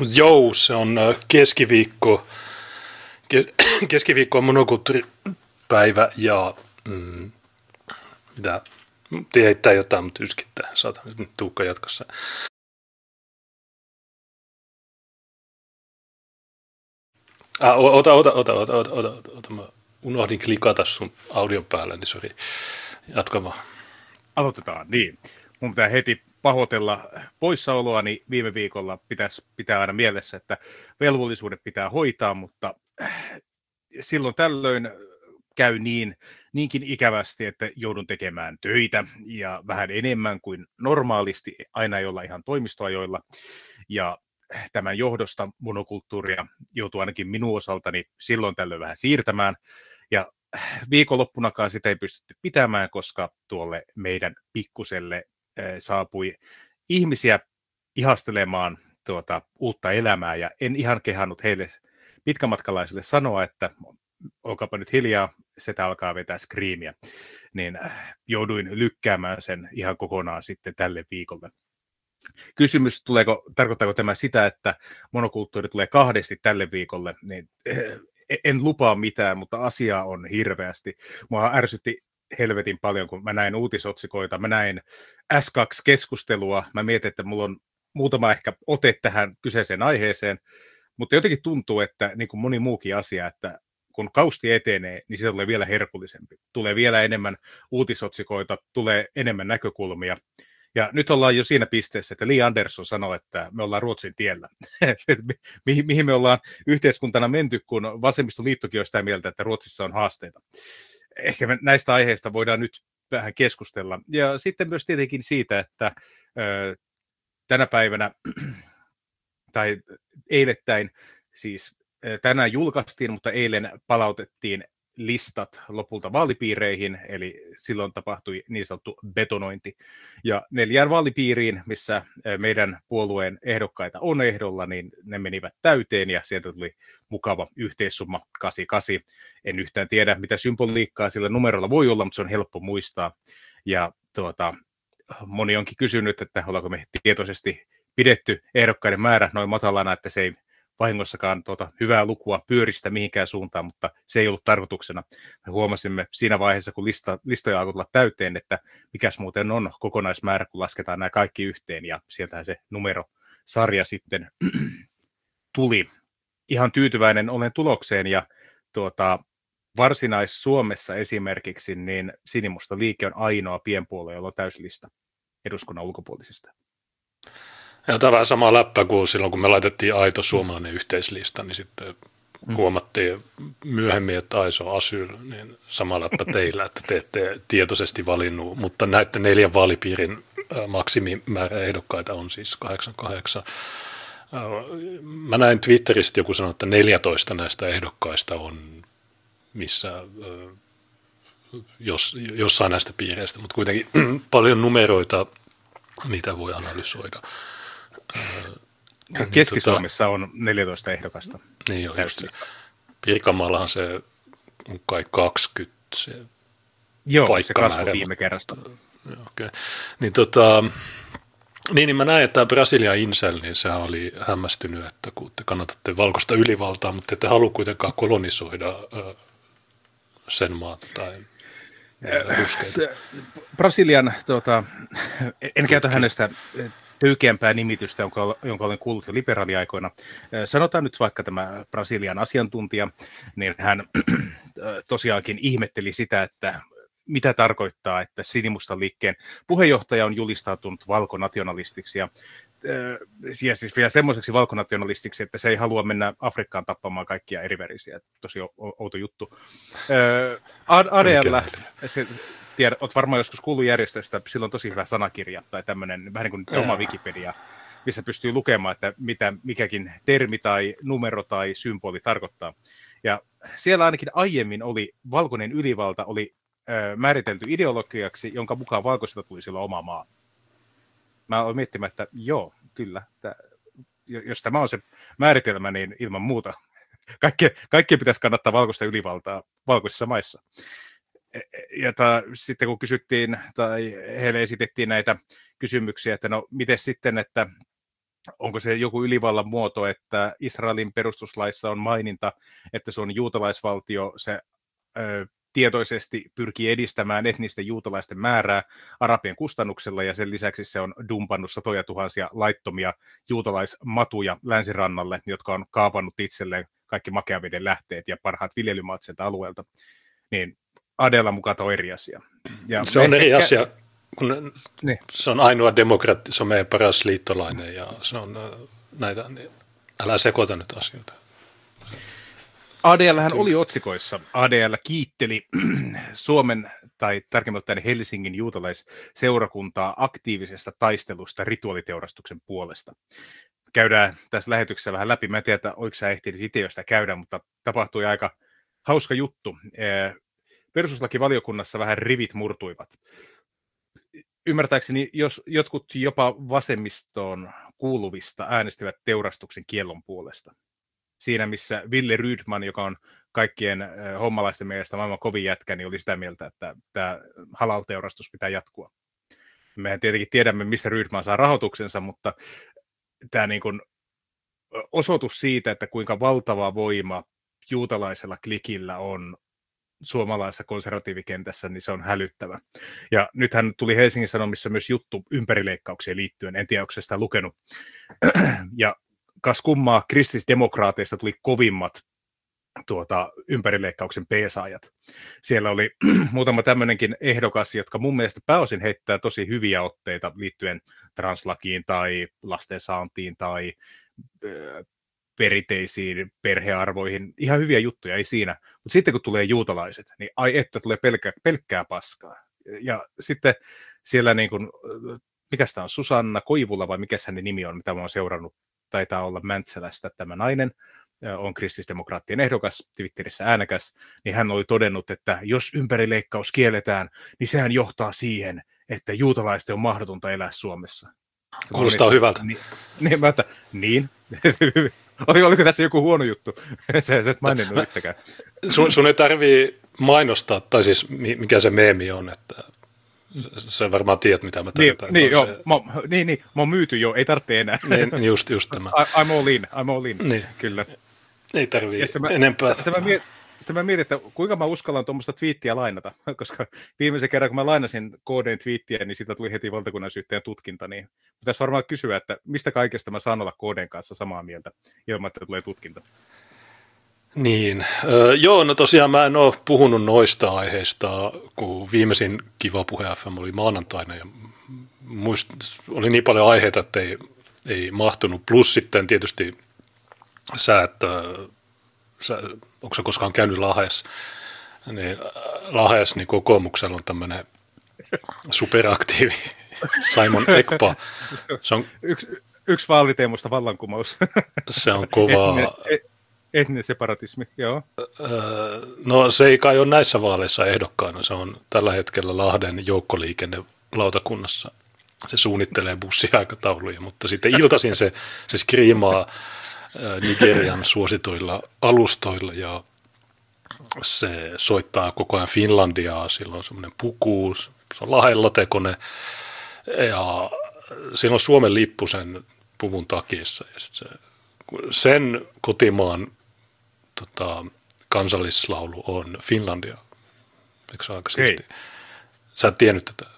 Joo, se on keskiviikko. Keskiviikko on monokulttuuripäivä ja mm, mitä, heittää jotain, mutta yskittää. Saatan nyt Tuukka jatkossa. Ah, ota, ota, ota, ota, ota, ota, ota, ota. Mä unohdin klikata sun audion päälle, niin sori. Jatka vaan. Aloitetaan, niin. Mun pitää heti pahoitella poissaoloa, niin viime viikolla pitäisi pitää aina mielessä, että velvollisuudet pitää hoitaa, mutta äh, silloin tällöin käy niin, niinkin ikävästi, että joudun tekemään töitä ja vähän enemmän kuin normaalisti, aina ei olla ihan toimistoajoilla. Ja tämän johdosta monokulttuuria joutuu ainakin minun osaltani silloin tällöin vähän siirtämään. Ja viikonloppunakaan sitä ei pystytty pitämään, koska tuolle meidän pikkuselle saapui ihmisiä ihastelemaan tuota uutta elämää, ja en ihan kehannut heille pitkämatkalaisille sanoa, että olkaapa nyt hiljaa, setä alkaa vetää skriimiä, niin jouduin lykkäämään sen ihan kokonaan sitten tälle viikolle. Kysymys, tuleeko, tarkoittaako tämä sitä, että monokulttuuri tulee kahdesti tälle viikolle, niin en lupaa mitään, mutta asiaa on hirveästi. Mua ärsytti helvetin paljon, kun mä näin uutisotsikoita, mä näin S2-keskustelua, mä mietin, että mulla on muutama ehkä ote tähän kyseiseen aiheeseen, mutta jotenkin tuntuu, että niin kuin moni muukin asia, että kun kausti etenee, niin se tulee vielä herkullisempi. Tulee vielä enemmän uutisotsikoita, tulee enemmän näkökulmia. Ja nyt ollaan jo siinä pisteessä, että Lee Anderson sanoi, että me ollaan Ruotsin tiellä. mihin, me ollaan yhteiskuntana menty, kun vasemmistoliittokin on sitä mieltä, että Ruotsissa on haasteita ehkä näistä aiheista voidaan nyt vähän keskustella. Ja sitten myös tietenkin siitä, että ö, tänä päivänä tai eilettäin siis tänään julkaistiin, mutta eilen palautettiin listat lopulta vaalipiireihin, eli silloin tapahtui niin sanottu betonointi. Ja neljään vaalipiiriin, missä meidän puolueen ehdokkaita on ehdolla, niin ne menivät täyteen ja sieltä tuli mukava yhteissumma 88. En yhtään tiedä, mitä symboliikkaa sillä numerolla voi olla, mutta se on helppo muistaa. Ja tuota, moni onkin kysynyt, että ollaanko me tietoisesti pidetty ehdokkaiden määrä noin matalana, että se ei vahingossakaan tuota hyvää lukua pyöristä mihinkään suuntaan, mutta se ei ollut tarkoituksena. Me huomasimme siinä vaiheessa, kun lista, listoja alkoi tulla täyteen, että mikäs muuten on kokonaismäärä, kun lasketaan nämä kaikki yhteen, ja sieltähän se numero sarja sitten tuli. Ihan tyytyväinen olen tulokseen, ja tuota, Varsinais-Suomessa esimerkiksi, niin Sinimusta liike on ainoa pienpuolue, jolla on täyslista eduskunnan ulkopuolisista. Ja tämä on vähän sama läppä kuin silloin, kun me laitettiin aito suomalainen yhteislista, niin sitten mm. huomattiin myöhemmin, että Aiso on asyl, niin sama läppä teillä, että te ette tietoisesti valinnut, mutta näiden neljän vaalipiirin maksimimäärä ehdokkaita on siis 88. Mä näin Twitteristä joku sanoi, että 14 näistä ehdokkaista on missä jos, jossain näistä piireistä, mutta kuitenkin paljon numeroita, niitä voi analysoida. Niin, Keski-Suomessa tota, on 14 ehdokasta. Niin joo, just se. Pirkanmaallahan se on kai 20 se Joo, se kasvoi viime kerrasta. Okay. Niin, tota, niin, niin mä näen, että Brasilia Insel, niin sehän oli hämmästynyt, että kun te kannatatte valkoista ylivaltaa, mutta ette halua kuitenkaan kolonisoida sen maan tai Brasilian, tuota, en käytä hänestä töykeämpää nimitystä, jonka, jonka olen kuullut jo liberaaliaikoina. Sanotaan nyt vaikka tämä Brasilian asiantuntija, niin hän tosiaankin ihmetteli sitä, että mitä tarkoittaa, että Sinimustan liikkeen puheenjohtaja on julistautunut valkonationalistiksi ja, ja siis vielä semmoiseksi valkonationalistiksi, että se ei halua mennä Afrikkaan tappamaan kaikkia erivärisiä. Tosi outo juttu. ADL, se, tiedät, olet varmaan joskus kuullut järjestöstä, sillä on tosi hyvä sanakirja tai tämmöinen vähän niin kuin oma Wikipedia, missä pystyy lukemaan, että mitä mikäkin termi tai numero tai symboli tarkoittaa. Ja siellä ainakin aiemmin oli valkoinen ylivalta oli ö, määritelty ideologiaksi, jonka mukaan valkoisesta tuli silloin oma maa. Mä olen miettimään, että joo, kyllä, että jos tämä on se määritelmä, niin ilman muuta kaikkien, kaikkien pitäisi kannattaa valkoista ylivaltaa valkoisissa maissa ja ta, sitten kun kysyttiin tai heille esitettiin näitä kysymyksiä, että no miten sitten, että onko se joku ylivallan muoto, että Israelin perustuslaissa on maininta, että se on juutalaisvaltio, se ö, tietoisesti pyrkii edistämään etnisten juutalaisten määrää arabien kustannuksella ja sen lisäksi se on dumpannut satoja tuhansia laittomia juutalaismatuja länsirannalle, jotka on kaavannut itselleen kaikki makeaveden lähteet ja parhaat viljelymaat sieltä alueelta. Niin Adela mukaan on eri asia. Ja se on eri ehkä... asia, kun niin. se on ainoa demokraatti, se on meidän paras liittolainen ja se on näitä, niin älä sekoita nyt asioita. ADL hän oli otsikoissa. ADL kiitteli Suomen tai tarkemmin ottaen Helsingin juutalaisseurakuntaa aktiivisesta taistelusta rituaaliteurastuksen puolesta. Käydään tässä lähetyksessä vähän läpi. Mä en tiedä, oliko sä ehtinyt itse jo sitä käydä, mutta tapahtui aika hauska juttu. Perustuslakivaliokunnassa vähän rivit murtuivat. Ymmärtääkseni, jos jotkut jopa vasemmistoon kuuluvista äänestivät teurastuksen kiellon puolesta siinä, missä Ville Rydman, joka on kaikkien hommalaisten mielestä maailman kovin jätkä, niin oli sitä mieltä, että tämä halal-teurastus pitää jatkua. Mehän tietenkin tiedämme, mistä Rydman saa rahoituksensa, mutta tämä niin kuin osoitus siitä, että kuinka valtava voima juutalaisella klikillä on suomalaisessa konservatiivikentässä, niin se on hälyttävä. Ja nythän tuli Helsingin Sanomissa myös juttu ympärileikkauksien liittyen, en tiedä, onko sitä lukenut. ja kas kummaa kristillisdemokraateista tuli kovimmat tuota, ympärileikkauksen peesaajat. Siellä oli muutama tämmöinenkin ehdokas, jotka mun mielestä pääosin heittää tosi hyviä otteita liittyen translakiin tai lastensaantiin tai perinteisiin perhearvoihin. Ihan hyviä juttuja, ei siinä. Mutta sitten kun tulee juutalaiset, niin ai että tulee pelkkä, pelkkää paskaa. Ja sitten siellä niin kuin, mikä sitä on, Susanna Koivula vai mikä hänen nimi on, mitä mä oon seurannut taitaa olla Mäntsälästä tämä nainen, on kristillisdemokraattien ehdokas, Twitterissä äänekäs, niin hän oli todennut, että jos ympärileikkaus kielletään, niin sehän johtaa siihen, että juutalaisten on mahdotonta elää Suomessa. Kuulostaa hyvältä. Niin, niin, mä että, niin. oliko tässä joku huono juttu? se, se et maininnut yhtäkään. Sun, sun ei tarvii mainostaa, tai siis mikä se meemi on, että sä varmaan tiedät, mitä mä niin, tarkoitan. Niin, niin, joo, mä, niin, niin, mä oon myyty jo, ei tarvitse enää. Niin, just, just tämä. I, I'm all in, I'm all in, niin. kyllä. Ei tarvii enempää. Sitä mä, mietin, sitä mä mietin, että kuinka mä uskallan tuommoista twiittiä lainata, koska viimeisen kerran, kun mä lainasin KDn twiittiä, niin siitä tuli heti valtakunnan syyttäjän tutkinta, niin pitäisi varmaan kysyä, että mistä kaikesta mä saan olla KDn kanssa samaa mieltä, ilman, että tulee tutkinta. Niin, öö, joo, no tosiaan mä en ole puhunut noista aiheista, kun viimeisin Kiva Puhe FM oli maanantaina ja muist, oli niin paljon aiheita, että ei, ei mahtunut. Plus sitten tietysti sä, että sä, onko sä koskaan käynyt Lahes, niin Lahes, niin kokoomuksella on tämmöinen superaktiivi Simon Ekpa. Se on, yksi, yksi vaaliteemusta vallankumous. Se on kovaa. Etninen separatismi, joo. No se ei kai ole näissä vaaleissa ehdokkaana. Se on tällä hetkellä Lahden joukkoliikennelautakunnassa. Se suunnittelee bussiaikatauluja, mutta sitten iltaisin se, se skriimaa Nigerian suosituilla alustoilla ja se soittaa koko ajan Finlandiaa. Sillä on semmoinen puku, se on Lahden latekone ja siinä on Suomen lippu sen puvun takissa. Ja se, sen kotimaan tota, kansallislaulu on Finlandia. Eikö se aika? Sä et tiennyt tätä?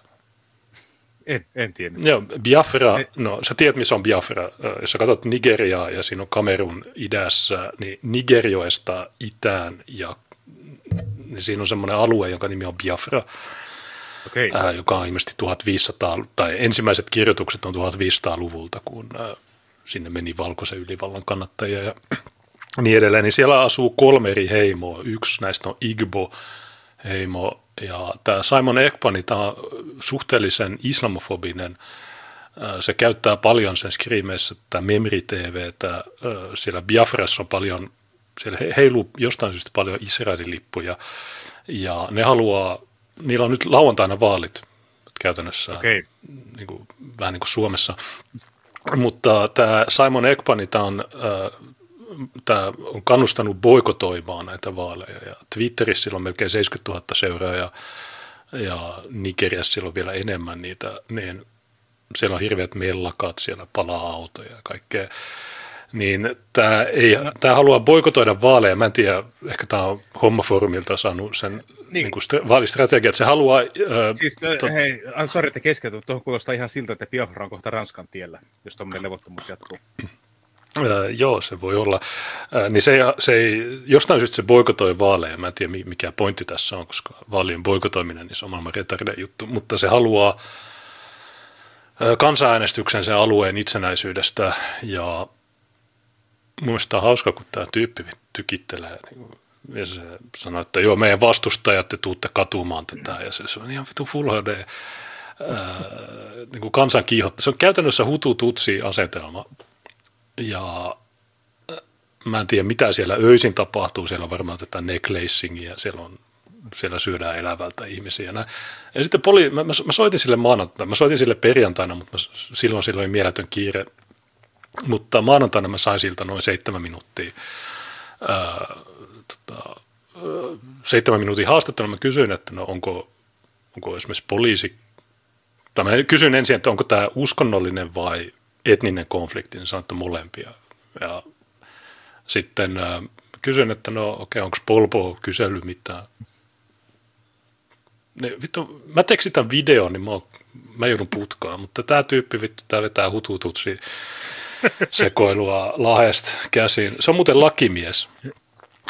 En, en tiennyt. Joo, Biafra, en. no sä tiedät missä on Biafra. Jos sä katsot Nigeriaa ja siinä on Kamerun idässä, niin Nigerioesta itään ja niin siinä on semmoinen alue, jonka nimi on Biafra, okay. ää, joka on ilmeisesti 1500, tai ensimmäiset kirjoitukset on 1500-luvulta, kun ää, sinne meni valkoisen ylivallan kannattajia ja niin edelleen, niin siellä asuu kolme eri heimoa. Yksi näistä on Igbo-heimo, ja tämä Simon Ekpani, tämä on suhteellisen islamofobinen. Se käyttää paljon sen skriimeissä tätä Memri TV, siellä Biafrassa on paljon, siellä heiluu jostain syystä paljon Israelin lippuja, ja ne haluaa, niillä on nyt lauantaina vaalit käytännössä, okay. niin kuin, vähän niin kuin Suomessa, mutta tämä Simon Ekpani, tämä on tämä on kannustanut boikotoimaan näitä vaaleja. Ja Twitterissä on melkein 70 000 seuraajaa ja Nigeriassa on vielä enemmän niitä. Niin siellä on hirveät mellakat, siellä palaa autoja ja kaikkea. Niin tämä, ei, no. tämä haluaa boikotoida vaaleja. Mä en tiedä, ehkä tämä on hommafoorumilta saanut sen niin. Niin kuin vaalistrategia, että se haluaa... Äh, siis, to... hei, sorry, että keskeytyn. Tuohon kuulostaa ihan siltä, että Biafra on kohta Ranskan tiellä, jos tuommoinen levottomuus jatkuu. Äh, joo, se voi olla. Äh, niin se, se ei, jostain syystä se boikotoi vaaleja. Mä en tiedä, mikä pointti tässä on, koska vaalien boikotoiminen niin se on maailman retarde juttu, mutta se haluaa kansanäänestyksen sen alueen itsenäisyydestä ja Mielestäni on hauska, kun tämä tyyppi tykittelee niin ja se sanoo, että joo, meidän vastustajat, te tuutte katumaan tätä, ja se, se on ihan vitu full HD, ää, niin kuin kansan kiihotta. Se on käytännössä hutu-tutsi-asetelma, ja mä en tiedä, mitä siellä öisin tapahtuu, siellä on varmaan tätä necklacingia, siellä on siellä syödään elävältä ihmisiä. Ja sitten poli, mä, mä, mä, soitin sille maanantaina, mä soitin sille perjantaina, mutta mä, silloin silloin oli mieletön kiire mutta maanantaina mä sain siltä noin seitsemän minuuttia, ää, tota, seitsemän minuutin haastattelun. Mä kysyin, että no onko, onko esimerkiksi poliisi, tai mä kysyin ensin, että onko tämä uskonnollinen vai etninen konflikti, niin sanoin, että molempia. Ja sitten ää, kysyin, että no okei, okay, onko Polpo kysely mitään. Ne, vittu, mä tekstitän videon, niin mä, oon, mä joudun putkaan, mutta tämä tyyppi vittu, tämä vetää hutututsi sekoilua Lahesta käsin. Se on muuten lakimies.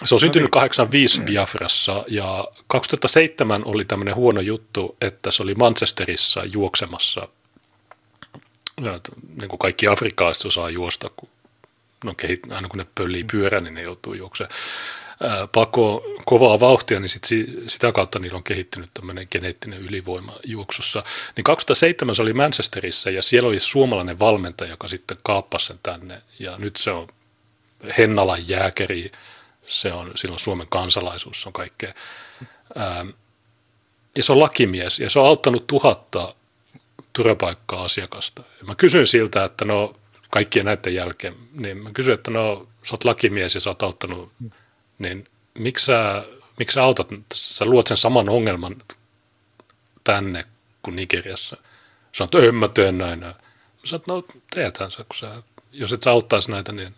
Se on syntynyt 85 Biafrassa ja 2007 oli tämmöinen huono juttu, että se oli Manchesterissa juoksemassa. Niin kuin kaikki afrikkalaiset osaa juosta, kun, no, aina kun ne pöllii pyörän, niin ne joutuu juoksemaan pako kovaa vauhtia, niin sit, sitä kautta niillä on kehittynyt tämmöinen geneettinen ylivoima juoksussa. Niin 2007 se oli Manchesterissa ja siellä oli suomalainen valmentaja, joka sitten kaappasi sen tänne ja nyt se on Hennalan jääkeri, se on, silloin Suomen kansalaisuus, se on kaikkea. ja se on lakimies ja se on auttanut tuhatta turvapaikkaa asiakasta. Ja mä kysyin siltä, että no kaikkien näiden jälkeen, niin mä kysyin, että no sä oot lakimies ja sä oot auttanut niin miksi sä, miksi sä autat, sä luot sen saman ongelman tänne kuin Nigeriassa. Sä että en mä teen näin. Mä sanoin, no teethän sä, kun sä, jos et sä auttaisi näitä, niin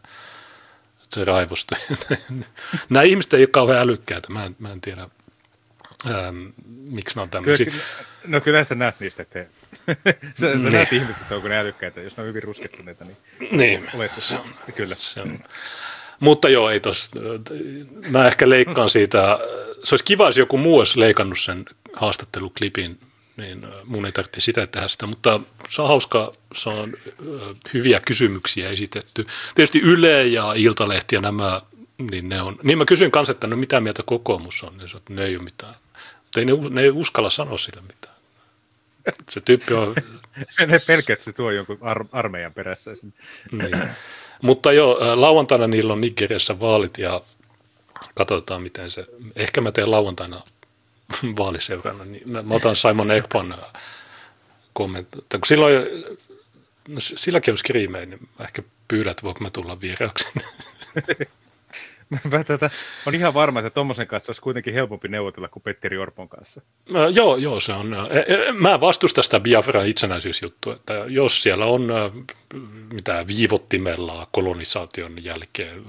se raivostui. Nämä ihmiset ei ole kauhean älykkäitä, mä en, mä en tiedä, ähm, miksi ne on tämmöisiä. No kyllä sä näet niistä, että sä, sä niin. näet ihmiset, onko ne älykkäitä, jos ne on hyvin ruskettuneita, niin, niin. Olet, se on, kyllä. Se on. Mutta joo, ei tos, mä ehkä leikkaan siitä, se olisi kiva, jos joku muu olisi leikannut sen haastatteluklipin, niin mun ei tarvitse sitä tehdä sitä, mutta se on hauska, se on hyviä kysymyksiä esitetty. Tietysti Yle ja Iltalehti ja nämä, niin ne on, niin mä kysyin kanssa, että no mitä mieltä kokoomus on, niin se, että ne ei ole mitään, mutta ei ne, ne ei uskalla sanoa sille mitään. Se tyyppi on... ne pelkät se tuo jonkun ar- armeijan perässä. niin. Mutta joo, lauantaina niillä on Nigeriassa vaalit ja katsotaan miten se, ehkä mä teen lauantaina vaaliseurana, niin mä, mä otan Simon Ekpan kommentti, kun silloin, no silläkin on skriimejä, niin ehkä pyydät, voiko mä tulla vieraaksi. Mä tätä, on ihan varma, että tuommoisen kanssa olisi kuitenkin helpompi neuvotella kuin Petteri Orpon kanssa. Mä, joo, joo, se on. E, e, mä vastustan sitä Biafran itsenäisyysjuttua, että jos siellä on mitä viivottimella kolonisaation jälkeen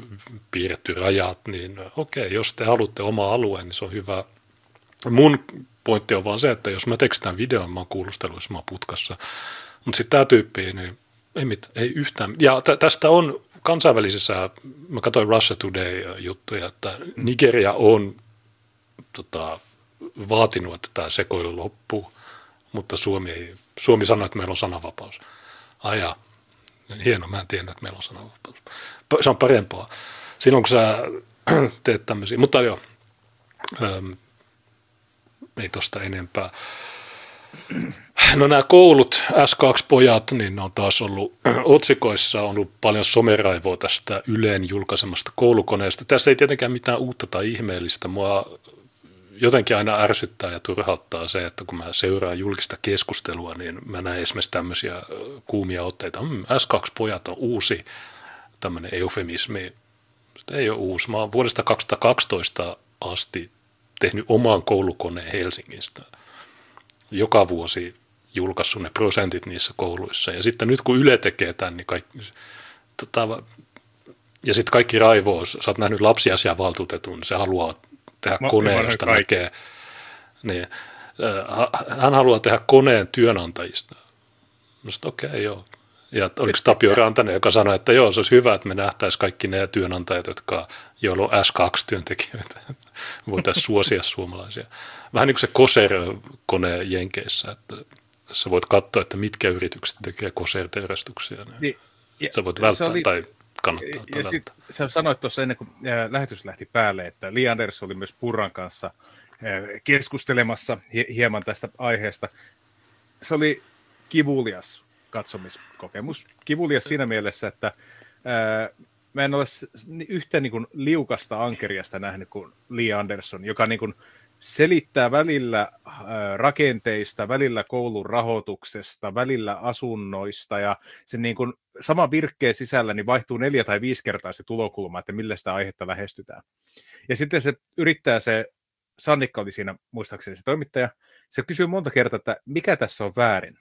piirretty rajat, niin okei, jos te haluatte oma alueen, niin se on hyvä. Mun pointti on vaan se, että jos mä tekstään videon, mä oon kuulusteluissa, mä oon putkassa. Mutta sitten tämä tyyppi, niin ei, mit, ei yhtään. Ja tä, tästä on kansainvälisessä, mä katsoin Russia Today-juttuja, että Nigeria on tota, vaatinut, että tämä sekoilu loppuu, mutta Suomi, ei, Suomi sanoi, että meillä on sananvapaus. Aja, hieno, mä en tiedä, että meillä on sananvapaus. Se on parempaa. Silloin kun sä teet tämmöisiä, mutta joo, ei tosta enempää. No nämä koulut, S2-pojat, niin ne on taas ollut otsikoissa, on ollut paljon someraivoa tästä Yleen julkaisemasta koulukoneesta. Tässä ei tietenkään mitään uutta tai ihmeellistä. Mua jotenkin aina ärsyttää ja turhauttaa se, että kun mä seuraan julkista keskustelua, niin mä näen esimerkiksi tämmöisiä kuumia otteita. Hmm, S2-pojat on uusi tämmöinen eufemismi. Se ei ole uusi. Mä oon vuodesta 2012 asti tehnyt oman koulukoneen Helsingistä – joka vuosi julkaissut ne prosentit niissä kouluissa. Ja sitten nyt kun Yle tekee tämän, niin kaikki, tota, ja sitten kaikki raivoo, sä oot nähnyt lapsiasiavaltuutetun, niin se haluaa tehdä Mä, koneen, josta näkee. Niin, hän haluaa tehdä koneen työnantajista. okei, okay, joo. Ja oliko Tapio Rantanen, joka sanoi, että joo, se olisi hyvä, että me nähtäisiin kaikki ne työnantajat, jotka, joilla on S2-työntekijöitä. Voitaisiin suosia suomalaisia. Vähän niin kuin se Koser-kone Jenkeissä, että sä voit katsoa, että mitkä yritykset tekee Koser-teurastuksia. Niin, ja, sä voit välttää oli, tai kannattaa. Ja sit, sä sanoit tuossa ennen kuin lähetys lähti päälle, että Li Anders oli myös Purran kanssa keskustelemassa hieman tästä aiheesta. Se oli kivulias katsomiskokemus. Kivulias siinä mielessä, että ää, mä en ole yhtä niin kuin, liukasta ankeriasta nähnyt kuin Lee Anderson, joka niin kuin, selittää välillä ää, rakenteista, välillä koulun rahoituksesta, välillä asunnoista ja sen niin kuin, sama virkkeen sisällä niin vaihtuu neljä tai viisi kertaa se tulokulma, että millä sitä aihetta lähestytään. Ja sitten se yrittää se, Sannikka oli siinä muistaakseni se toimittaja, se kysyy monta kertaa, että mikä tässä on väärin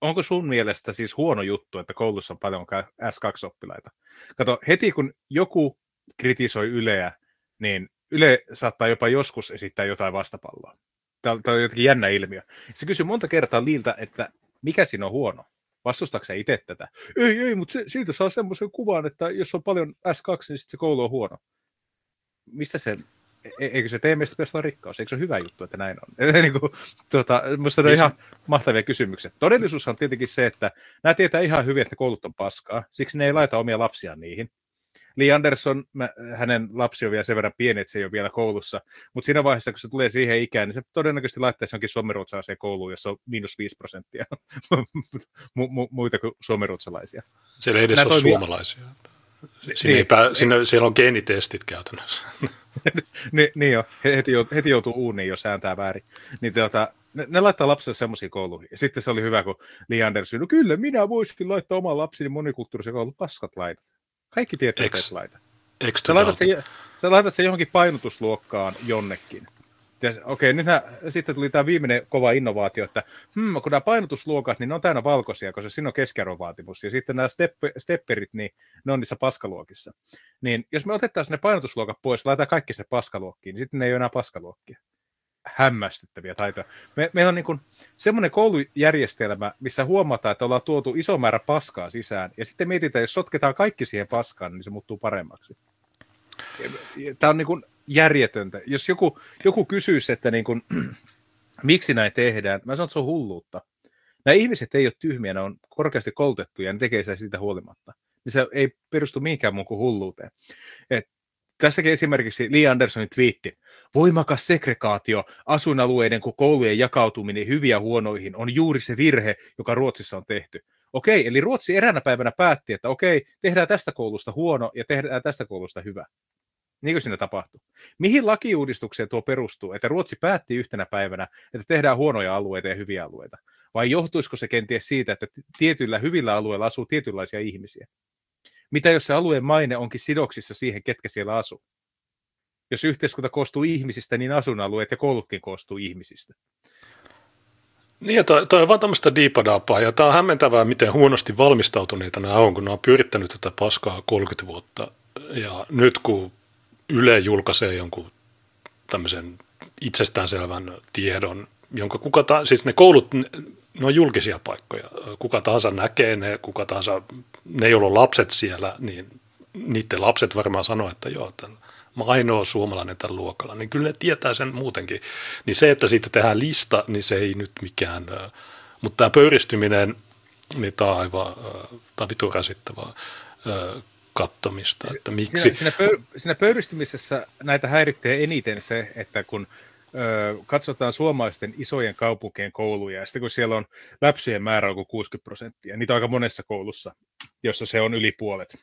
onko sun mielestä siis huono juttu, että koulussa on paljon S2-oppilaita? Kato, heti kun joku kritisoi Yleä, niin Yle saattaa jopa joskus esittää jotain vastapalloa. Tämä on jotenkin jännä ilmiö. Se kysyy monta kertaa Liiltä, että mikä siinä on huono? Vastustaako itse tätä? Ei, ei, mutta se, siitä saa semmoisen kuvan, että jos on paljon S2, niin sitten se koulu on huono. Mistä se E-, eikö se tee meistä pelkästään rikkaus? Eikö se ole hyvä juttu, että näin on? niin kuin, tuota, minusta on ihan mahtavia kysymyksiä. Todellisuus on tietenkin se, että nämä tietää ihan hyvin, että koulut on paskaa, siksi ne ei laita omia lapsia niihin. Lee Anderson, mä, hänen lapsi on vielä sen verran pieni, että se ei ole vielä koulussa, mutta siinä vaiheessa, kun se tulee siihen ikään, niin se todennäköisesti laittaisi jonkin suomenruotsalaiseen kouluun, jossa on miinus 5 prosenttia mu- mu- muita kuin suomenruotsalaisia. Siellä ei edes ole toimia... suomalaisia. Sinne niin. pää, sinne, siellä on geenitestit käytännössä. niin, niin jo, heti, heti joutuu uuniin, jos sääntää väärin. Niin tuota, ne, ne laittaa lapsensa semmoisiin kouluihin. Ja sitten se oli hyvä, kun Lee Anderson, no kyllä, minä voisin laittaa oman lapseni monikulttuurisen koulun, paskat laitat. Kaikki tietää, että laita. Sä laitat, sen, sä laitat sen johonkin painotusluokkaan jonnekin. Okei, okay, nyt sitten tuli tämä viimeinen kova innovaatio, että hmm, kun nämä painotusluokat, niin ne on täynnä valkoisia, koska siinä on keskiarvovaatimus. Ja sitten nämä stepp, stepperit, niin ne on niissä paskaluokissa. Niin jos me otettaisiin ne painotusluokat pois, laitetaan kaikki sinne paskaluokkiin, niin sitten ne ei ole enää paskaluokkia. Hämmästyttäviä taitoja. Me, meillä on niin kuin semmoinen koulujärjestelmä, missä huomataan, että ollaan tuotu iso määrä paskaa sisään, ja sitten mietitään, jos sotketaan kaikki siihen paskaan, niin se muuttuu paremmaksi. Tämä on niin kuin järjetöntä. Jos joku, joku kysyisi, että niin kuin, miksi näin tehdään, mä sanon, että se on hulluutta. Nämä ihmiset ei ole tyhmiä, ne on korkeasti koulutettuja ja ne tekee sitä siitä huolimatta. Niin se ei perustu mihinkään muun kuin hulluuteen. Et tässäkin esimerkiksi Lee Andersonin twiitti. Voimakas segregaatio asuinalueiden kuin koulujen jakautuminen hyviä huonoihin on juuri se virhe, joka Ruotsissa on tehty. Okei, eli Ruotsi eräänä päivänä päätti, että okei, tehdään tästä koulusta huono ja tehdään tästä koulusta hyvä. Niin kuin siinä tapahtui. Mihin lakiuudistukseen tuo perustuu, että Ruotsi päätti yhtenä päivänä, että tehdään huonoja alueita ja hyviä alueita? Vai johtuisiko se kenties siitä, että tietyillä hyvillä alueilla asuu tietynlaisia ihmisiä? Mitä jos se alueen maine onkin sidoksissa siihen, ketkä siellä asuu? Jos yhteiskunta koostuu ihmisistä, niin asuinalueet ja koulutkin koostuu ihmisistä. Niin, ja toi, toi on vaan tämmöistä diipadapaa, ja tämä on hämmentävää, miten huonosti valmistautuneita nämä on, kun nämä on pyrittänyt tätä paskaa 30 vuotta. Ja nyt kun Yle julkaisee jonkun tämmöisen itsestäänselvän tiedon, jonka kuka ta- siis ne koulut, ne on julkisia paikkoja. Kuka tahansa näkee ne, kuka tahansa, ne joilla on lapset siellä, niin niiden lapset varmaan sanoo, että joo, tämän, mä ainoa suomalainen tällä luokalla, niin kyllä ne tietää sen muutenkin. Niin se, että siitä tehdään lista, niin se ei nyt mikään, mutta tämä pöyristyminen, niin tämä on aivan, tämä on vitun rasittavaa kattomista. Että miksi? Siinä, siinä, pöy, siinä pöyristymisessä näitä häiritsee eniten se, että kun katsotaan suomalaisten isojen kaupunkien kouluja, ja sitten kun siellä on läpsyjen määrä on kuin 60 prosenttia, niitä on aika monessa koulussa, jossa se on yli puolet,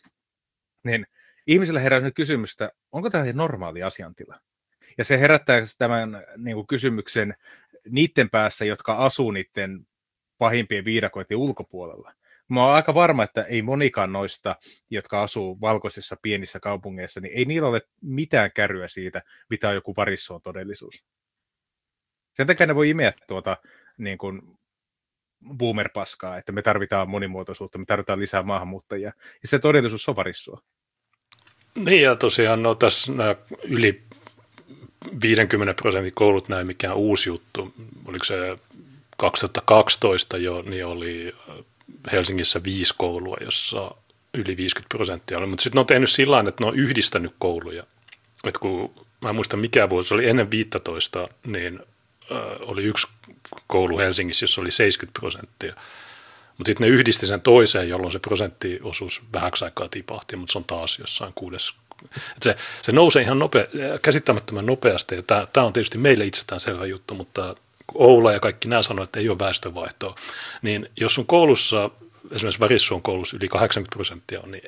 niin ihmisillä herää nyt kysymystä, onko tämä normaali asiantila? Ja se herättää tämän niin kuin kysymyksen niiden päässä, jotka asuu niiden pahimpien viidakoiden ulkopuolella. Mä oon aika varma, että ei monikaan noista, jotka asuu valkoisissa pienissä kaupungeissa, niin ei niillä ole mitään kärryä siitä, mitä on joku varissuon todellisuus. Sen takia ne voi imeä tuota niin kuin boomer-paskaa, että me tarvitaan monimuotoisuutta, me tarvitaan lisää maahanmuuttajia. Ja se todellisuus on varissua. Niin ja tosiaan no, tässä nämä yli 50 prosentin koulut näin mikään uusi juttu. Oliko se 2012 jo, niin oli Helsingissä viisi koulua, jossa yli 50 prosenttia oli. Mutta sitten ne on tehnyt sillä että ne on yhdistänyt kouluja. Et kun, mä en muista mikä vuosi, oli ennen 15, niin äh, oli yksi koulu Helsingissä, jossa oli 70 prosenttia. Mutta sitten ne yhdisti sen toiseen, jolloin se prosenttiosuus vähäksi aikaa tipahti, mutta se on taas jossain kuudes. Et se, se nousee ihan nopea, käsittämättömän nopeasti, ja tämä on tietysti meille itsestään selvä juttu, mutta Oula ja kaikki nämä sanoivat, että ei ole väestövaihtoa, niin jos sun koulussa, esimerkiksi Varissuon koulussa yli 80 prosenttia on, niin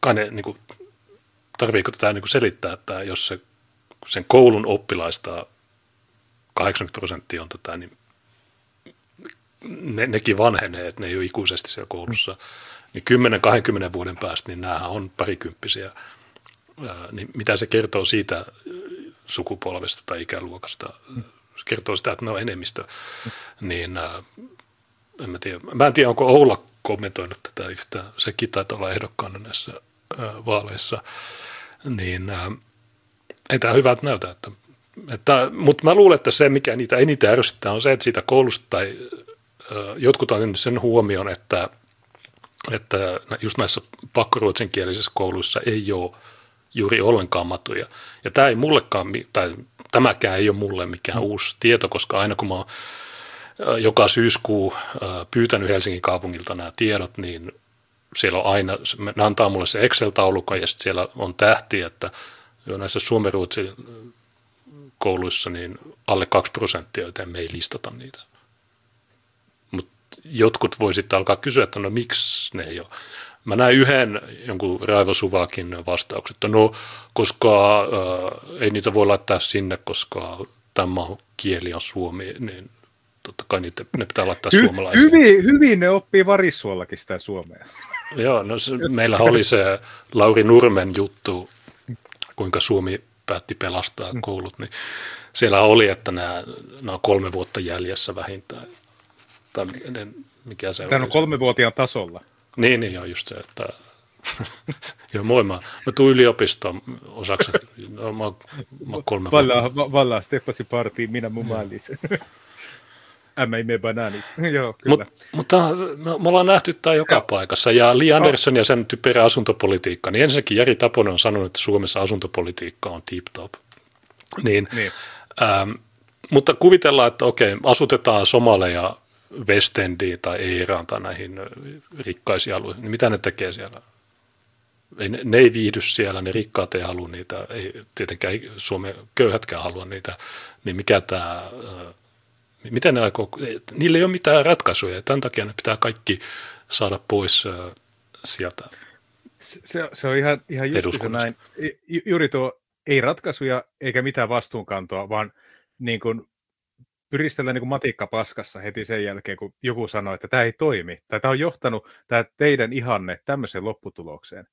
kai ne, niin kuin, tarviiko tätä niin kuin selittää, että jos se, sen koulun oppilaista 80 prosenttia on tätä, niin ne, nekin vanhenee, että ne ei ole ikuisesti siellä koulussa. Niin 10-20 vuoden päästä, niin nämä on parikymppisiä. Ää, niin mitä se kertoo siitä sukupolvesta tai ikäluokasta? Se kertoo sitä, että ne on enemmistö. Niin ää, en mä, tiedä. mä en tiedä, onko Oula kommentoinut tätä yhtään. Sekin taitaa olla ehdokkaana näissä ää, vaaleissa. Niin ää, ei tämä hyvältä näytä, että, mutta mä luulen, että se, mikä niitä eniten ärsyttää, on se, että siitä koulusta tai jotkut on sen huomioon, että, että just näissä pakkoruotsinkielisissä kouluissa ei ole juuri ollenkaan matuja. Ja tämä ei mullekaan, tai tämäkään ei ole mulle mikään mm. uusi tieto, koska aina kun mä oon joka syyskuu pyytänyt Helsingin kaupungilta nämä tiedot, niin siellä on aina, ne antaa mulle se Excel-taulukon ja sitten siellä on tähti, että jo näissä suomenruotsin kouluissa niin alle 2 prosenttia, joten me ei listata niitä jotkut voi sitten alkaa kysyä, että no miksi ne ei ole. Mä näin yhden jonkun Raivo Suvakin vastauksen, että no koska äh, ei niitä voi laittaa sinne, koska tämä kieli on suomi, niin totta kai niitä, ne pitää laittaa Hy- suomalaisiin. Hyvin, hyvin ne oppii Varissuollakin sitä suomea. Joo, no se, meillä oli se Lauri Nurmen juttu, kuinka Suomi päätti pelastaa koulut, niin siellä oli, että nämä, nämä on kolme vuotta jäljessä vähintään tai mikä se Tämä on kolmevuotiaan tasolla. Niin, niin joo, just se, että joo, moi, mä, mä tuun yliopistoon osaksi, no, mä, mä kolme valla, vuotta. Valla, steppasi partiin, minä mun. Ämmä ime banaanis. Joo, kyllä. Mut, mutta me, me ollaan nähty tämä joka ja. paikassa. Ja Li Andersson ja sen typerä asuntopolitiikka, niin ensinnäkin Jari Taponen on sanonut, että Suomessa asuntopolitiikka on tip-top. Niin, niin. Ähm, mutta kuvitellaan, että okei, asutetaan somaleja Westendiin tai Eiraan tai näihin rikkaisiin alueisiin, niin mitä ne tekee siellä? Ei, ne, ne ei viihdy siellä, ne rikkaat ei halua niitä, ei, tietenkään ei Suomen köyhätkään halua niitä, niin mikä tämä, miten ne aikoo, niillä ei ole mitään ratkaisuja, ja tämän takia ne pitää kaikki saada pois sieltä se, se on ihan, ihan just näin. Juuri tuo ei ratkaisuja eikä mitään vastuunkantoa, vaan niin kuin pyristellä niin matikka paskassa heti sen jälkeen, kun joku sanoo, että tämä ei toimi, tai tämä on johtanut tämä teidän ihanne tämmöiseen lopputulokseen.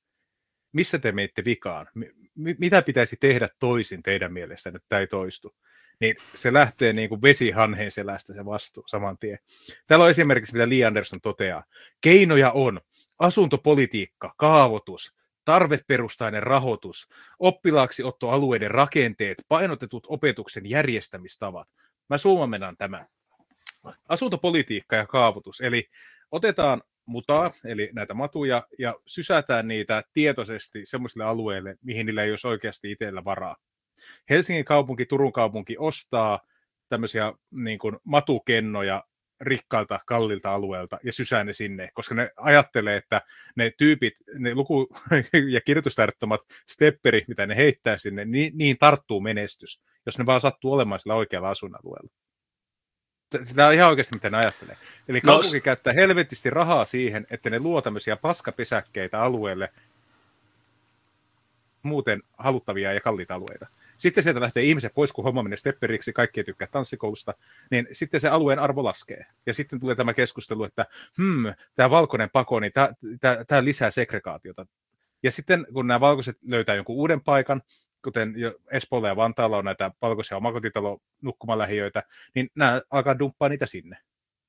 Missä te meitte vikaan? M- mitä pitäisi tehdä toisin teidän mielestänne, että tämä ei toistu? Niin se lähtee niin kuin vesihanheen selästä se vastuu saman tien. Täällä on esimerkiksi, mitä Lee Anderson toteaa. Keinoja on asuntopolitiikka, kaavoitus, tarveperustainen rahoitus, oppilaaksi ottoalueiden rakenteet, painotetut opetuksen järjestämistavat, Mä suomennan tämän. Asuntopolitiikka ja kaavoitus, eli otetaan mutaa, eli näitä matuja, ja sysätään niitä tietoisesti sellaisille alueille, mihin niillä ei olisi oikeasti itsellä varaa. Helsingin kaupunki, Turun kaupunki ostaa tämmöisiä niin kuin matukennoja rikkailta, kallilta alueelta ja sysää ne sinne, koska ne ajattelee, että ne tyypit, ne luku- ja kirjoitustaidottomat stepperi, mitä ne heittää sinne, niin, niin tarttuu menestys jos ne vaan sattuu olemaan sillä oikealla asuinalueella. Tämä on ihan oikeasti, mitä ne ajattelee. Eli no, kaupunki no, käyttää helvetisti rahaa siihen, että ne luo tämmöisiä paskapesäkkeitä alueelle, muuten haluttavia ja kalliita alueita. Sitten sieltä lähtee ihmiset pois, kun homma menee stepperiksi, kaikki ei tykkää tanssikoulusta, niin sitten se alueen arvo laskee. Ja sitten tulee tämä keskustelu, että hmm, tämä valkoinen pako, niin tämä, lisää segregaatiota. Ja sitten kun nämä valkoiset löytää jonkun uuden paikan, kuten Espoolla ja Vantaalla on näitä valkoisia omakotitalo nukkumalähiöitä, niin nämä alkaa dumppaa niitä sinne.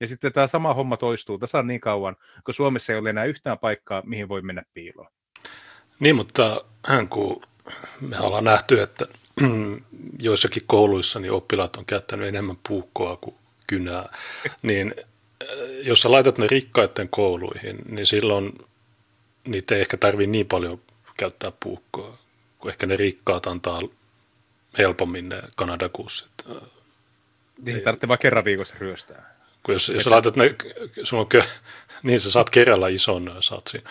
Ja sitten tämä sama homma toistuu tasan niin kauan, kun Suomessa ei ole enää yhtään paikkaa, mihin voi mennä piiloon. Niin, mutta hän kun me ollaan nähty, että joissakin kouluissa niin oppilaat on käyttänyt enemmän puukkoa kuin kynää, niin äh, jos sä laitat ne rikkaiden kouluihin, niin silloin niitä ei ehkä tarvii niin paljon käyttää puukkoa, kun ehkä ne rikkaat antaa helpommin ne Kanadakussit. Niin ei tarvitse vain kerran viikossa ryöstää. Kun jos, jos laitat ne, on kö, niin sä saat kerralla ison satsi,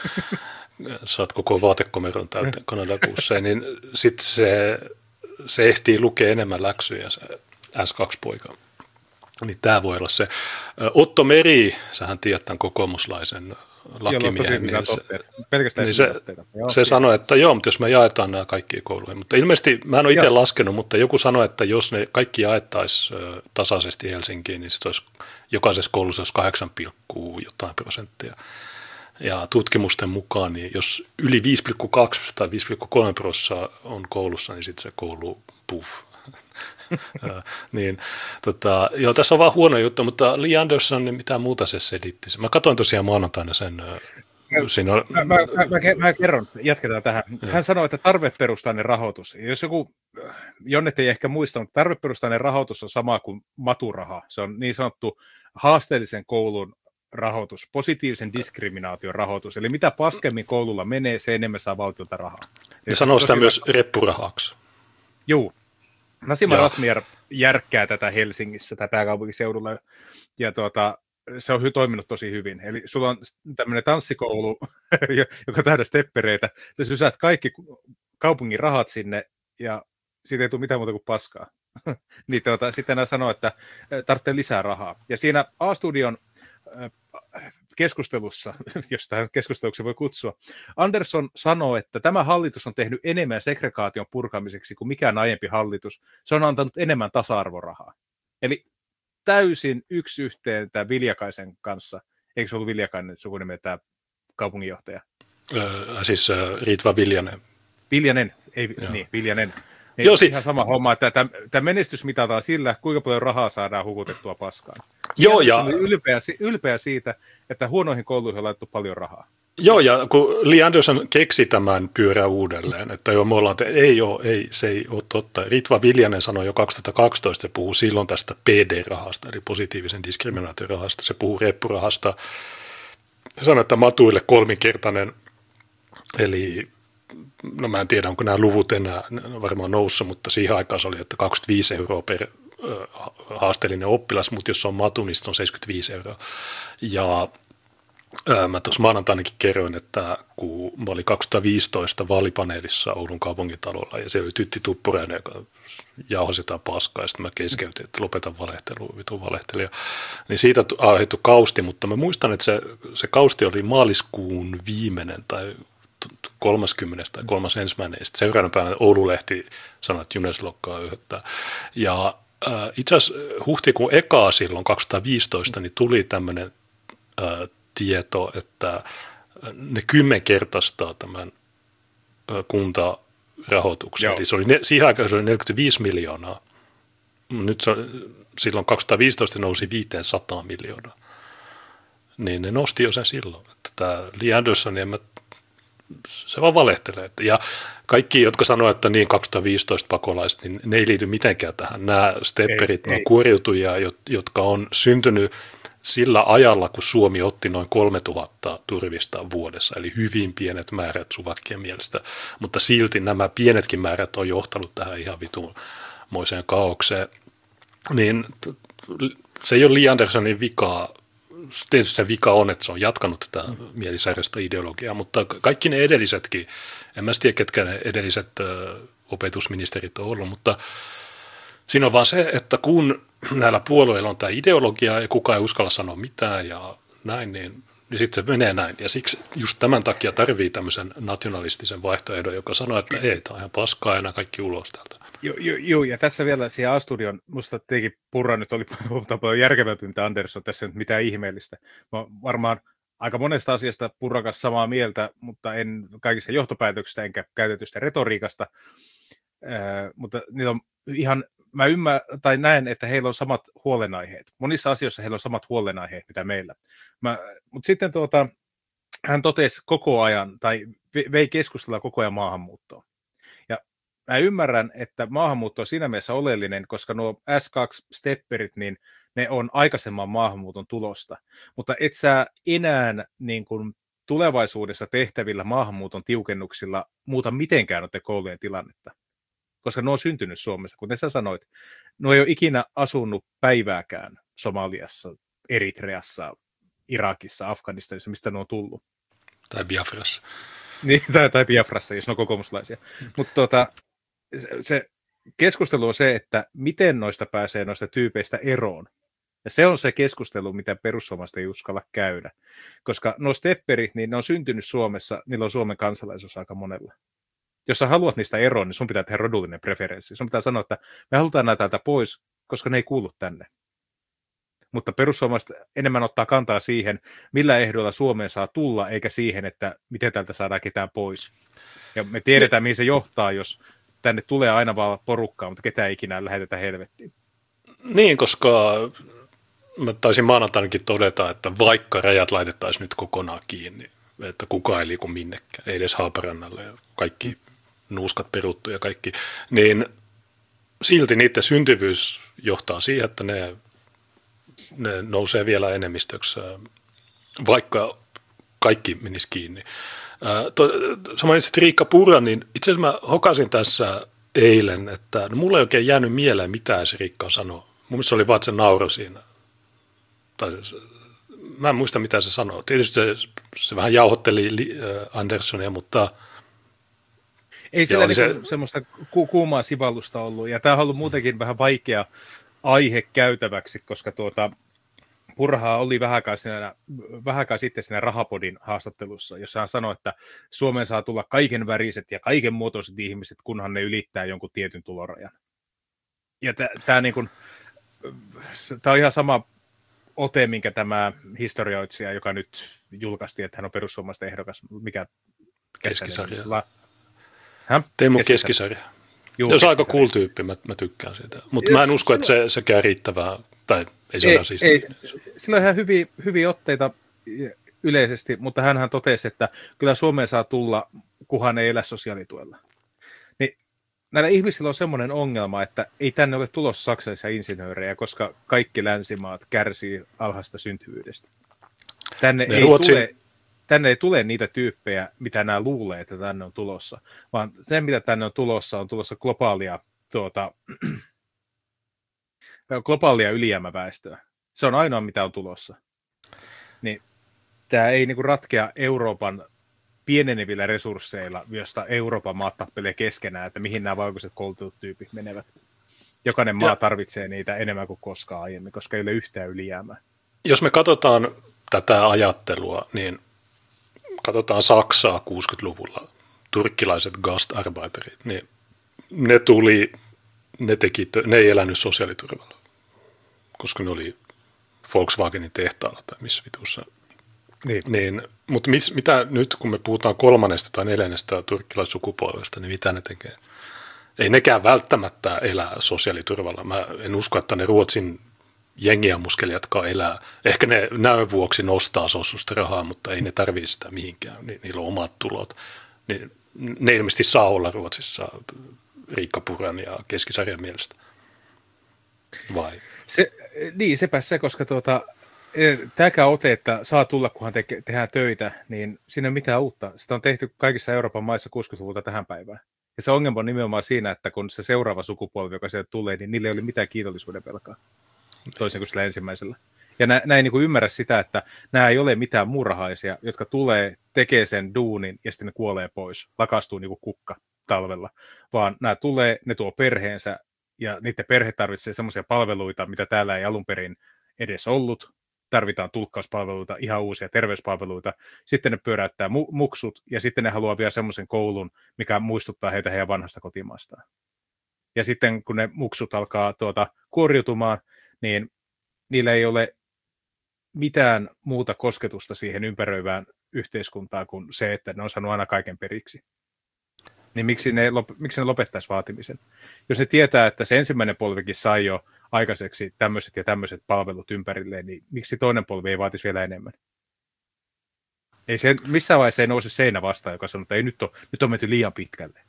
saat koko vaatekomeron täyteen Kanadakusseen, niin sitten se, se ehtii lukea enemmän läksyjä se S2-poika. Niin tämä voi olla se. Otto Meri, sähän tiedät tämän kokoomuslaisen lakimiehen, niin se, Pelkästään niin se, joo, se sanoi, että joo, mutta jos me jaetaan nämä kaikkiin kouluihin. Mutta ilmeisesti, mä en ole itse laskenut, mutta joku sanoi, että jos ne kaikki jaettaisiin tasaisesti Helsinkiin, niin se olisi jokaisessa koulussa olisi 8, jotain prosenttia. Ja tutkimusten mukaan, niin jos yli 5,2 tai 5,3 prosenttia on koulussa, niin sitten se koulu puff, niin, tota, joo, tässä on vaan huono juttu, mutta Lee Anderson, niin mitä muuta se selitti? Mä katsoin tosiaan maanantaina sen. Siinä on... mä, mä, mä, mä, mä kerron, jatketaan tähän. Hän sanoi, että tarveperustainen rahoitus, jos joku, Jonnet ei ehkä muista, mutta tarveperustainen rahoitus on sama kuin maturaha. Se on niin sanottu haasteellisen koulun rahoitus, positiivisen diskriminaation rahoitus. Eli mitä paskemmin koululla menee, se enemmän saa valtiolta rahaa. Ja sanoo sitä myös reppurahaksi. Joo, Nasima Joo. Rasmier järkkää tätä Helsingissä tai pääkaupunkiseudulla, ja tuota, se on toiminut tosi hyvin. Eli sulla on tämmöinen tanssikoulu, joka täydä steppereitä, sä sysäät kaikki kaupungin rahat sinne, ja siitä ei tule mitään muuta kuin paskaa. niin tuota, sitten nämä sanoo, että tarvitsee lisää rahaa. Ja siinä A-studion keskustelussa, jos tähän keskusteluksi voi kutsua, Anderson sanoo, että tämä hallitus on tehnyt enemmän segregaation purkamiseksi kuin mikään aiempi hallitus. Se on antanut enemmän tasa-arvorahaa. Eli täysin yksi yhteen tämä Viljakaisen kanssa. Eikö se ollut Viljakainen sukunimi tämä kaupunginjohtaja? Äh, siis äh, Ritva Viljanen. Viljanen, ei, niin, Viljanen. Niin Joo, ihan sama homma, että tämä, menestys mitataan sillä, kuinka paljon rahaa saadaan hukutettua paskaan. Joo, ja... Ylpeä, ylpeä siitä, että huonoihin kouluihin on laittu paljon rahaa. Joo, ja kun Lee Anderson keksi tämän pyörä uudelleen, että joo, me ollaan, että ei ole, ei, se ei ole totta. Ritva Viljanen sanoi jo 2012, se puhuu silloin tästä PD-rahasta, eli positiivisen diskriminaation rahasta, se puhuu reppurahasta. Se sanoi, että matuille kolminkertainen, eli no mä en tiedä, onko nämä luvut enää varmaan noussut, mutta siihen aikaan se oli, että 25 euroa per haasteellinen oppilas, mutta jos se on matu, niin se on 75 euroa. Ja ää, mä tuossa maanantainakin kerroin, että kun mä olin 2015 vaalipaneelissa Oulun kaupungintalolla ja siellä oli Tytti Tuppurainen, joka jauhoi sitä paskaa ja sitten mä keskeytin, että lopetan valehtelua, vitun valehtelija. Niin siitä aiheutui kausti, mutta mä muistan, että se, se kausti oli maaliskuun viimeinen tai 30. tai 31. Ja sitten seuraavana päivänä Oululehti sanoi, että Junes lokkaa yöttää. Ja äh, itse asiassa huhtikuun ekaa silloin 2015 niin tuli tämmöinen äh, tieto, että ne kymmenkertaistaa tämän äh, kuntarahoituksen. Joo. Eli se oli, siihen aikaan se oli 45 miljoonaa. Nyt se, silloin 2015 nousi 500 miljoonaa. Niin ne nosti jo sen silloin. Että tämä Lee Anderson, en mä se vaan valehtelee. Ja kaikki, jotka sanoo, että niin 2015 pakolaiset, niin ne ei liity mitenkään tähän. Nämä stepperit, ei, nämä kuoriutujia, jotka on syntynyt sillä ajalla, kun Suomi otti noin 3000 turvista vuodessa, eli hyvin pienet määrät suvakkien mielestä, mutta silti nämä pienetkin määrät on johtanut tähän ihan vitumoiseen kaaukseen, niin se ei ole Lee Andersonin vikaa tietysti se vika on, että se on jatkanut tätä mielisairasta ideologiaa, mutta kaikki ne edellisetkin, en mä tiedä ketkä ne edelliset opetusministerit on ollut, mutta siinä on vaan se, että kun näillä puolueilla on tämä ideologia ja kukaan ei uskalla sanoa mitään ja näin, niin niin sitten se menee näin. Ja siksi just tämän takia tarvii tämmöisen nationalistisen vaihtoehdon, joka sanoo, että ei, tämä on ihan paskaa ja kaikki ulos täältä. Joo, jo, jo, ja tässä vielä siihen A-studion, musta teikin Purra nyt oli paljon järkevämpi, mitä Andersson tässä nyt mitään ihmeellistä. Mä varmaan aika monesta asiasta Purrakas samaa mieltä, mutta en kaikista johtopäätöksistä enkä käytetystä retoriikasta. Äh, mutta niitä on ihan mä ymmärrän, tai näen, että heillä on samat huolenaiheet. Monissa asioissa heillä on samat huolenaiheet, mitä meillä. Mutta sitten tuota, hän totesi koko ajan, tai vei keskustella koko ajan maahanmuuttoon. Mä ymmärrän, että maahanmuutto on siinä mielessä oleellinen, koska nuo S2-stepperit, niin ne on aikaisemman maahanmuuton tulosta. Mutta et sä enää niin kuin tulevaisuudessa tehtävillä maahanmuuton tiukennuksilla muuta mitenkään noiden koulujen tilannetta. Koska ne on syntynyt Suomessa, kuten sä sanoit. Ne ei ole ikinä asunut päivääkään Somaliassa, Eritreassa, Irakissa, Afganistanissa, mistä ne on tullut. Tai Biafrassa. Niin, tai, tai Biafrassa, jos ne on kokoomuslaisia. Mutta tota, se, keskustelu on se, että miten noista pääsee noista tyypeistä eroon. Ja se on se keskustelu, mitä perussuomalaiset ei uskalla käydä. Koska nuo stepperit, niin ne on syntynyt Suomessa, niillä on Suomen kansalaisuus aika monella. Jos sä haluat niistä eroon, niin sun pitää tehdä rodullinen preferenssi. Sun pitää sanoa, että me halutaan näitä täältä pois, koska ne ei kuulu tänne. Mutta perussuomalaiset enemmän ottaa kantaa siihen, millä ehdoilla Suomeen saa tulla, eikä siihen, että miten täältä saadaan ketään pois. Ja me tiedetään, mihin se johtaa, jos tänne tulee aina vaan porukkaa, mutta ketään ikinä lähetetä helvettiin. Niin, koska mä taisin maanantainakin todeta, että vaikka rajat laitettaisiin nyt kokonaan kiinni, että kukaan ei liiku minnekään, ei edes Haaparannalle kaikki nuuskat peruttu ja kaikki, niin silti niiden syntyvyys johtaa siihen, että ne, ne nousee vielä enemmistöksi, vaikka kaikki menisi kiinni. Sä mainitsit Riikka Purra, niin itse asiassa mä hokasin tässä eilen, että no mulla ei oikein jäänyt mieleen, mitä se Riikka sanoi. Mun mielestä se oli vaan se nauro siinä tai mä en muista mitä se sanoi. Tietysti se, se vähän jauhotteli Andersonia, mutta ei sillä niin se... semmoista ku- kuumaa sivallusta ollut, ja tämä on ollut muutenkin vähän vaikea aihe käytäväksi, koska tuota, Purhaa oli vähäkään, siinä, vähäkään sitten siinä Rahapodin haastattelussa, jossa hän sanoi, että Suomeen saa tulla kaiken väriset ja kaiken muotoiset ihmiset, kunhan ne ylittää jonkun tietyn tulorajan. Ja tämä niin on ihan sama ote, minkä tämä historioitsija, joka nyt julkaistiin, että hän on perussuomalaisten ehdokas, mikä... Keskisarja. La... Teemu Keskisarja. Keskisarja. Juu, Jos aika cool tyyppi, mä, mä tykkään siitä. Mutta mä en usko, että se, se käy riittävää, tai ei se ei, siis. Ei. Sillä on ihan hyviä, hyviä otteita yleisesti, mutta hän totesi, että kyllä Suomeen saa tulla, kuhan ei elä sosiaalituella näillä ihmisillä on semmoinen ongelma, että ei tänne ole tulossa saksalaisia insinöörejä, koska kaikki länsimaat kärsii alhaista syntyvyydestä. Tänne ei, Ruotsin... tule, tänne ei tule niitä tyyppejä, mitä nämä luulee, että tänne on tulossa, vaan se, mitä tänne on tulossa, on tulossa globaalia, tuota, globaalia ylijäämäväestöä. Se on ainoa, mitä on tulossa. Niin, tämä ei niinku ratkea Euroopan pienenevillä resursseilla, josta Euroopan maat tappelee keskenään, että mihin nämä valkoiset koulutut tyypit menevät. Jokainen maa ja. tarvitsee niitä enemmän kuin koskaan aiemmin, koska ei ole yhtään ylijäämää. Jos me katsotaan tätä ajattelua, niin katsotaan Saksaa 60-luvulla, turkkilaiset gastarbeiterit, niin ne tuli, ne, teki, ne ei elänyt sosiaaliturvalla, koska ne oli Volkswagenin tehtaalla tai missä vitussa niin. niin mutta mis, mitä nyt, kun me puhutaan kolmannesta tai neljännestä turkkilaissukupolvesta, niin mitä ne tekee? Ei nekään välttämättä elää sosiaaliturvalla. Mä en usko, että ne Ruotsin jengiammuskelijatkaan elää. Ehkä ne näön vuoksi nostaa sossusta rahaa, mutta ei ne tarvitse sitä mihinkään. Ni, niillä on omat tulot. Niin, ne ilmeisesti saa olla Ruotsissa Riikka Puran ja keskisarjan mielestä. Vai? Se, niin, sepä se, koska tuota, Tämäkään ote, että saa tulla, kunhan te- tehdään töitä, niin siinä ei mitään uutta. Sitä on tehty kaikissa Euroopan maissa 60-luvulta tähän päivään. Ja se ongelma on nimenomaan siinä, että kun se seuraava sukupolvi, joka sieltä tulee, niin niille ei ole mitään kiitollisuuden velkaa. Toisin kuin sillä ensimmäisellä. Ja nä, näin niin kuin ymmärrä sitä, että nämä ei ole mitään murhaisia, jotka tulee, tekee sen duunin ja sitten ne kuolee pois, lakastuu niin kuin kukka talvella. Vaan nämä tulee, ne tuo perheensä ja niiden perhe tarvitsee semmoisia palveluita, mitä täällä ei alun perin edes ollut, tarvitaan tulkkauspalveluita, ihan uusia terveyspalveluita, sitten ne pyöräyttää mu- muksut, ja sitten ne haluaa vielä semmoisen koulun, mikä muistuttaa heitä heidän vanhasta kotimaastaan. Ja sitten kun ne muksut alkaa tuota, kuoriutumaan, niin niillä ei ole mitään muuta kosketusta siihen ympäröivään yhteiskuntaan kuin se, että ne on saanut aina kaiken periksi. Niin miksi ne, miksi ne lopettaisi vaatimisen? Jos ne tietää, että se ensimmäinen polvikin sai jo aikaiseksi tämmöiset ja tämmöiset palvelut ympärilleen, niin miksi toinen polvi ei vaatisi vielä enemmän? Ei se, missään vaiheessa ei nouse seinä vastaan, joka sanoo, että ei nyt ole, nyt on menty liian pitkälle.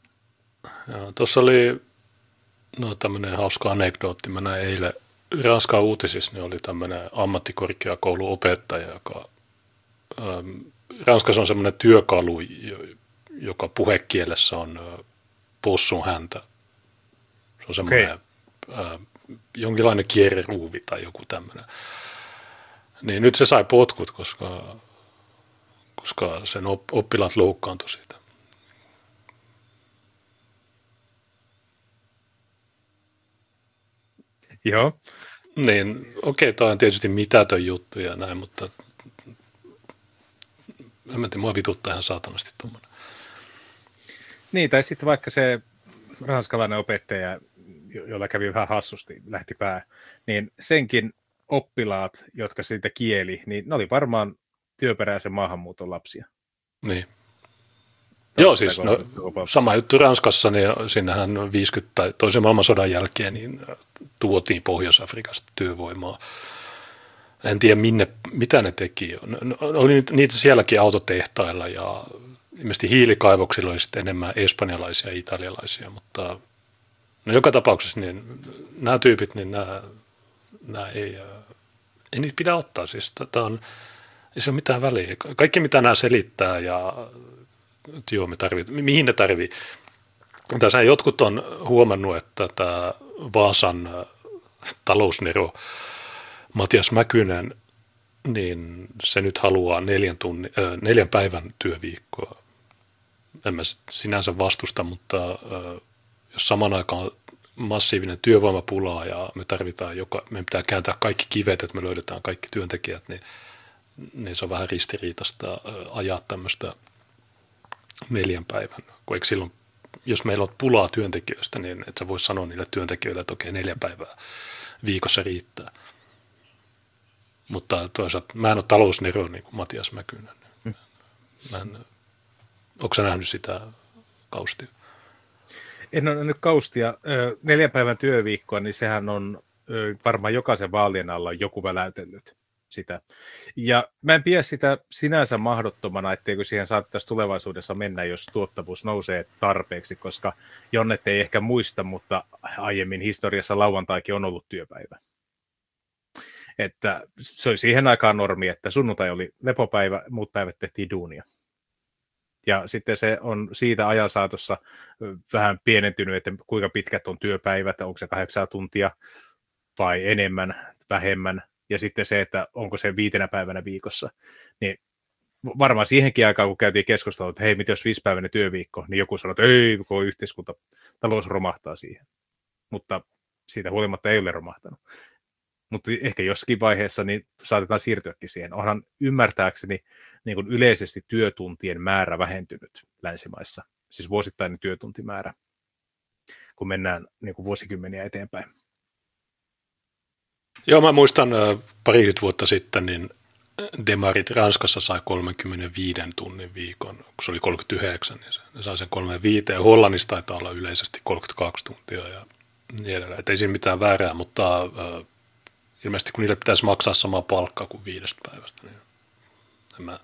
Tuossa oli no, tämmöinen hauska anekdootti. Mä näin eilen Ranskan uutisissa, niin oli tämmöinen ammattikorkeakouluopettaja, joka Ranskassa on semmoinen työkalu, joka puhekielessä on possun häntä. Se on semmoinen okay. äh, jonkinlainen kierreruuvi tai joku tämmöinen. Niin nyt se sai potkut, koska, koska sen oppilaat loukkaantui siitä. Joo. Niin, okei, okay, toi on tietysti mitätön juttu ja näin, mutta en mä tiedä, mua vituttaa ihan saatanasti tuommoinen. Niin, tai sitten vaikka se ranskalainen opettaja, jolla kävi vähän hassusti, lähti pää, niin senkin oppilaat, jotka siitä kieli, niin ne oli varmaan työperäisen maahanmuuton lapsia. Niin. Joo, siis no, sama juttu Ranskassa, niin sinnehän 50 tai toisen maailmansodan jälkeen niin tuotiin Pohjois-Afrikasta työvoimaa. En tiedä minne, mitä ne teki. Oli niitä sielläkin autotehtailla ja ilmeisesti hiilikaivoksilla oli enemmän espanjalaisia ja italialaisia, mutta no joka tapauksessa niin nämä tyypit, niin nämä, nämä ei, ei niitä pidä ottaa. Siis tätä on, ei se ole mitään väliä. Kaikki mitä nämä selittää ja että joo, me tarvit, mihin ne tarvii. Tässä jotkut on huomannut, että tämä Vaasan talousnero Matias Mäkynen, niin se nyt haluaa neljän, tunni, äh, neljän päivän työviikkoa en mä sinänsä vastusta, mutta jos saman aikaan massiivinen työvoimapula ja me tarvitaan joka, me pitää kääntää kaikki kivet, että me löydetään kaikki työntekijät, niin, niin se on vähän ristiriitasta ajaa tämmöistä neljän päivän, kun eikö silloin, jos meillä on pulaa työntekijöistä, niin et sä voi sanoa niille työntekijöille, että okei, neljä päivää viikossa riittää. Mutta toisaalta mä en ole talousnero niin kuin Matias Mäkynen. Mä en, Onko sä nähnyt sitä kaustia? En ole nähnyt kaustia. Neljän päivän työviikkoa, niin sehän on varmaan jokaisen vaalien alla joku väläytellyt sitä. Ja mä en pidä sitä sinänsä mahdottomana, etteikö siihen saattaisi tulevaisuudessa mennä, jos tuottavuus nousee tarpeeksi, koska Jonnet ei ehkä muista, mutta aiemmin historiassa lauantaikin on ollut työpäivä. Että se oli siihen aikaan normi, että sunnuntai oli lepopäivä, muut päivät tehtiin duunia. Ja sitten se on siitä ajan saatossa vähän pienentynyt, että kuinka pitkät on työpäivät, onko se kahdeksan tuntia vai enemmän, vähemmän. Ja sitten se, että onko se viitenä päivänä viikossa. Niin varmaan siihenkin aikaan, kun käytiin keskustelua, että hei, mitä jos viisipäiväinen työviikko, niin joku sanoi, että ei, koko yhteiskunta, talous romahtaa siihen. Mutta siitä huolimatta ei ole romahtanut mutta ehkä jossakin vaiheessa niin saatetaan siirtyäkin siihen. Onhan ymmärtääkseni niin kuin yleisesti työtuntien määrä vähentynyt länsimaissa, siis vuosittainen työtuntimäärä, kun mennään niin kuin vuosikymmeniä eteenpäin. Joo, mä muistan pari vuotta sitten, niin demarit Ranskassa sai 35 tunnin viikon, kun se oli 39, niin se, ne sai sen 35, ja Hollannissa taitaa olla yleisesti 32 tuntia ja niin edelleen. Et ei siinä mitään väärää, mutta ilmeisesti kun niille pitäisi maksaa sama palkka kuin viidestä päivästä, niin en mä...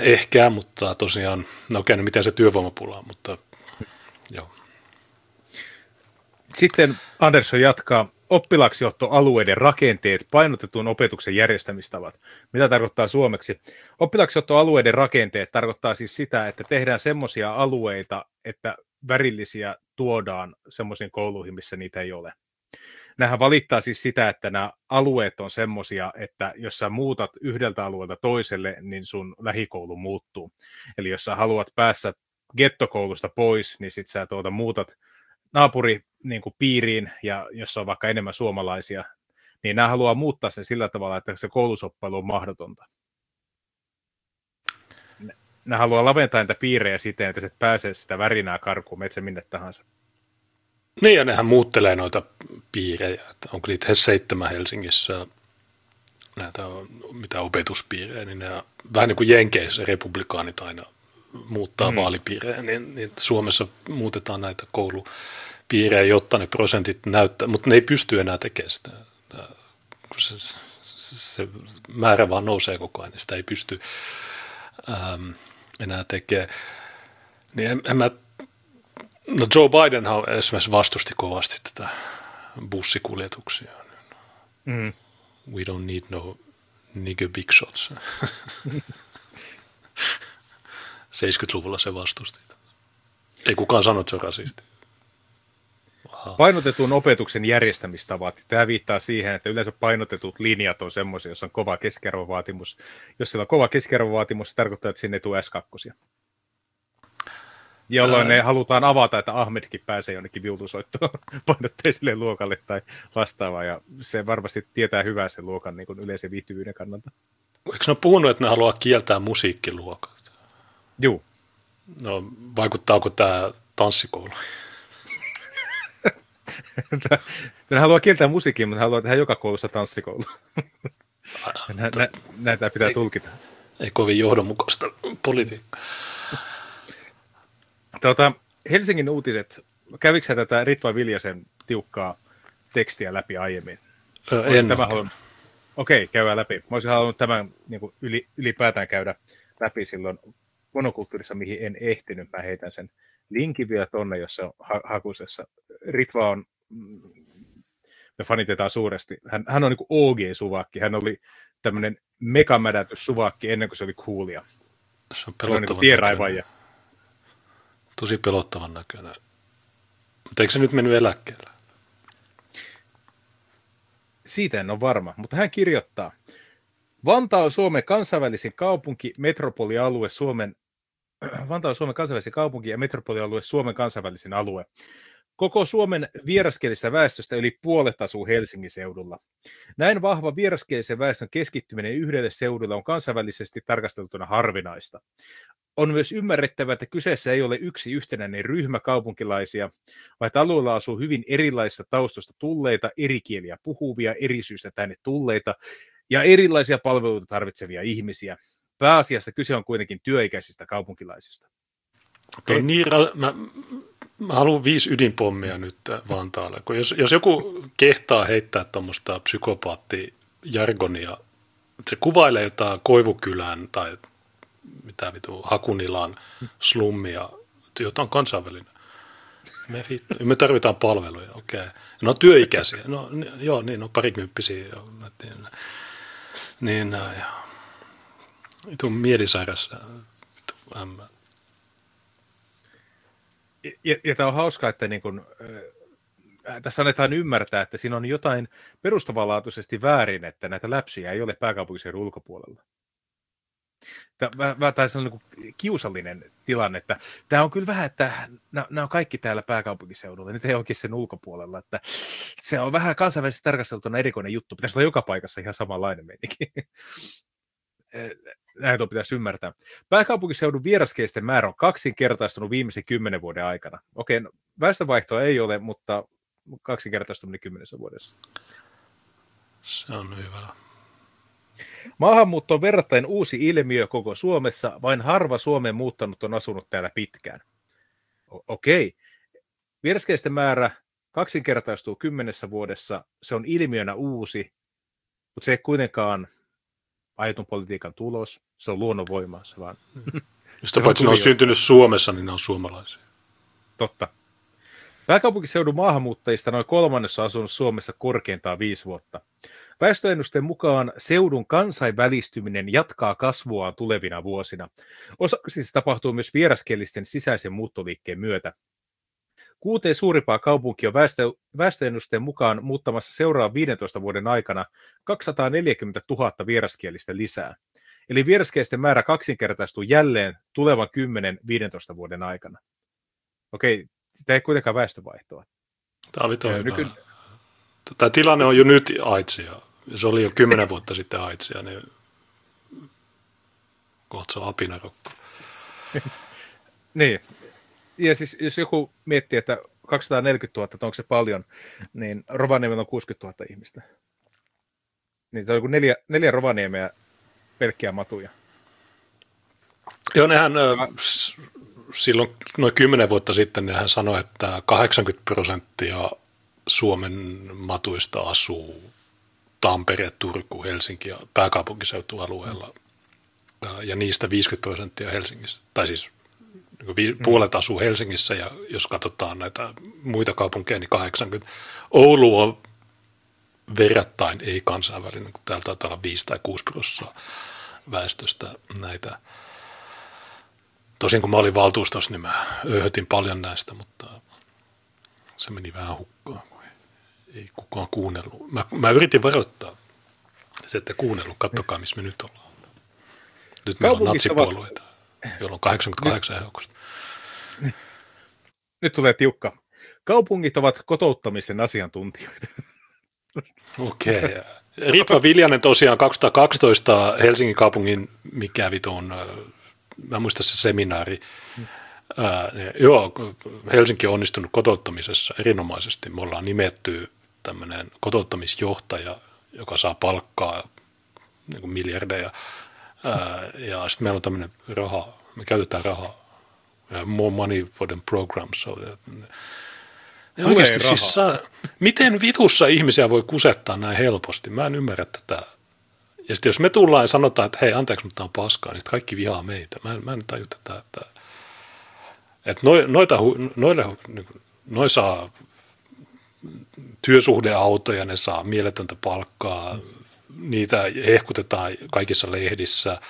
Ehkä, mutta tosiaan, no okei, no miten se työvoimapula mutta joo. Sitten Andersson jatkaa oppilaaksiottoalueiden rakenteet, painotetun opetuksen järjestämistavat. Mitä tarkoittaa suomeksi? Oppilaaksiottoalueiden rakenteet tarkoittaa siis sitä, että tehdään semmoisia alueita, että värillisiä tuodaan semmoisiin kouluihin, missä niitä ei ole nämähän valittaa siis sitä, että nämä alueet on semmoisia, että jos sä muutat yhdeltä alueelta toiselle, niin sun lähikoulu muuttuu. Eli jos sä haluat päässä gettokoulusta pois, niin sit sä tuota muutat naapuri niin kuin piiriin, ja jos on vaikka enemmän suomalaisia, niin nämä haluaa muuttaa sen sillä tavalla, että se koulusoppailu on mahdotonta. Nämä haluaa laventaa niitä piirejä siten, että sä et pääse sitä värinää karkuun metsä minne tahansa. Niin, ja nehän muuttelee noita piirejä. Että onko niitä seitsemän Helsingissä näitä mitä opetuspiirejä, niin ne vähän niin kuin Jenkeissä republikaanit aina muuttaa mm. vaalipiirejä, niin, niin Suomessa muutetaan näitä koulupiirejä, jotta ne prosentit näyttää, mutta ne ei pysty enää tekemään sitä. Se, se, se määrä vaan nousee koko ajan, niin sitä ei pysty äm, enää tekemään. Niin en, en mä, no Joe Biden esimerkiksi vastusti kovasti tätä bussikuljetuksia. Mm. We don't need no nigger big shots. 70-luvulla se vastusti. Ei kukaan sano, että se on rasisti. Aha. Painotetun opetuksen järjestämistavat. Tämä viittaa siihen, että yleensä painotetut linjat on semmoisia, jossa on kova keskiarvovaatimus. Jos sillä on kova keskiarvovaatimus, se tarkoittaa, että sinne ei tule S2. Jolloin ne halutaan avata, että Ahmedkin pääsee jonnekin viultusoittoon painotteiselle luokalle tai vastaavaa. Ja se varmasti tietää hyvää sen luokan niin kuin yleisen viihtyvyyden kannalta. Eikö ne ole puhunut, että ne haluaa kieltää musiikkiluokat? Joo. No, vaikuttaako tämä tanssikoulu? ne haluaa kieltää musiikkia, mutta haluaa tehdä joka koulussa tanssikoulu. nä, nä, näitä pitää ei, tulkita. Ei kovin johdonmukaista politiikkaa. Tuota, Helsingin uutiset, kävikö tätä Ritva Viljasen tiukkaa tekstiä läpi aiemmin? Ö, en tämä halunnut... Okei, käydään läpi. Mä olisin halunnut tämän niin kuin yli, ylipäätään käydä läpi silloin monokulttuurissa, mihin en ehtinyt. Mä heitän sen linkin vielä tonne, jos se on ha- hakusessa. Ritva on, mm, me fanitetaan suuresti. Hän, hän on niin OG-suvakki. Hän oli tämmöinen megamädätys suvakki ennen kuin se oli coolia. Se on pelottavan niin Tosi pelottavan näköinen. Mutta eikö se nyt mennyt eläkkeelle? Siitä en ole varma, mutta hän kirjoittaa. Vantaa on Suomen kansainvälisin kaupunki, metropolialue Suomen Vantaa on Suomen kansainvälisin kaupunki ja metropolialue Suomen kansainvälisin alue. Koko Suomen vieraskielistä väestöstä yli puolet asuu Helsingin seudulla. Näin vahva vieraskielisen väestön keskittyminen yhdelle seudulle on kansainvälisesti tarkasteltuna harvinaista. On myös ymmärrettävä, että kyseessä ei ole yksi yhtenäinen ryhmä kaupunkilaisia, vaan että alueella asuu hyvin erilaisista taustoista tulleita, eri kieliä puhuvia, eri syistä tänne tulleita ja erilaisia palveluita tarvitsevia ihmisiä. Pääasiassa kyse on kuitenkin työikäisistä kaupunkilaisista. Okay. Niin, mä, mä haluan viisi ydinpommia nyt Vantaalle. Kun jos, jos joku kehtaa heittää tuommoista psykopaattijargonia, se kuvailee jotain Koivukylän tai mitä vitu, Hakunilan slummia, jotain kansainvälinen. Me, vittu, me tarvitaan palveluja, okei. Okay. No työikäisiä, no joo, niin on parikymppisiä. Niin, näin. Vitu mielisairas. Ämmä. Ja, ja, ja tämä on hauskaa, että niin kun, äh, tässä annetaan ymmärtää, että siinä on jotain perustavanlaatuisesti väärin, että näitä läpsiä ei ole pääkaupunkiseudun ulkopuolella. Tämä, on niin kiusallinen tilanne, että tämä on kyllä vähän, että nämä on kaikki täällä pääkaupunkiseudulla, nyt ei oikein sen ulkopuolella, että se on vähän kansainvälisesti tarkasteltuna erikoinen juttu, pitäisi olla joka paikassa ihan samanlainen meininki. Näin tuo pitäisi ymmärtää. Pääkaupunkiseudun vieraskielisten määrä on kaksinkertaistunut viimeisen kymmenen vuoden aikana. Okei, no, väestövaihtoa ei ole, mutta kaksinkertaistuminen kymmenessä vuodessa. Se on hyvä. Maahanmuutto on verrattain uusi ilmiö koko Suomessa, vain harva Suomeen muuttanut on asunut täällä pitkään. O- okei. Vieraskielisten määrä kaksinkertaistuu kymmenessä vuodessa, se on ilmiönä uusi, mutta se ei kuitenkaan aiotun politiikan tulos, se on luonnonvoima. Se vaan... Jos paitsi ne on syntynyt Suomessa, niin ne on suomalaisia. Totta. Pääkaupunkiseudun maahanmuuttajista noin kolmannessa asunut Suomessa korkeintaan viisi vuotta. Väestöennusteen mukaan seudun kansainvälistyminen jatkaa kasvuaan tulevina vuosina. Osa siis tapahtuu myös vieraskielisten sisäisen muuttoliikkeen myötä. Kuuteen suurimpaa kaupunki on väestö, väestöennusteen mukaan muuttamassa seuraavan 15 vuoden aikana 240 000 vieraskielistä lisää. Eli vieraskielisten määrä kaksinkertaistuu jälleen tulevan 10-15 vuoden aikana. Okei, tämä ei kuitenkaan väestövaihtoa. Tämä on nyky... Tämä tilanne on jo nyt aitsia. Se oli jo kymmenen vuotta sitten aitsia, niin kohta se on apinarokko. niin, ja siis jos joku miettii, että 240 000, että onko se paljon, niin Rovaniemellä on 60 000 ihmistä. Niin se on joku neljä, neljä Rovaniemeä pelkkiä matuja. Joo, nehän silloin noin kymmenen vuotta sitten hän sanoi, että 80 prosenttia Suomen matuista asuu Tampere, Turku, Helsinki ja pääkaupunkiseutualueella. Ja niistä 50 prosenttia Helsingissä, tai siis niin puolet asuu Helsingissä ja jos katsotaan näitä muita kaupunkeja, niin 80. Oulu on verrattain ei kansainvälinen, kun täällä taitaa olla 5 tai 6 prosenttia väestöstä näitä. Tosin kun mä olin valtuustossa, niin mä öhötin paljon näistä, mutta se meni vähän hukkaan, kun ei kukaan kuunnellut. Mä, mä yritin varoittaa, että ette kuunnellut, kattokaa missä me nyt ollaan. Nyt meillä on natsipuolueita, joilla on 88 ehdokusta. Nyt tulee tiukka. Kaupungit ovat kotouttamisen asiantuntijoita. Okei. Okay. Ritva Viljanen tosiaan 2012 Helsingin kaupungin, mikä vitun, mä muistan se seminaari, Ää, joo, Helsinki on onnistunut kotouttamisessa erinomaisesti. Me ollaan nimetty tämmöinen kotouttamisjohtaja, joka saa palkkaa niin kuin miljardeja. Ää, ja sitten meillä on tämmöinen raha, me käytetään rahaa. More money for the program. So ja oikeasti siis saa, miten vitussa ihmisiä voi kusettaa näin helposti? Mä en ymmärrä tätä. Ja sitten jos me tullaan ja sanotaan, että hei, anteeksi, mutta tämä on paskaa, niin kaikki vihaa meitä. Mä en, mä en taju tätä, että, että noita, noille, niin noi saa työsuhdeautoja, ne saa mieletöntä palkkaa, niitä hehkutetaan kaikissa lehdissä,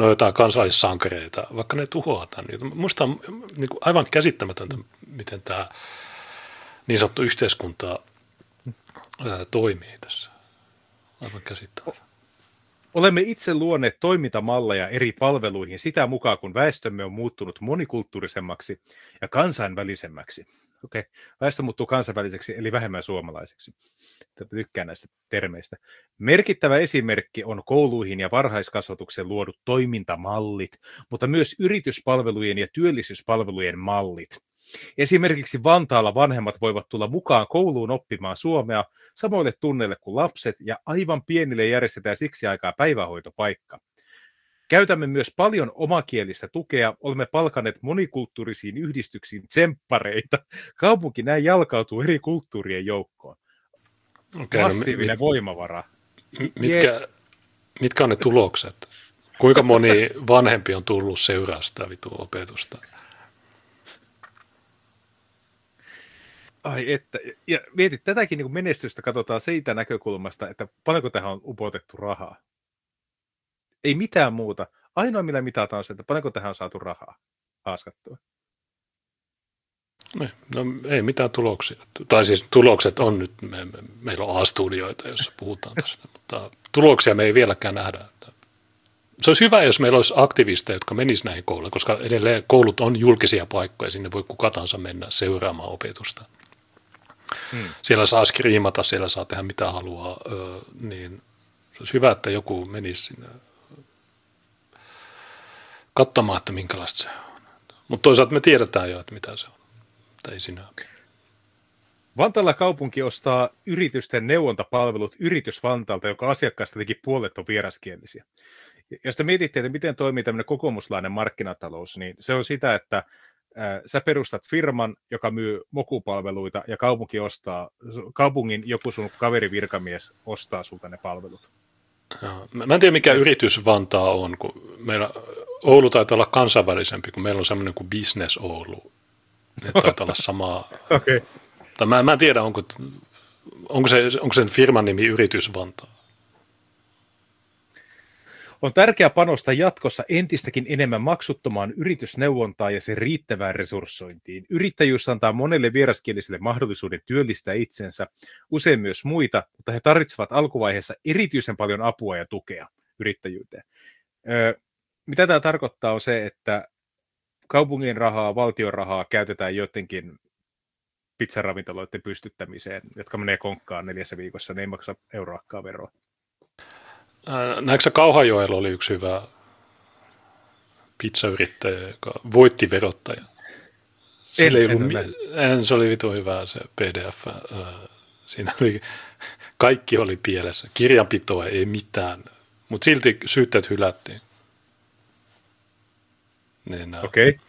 on jotain kansallissankareita, vaikka ne tuhoataan. Minusta on niin kuin aivan käsittämätöntä, miten tämä niin sanottu yhteiskunta toimii tässä. Aivan käsittämätöntä. Olemme itse luoneet toimintamalleja eri palveluihin sitä mukaan, kun väestömme on muuttunut monikulttuurisemmaksi ja kansainvälisemmäksi. Okei, väestö muuttuu kansainväliseksi, eli vähemmän suomalaiseksi. Tykkään näistä termeistä. Merkittävä esimerkki on kouluihin ja varhaiskasvatuksen luodut toimintamallit, mutta myös yrityspalvelujen ja työllisyyspalvelujen mallit. Esimerkiksi Vantaalla vanhemmat voivat tulla mukaan kouluun oppimaan suomea samoille tunneille kuin lapset, ja aivan pienille järjestetään siksi aikaa päivähoitopaikka. Käytämme myös paljon omakielistä tukea, olemme palkanneet monikulttuurisiin yhdistyksiin tsemppareita. Kaupunki näin jalkautuu eri kulttuurien joukkoon. Okay, Massiivinen no, mit, voimavara. Mitkä, yes. mitkä on ne tulokset? Kuinka moni vanhempi on tullut seuraa sitä vitu opetusta? Ai että, ja mietit, tätäkin niin menestystä katsotaan siitä näkökulmasta, että paljonko tähän on upotettu rahaa. Ei mitään muuta. Ainoa, millä mitataan se, että paljonko tähän on saatu rahaa haaskattua. Ne, no ei mitään tuloksia. Tai siis tulokset on nyt, me, me, meillä on A-studioita, joissa puhutaan tästä, mutta tuloksia me ei vieläkään nähdä. Se olisi hyvä, jos meillä olisi aktivisteja, jotka menisivät näihin kouluihin, koska edelleen koulut on julkisia paikkoja, sinne voi kuka tahansa mennä seuraamaan opetusta. Hmm. Siellä saa skriimata, siellä saa tehdä mitä haluaa, niin se olisi hyvä, että joku menisi sinne katsomaan, että minkälaista se on. Mutta toisaalta me tiedetään jo, että mitä se on. Mutta ei sinä. Vantaalla kaupunki ostaa yritysten neuvontapalvelut Yritys Vantaalta, joka asiakkaista teki puolet on vieraskielisiä. Jos te mietitte, että miten toimii tämmöinen kokoomuslainen markkinatalous, niin se on sitä, että sä perustat firman, joka myy mokupalveluita ja kaupunki ostaa, kaupungin joku sun kaveri virkamies ostaa sulta ne palvelut. Mä en tiedä, mikä yritys Vantaa on, kun meillä Oulu taitaa olla kansainvälisempi, kun meillä on semmoinen kuin Business Oulu. Ne taitaa olla samaa. okay. Tai mä, mä en tiedä, onko, onko, se, onko sen firman nimi Yritys Vantaa. On tärkeää panostaa jatkossa entistäkin enemmän maksuttomaan yritysneuvontaan ja sen riittävään resurssointiin. Yrittäjyys antaa monelle vieraskieliselle mahdollisuuden työllistää itsensä, usein myös muita, mutta he tarvitsevat alkuvaiheessa erityisen paljon apua ja tukea yrittäjyyteen. Öö, mitä tämä tarkoittaa on se, että kaupungin rahaa, valtion rahaa käytetään jotenkin pizzaravintoloiden pystyttämiseen, jotka menee konkkaan neljässä viikossa, ne ei maksa euroakkaa veroa. Näetkö Kauhajoella oli yksi hyvä pizzayrittäjä, joka voitti verottajan? Sillä en, ollut, en, se oli vitu hyvä se PDF. Siinä oli, kaikki oli pielessä. Kirjanpitoa ei mitään, mutta silti syytteet hylättiin. Niin, Okei. Okay.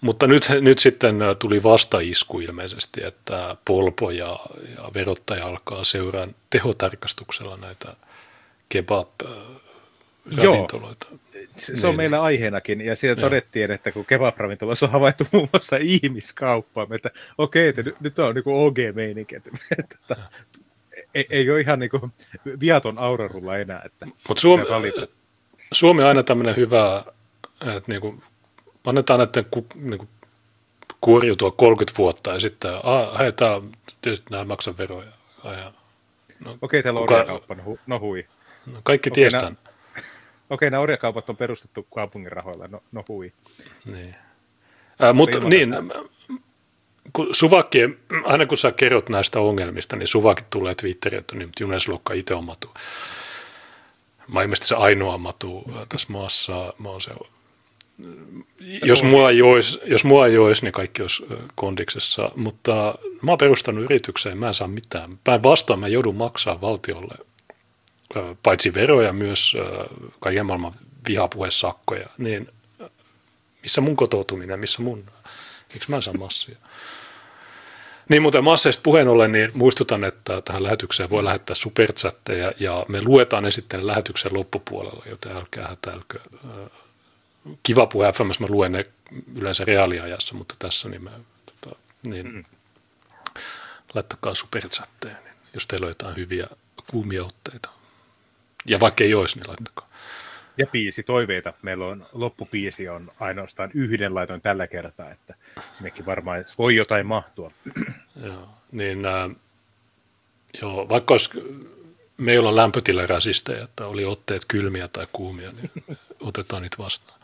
Mutta nyt, nyt sitten tuli vastaisku ilmeisesti, että Polpo ja, ja verottaja alkaa seuraan tehotarkastuksella näitä kebab-ravintoloita. Se, se on niin. meillä aiheenakin, ja siellä Joo. todettiin, että kun kebab-ravintolassa on havaittu muun muassa ihmiskauppaa, että okei, että nyt, nyt on niin OG-meininki, että, että ei, ei ole ihan niin kuin viaton aurarulla enää. Että Mutta Suomi, Suomi on aina tämmöinen hyvä, että niin kuin, annetaan näiden ku, niin kuin, kuoriutua 30 vuotta ja sitten, tää, tietysti nämä maksaa veroja. No, Okei, täällä on kuka... orjakauppa, no, no hui. No, kaikki Okei, tiestään. Nää... Okei, nämä orjakaupat on perustettu kaupungin rahoilla, no, no hui. Niin. Äh, mutta niin, kun Suvakki, aina kun sä kerrot näistä ongelmista, niin Suvakki tulee Twitteriin, että niin Juneslokka itse on matu. Mä ilmeisesti se ainoa matu tässä maassa. Mä oon se, jos mua, ei olisi, jos mua ei olisi, niin kaikki olisi kondiksessa. Mutta mä oon perustanut yritykseen, mä en saa mitään. Päinvastoin mä joudun maksaa valtiolle paitsi veroja myös kaiken maailman vihapuhesakkoja. Niin missä mun kotoutuminen, missä mun, miksi mä en saa massia? Niin muuten masseista puheen ollen, niin muistutan, että tähän lähetykseen voi lähettää superchatteja ja me luetaan ne sitten lähetyksen loppupuolella, joten älkää hätäilkö. Kiva puhe FMS, mä luen ne yleensä reaaliajassa, mutta tässä niin, mä, tota, niin mm. laittakaa superchatteja, niin jos teillä on jotain hyviä kuumia otteita. Ja vaikka ei olisi, niin laittakaa. Ja biisi toiveita. Meillä on loppupiisi on ainoastaan yhden laiton tällä kertaa, että sinnekin varmaan voi jotain mahtua. Joo, niin äh, joo, vaikka olisi, meillä on lämpötilarasisteja, että oli otteet kylmiä tai kuumia, niin otetaan niitä vastaan.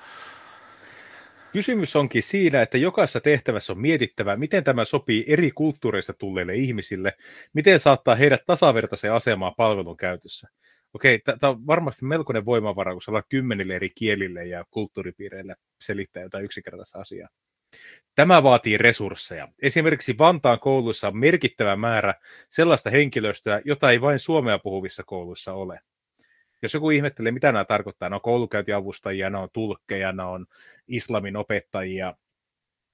Kysymys onkin siinä, että jokaisessa tehtävässä on mietittävä, miten tämä sopii eri kulttuureista tulleille ihmisille, miten saattaa heidät tasavertaiseen asemaan palvelun käytössä. Okei, tämä on varmasti melkoinen voimavara, kun sä kymmenille eri kielille ja kulttuuripiireille selittää jotain yksinkertaista asiaa. Tämä vaatii resursseja. Esimerkiksi Vantaan kouluissa on merkittävä määrä sellaista henkilöstöä, jota ei vain suomea puhuvissa kouluissa ole. Jos joku ihmettelee, mitä nämä tarkoittaa, ne on koulukäyntiavustajia, ne on tulkkeja, ne on islamin opettajia.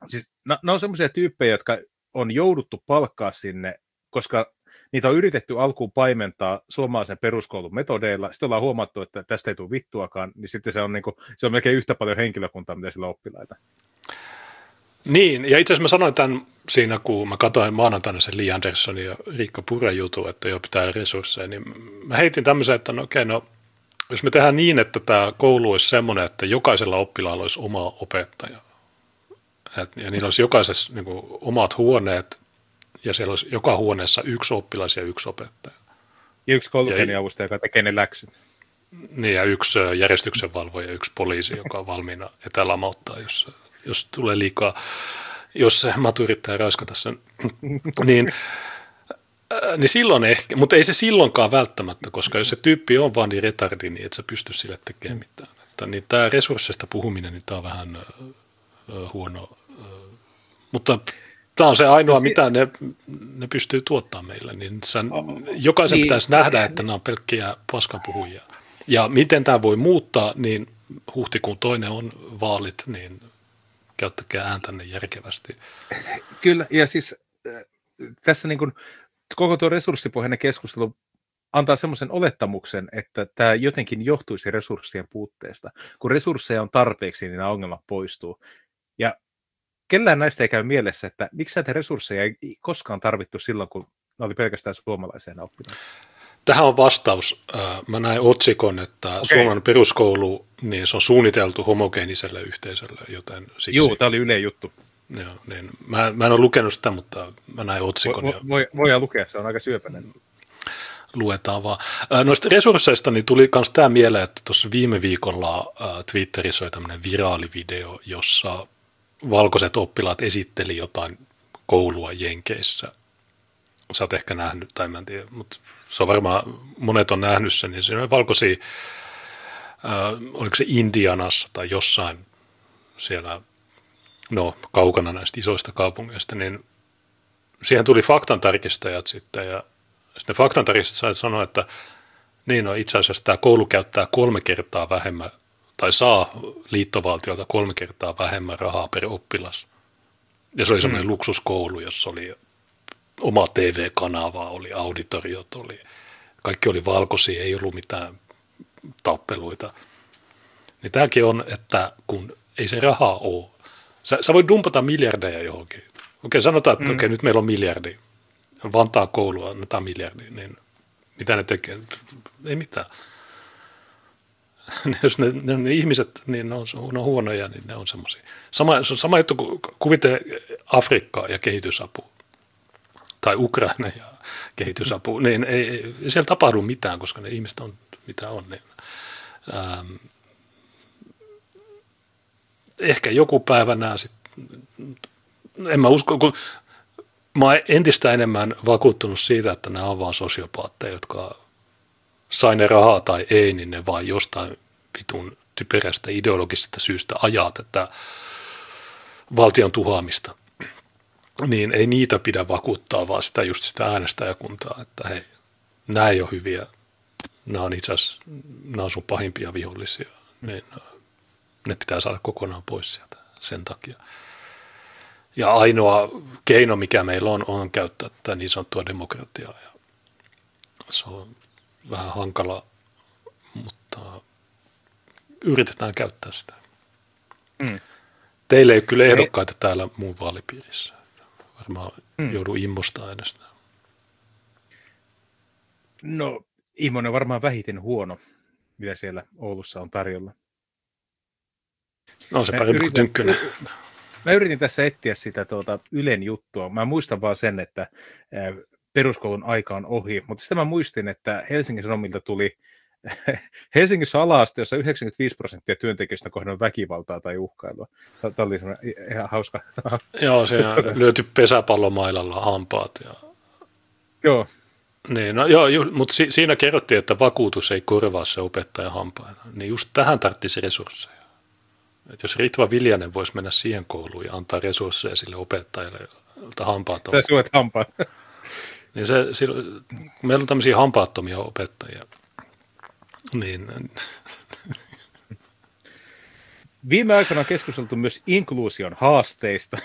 Siis, ne on sellaisia tyyppejä, jotka on jouduttu palkkaa sinne, koska niitä on yritetty alkuun paimentaa suomalaisen peruskoulun metodeilla, sitten ollaan huomattu, että tästä ei tule vittuakaan, niin sitten se on, niin kuin, se on melkein yhtä paljon henkilökuntaa, mitä sillä oppilaita. Niin, ja itse asiassa mä sanoin tämän siinä, kun mä katsoin maanantaina sen Lee Andersonin ja Riikka Puren jutun, että jo pitää resursseja, niin mä heitin tämmöisen, että no okei, no jos me tehdään niin, että tämä koulu olisi semmoinen, että jokaisella oppilaalla olisi oma opettaja, et, ja niillä olisi jokaisessa niin kuin, omat huoneet, ja siellä olisi joka huoneessa yksi oppilas ja yksi opettaja. Ja yksi koulukäynniavustaja, joka tekee ne läksyt. Niin, ja yksi järjestyksenvalvoja ja yksi poliisi, joka on valmiina etälamauttaa, jos, jos tulee liikaa, jos se matu yrittää raiskata sen. niin, niin silloin ehkä, mutta ei se silloinkaan välttämättä, koska jos se tyyppi on vaan niin retardi, niin et sä pysty sille tekemään mitään. Että, niin tämä resursseista puhuminen, niin tämä on vähän huono, mutta Tämä on se ainoa, mitä ne, ne pystyy tuottamaan meille. Niin sen, jokaisen niin, pitäisi nähdä, että nämä on pelkkiä paskapuhujia. Ja miten tämä voi muuttaa, niin huhtikuun toinen on vaalit, niin käyttäkää ääntänne järkevästi. Kyllä, ja siis äh, tässä niin kuin, koko tuo resurssipohjainen keskustelu antaa semmoisen olettamuksen, että tämä jotenkin johtuisi resurssien puutteesta. Kun resursseja on tarpeeksi, niin nämä ongelmat poistuu. Kellään näistä ei käy mielessä, että miksi näitä resursseja ei koskaan tarvittu silloin, kun ne oli pelkästään suomalaisia oppineet? Tähän on vastaus. Mä näin otsikon, että okay. Suomen peruskoulu, niin se on suunniteltu homogeeniselle yhteisölle, joten siksi... Joo, tämä oli Yle juttu. Joo, niin. mä, mä en ole lukenut sitä, mutta mä näin otsikon. Voi, voi, voidaan lukea, se on aika syöpäinen. Luetaan vaan. Noista resursseista niin tuli myös tämä mieleen, että tuossa viime viikolla Twitterissä oli tämmöinen viraalivideo, jossa valkoiset oppilaat esitteli jotain koulua Jenkeissä. Sä oot ehkä nähnyt, tai mä en tiedä, mutta se on varmaan, monet on nähnyt sen, niin siinä on valkoisia, äh, oliko se Indianassa tai jossain siellä, no kaukana näistä isoista kaupungeista, niin siihen tuli faktantarkistajat sitten, ja sitten faktantarkistajat sanoivat, että niin no itse asiassa tämä koulu käyttää kolme kertaa vähemmän tai saa liittovaltiolta kolme kertaa vähemmän rahaa per oppilas. Ja se oli semmoinen mm. luksuskoulu, jossa oli oma TV-kanava, oli auditoriot, oli, kaikki oli valkoisia, ei ollut mitään tappeluita. Niin tämäkin on, että kun ei se rahaa ole, sä, sä voit dumpata miljardeja johonkin. Okei, sanotaan, että mm. okei, nyt meillä on miljardi. Vantaa koulua annetaan miljardi, niin mitä ne tekee? Ei mitään. Jos ne, ne, ne ihmiset, niin ne on, ne on huonoja, niin ne on semmoisia. Sama, se on sama juttu kuin kuvittele Afrikkaa ja kehitysapu tai Ukraina ja kehitysapu, niin ei, ei, ei siellä tapahdu mitään, koska ne ihmiset on mitä on. Niin, ähm, ehkä joku päivä nämä sitten, en mä usko, kun mä oon entistä enemmän vakuuttunut siitä, että nämä on vaan sosiopaatteja, jotka sai ne rahaa tai ei, niin ne vaan jostain vitun typerästä ideologisesta syystä ajaa tätä valtion tuhoamista. Niin ei niitä pidä vakuuttaa, vaan sitä just sitä äänestäjäkuntaa, että hei, nämä ei ole hyviä, nämä on itse asiassa, nämä on sun pahimpia vihollisia, niin ne pitää saada kokonaan pois sieltä sen takia. Ja ainoa keino, mikä meillä on, on käyttää tätä niin sanottua demokratiaa. Ja se on vähän hankala, mutta yritetään käyttää sitä. Mm. Teille ei ole kyllä ehdokkaita ei. täällä muun vaalipiirissä. Varmaan mm. joudu immosta äänestämään. No, Immonen on varmaan vähiten huono, mitä siellä Oulussa on tarjolla. No se parempi kuin Tynkkynen. Mä yritin tässä etsiä sitä tuota Ylen juttua. Mä muistan vaan sen, että peruskoulun aika on ohi, mutta sitten mä muistin, että Helsingin Sanomilta tuli Helsingissä ala jossa 95 prosenttia työntekijöistä kohdannut väkivaltaa tai uhkailua. Tämä oli ihan hauska. Joo, se on lyöty pesäpallomailalla hampaat. Ja... Joo. Niin, no joo, ju, mutta si, siinä kerrottiin, että vakuutus ei korvaa se opettajan hampaita. Niin just tähän tarvitsisi resursseja. Et jos Ritva Viljanen voisi mennä siihen kouluun ja antaa resursseja sille opettajalle, jolta hampaat on. Sä syöt hampaat. Niin se, sillä, meillä on tämmöisiä hampaattomia opettajia. Niin. Viime aikoina on keskusteltu myös inkluusion haasteista.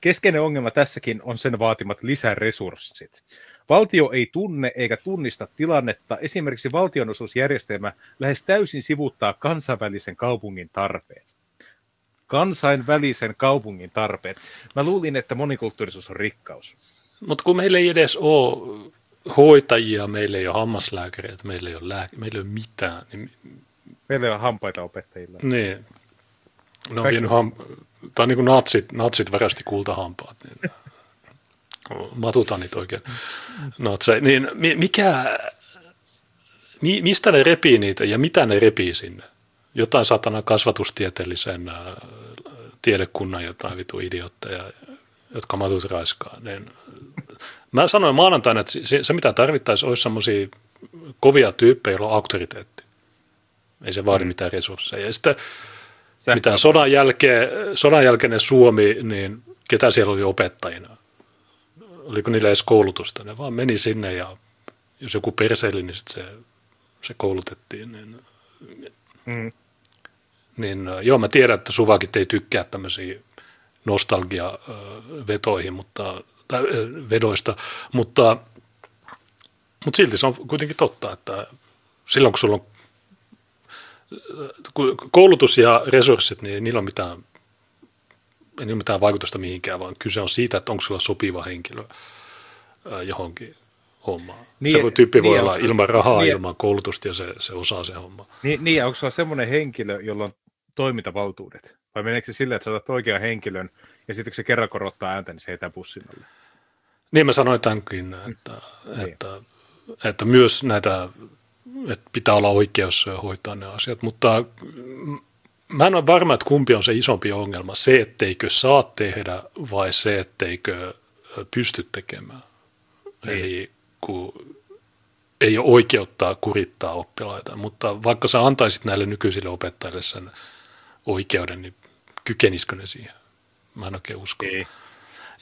Keskeinen ongelma tässäkin on sen vaatimat lisäresurssit. Valtio ei tunne eikä tunnista tilannetta. Esimerkiksi valtionosuusjärjestelmä lähes täysin sivuttaa kansainvälisen kaupungin tarpeet kansainvälisen kaupungin tarpeet. Mä luulin, että monikulttuurisuus on rikkaus. Mutta kun meillä ei edes ole hoitajia, meillä ei ole hammaslääkäreitä, meillä ei ole, lääke- meillä ei ole mitään. Niin... Meillä ei ole hampaita opettajilla. Niin. Ne on vienyt ham- tai niin kuin natsit, natsit värästi kultahampaat. Niin matutanit oikein natsei. Niin mikä, mistä ne repii niitä ja mitä ne repii sinne? Jotain satana kasvatustieteellisen tiedekunnan jotain vitu idiotteja, jotka matut raiskaa. Niin, mä sanoin maanantaina, että se, mitä tarvittaisiin, olisi semmoisia kovia tyyppejä, joilla on auktoriteetti. Ei se vaadi mm. mitään resursseja. Ja sitten mitä sodan, jälkeen, sodan jälkeinen Suomi, niin ketä siellä oli opettajina? Oliko niillä edes koulutusta? Ne vaan meni sinne ja jos joku perseili, niin sit se, se koulutettiin. Niin, mm. niin joo, mä tiedän, että Suvakit ei tykkää tämmöisiä nostalgia-vetoihin, mutta, tai, vedoista, mutta, mutta silti se on kuitenkin totta, että silloin kun sulla on koulutus ja resurssit, niin niillä on mitään, ei ole mitään vaikutusta mihinkään, vaan kyse on siitä, että onko sulla sopiva henkilö johonkin hommaan. Niin, se tyyppi voi niin, olla ilman rahaa, niin, ilman koulutusta ja se, se osaa se homma. Niin, niin onko sulla semmoinen henkilö, jolla on toimintavaltuudet? Vai meneekö se silleen, että sä otat oikean henkilön ja sitten kun se kerran korottaa ääntä, niin se heitää pussin alle? Niin mä sanoin tämänkin, että, niin. että, että myös näitä, että pitää olla oikeus hoitaa ne asiat, mutta mä en ole varma, että kumpi on se isompi ongelma, se etteikö saa tehdä vai se etteikö pysty tekemään. Niin. Eli kun ei ole oikeutta kurittaa oppilaita, mutta vaikka sä antaisit näille nykyisille opettajille sen oikeuden, niin kykenisikö ne siihen? Mä en oikein usko. Ei.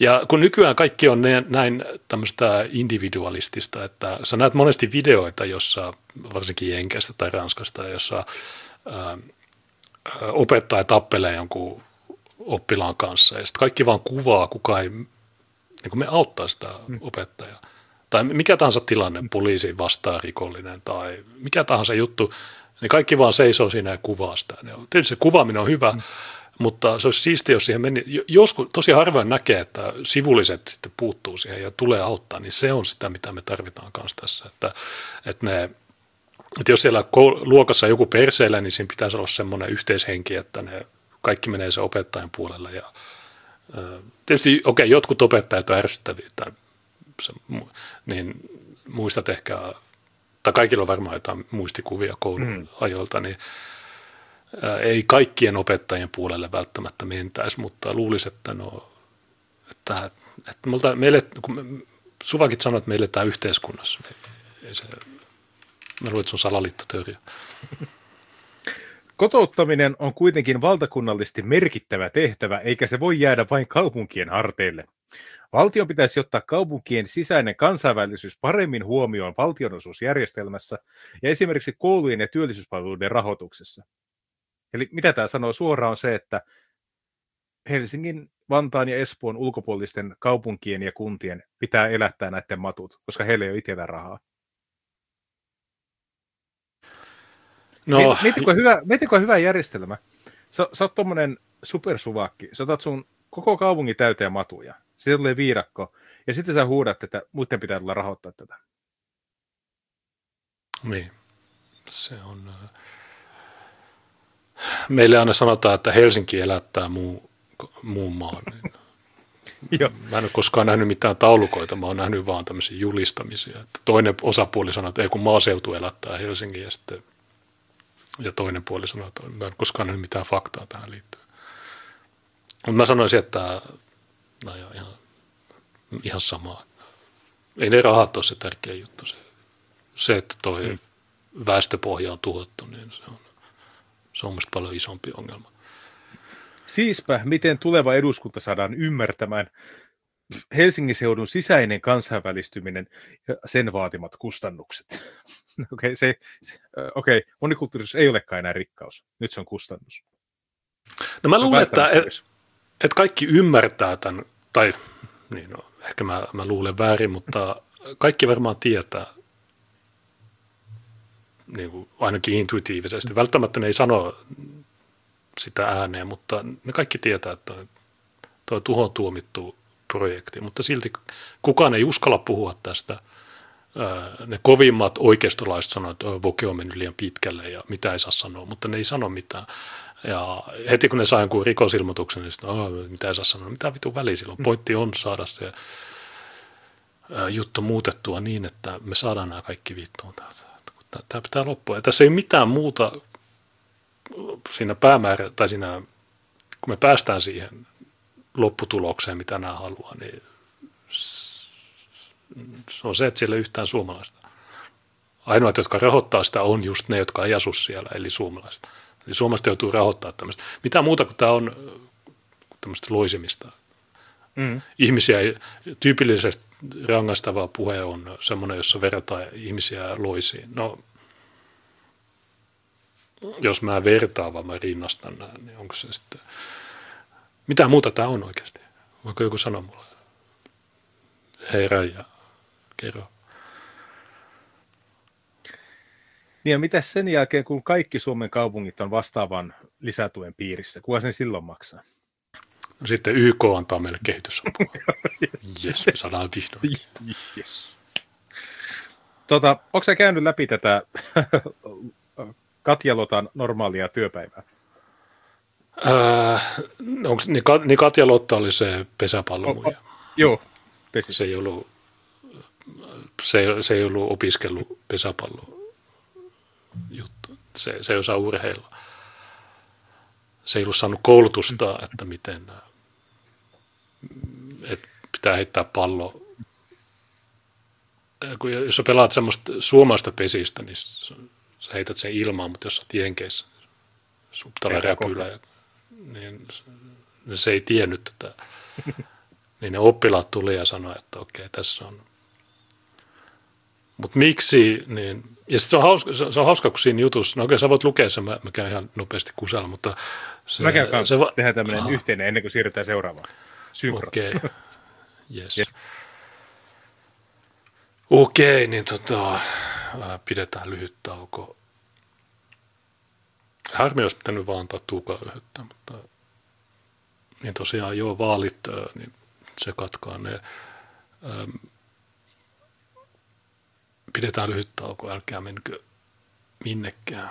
Ja kun nykyään kaikki on näin tämmöistä individualistista, että sä näet monesti videoita, jossa varsinkin Jenkeistä tai Ranskasta, jossa ää, opettaja tappelee jonkun oppilaan kanssa ja sitten kaikki vaan kuvaa, kuka ei niin kuin me auttaa sitä mm. opettajaa. Tai mikä tahansa tilanne, poliisi vastaa rikollinen tai mikä tahansa juttu, niin kaikki vaan seisoo siinä ja kuvaa sitä. Tietysti se kuvaaminen on hyvä, mm. Mutta se olisi siistiä, jos siihen meni. Joskus tosi harvoin näkee, että sivulliset sitten puuttuu siihen ja tulee auttaa, niin se on sitä, mitä me tarvitaan kanssa tässä. Että, että, ne, että jos siellä luokassa joku perseillä, niin siinä pitäisi olla semmoinen yhteishenki, että ne kaikki menee se opettajan puolelle. Ja, tietysti, okei, okay, jotkut opettajat on ärsyttäviä, tai se, niin muistat ehkä, tai kaikilla on varmaan jotain muistikuvia koulun mm. ajoilta, niin ei kaikkien opettajien puolelle välttämättä mentäisi, mutta luulisin, että, no, että, että multa, meille, kun Suvakit sanoi, että me eletään yhteiskunnassa, niin ei se, mä luulen, että se on salaliittoteoria. Kotouttaminen on kuitenkin valtakunnallisesti merkittävä tehtävä, eikä se voi jäädä vain kaupunkien harteille. Valtion pitäisi ottaa kaupunkien sisäinen kansainvälisyys paremmin huomioon valtionosuusjärjestelmässä ja esimerkiksi koulujen ja työllisyyspalveluiden rahoituksessa. Eli mitä tämä sanoo suoraan on se, että Helsingin, Vantaan ja Espoon ulkopuolisten kaupunkien ja kuntien pitää elättää näiden matut, koska heillä ei ole itsellä rahaa. No. Mietitkö hyvä, mietitkö hyvä järjestelmä? Sä, sä oot tommonen supersuvakki. Sä otat sun koko kaupungin täyteen matuja. Sitten tulee viidakko. Ja sitten sä huudat, että muiden pitää tulla rahoittaa tätä. Niin. Se on... Äh, meille aina sanotaan, että Helsinki elättää muu, muun maan. Joo. Mä en ole koskaan nähnyt mitään taulukoita, mä oon nähnyt vaan tämmöisiä julistamisia. Että toinen osapuoli sanoo, että ei kun maaseutu elättää Helsingin ja sitten ja toinen puoli sanoo, että mä en koskaan nähnyt mitään faktaa tähän liittyen. Mutta mä sanoisin, että no joo, ihan, ihan sama. Ei ne rahat ole se tärkeä juttu. Se, se että toi hmm. väestöpohja on tuhottu, niin se on, se on paljon isompi ongelma. Siispä, miten tuleva eduskunta saadaan ymmärtämään Helsingin seudun sisäinen kansainvälistyminen ja sen vaatimat kustannukset. Okei, okay, se, se, okay. monikulttuurisuus ei olekaan enää rikkaus. Nyt se on kustannus. No mä luulen, että, että, että kaikki ymmärtää tämän, tai niin no, ehkä mä, mä luulen väärin, mutta kaikki varmaan tietää, niin kuin ainakin intuitiivisesti. Välttämättä ne ei sano sitä ääneen, mutta ne kaikki tietää, että tuo tuhon tuomittu projekti, mutta silti kukaan ei uskalla puhua tästä. Ne kovimmat oikeistolaiset sanoivat, että Voke on mennyt liian pitkälle ja mitä ei saa sanoa, mutta ne ei sano mitään. Ja heti kun ne saa jonkun rikosilmoituksen, niin sitten, mitä ei saa sanoa, mitä vitu väliä silloin. Mm. Pointti on saada se juttu muutettua niin, että me saadaan nämä kaikki vittuun Tämä pitää loppua. Ja tässä ei ole mitään muuta siinä päämäärä, tai siinä, kun me päästään siihen lopputulokseen, mitä nämä haluaa, niin se on se, että siellä ei yhtään suomalaista. Ainoat, jotka rahoittaa sitä, on just ne, jotka ei asu siellä, eli suomalaiset. Eli suomalaiset joutuu rahoittamaan tämmöistä. Mitä muuta kuin tämä on tämmöistä loisimista. Mm. Ihmisiä, tyypillisesti rangaistava puhe on semmoinen, jossa verrataan ihmisiä loisiin. No, jos mä vertaan, vaan mä rinnastan nämä, niin onko se sitten mitä muuta tämä on oikeasti? Voiko joku sanoa mulle? Herra ja kerro. Niin ja mitä sen jälkeen, kun kaikki Suomen kaupungit on vastaavan lisätuen piirissä, kuka sen silloin maksaa? Sitten YK antaa meille kehitysapua. yes. yes, me saadaan vihdoin. Yes. Tota, onko sä käynyt läpi tätä Katjalotan normaalia työpäivää? Öö, onko, niin, niin Katja Lotta oli se pesäpallomuja. Oh, oh, joo, pesi. Se ei ollut, se, se ei ollut opiskellut pesäpallo juttu. Se, se ei osaa urheilla. Se ei ollut saanut koulutusta, että miten että pitää heittää pallo. Kun jos sä pelaat semmoista suomalaista pesistä, niin sä heität sen ilmaan, mutta jos sä oot jenkeissä, subtala räpylä ja niin se ei tiennyt tätä. niin ne oppilaat tuli ja sanoi, että okei, tässä on. Mutta miksi, niin, ja sit se on, hauska, se, on hauska, kun siinä jutussa, no okei, sä voit lukea sen, mä, mä käyn ihan nopeasti kusella, mutta se, mä käyn kanssa, se va- tehdään tämmöinen yhteinen ennen kuin siirrytään seuraavaan. Synkro. Okei, okay. yes. yes. Okei, niin tota, pidetään lyhyt tauko. Harmi olisi pitänyt vaan antaa Tuukaa lyhyttä, mutta niin tosiaan joo, vaalit, niin se katkaa ne. Ähm, pidetään lyhyt tauko, älkää menkö minnekään.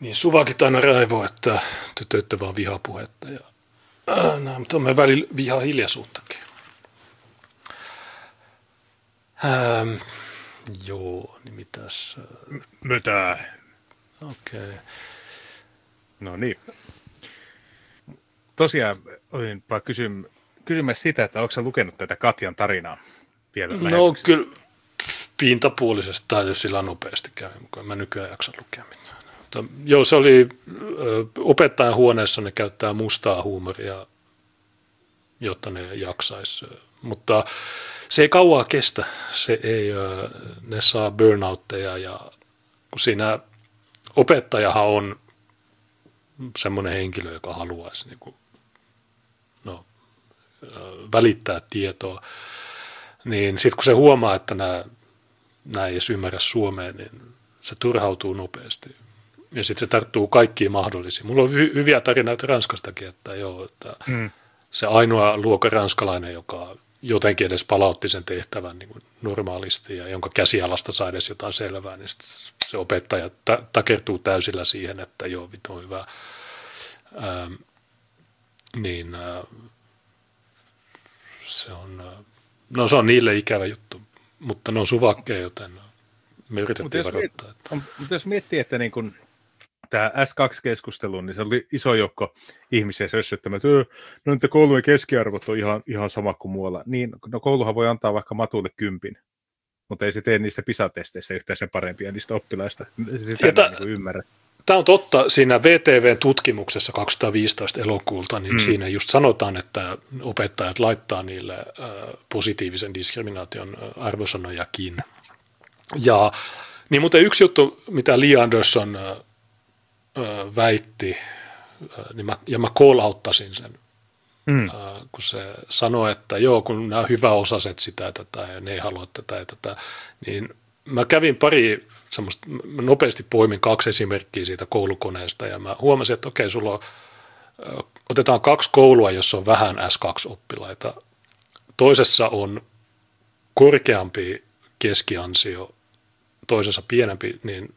Niin suvakit aina raivoo, että tytöitte vaan vihapuhetta. Ja, äh, näin, mutta me välillä vihaa hiljaisuuttakin. Ähm, joo, niin mitäs? Mitä? Okei. Okay. No niin. Tosiaan olin vaan kysym, kysymässä sitä, että onko lukenut tätä Katjan tarinaa vielä No kyllä pintapuolisesti tai jos sillä nopeasti käy mukaan. Mä nykyään jaksa lukea mitään. Mutta, joo, se oli opettajan huoneessa, ne käyttää mustaa huumoria, jotta ne jaksaisi. Mutta se ei kauaa kestä, se ei, ne saa burnoutteja ja kun siinä opettajahan on semmoinen henkilö, joka haluaisi niin kuin, no, välittää tietoa, niin sitten kun se huomaa, että nämä, nämä ei edes ymmärrä suomea, niin se turhautuu nopeasti ja sitten se tarttuu kaikkiin mahdollisiin. Mulla on hy- hyviä tarinoita Ranskastakin, että joo, että mm. se ainoa luokan ranskalainen, joka jotenkin edes palautti sen tehtävän niin kuin normaalisti ja jonka käsialasta sai edes jotain selvää, niin se opettaja ta- takertuu täysillä siihen, että joo, vittu on hyvä. Ähm, niin äh, se on, äh, no se on niille ikävä juttu, mutta ne on suvakkeja, joten me yritettiin varoittaa. Mutta jos miettii, että niin kun tämä S2-keskustelu, niin se oli iso joukko ihmisiä sössöttämään, että no että koulujen keskiarvot on ihan, ihan sama kuin muualla. Niin, no kouluhan voi antaa vaikka matulle kympin, mutta ei se tee niistä PISA-testeissä yhtään sen parempia niistä oppilaista. Sitä ta- niin ymmärrä. Tämä on totta. Siinä VTV-tutkimuksessa 2015 elokuulta, niin mm. siinä just sanotaan, että opettajat laittaa niille äh, positiivisen diskriminaation arvosanojakin. Ja niin muuten yksi juttu, mitä Lee Anderson äh, väitti, niin mä, ja mä kolauttasin sen, mm. kun se sanoi, että joo, kun nämä hyväosaiset sitä ja tätä ja ne ei halua tätä ja tätä, niin mä kävin pari semmoista, mä nopeasti poimin kaksi esimerkkiä siitä koulukoneesta ja mä huomasin, että okei, sulla on, otetaan kaksi koulua, jossa on vähän S2-oppilaita. Toisessa on korkeampi keskiansio, toisessa pienempi, niin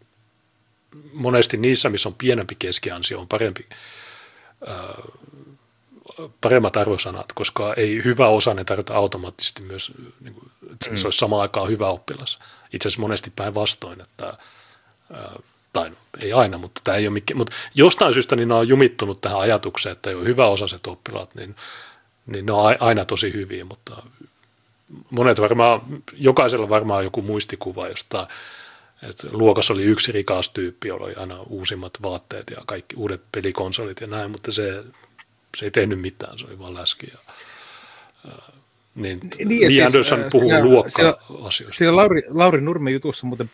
monesti niissä, missä on pienempi keskiansio, on parempi, paremmat arvosanat, koska ei hyvä osa ne tarvita automaattisesti myös, niin kuin, että se mm. olisi samaan aikaan hyvä oppilas. Itse asiassa monesti päinvastoin, että tai ei aina, mutta tämä ei ole mikään, mutta jostain syystä niin on jumittunut tähän ajatukseen, että jo hyvä osaiset oppilaat, niin, niin ne on aina tosi hyviä, mutta monet varmaan, jokaisella varmaan joku muistikuva jostain, että luokassa oli yksi rikas tyyppi, jolla oli aina uusimmat vaatteet ja kaikki uudet pelikonsolit ja näin, mutta se, se ei tehnyt mitään, se oli vaan läski. Ja, niin, niin Lee siis, Anderson puhuu luokka-asioista. Siellä Lauri, Lauri Nurmen jutussa muuten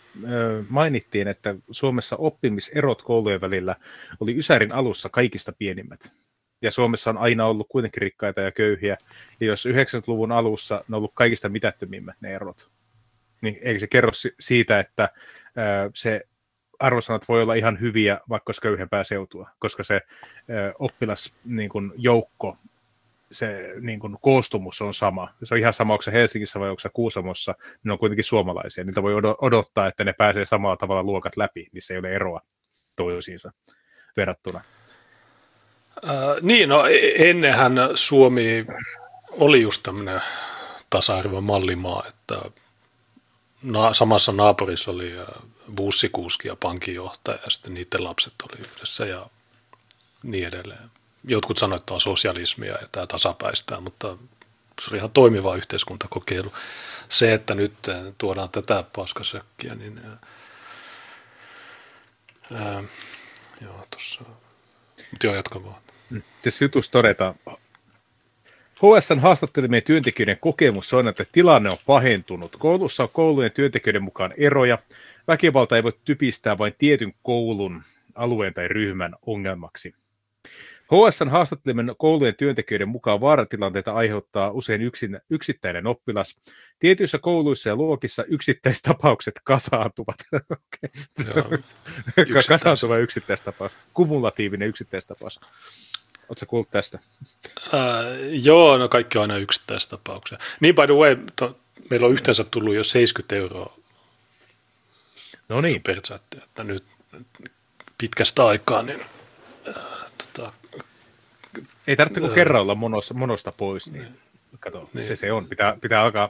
mainittiin, että Suomessa oppimiserot koulujen välillä oli Ysärin alussa kaikista pienimmät. Ja Suomessa on aina ollut kuitenkin rikkaita ja köyhiä. Ja jos 90-luvun alussa ne on ollut kaikista mitättömimmät ne erot, niin eikö se kerro siitä, että se arvosanat voi olla ihan hyviä, vaikka olisi köyhempää seutua, koska se oppilas niin se niin kuin, koostumus on sama. Se on ihan sama, onko se Helsingissä vai onko se Kuusamossa, ne on kuitenkin suomalaisia. Niitä voi odottaa, että ne pääsee samalla tavalla luokat läpi, missä ei ole eroa toisiinsa verrattuna. Äh, niin, no e-, ennenhän Suomi oli just tämmöinen tasa-arvon mallimaa, että na- samassa naapurissa oli bussikuski ja pankinjohtaja ja sitten niiden lapset oli yhdessä ja niin edelleen jotkut sanoivat, että on sosialismia ja tämä tasapäistää, mutta se oli ihan toimiva yhteiskuntakokeilu. Se, että nyt tuodaan tätä paskasäkkiä, niin ää, joo, tuossa, mutta joo, jatka vaan. Mm. Tässä jutussa todetaan, HSN haastattelemien työntekijöiden kokemus on, että tilanne on pahentunut. Koulussa on koulujen työntekijöiden mukaan eroja. Väkivalta ei voi typistää vain tietyn koulun, alueen tai ryhmän ongelmaksi. HSN haastattelemien koulujen työntekijöiden mukaan vaaratilanteita aiheuttaa usein yksin, yksittäinen oppilas. Tietyissä kouluissa ja luokissa yksittäistapaukset kasaantuvat. Yksittäis. Kasaantuva yksittäistapaus. Kumulatiivinen yksittäistapaus. Oletko kuullut tästä? Uh, joo, no kaikki on aina yksittäistapauksia. Niin by the way, to, meillä on yhteensä tullut jo 70 euroa no niin. superchattia, että nyt pitkästä aikaa, niin uh, tota, ei tarvitse kuin kerran olla monosta, monosta pois, niin, niin. kato, niin. se se on. Pitää, pitää alkaa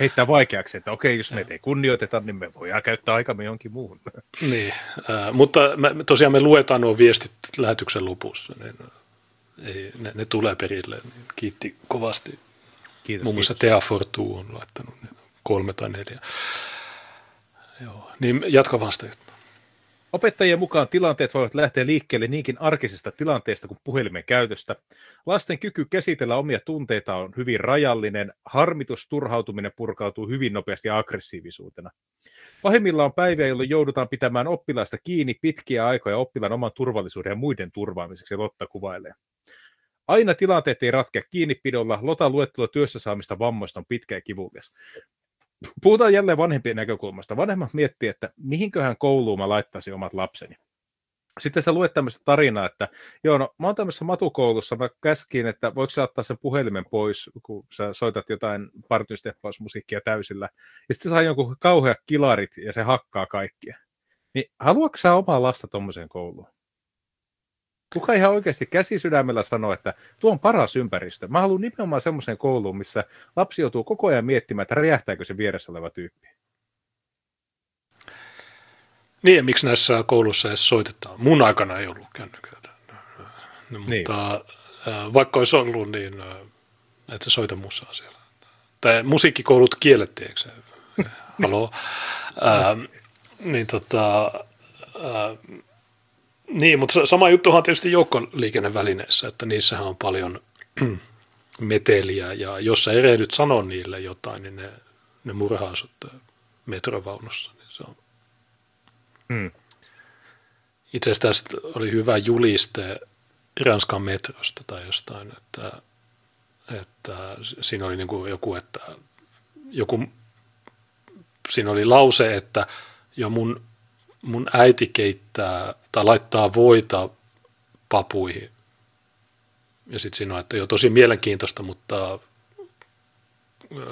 heittää vaikeaksi, että okei, jos meitä ei kunnioiteta, niin me voidaan käyttää aikamme jonkin muuhun. Niin, äh, mutta me, tosiaan me luetaan nuo viestit lähetyksen lopussa, niin ei, ne, ne tulee perille. Niin kiitti kovasti. Kiitos, Muun muassa Tea Fortu on laittanut kolme tai neljä. Joo, niin jatka vasta juttu. Opettajien mukaan tilanteet voivat lähteä liikkeelle niinkin arkisesta tilanteesta kuin puhelimen käytöstä. Lasten kyky käsitellä omia tunteita on hyvin rajallinen. Harmitus, turhautuminen purkautuu hyvin nopeasti aggressiivisuutena. Pahimmillaan on päiviä, jolloin joudutaan pitämään oppilaista kiinni pitkiä aikoja oppilaan oman turvallisuuden ja muiden turvaamiseksi, Lotta kuvailee. Aina tilanteet ei ratkea kiinnipidolla. Lotan luettelo työssä saamista vammoista on pitkä ja kivulias. Puhutaan jälleen vanhempien näkökulmasta. Vanhemmat miettii, että mihinköhän kouluun mä laittaisin omat lapseni. Sitten sä luet tämmöistä tarinaa, että joo, no mä oon tämmöisessä matukoulussa, mä käskin, että voiko sä ottaa sen puhelimen pois, kun sä soitat jotain partysteppausmusiikkia täysillä, ja sitten saa jonkun kauhea kilarit ja se hakkaa kaikkia. Niin haluatko sä omaa lasta tommoseen kouluun? Kuka ihan oikeasti käsisydämellä sanoo, että tuo on paras ympäristö. Mä haluan nimenomaan semmoiseen kouluun, missä lapsi joutuu koko ajan miettimään, että räjähtääkö se vieressä oleva tyyppi. Niin, ja miksi näissä kouluissa edes soitetaan? Mun aikana ei ollut kännyköitä. No, niin. Mutta vaikka olisi ollut, niin että se soita musaa siellä. Tai musiikkikoulut kiellettiin, eikö se? Halo. Ää, niin tota, ää, niin, mutta sama juttuhan on tietysti joukkoliikennevälineissä, että niissähän on paljon meteliä ja jos sä erehdyt sanoa niille jotain, niin ne, ne murhaa sut metrovaunussa. Niin se on. Hmm. Itse asiassa tästä oli hyvä juliste Ranskan metrosta tai jostain, että, että siinä oli niin kuin joku, että joku, siinä oli lause, että jo mun mun äiti keittää tai laittaa voita papuihin. Ja sitten siinä on, että jo tosi mielenkiintoista, mutta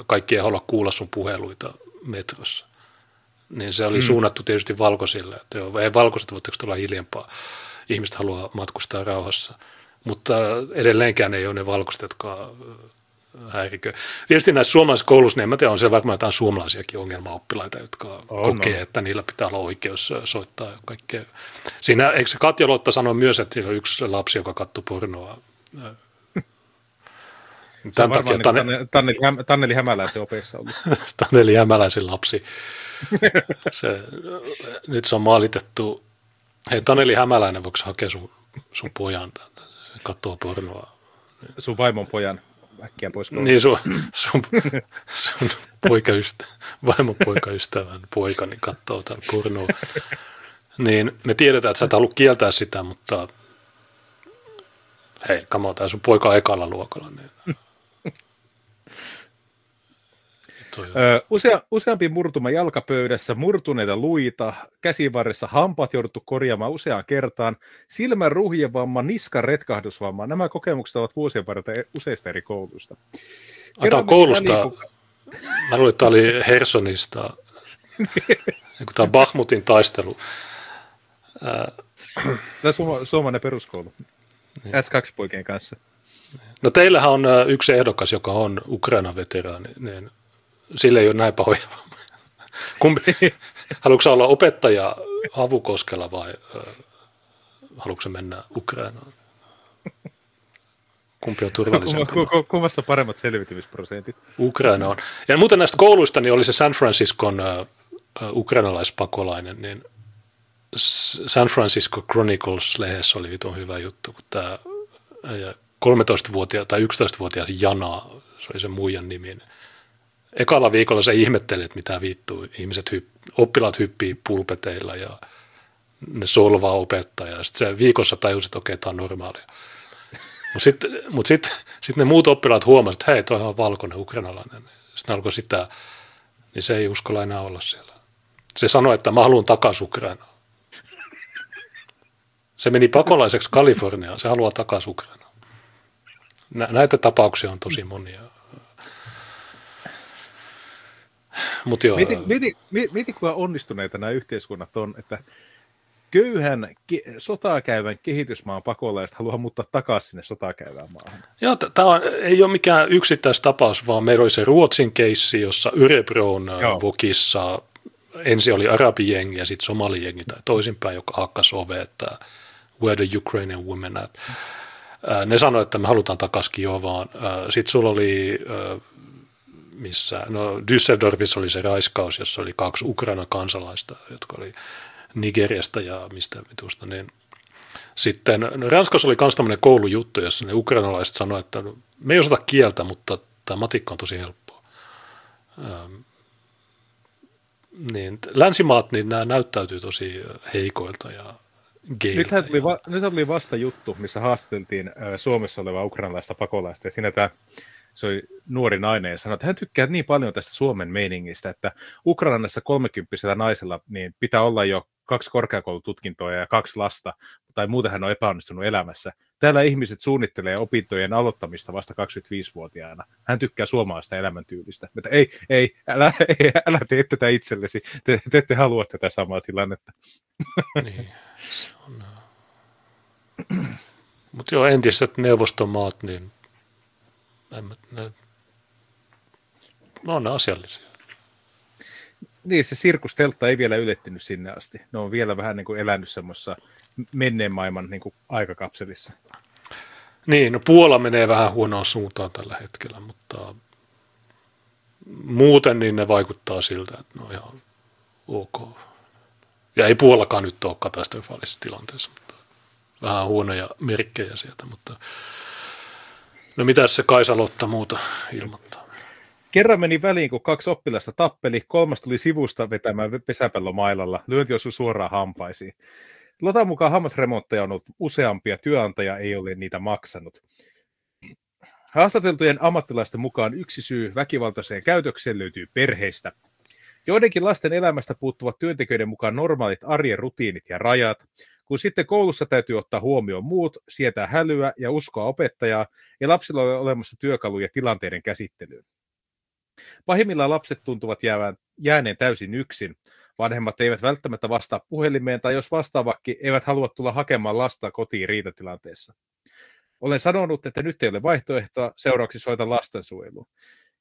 kaikki ei halua kuulla sun puheluita metrossa. Niin se oli mm. suunnattu tietysti valkoisille, että joo, ei valkoiset voitteko olla hiljempaa. Ihmiset haluaa matkustaa rauhassa. Mutta edelleenkään ei ole ne valkoiset, jotka häirikö. Tietysti näissä suomalaisissa kouluissa, niin en mä tiedä, on se varmaan jotain suomalaisiakin ongelmaoppilaita, jotka on, kokee, no. että niillä pitää olla oikeus soittaa kaikkea. Siinä, eikö se Katja Lotta sano myös, että siinä on yksi lapsi, joka katsoo pornoa Tämän takia niin Tanne, Tanneli, Häm, Tanneli Hämäläisen opeissa ollut. Tanneli Hämäläisen lapsi. Se, nyt se on maalitettu. Hei, Taneli Hämäläinen, voiko hakea sun, sun pojan katsoo pornoa. Sun vaimon pojan äkkiä pois koulusta. Niin, sun, sun, sun poikaystä, vaimon poikaystävän poikani katsoo tämän pornoa. Niin me tiedetään, että sä et halua kieltää sitä, mutta hei, kamo, tämä sun poika ekalla luokalla, niin Usea, useampi murtuma jalkapöydässä, murtuneita luita, käsivarressa hampaat jouduttu korjaamaan useaan kertaan, silmän ruhjevamma, niskan retkahdusvamma. Nämä kokemukset ovat vuosien varrella useista eri kouluista. Ota koulusta, väliin, mä luulen, että tämä oli Hersonista, kun tämä Bahmutin taistelu. Tämä on suomalainen peruskoulu, niin. S2-poikien kanssa. No teillähän on yksi ehdokas, joka on Ukraina-veteraani, niin sille ei ole näin pahoja. Kumpi, haluatko olla opettaja Havukoskella vai haluatko mennä Ukrainaan? Kumpi on turvallisempi? Kummassa paremmat selvitymisprosentit? Ukraina on. Ja muuten näistä kouluista niin oli se San Franciscon uh, ukrainalaispakolainen, niin San Francisco Chronicles-lehdessä oli vitun hyvä juttu, kun tämä 13-vuotias tai 11-vuotias Jana, se oli se muijan nimi, niin ekalla viikolla se ihmetteli, että mitä vittuu, ihmiset, hypp- oppilaat hyppii pulpeteilla ja ne solvaa opettajaa. Sitten se viikossa tajusi, että okei, tämä on normaalia. Mutta sitten mut sit, sit ne muut oppilaat huomasivat, että hei, toi on valkoinen ukrainalainen. Sitten alkoi sitä, niin se ei uskalla enää olla siellä. Se sanoi, että mä haluan takaisin Ukrainaan. Se meni pakolaiseksi Kaliforniaan, se haluaa takaisin Ukrainaan. Näitä tapauksia on tosi monia. Mut joo. Mieti, mieti, mieti, kuinka onnistuneita nämä yhteiskunnat on, että köyhän ke- sotaa käyvän kehitysmaan pakolaiset haluaa muuttaa takaisin sinne sotaa käyvään maahan. Joo, tämä ei ole mikään yksittäistapaus, vaan meillä oli se Ruotsin keissi, jossa Örebron äh, vokissa ensin oli arabijengi ja sitten somalijengi tai toisinpäin, joka hakkasi ove, että where the Ukrainian women at. Äh, ne sanoivat, että me halutaan takaisin Kiovaan. Äh, sitten sulla oli missä, no Düsseldorfissa oli se raiskaus, jossa oli kaksi Ukraina kansalaista, jotka oli Nigeriasta ja mistä vitusta, niin sitten no Ranskassa oli myös tämmöinen koulujuttu, jossa ne ukrainalaiset sanoivat, että no, me ei osata kieltä, mutta tämä matikka on tosi helppoa. Ähm, niin, länsimaat, niin nämä näyttäytyy tosi heikoilta ja geiltä. Nythän tuli, va- nyt tuli vasta juttu, missä haastateltiin Suomessa olevaa ukrainalaista pakolaista, ja siinä tämä se oli nuori nainen ja sanoi, että hän tykkää niin paljon tästä Suomen meiningistä, että Ukrainassa 30 naisella niin pitää olla jo kaksi korkeakoulututkintoa ja kaksi lasta, tai muuten hän on epäonnistunut elämässä. Täällä ihmiset suunnittelee opintojen aloittamista vasta 25-vuotiaana. Hän tykkää suomalaista elämäntyylistä. Mutta ei, ei, älä, ei, älä tee tätä itsellesi. Te, te ette halua tätä samaa tilannetta. Niin, se on... Mutta joo, entiset neuvostomaat, niin en, ne, no, ne on asiallisia. Niin, se sirkusteltta ei vielä ylettynyt sinne asti. Ne on vielä vähän niin kuin elänyt semmoisessa menneen maailman niin kuin aikakapselissa. Niin, no Puola menee vähän huonoon suuntaan tällä hetkellä, mutta muuten niin ne vaikuttaa siltä, että ne on ihan ok. Ja ei Puolakaan nyt ole katastrofaalisessa tilanteessa, mutta vähän huonoja merkkejä sieltä, mutta No mitä se Kaisa Lotta muuta ilmoittaa? Kerran meni väliin, kun kaksi oppilasta tappeli, kolmas tuli sivusta vetämään pesäpallomailalla. Lyönti osui suoraan hampaisiin. Lotan mukaan hammasremontteja on ollut useampia, työnantaja ei ole niitä maksanut. Haastateltujen ammattilaisten mukaan yksi syy väkivaltaiseen käytökseen löytyy perheistä. Joidenkin lasten elämästä puuttuvat työntekijöiden mukaan normaalit arjen rutiinit ja rajat. Kun sitten koulussa täytyy ottaa huomioon muut, sietää hälyä ja uskoa opettajaa, ja lapsilla on olemassa työkaluja tilanteiden käsittelyyn. Pahimmillaan lapset tuntuvat jäävän, jääneen täysin yksin. Vanhemmat eivät välttämättä vastaa puhelimeen, tai jos vastaavakki, eivät halua tulla hakemaan lasta kotiin riitatilanteessa. Olen sanonut, että nyt ei ole vaihtoehtoa, seuraavaksi soita lastensuojeluun.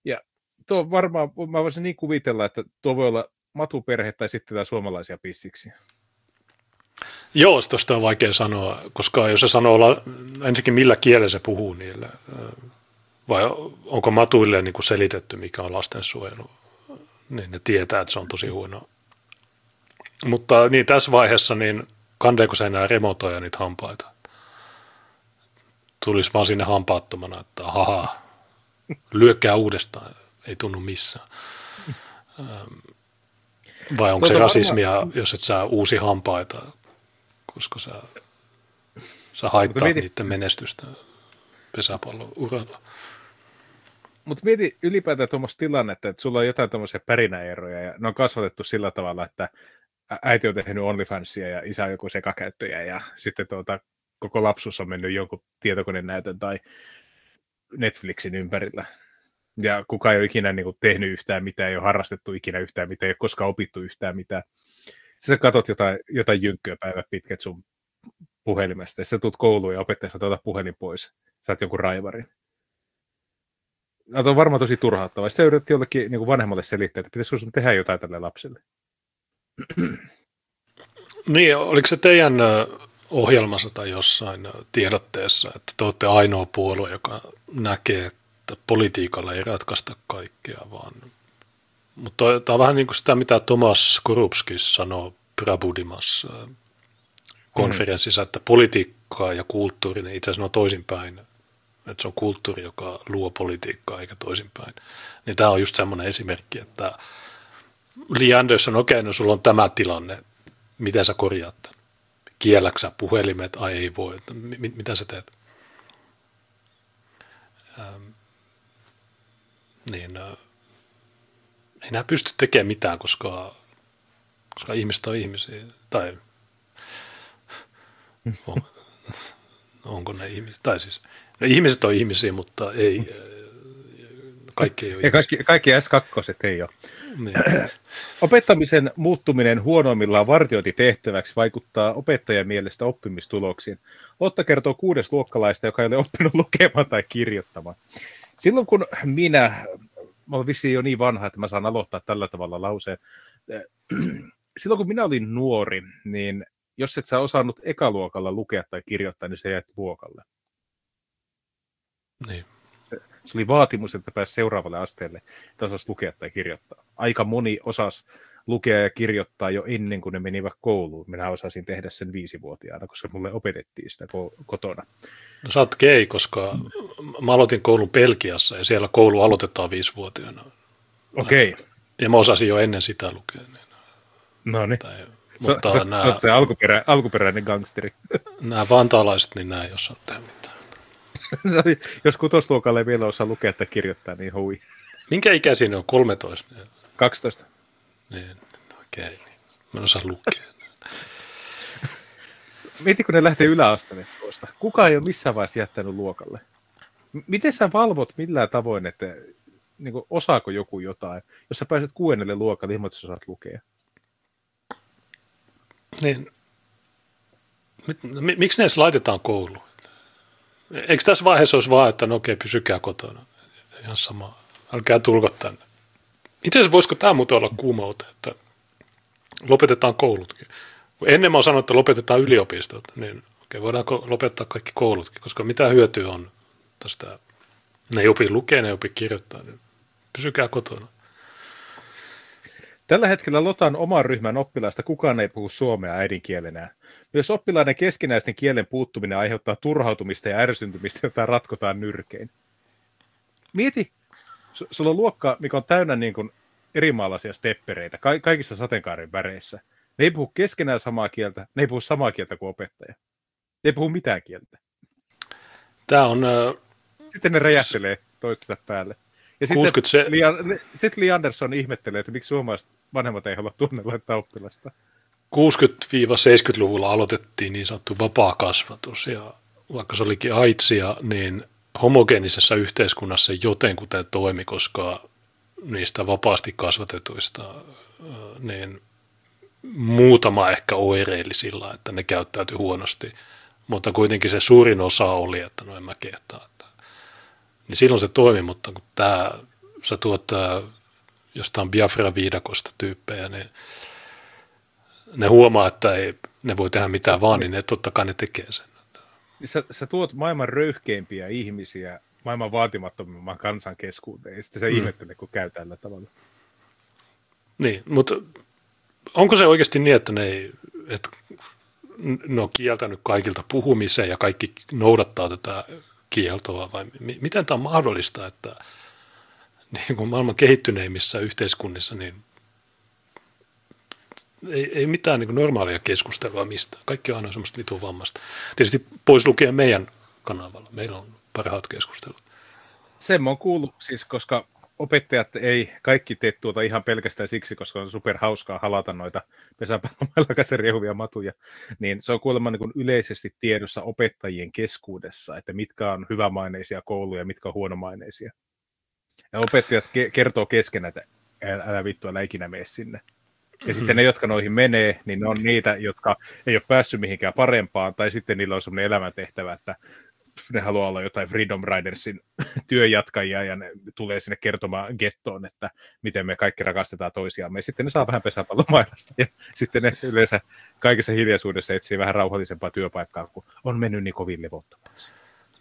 Ja tuo varmaan, mä voisin niin kuvitella, että tuo voi olla matuperhe tai sitten suomalaisia pissiksi. Joo, tuosta on vaikea sanoa, koska jos se sanoo olla, ensinnäkin millä kielellä se puhuu niille, vai onko matuille niin kuin selitetty, mikä on lastensuojelu, niin ne tietää, että se on tosi huono. Mutta niin tässä vaiheessa, niin kandeeko se enää remontoja niitä hampaita? Tulisi vaan sinne hampaattomana, että haha, lyökkää uudestaan, ei tunnu missään. Vai onko tuota, se rasismia, varmaan... jos et saa uusi hampaita, koska sä, sä haittaa mieti... niiden menestystä pesäpallon uralla. Mutta mieti ylipäätään tuommoista tilannetta, että sulla on jotain tuommoisia pärinäeroja ja ne on kasvatettu sillä tavalla, että äiti on tehnyt OnlyFansia ja isä on joku sekakäyttäjä ja sitten tuota, koko lapsuus on mennyt jonkun tietokoneen näytön tai Netflixin ympärillä. Ja kukaan ei ole ikinä niin kuin, tehnyt yhtään mitään, ei ole harrastettu ikinä yhtään mitään, ei ole koskaan opittu yhtään mitään. Sä katot jotain, jotain jynkkyä päivä pitkät sun puhelimesta, ja sä tulet kouluun ja opettaja tuota puhelin pois, oot jonkun raivarin. No, on varmaan tosi turhauttavaa. Sitten yritettiin jollekin niin kuin vanhemmalle selittää, että pitäisikö sun tehdä jotain tälle lapselle. Niin, oliko se teidän ohjelmassa tai jossain tiedotteessa, että te olette ainoa puolue, joka näkee, että politiikalla ei ratkaista kaikkea, vaan mutta tämä on vähän niin kuin sitä, mitä Thomas Korupskis sanoi Prabudimas konferenssissa, että politiikkaa ja kulttuuri, ne itse asiassa on toisinpäin. Että se on kulttuuri, joka luo politiikkaa eikä toisinpäin. Niin tämä on just semmoinen esimerkki, että Lee Anderson, okei, okay, no sulla on tämä tilanne, miten sä korjaat tämän? Kielläksä puhelimet, ai ei voi, että mit, mitä sä teet? Ähm, niin, äh, ei nämä pysty tekemään mitään, koska, koska ihmiset on ihmisiä. Tai on, onko ne ihmisiä? Tai siis, no ihmiset on ihmisiä, mutta ei, kaikki ei ole ja kaikki, kaikki S2 ei ole. Niin. Opettamisen muuttuminen huonoimmillaan vartiointitehtäväksi vaikuttaa opettajan mielestä oppimistuloksiin. Lotta kertoo kuudes luokkalaista, joka ei ole oppinut lukemaan tai kirjoittamaan. Silloin kun minä mä olen vissiin jo niin vanha, että mä saan aloittaa tällä tavalla lauseen. Silloin kun minä olin nuori, niin jos et sä osannut ekaluokalla lukea tai kirjoittaa, niin se jäät luokalle. Niin. Se, se oli vaatimus, että pääsi seuraavalle asteelle, että osasi lukea tai kirjoittaa. Aika moni osasi lukea ja kirjoittaa jo ennen kuin ne menivät kouluun. Minä osasin tehdä sen viisivuotiaana, koska mulle opetettiin sitä kotona. No sä oot gay, koska mä aloitin koulun Pelkiassa ja siellä koulu aloitetaan viisivuotiaana. Okei. Okay. Ja mä osasin jo ennen sitä lukea. Niin, no niin. Tai, mutta sä, nämä, sä oot se alkuperä, alkuperäinen gangsteri. Nämä vantaalaiset, niin nämä ei osaa tehdä mitään. Jos kutosluokalle ei vielä osaa lukea tai kirjoittaa, niin hui. Minkä ikäisiä ne on? 13? 12. Niin, okei. Okay. Mä en osaa lukea. Mieti, kun ne lähtee yläasteelle tuosta. Kuka ei ole missään vaiheessa jättänyt luokalle? Miten sä valvot millään tavoin, että niin kuin, osaako joku jotain, jos sä pääset kuudennelle luokalle että sä saat lukea? Niin. Miksi ne edes laitetaan kouluun? Eikö tässä vaiheessa olisi vaan, että no okei, pysykää kotona. Ihan sama. Älkää tulko tänne. Itse asiassa voisiko tämä muuten olla kuumoute, että lopetetaan koulutkin. Ennen mä oon sanonut, että lopetetaan yliopistot, niin okei, voidaanko lopettaa kaikki koulutkin, koska mitä hyötyä on tästä, ne ei opi lukea, ne ei opi kirjoittaa, niin pysykää kotona. Tällä hetkellä Lotan oman ryhmän oppilaista kukaan ei puhu suomea äidinkielenään. Myös oppilaiden keskinäisten kielen puuttuminen aiheuttaa turhautumista ja ärsyntymistä, jota ratkotaan nyrkein. Mieti, sulla on luokka, mikä on täynnä niin kuin erimaalaisia steppereitä ka- kaikissa sateenkaaren väreissä. Ne ei puhu keskenään samaa kieltä, ne ei puhu samaa kieltä kuin opettaja. Ne ei puhu mitään kieltä. Tämä on... Sitten ne räjähtelee toistensa päälle. Ja sitten se... Lian, sit Li Anderson ihmettelee, että miksi suomalaiset vanhemmat ei halua tunnella oppilasta. 60-70-luvulla aloitettiin niin sanottu vapaa kasvatus ja vaikka se olikin aitsia, niin homogeenisessa yhteiskunnassa jotenkuten toimi, koska niistä vapaasti kasvatetuista niin muutama ehkä oireili sillä, että ne käyttäytyi huonosti, mutta kuitenkin se suurin osa oli, että no en mä kehtaa. Että, niin silloin se toimi, mutta kun tämä, sä tuot jostain Biafra-viidakosta tyyppejä, niin ne huomaa, että ei, ne voi tehdä mitään vaan, niin ne totta kai ne tekee sen. Niin sä, sä tuot maailman röyhkeimpiä ihmisiä maailman vaatimattomimman kansan keskuuteen, ja sitten sä mm. ihmettelet, kun käy tällä tavalla. Niin, mutta onko se oikeasti niin, että ne, ei, että ne on kieltänyt kaikilta puhumiseen ja kaikki noudattaa tätä kieltoa, vai miten tämä on mahdollista, että niin kuin maailman kehittyneimmissä yhteiskunnissa, niin ei, ei mitään niin normaalia keskustelua mistään. Kaikki on aina semmoista vitun vammasta. Tietysti pois lukien meidän kanavalla. Meillä on parhaat keskustelut. Sen on kuullut siis, koska opettajat ei kaikki tee tuota ihan pelkästään siksi, koska on super hauskaa halata noita pesäpallomailla rehuvia matuja, niin se on kuulemma niin yleisesti tiedossa opettajien keskuudessa, että mitkä on hyvämaineisia kouluja ja mitkä on huonomaineisia. Ja opettajat ke- kertoo keskenään, että älä vittu, älä ikinä mene sinne. Ja sitten ne, jotka noihin menee, niin ne on niitä, jotka ei ole päässyt mihinkään parempaan, tai sitten niillä on sellainen elämäntehtävä, että ne haluaa olla jotain Freedom Ridersin työjatkajia, ja ne tulee sinne kertomaan gettoon, että miten me kaikki rakastetaan toisiamme. Ja sitten ne saa vähän pesäpallomailasta, ja sitten ne yleensä kaikessa hiljaisuudessa etsii vähän rauhallisempaa työpaikkaa, kun on mennyt niin kovin levottomaksi.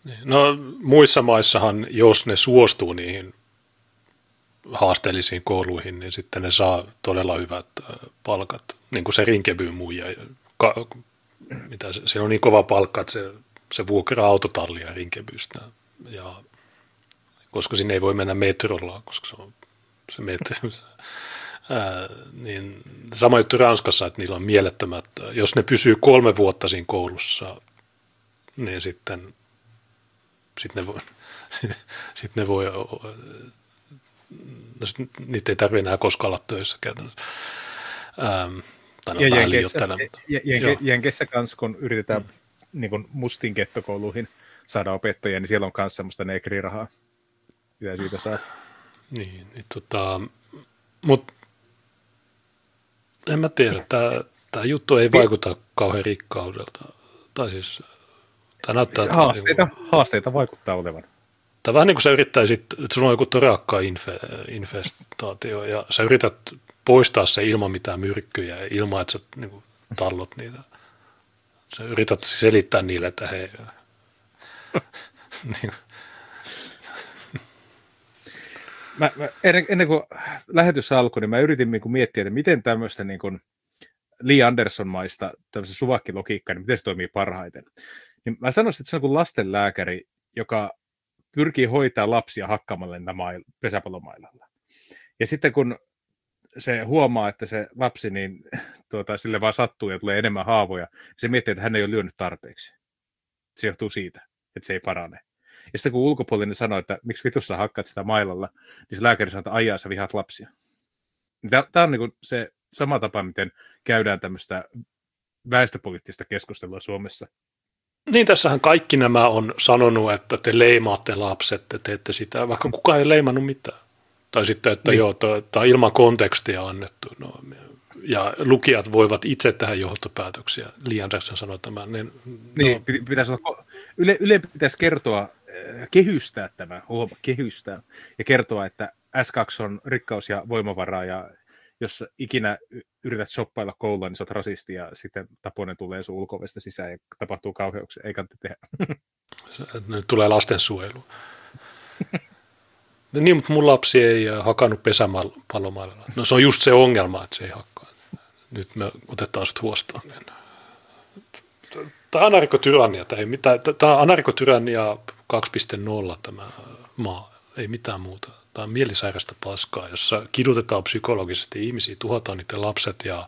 Niin, no muissa maissahan, jos ne suostuu niihin haasteellisiin kouluihin, niin sitten ne saa todella hyvät palkat. Niin kuin se Rinkeby muija. Ka, mitä se, se on niin kova palkka, että se, se vuokraa autotallia Rinkebystä. Ja, koska sinne ei voi mennä metrolla, koska se on se metro. Ää, niin sama juttu Ranskassa, että niillä on mielettömät, jos ne pysyy kolme vuotta siinä koulussa, niin sitten, sitten ne voi, sitten ne voi sit, niitä ei tarvitse enää koskaan olla töissä käytännössä. Ähm, tai ja Jenkeissä, jenke, Jenkeissä kanssa, kun yritetään mm. niin kun mustin kettokouluihin saada opettajia, niin siellä on myös semmoista negrirahaa, mitä siitä saa. Niin, niin tota, mutta en mä tiedä, tämä, tämä juttu ei vaikuta kauhean rikkaudelta. Tai siis, tämä näyttää, haasteita, niin kuin, haasteita vaikuttaa olevan. Tai vähän niin kuin sä yrittäisit, että sulla on joku torakka infe, infestaatio ja sä yrität poistaa se ilman mitään myrkkyjä ilman, että sä niin kuin, tallot niitä. Sä yrität selittää niille, että hei. niin. mä, mä, ennen, ennen kuin lähetys alkoi, niin mä yritin niin kuin miettiä, että miten tämmöistä niin kuin Lee Anderson-maista tämmöistä suvakkilogiikkaa, niin miten se toimii parhaiten. Niin mä sanoisin, että se on kuin lastenlääkäri, joka pyrkii hoitaa lapsia hakkaamalla niitä mail, pesäpallomailalla. Ja sitten kun se huomaa, että se lapsi, niin tuota, sille vaan sattuu ja tulee enemmän haavoja, se miettii, että hän ei ole lyönyt tarpeeksi. Se johtuu siitä, että se ei parane. Ja sitten kun ulkopuolinen sanoo, että miksi vitussa hakkaat sitä mailalla, niin se lääkäri sanoo, että aijaa, sä vihaat lapsia. Tämä on niin se sama tapa, miten käydään tämmöistä väestöpoliittista keskustelua Suomessa. Niin, tässähän kaikki nämä on sanonut, että te leimaatte lapset, te teette sitä, vaikka kukaan ei leimannut mitään. Tai sitten, että niin. joo, tämä on ilman kontekstia annettu. No, ja lukijat voivat itse tehdä johtopäätöksiä. Li Andersson sanoi tämän. Niin, niin no. pitäisi olla, yle, yle pitäisi kertoa, äh, kehystää tämä, huoma, kehystää, ja kertoa, että S2 on rikkaus ja voimavaraa, ja jos ikinä yrität shoppailla koulua, niin sä oot rasisti ja sitten Taponen tulee sun ulkovesta sisään ja tapahtuu kauheuksia. Ei kannata tehdä. Nyt tulee lastensuojelu. niin, mutta mun lapsi ei hakannut pesäpallomailla. No se on just se ongelma, että se ei hakkaa. Nyt me otetaan sut huostaan. Tämä on anarkotyrannia. Tämä on anarkotyrannia 2.0 tämä maa. Ei mitään muuta. Tämä on mielisairasta paskaa, jossa kidutetaan psykologisesti ihmisiä, tuhotaan niiden lapset ja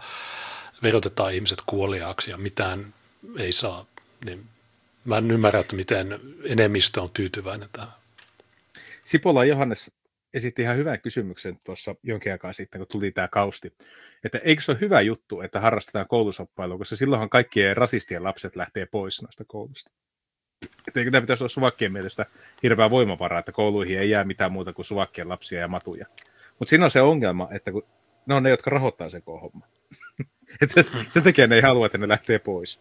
verotetaan ihmiset kuoliaaksi ja mitään ei saa. Niin mä en ymmärrä, että miten enemmistö on tyytyväinen tähän. Sipola Johannes esitti ihan hyvän kysymyksen tuossa jonkin aikaa sitten, kun tuli tämä kausti. Että eikö se ole hyvä juttu, että harrastetaan koulusoppailua, koska silloinhan kaikkien rasistien lapset lähtee pois noista koulusta että eikö tämä pitäisi olla suvakkien mielestä hirveä voimavara, että kouluihin ei jää mitään muuta kuin suvakkien lapsia ja matuja. Mutta siinä on se ongelma, että kun ne on ne, jotka rahoittaa sen homma. että sen takia ne ei halua, että ne lähtee pois.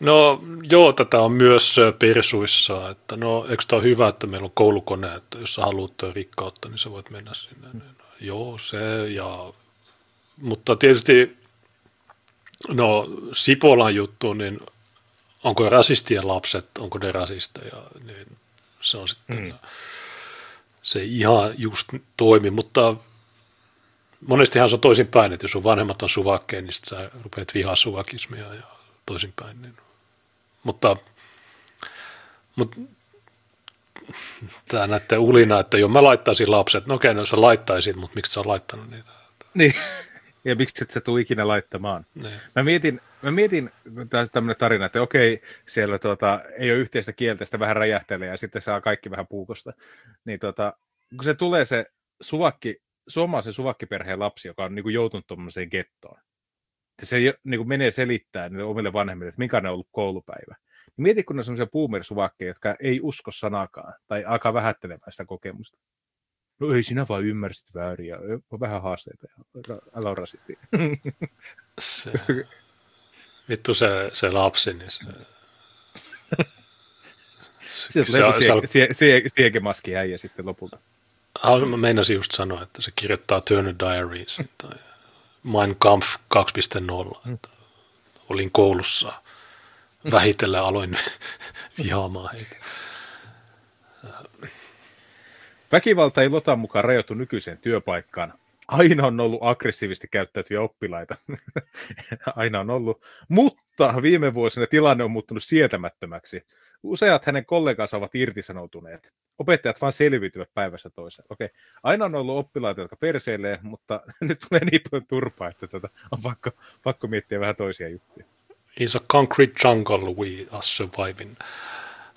No joo, tätä on myös persuissa, että no eikö tämä ole hyvä, että meillä on koulukone, että jos sä haluat rikkautta, niin sä voit mennä sinne. Mm. Joo, se ja, mutta tietysti no Sipolan juttu, niin onko rasistien lapset, onko ne rasisteja, niin se on sitten, mm. se ei ihan just toimi, mutta monestihan se on toisinpäin, että jos sun vanhemmat on suvakkeja, niin sä rupeat vihaa suvakismia ja toisinpäin. Niin. Mutta, mutta tämä näette ulina, että jo mä laittaisin lapset, no okei, no sä laittaisit, mutta miksi sä oot laittanut niitä? Niin, ja miksi et sä tule ikinä laittamaan? Niin. Mä mietin, mä mietin tämmöinen tarina, että okei, siellä tuota, ei ole yhteistä kieltä, sitä vähän räjähtelee ja sitten saa kaikki vähän puukosta. Niin tuota, kun se tulee se suvakki, suomalaisen suvakkiperheen lapsi, joka on niin kuin joutunut tuommoiseen gettoon, että se niin kuin menee selittää niille omille vanhemmille, että mikä on ollut koulupäivä. Mieti, kun ne on sellaisia boomersuvakkeja, jotka ei usko sanakaan tai alkaa vähättelemään sitä kokemusta. No ei sinä vaan ymmärsit väärin ja vähän haasteita ja älä ole rasisti. Se, vittu se, se lapsi, niin se... Sieltä tulee sie, sie, siekemaski äijä sitten lopulta. Mä meinasin just sanoa, että se kirjoittaa Turner Diaries tai Mein Kampf 2.0. Mm. Olin koulussa. Vähitellen aloin vihaamaan heitä. Väkivalta ei Lotan mukaan rajoitu nykyiseen työpaikkaan. Aina on ollut aggressiivisesti käyttäytyviä oppilaita. Aina on ollut. Mutta viime vuosina tilanne on muuttunut sietämättömäksi. Useat hänen kollegansa ovat irtisanoutuneet. Opettajat vain selviytyvät päivästä toiseen. Okei, aina on ollut oppilaita, jotka perseilee, mutta nyt tulee niin paljon turpaa, että tota, on pakko, pakko miettiä vähän toisia juttuja. It's a concrete jungle we are surviving.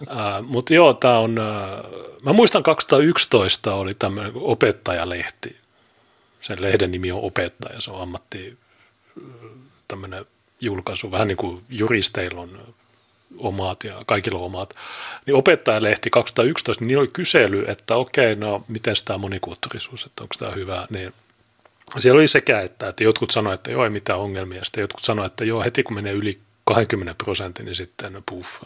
Uh, Mutta joo, tämä on, uh, mä muistan 2011 oli tämmöinen opettajalehti. Sen lehden nimi on Opettaja, se on ammatti tämmöinen julkaisu, vähän niin kuin juristeilla on omat ja kaikilla on omat. Niin opettajalehti 2011, niin oli kysely, että okei, no miten tämä monikulttuurisuus, että onko tämä hyvä, niin siellä oli sekä, että, että jotkut sanoivat, että joo, ei mitään ongelmia, sitten jotkut sanoivat, että joo, heti kun menee yli 20 prosentin, niin sitten puff.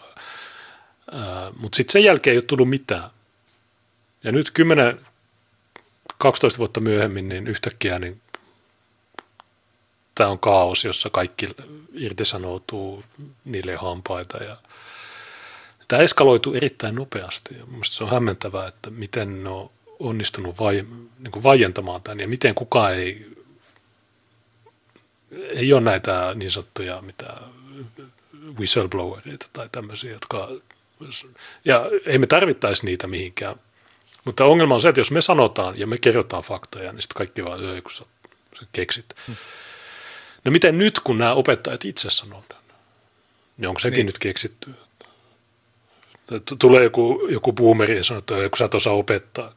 Mutta sitten sen jälkeen ei ole tullut mitään. Ja nyt 10, 12 vuotta myöhemmin, niin yhtäkkiä niin tämä on kaos, jossa kaikki irtisanoutuu, niille hampaita ja tämä eskaloituu erittäin nopeasti minusta se on hämmentävää, että miten ne on onnistunut vai, niin kuin vaientamaan tämän ja miten kukaan ei, ei ole näitä niin sanottuja mitä whistleblowereita tai tämmöisiä, jotka ja ei me tarvittaisi niitä mihinkään. Mutta ongelma on se, että jos me sanotaan ja me kerrotaan faktoja, niin sitten kaikki vaan, kun sä, keksit. Hmm. No miten nyt, kun nämä opettajat itse sanoo tämän? Niin onko sekin niin. nyt keksitty? Tulee joku, joku boomeri ja sanoo, että kun sä et osaa opettaa,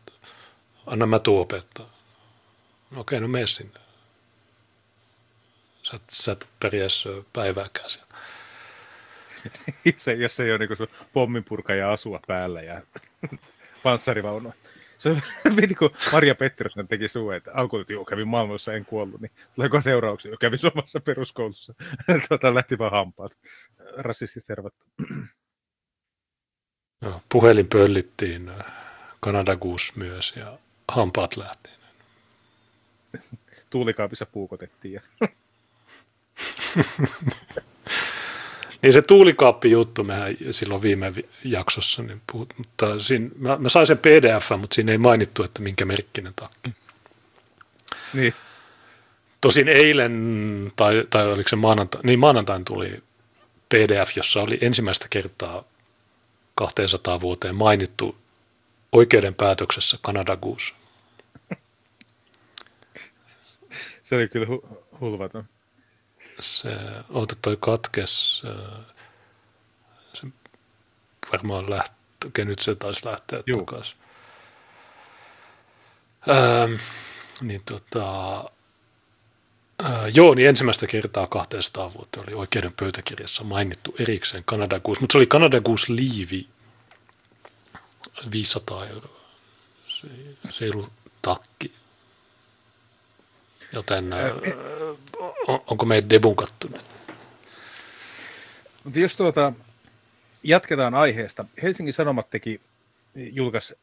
anna mä tuu opettaa. No okei, no mene sinne. Sä, sä et periaatteessa päivääkään siellä. se, jos ei ole niin pomminpurkaja asua päällä ja panssarivaunu. Se mietin, kun Maria Pettersson teki suu, että alkuun, että joo, kävin maailmassa, en kuollut, niin tuleeko seurauksia? Jo kävin samassa peruskoulussa. tuota, lähti vaan hampaat. Rasistit servattu. No, puhelin pöllittiin, Kanada Goose myös ja hampaat lähti. Tuulikaapissa puukotettiin. Ja... Niin se tuulikaappi-juttu, mehän silloin viime jaksossa niin puhut, mutta siinä, mä, mä, sain sen pdf, mutta siinä ei mainittu, että minkä merkkinen takki. Niin. Tosin eilen, tai, tai oliko se maanantai, niin maanantain tuli pdf, jossa oli ensimmäistä kertaa 200 vuoteen mainittu oikeuden päätöksessä Canada Goose. Se oli kyllä hu- hulvaton se, oota toi katkes, se varmaan lähtee, okei nyt se taisi lähteä Juu. takaisin. Ähm, niin tota, äh, joo, niin ensimmäistä kertaa 200 vuotta oli oikeuden pöytäkirjassa mainittu erikseen Canada Goose, mutta se oli Canada Goose liivi 500 euroa. Se, se ei ollut takki. Joten äh, on, onko meidän debunkattu nyt? Mutta jos tuota, jatketaan aiheesta. Helsingin Sanomat teki, julkaisi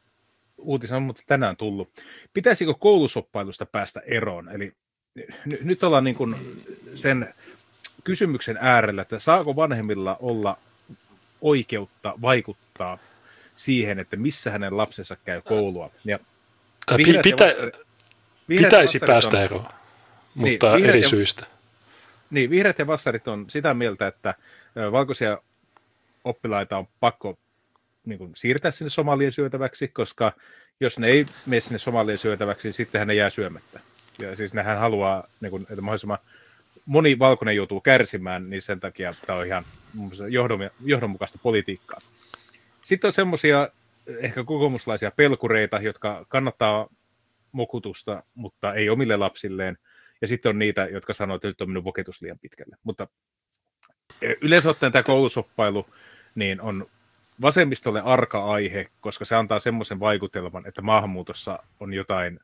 uutisen, mutta tänään tullut. Pitäisikö koulusoppailusta päästä eroon? Eli n- nyt ollaan niin kuin sen kysymyksen äärellä, että saako vanhemmilla olla oikeutta vaikuttaa siihen, että missä hänen lapsensa käy koulua. Ja Pitä, pitä, pitäisi päästä on, eroon, mutta niin, eri ja, syistä. Niin, vihreät ja vassarit on sitä mieltä, että valkoisia oppilaita on pakko niin kuin, siirtää sinne somalien syötäväksi, koska jos ne ei mene sinne somalien syötäväksi, niin sittenhän ne jää syömättä. Ja siis nehän haluaa, niin kuin, että mahdollisimman moni valkoinen joutuu kärsimään, niin sen takia tämä on ihan johdonmukaista politiikkaa. Sitten on semmoisia ehkä kokoomuslaisia pelkureita, jotka kannattaa mokutusta, mutta ei omille lapsilleen. Ja sitten on niitä, jotka sanoo, että nyt on minun voketus liian pitkälle. Mutta e, yleensä ottaen tämä koulusoppailu niin on vasemmistolle arka aihe, koska se antaa semmoisen vaikutelman, että maahanmuutossa on jotain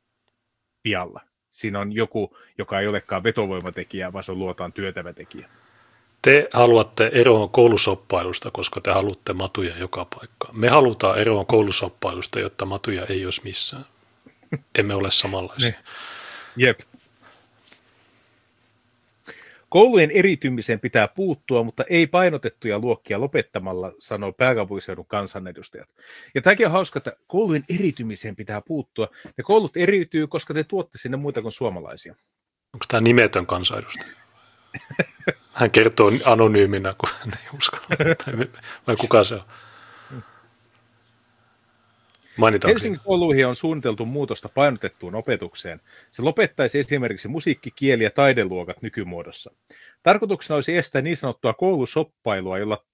pialla. Siinä on joku, joka ei olekaan vetovoimatekijä, vaan se on luotaan työtävä tekijä. Te haluatte eroon koulusoppailusta, koska te haluatte matuja joka paikkaan. Me halutaan eroon koulusoppailusta, jotta matuja ei olisi missään. Emme ole samanlaisia. Niin. Jep. Koulujen eritymiseen pitää puuttua, mutta ei painotettuja luokkia lopettamalla, sanoo pääkaupunkiseudun kansanedustajat. Ja tämäkin on hauska, että koulujen eritymiseen pitää puuttua. Ne koulut eriytyy, koska te tuotte sinne muita kuin suomalaisia. Onko tämä nimetön kansanedustaja? Hän kertoo anonyyminä, kun hän ei uskalla. Vai kuka se on? Mainitaan Helsingin kouluihin on suunniteltu muutosta painotettuun opetukseen. Se lopettaisi esimerkiksi musiikki-, kieli- ja taideluokat nykymuodossa. Tarkoituksena olisi estää niin sanottua koulusoppailua, jolla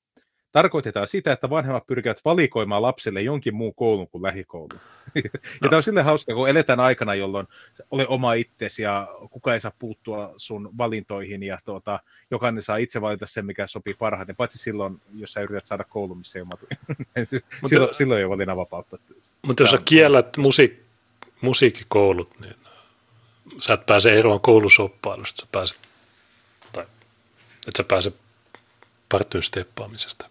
tarkoitetaan sitä, että vanhemmat pyrkivät valikoimaan lapselle jonkin muun koulun kuin lähikoulu. ja no. tämä on sille hauska, kun eletään aikana, jolloin ole oma itsesi ja kuka ei saa puuttua sun valintoihin ja tuota, jokainen saa itse valita sen, mikä sopii parhaiten, paitsi silloin, jos sä yrität saada koulun, missä ei ole silloin, silloin ei ole valinnanvapautta. Mutta jos sä kiellät musiik- musiikkikoulut, niin sä et pääse eroon koulusoppailusta, sä pääset, tai et sä pääse partyyn steppaamisesta.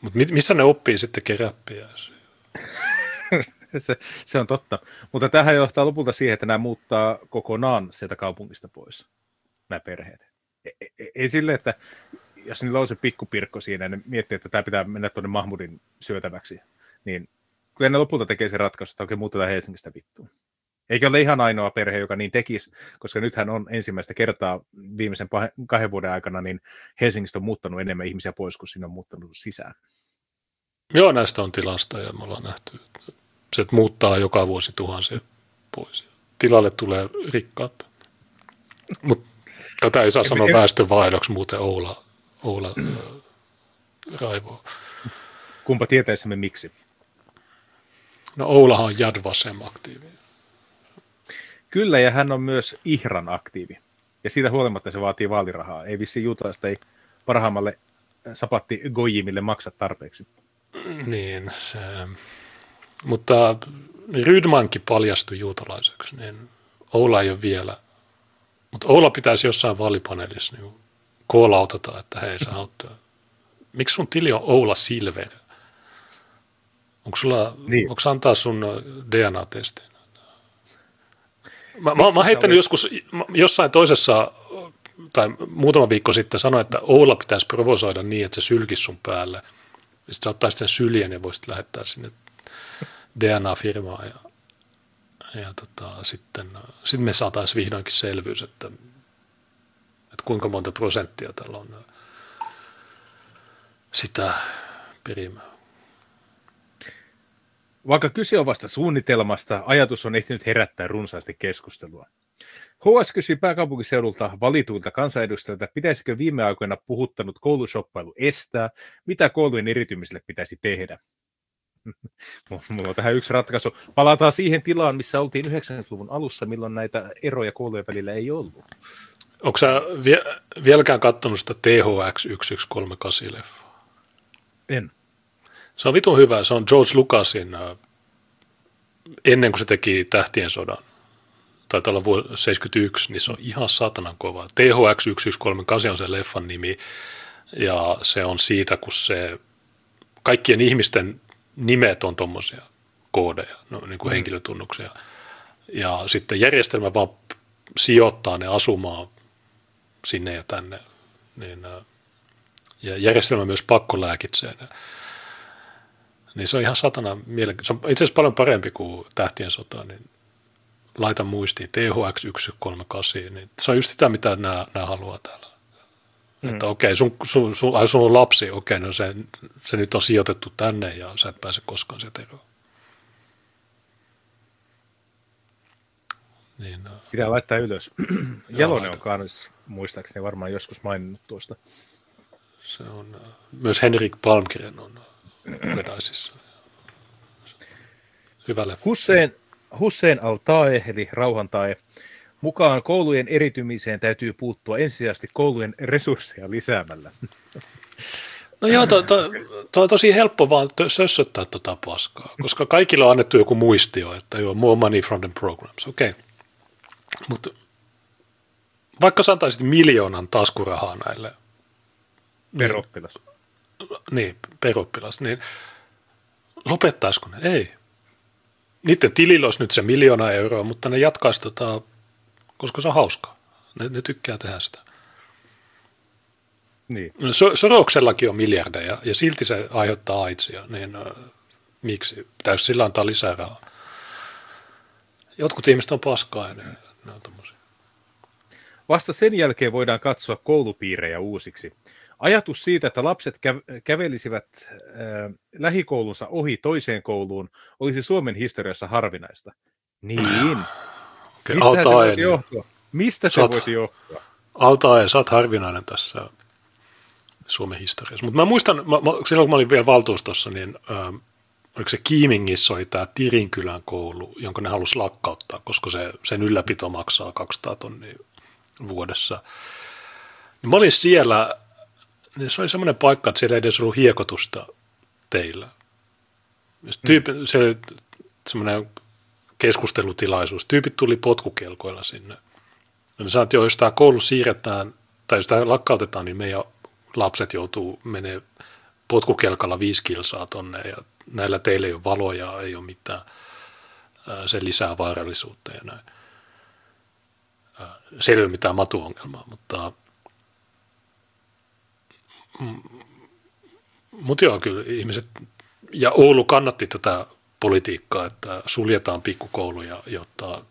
Mutta missä ne oppii sitten keräppiä? se, se on totta. Mutta tähän johtaa lopulta siihen, että nämä muuttaa kokonaan sieltä kaupungista pois, nämä perheet. Ei, ei, ei sille, että jos niillä on se pikkupirkko siinä, niin miettii, että tämä pitää mennä tuonne Mahmudin syötäväksi, niin kyllä ne lopulta tekee se ratkaisu, että oikein muutetaan Helsingistä vittuun. Eikä ole ihan ainoa perhe, joka niin tekisi, koska nythän on ensimmäistä kertaa viimeisen kahden vuoden aikana, niin Helsingistä on muuttanut enemmän ihmisiä pois kuin sinne on muuttanut sisään. Joo, näistä on tilastoja, me ollaan nähty. Se muuttaa joka vuosi tuhansia pois. Tilalle tulee rikkaat. Mutta tätä ei saa sanoa väestönvaihdoksi, muuten Oula, Oula raivoo. Kumpa tietäisimme miksi? No Oulahan on Jad Vasem aktiivi. Kyllä, ja hän on myös Ihran aktiivi. Ja siitä huolimatta se vaatii vaalirahaa. Ei vissi juutalaista ei parhaammalle sapatti Gojimille maksa tarpeeksi. Niin, se, mutta Rydmankin paljastui juutalaiseksi, niin Oula ei ole vielä. Mutta Oula pitäisi jossain vaalipaneelissa niin koolautata, että hei sä oot, miksi sun tili on Oula Silver? Onko sulla, niin. onko antaa sun DNA-testin? Mä, mä, mä heittänyt joskus jossain toisessa, tai muutama viikko sitten sanoin, että Oula pitäisi provosoida niin, että se sylkisi sun päälle – sitten sä ottaisit sen syljen ja voisit lähettää sinne DNA-firmaan ja, ja tota, sitten, sitten me saataisiin vihdoinkin selvyys, että, että kuinka monta prosenttia tällä on sitä perimää. Vaikka kyse on vasta suunnitelmasta, ajatus on ehtinyt herättää runsaasti keskustelua. HS kysyi pääkaupunkiseudulta valituilta kansanedustajilta, pitäisikö viime aikoina puhuttanut koulushoppailu estää, mitä koulujen eritymiselle pitäisi tehdä. Mulla on tähän yksi ratkaisu. Palataan siihen tilaan, missä oltiin 90-luvun alussa, milloin näitä eroja koulujen välillä ei ollut. Onko sä vie- vieläkään katsonut sitä THX 1138 leffaa? En. Se on vitun hyvä. Se on George Lucasin äh, ennen kuin se teki Tähtien sodan taitaa olla vuosi 71, niin se on ihan satanan kova. THX 1138 on se leffan nimi, Ja se on siitä, kun se kaikkien ihmisten nimet on tuommoisia koodeja, no, niin kuin mm. henkilötunnuksia. Ja sitten järjestelmä vaan sijoittaa ne asumaan sinne ja tänne. Niin, ja järjestelmä myös pakkolääkitsee ne. Niin se on ihan satana mielenkiintoista. Se on itse asiassa paljon parempi kuin Tähtien sota, niin laita muistiin THX 138, niin se on just sitä, mitä nämä, nämä haluaa täällä. Mm. Että okei, sun, sun, sun, ai, sun on lapsi, okei, no se, se nyt on sijoitettu tänne ja sä et pääse koskaan sieltä eroon. Niin, no. Pitää laittaa ylös. Jalonen on kanssa muistaakseni varmaan joskus maininnut tuosta. Se on, äh, myös Henrik Palmgren on äh, vedaisissa. Hyvä leffa. Hussein, Hussein al-Tae, eli rauhantae, mukaan koulujen eritymiseen täytyy puuttua ensisijaisesti koulujen resursseja lisäämällä. No joo, to, to, to on tosi helppo vaan sössöttää tuota paskaa, koska kaikilla on annettu joku muistio, että joo, more money from the programs, okei. Okay. Mutta vaikka sä antaisit miljoonan taskurahaa näille peroppilas. Niin, peroppilas, niin lopettaisiko ne? Ei. Niiden tilillä olisi nyt se miljoona euroa, mutta ne jatkaisi tota, koska se on hauskaa. Ne, ne tykkää tehdä sitä. Niin. So, Soroksellakin on miljardeja ja silti se aiheuttaa aitsia, niin uh, miksi? Pitäisi sillä antaa lisää rahaa. Jotkut ihmiset on paskaa ja ne, ne on tommosia. Vasta sen jälkeen voidaan katsoa koulupiirejä uusiksi. Ajatus siitä, että lapset kävelisivät äh, lähikoulunsa ohi toiseen kouluun, olisi Suomen historiassa harvinaista. Niin. Okay, Mistä se voisi johtua? Mistä se oot, voisi johtua? Altae, sä oot harvinainen tässä Suomen historiassa. Mutta mä muistan, mä, mä, silloin kun mä olin vielä valtuustossa, niin äh, oliko se Kiimingissä oli tämä Tirinkylän koulu, jonka ne halusi lakkauttaa, koska se, sen ylläpito maksaa 200 tonnia vuodessa. Niin mä olin siellä, niin se oli semmoinen paikka, että siellä ei edes ollut hiekotusta teillä. Tyyppi, mm. Se oli semmoinen keskustelutilaisuus. Tyypit tuli potkukelkoilla sinne. Ja ne sanoi, että jos tämä koulu siirretään, tai jos tämä lakkautetaan, niin meidän lapset joutuu menee potkukelkalla viisi kilsaa tonne, ja näillä teillä ei ole valoja, ei ole mitään. Se lisää vaarallisuutta ja näin. Se ei ole mitään matuongelmaa, mutta mutta joo, kyllä ihmiset, ja Oulu kannatti tätä politiikkaa, että suljetaan pikkukouluja, jotta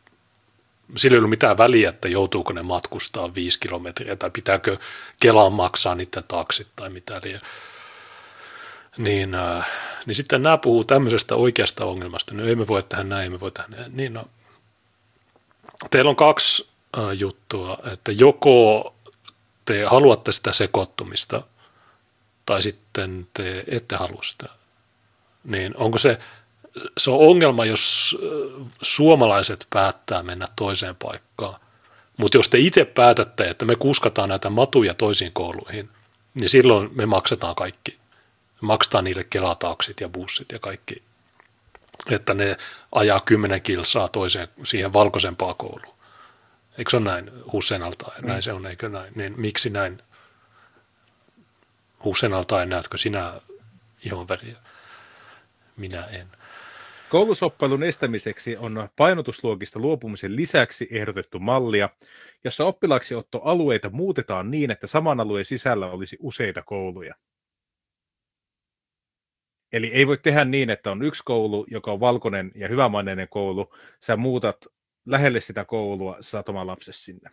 sillä ei ollut mitään väliä, että joutuuko ne matkustaa viisi kilometriä tai pitääkö Kelaan maksaa niiden taksit tai mitä liian. Niin, äh, niin sitten nämä puhuu tämmöisestä oikeasta ongelmasta. No ei me voi tehdä näin, me voi tehdä näin. Niin no, teillä on kaksi äh, juttua, että joko te haluatte sitä sekoittumista tai sitten te ette halua sitä. Niin onko se se on ongelma, jos suomalaiset päättää mennä toiseen paikkaan. Mutta jos te itse päätätte, että me kuskataan näitä matuja toisiin kouluihin, niin silloin me maksetaan kaikki. Me maksetaan niille kelataaksit ja bussit ja kaikki, että ne ajaa kymmenen kilsaa toiseen siihen valkoisempaan kouluun. Eikö se ole näin Hussein altaen? Näin mm. se on, eikö näin? Niin miksi näin Hussein altaen näetkö sinä ihon väriä? Minä en. Koulusoppailun estämiseksi on painotusluokista luopumisen lisäksi ehdotettu mallia, jossa oppilaaksiottoalueita muutetaan niin, että saman alueen sisällä olisi useita kouluja. Eli ei voi tehdä niin, että on yksi koulu, joka on valkoinen ja hyvämaineinen koulu, sä muutat lähelle sitä koulua, saat oman lapsesi sinne.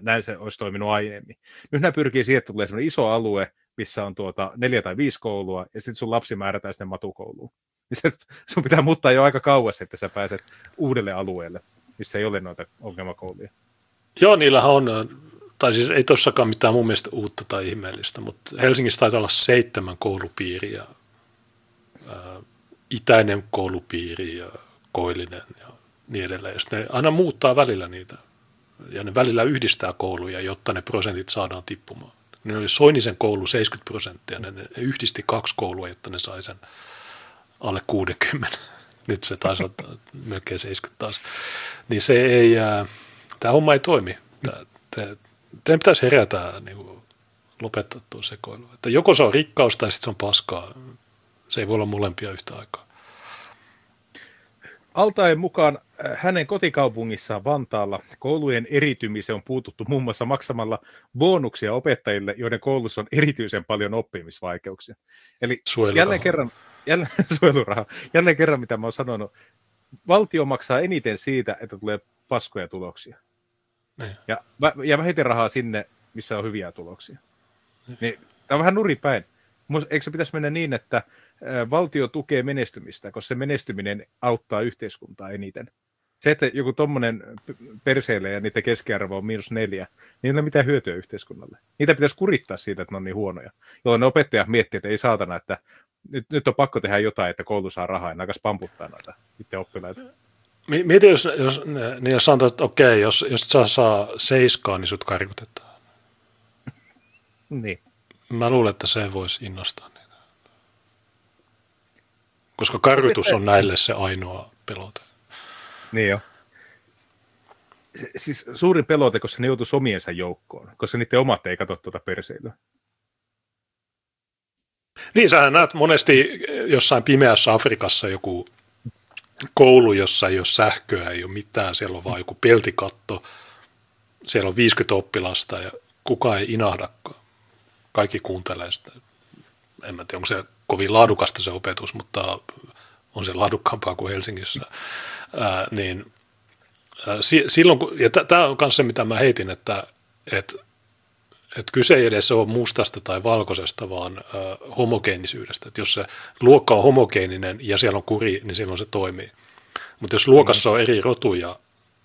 Näin se olisi toiminut aiemmin. Nyt nämä pyrkii siihen, että tulee iso alue, missä on tuota neljä tai viisi koulua, ja sitten sun lapsi määrätään sinne matukouluun niin se, sun pitää muuttaa jo aika kauas, että sä pääset uudelle alueelle, missä ei ole noita ongelmakouluja. Joo, niillähän on, tai siis ei tossakaan mitään mun mielestä uutta tai ihmeellistä, mutta Helsingissä taitaa olla seitsemän koulupiiriä, ää, itäinen koulupiiri ja koillinen ja niin edelleen. Ja ne aina muuttaa välillä niitä, ja ne välillä yhdistää kouluja, jotta ne prosentit saadaan tippumaan. Ne oli Soinisen koulu 70 prosenttia, ne, ne yhdisti kaksi koulua, jotta ne sai sen alle 60. Nyt se taisi olla melkein 70 taas. Niin se ei, tämä homma ei toimi. Teidän pitäisi herätä niin kuin, lopettaa tuo sekoilu. Että joko se on rikkaus tai sitten se on paskaa. Se ei voi olla molempia yhtä aikaa. Altaen mukaan äh, hänen kotikaupungissaan Vantaalla koulujen eritymiseen on puututtu muun muassa maksamalla bonuksia opettajille, joiden koulussa on erityisen paljon oppimisvaikeuksia. Eli jälleen kerran, jälleen, suojeluraha, jälleen kerran, mitä mä oon sanonut, valtio maksaa eniten siitä, että tulee paskoja tuloksia. Ne. Ja, ja vähiten rahaa sinne, missä on hyviä tuloksia. Niin, tämä on vähän nuripäin. Eikö se pitäisi mennä niin, että valtio tukee menestymistä, koska se menestyminen auttaa yhteiskuntaa eniten. Se, että joku tuommoinen perseille ja niiden keskiarvo on miinus neljä, niin ei ole mitään hyötyä yhteiskunnalle. Niitä pitäisi kurittaa siitä, että ne on niin huonoja. Jolloin ne opettajat miettii, että ei saatana, että nyt, nyt on pakko tehdä jotain, että koulu saa rahaa ja alkaisi pamputtaa noita itse oppilaita. Mieti, jos, jos, niin jos sanotaan, että okei, jos, jos sä saa seiskaa, niin sut karkotetaan. niin. Mä luulen, että se voisi innostaa niitä. Koska karkotus on näille se ainoa pelote. Niin jo. Siis suurin pelote, koska ne joutuisi omiensa joukkoon, koska niiden omat ei katso tuota perseilyä. Niin, sä näet monesti jossain pimeässä Afrikassa joku koulu, jossa ei ole sähköä, ei ole mitään, siellä on vaan joku peltikatto, siellä on 50 oppilasta ja kukaan ei inahdakaan. Kaikki kuuntelee sitä. En mä tiedä, onko se kovin laadukasta se opetus, mutta on se laadukkaampaa kuin Helsingissä. Ää, niin, ää, silloin, ja tämä on myös se, mitä mä heitin, että, että että kyse ei edes ole mustasta tai valkoisesta, vaan ö, homogeenisyydestä. Että jos se luokka on homogeeninen ja siellä on kuri, niin silloin se toimii. Mutta jos luokassa on eri rotuja,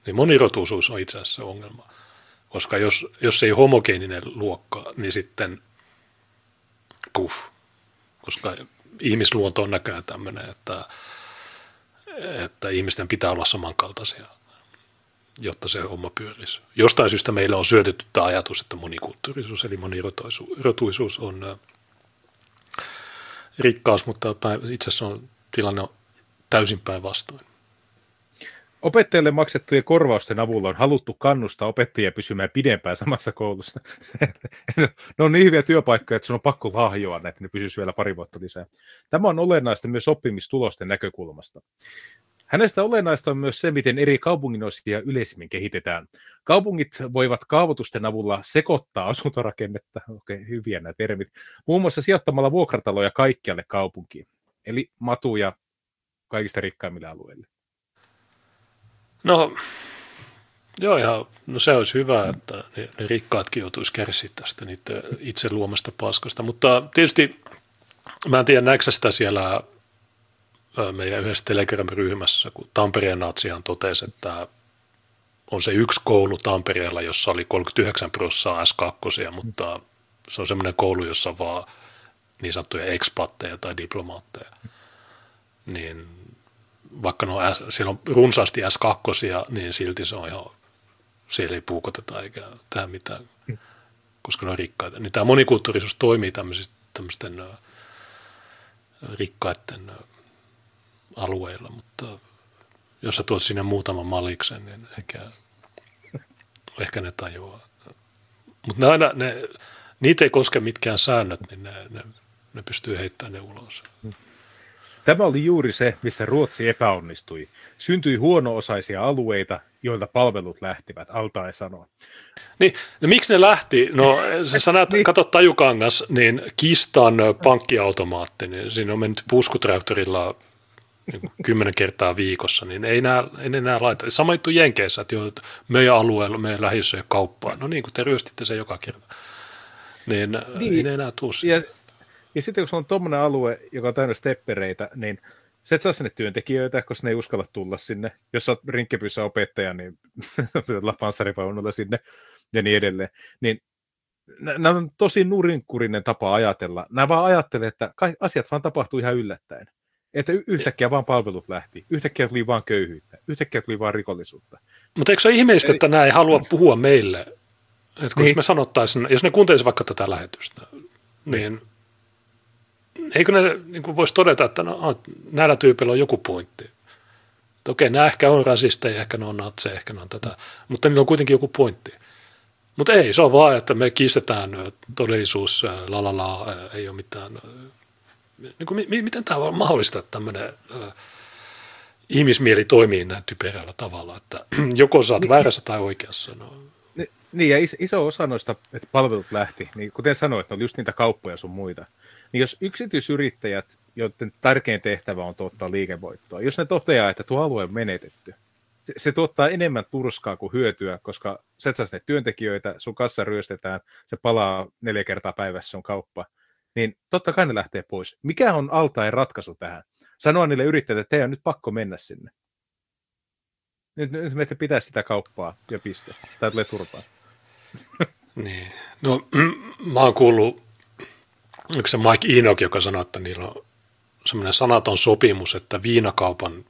niin monirotuisuus on itse asiassa se ongelma. Koska jos, jos ei ole homogeeninen luokka, niin sitten puff. Koska ihmisluonto on näköjään tämmöinen, että, että ihmisten pitää olla samankaltaisia jotta se homma pyörisi. Jostain syystä meillä on syötetty tämä ajatus, että monikulttuurisuus eli monirotuisuus on rikkaus, mutta itse asiassa on tilanne on täysin päinvastoin. Opettajille maksettujen korvausten avulla on haluttu kannustaa opettajia pysymään pidempään samassa koulussa. ne on niin hyviä työpaikkoja, että sun on pakko lahjoa että ne pysyisi vielä pari vuotta lisää. Tämä on olennaista myös oppimistulosten näkökulmasta. Hänestä olennaista on myös se, miten eri kaupunginosia yleisimmin kehitetään. Kaupungit voivat kaavoitusten avulla sekoittaa asuntorakennetta, okei, hyviä nämä termit, muun muassa sijoittamalla vuokrataloja kaikkialle kaupunkiin, eli matuja kaikista rikkaimmille alueille. No, joo, ja no se olisi hyvä, että ne, ne rikkaatkin joutuisi kärsiä tästä niiden itse luomasta paskasta, mutta tietysti mä en tiedä, näetkö sitä siellä meidän yhdessä Telegram-ryhmässä, kun Tampereen natsihan totesi, että on se yksi koulu Tampereella, jossa oli 39 prosenttia S2, mutta se on semmoinen koulu, jossa vaan niin sanottuja ekspatteja tai diplomaatteja. Niin vaikka no, siellä on runsaasti S2, niin silti se on ihan, siellä ei puukoteta eikä tehdä mitään, koska ne on rikkaita. Niin tämä monikulttuurisuus toimii tämmöisten rikkaiden alueilla, mutta jos sä tuot sinne muutaman maliksen, niin ehkä, ehkä ne tajuaa. Mutta ne aina, ne, niitä ei koske mitkään säännöt, niin ne, ne, ne pystyy heittämään ne ulos. Tämä oli juuri se, missä Ruotsi epäonnistui. Syntyi huono-osaisia alueita, joilta palvelut lähtivät, Altae sanoo. Niin, no miksi ne lähti? No sä sanat, niin. katsot Tajukangas, niin Kistan pankkiautomaatti, niin siinä on mennyt puskutraktorilla niin kymmenen kertaa viikossa, niin ei enää, ei enää laita. Sama juttu Jenkeissä, että jo, meidän alueella, meidän lähiössä ei kauppaa. No niin, kun te ryöstitte se joka kerta. Niin, niin. ei ne enää tuu ja, ja sitten kun se on tuommoinen alue, joka on täynnä steppereitä, niin se et saa sinne työntekijöitä, koska ne ei uskalla tulla sinne. Jos sä oot opettaja, niin panssarivaunulla sinne ja niin edelleen. Niin nämä on tosi nurinkurinen tapa ajatella. Nämä vaan ajattelee, että asiat vaan tapahtuu ihan yllättäen. Että yhtäkkiä vaan palvelut lähti, yhtäkkiä tuli vaan köyhyyttä, yhtäkkiä tuli vaan rikollisuutta. Mutta eikö se ole ihmeellistä, että nämä ei halua puhua meille? Että kun niin. me sanottaisiin, jos ne kuuntelisivat vaikka tätä lähetystä, niin eikö ne niin voisi todeta, että no, näillä tyypeillä on joku pointti. Että okei, nämä ehkä on rasisteja, ehkä ne on natseja, ehkä ne on tätä, mutta niillä on kuitenkin joku pointti. Mutta ei, se on vaan, että me kiistetään todellisuus, la la la, ei ole mitään. Niin kuin, miten tämä on mahdollista, että tämmöinen ihmismieli toimii näin typerällä tavalla, että joko sä oot väärässä tai oikeassa. No. Niin, ja iso osa noista, että palvelut lähti, niin kuten sanoit, ne oli just niitä kauppoja sun muita. Niin jos yksityisyrittäjät, joiden tärkein tehtävä on tuottaa liikevoittoa, jos ne toteaa, että tuo alue on menetetty, se, se tuottaa enemmän turskaa kuin hyötyä, koska sä et saa työntekijöitä, sun kassa ryöstetään, se palaa neljä kertaa päivässä sun kauppa, niin totta kai ne lähtee pois. Mikä on altaen ratkaisu tähän? Sanoa niille yrittäjille, että teidän on nyt pakko mennä sinne. Nyt, nyt meitä pitää sitä kauppaa ja piste. Tai tulee turpaa. Niin. No, mä oon kuullut yksi se Mike Enoch, joka sanoi, että niillä on semmoinen sanaton sopimus, että viinakaupan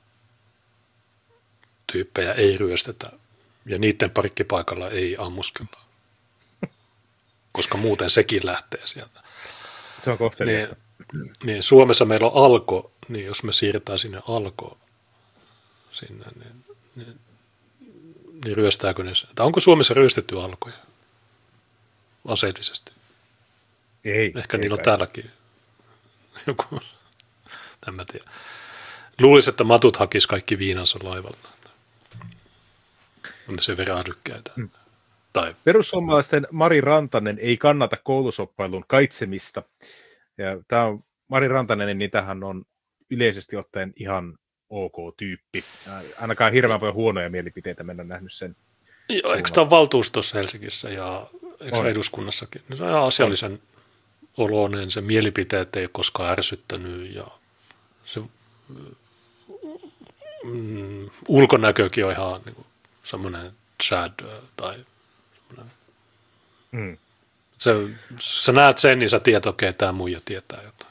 tyyppejä ei ryöstetä ja niiden parkkipaikalla ei ammuskella, koska muuten sekin lähtee sieltä. Se on kohteliasta. Niin, niin Suomessa meillä on alko, niin jos me siirretään sinne alko sinne, niin, niin, niin ryöstääkö ne tai onko Suomessa ryöstetty alkoja aseellisesti? Ei. Ehkä ei niillä on täälläkin joku, en mä tiedä. Luulisin, että matut hakis kaikki viinansa laivalla. On ne sen verran älykkäitä. Hmm. Tai... Perussuomalaisten Mari Rantanen ei kannata koulusoppailun kaitsemista. Ja tämä on, Mari Rantanen, niin tähän on yleisesti ottaen ihan ok tyyppi. Ainakaan hirveän paljon huonoja mielipiteitä mennä nähnyt sen. Joo, eikö tämä valtuustossa Helsingissä ja eikö eduskunnassakin? Se on ihan asiallisen oloinen, se mielipiteet ei ole koskaan ärsyttänyt ja se mm, ulkonäkökin on ihan niin semmoinen Chad tai semmoinen. Mm. Se, sä näet sen, niin sä tiedät, okei, okay, tämä muija tietää jotain.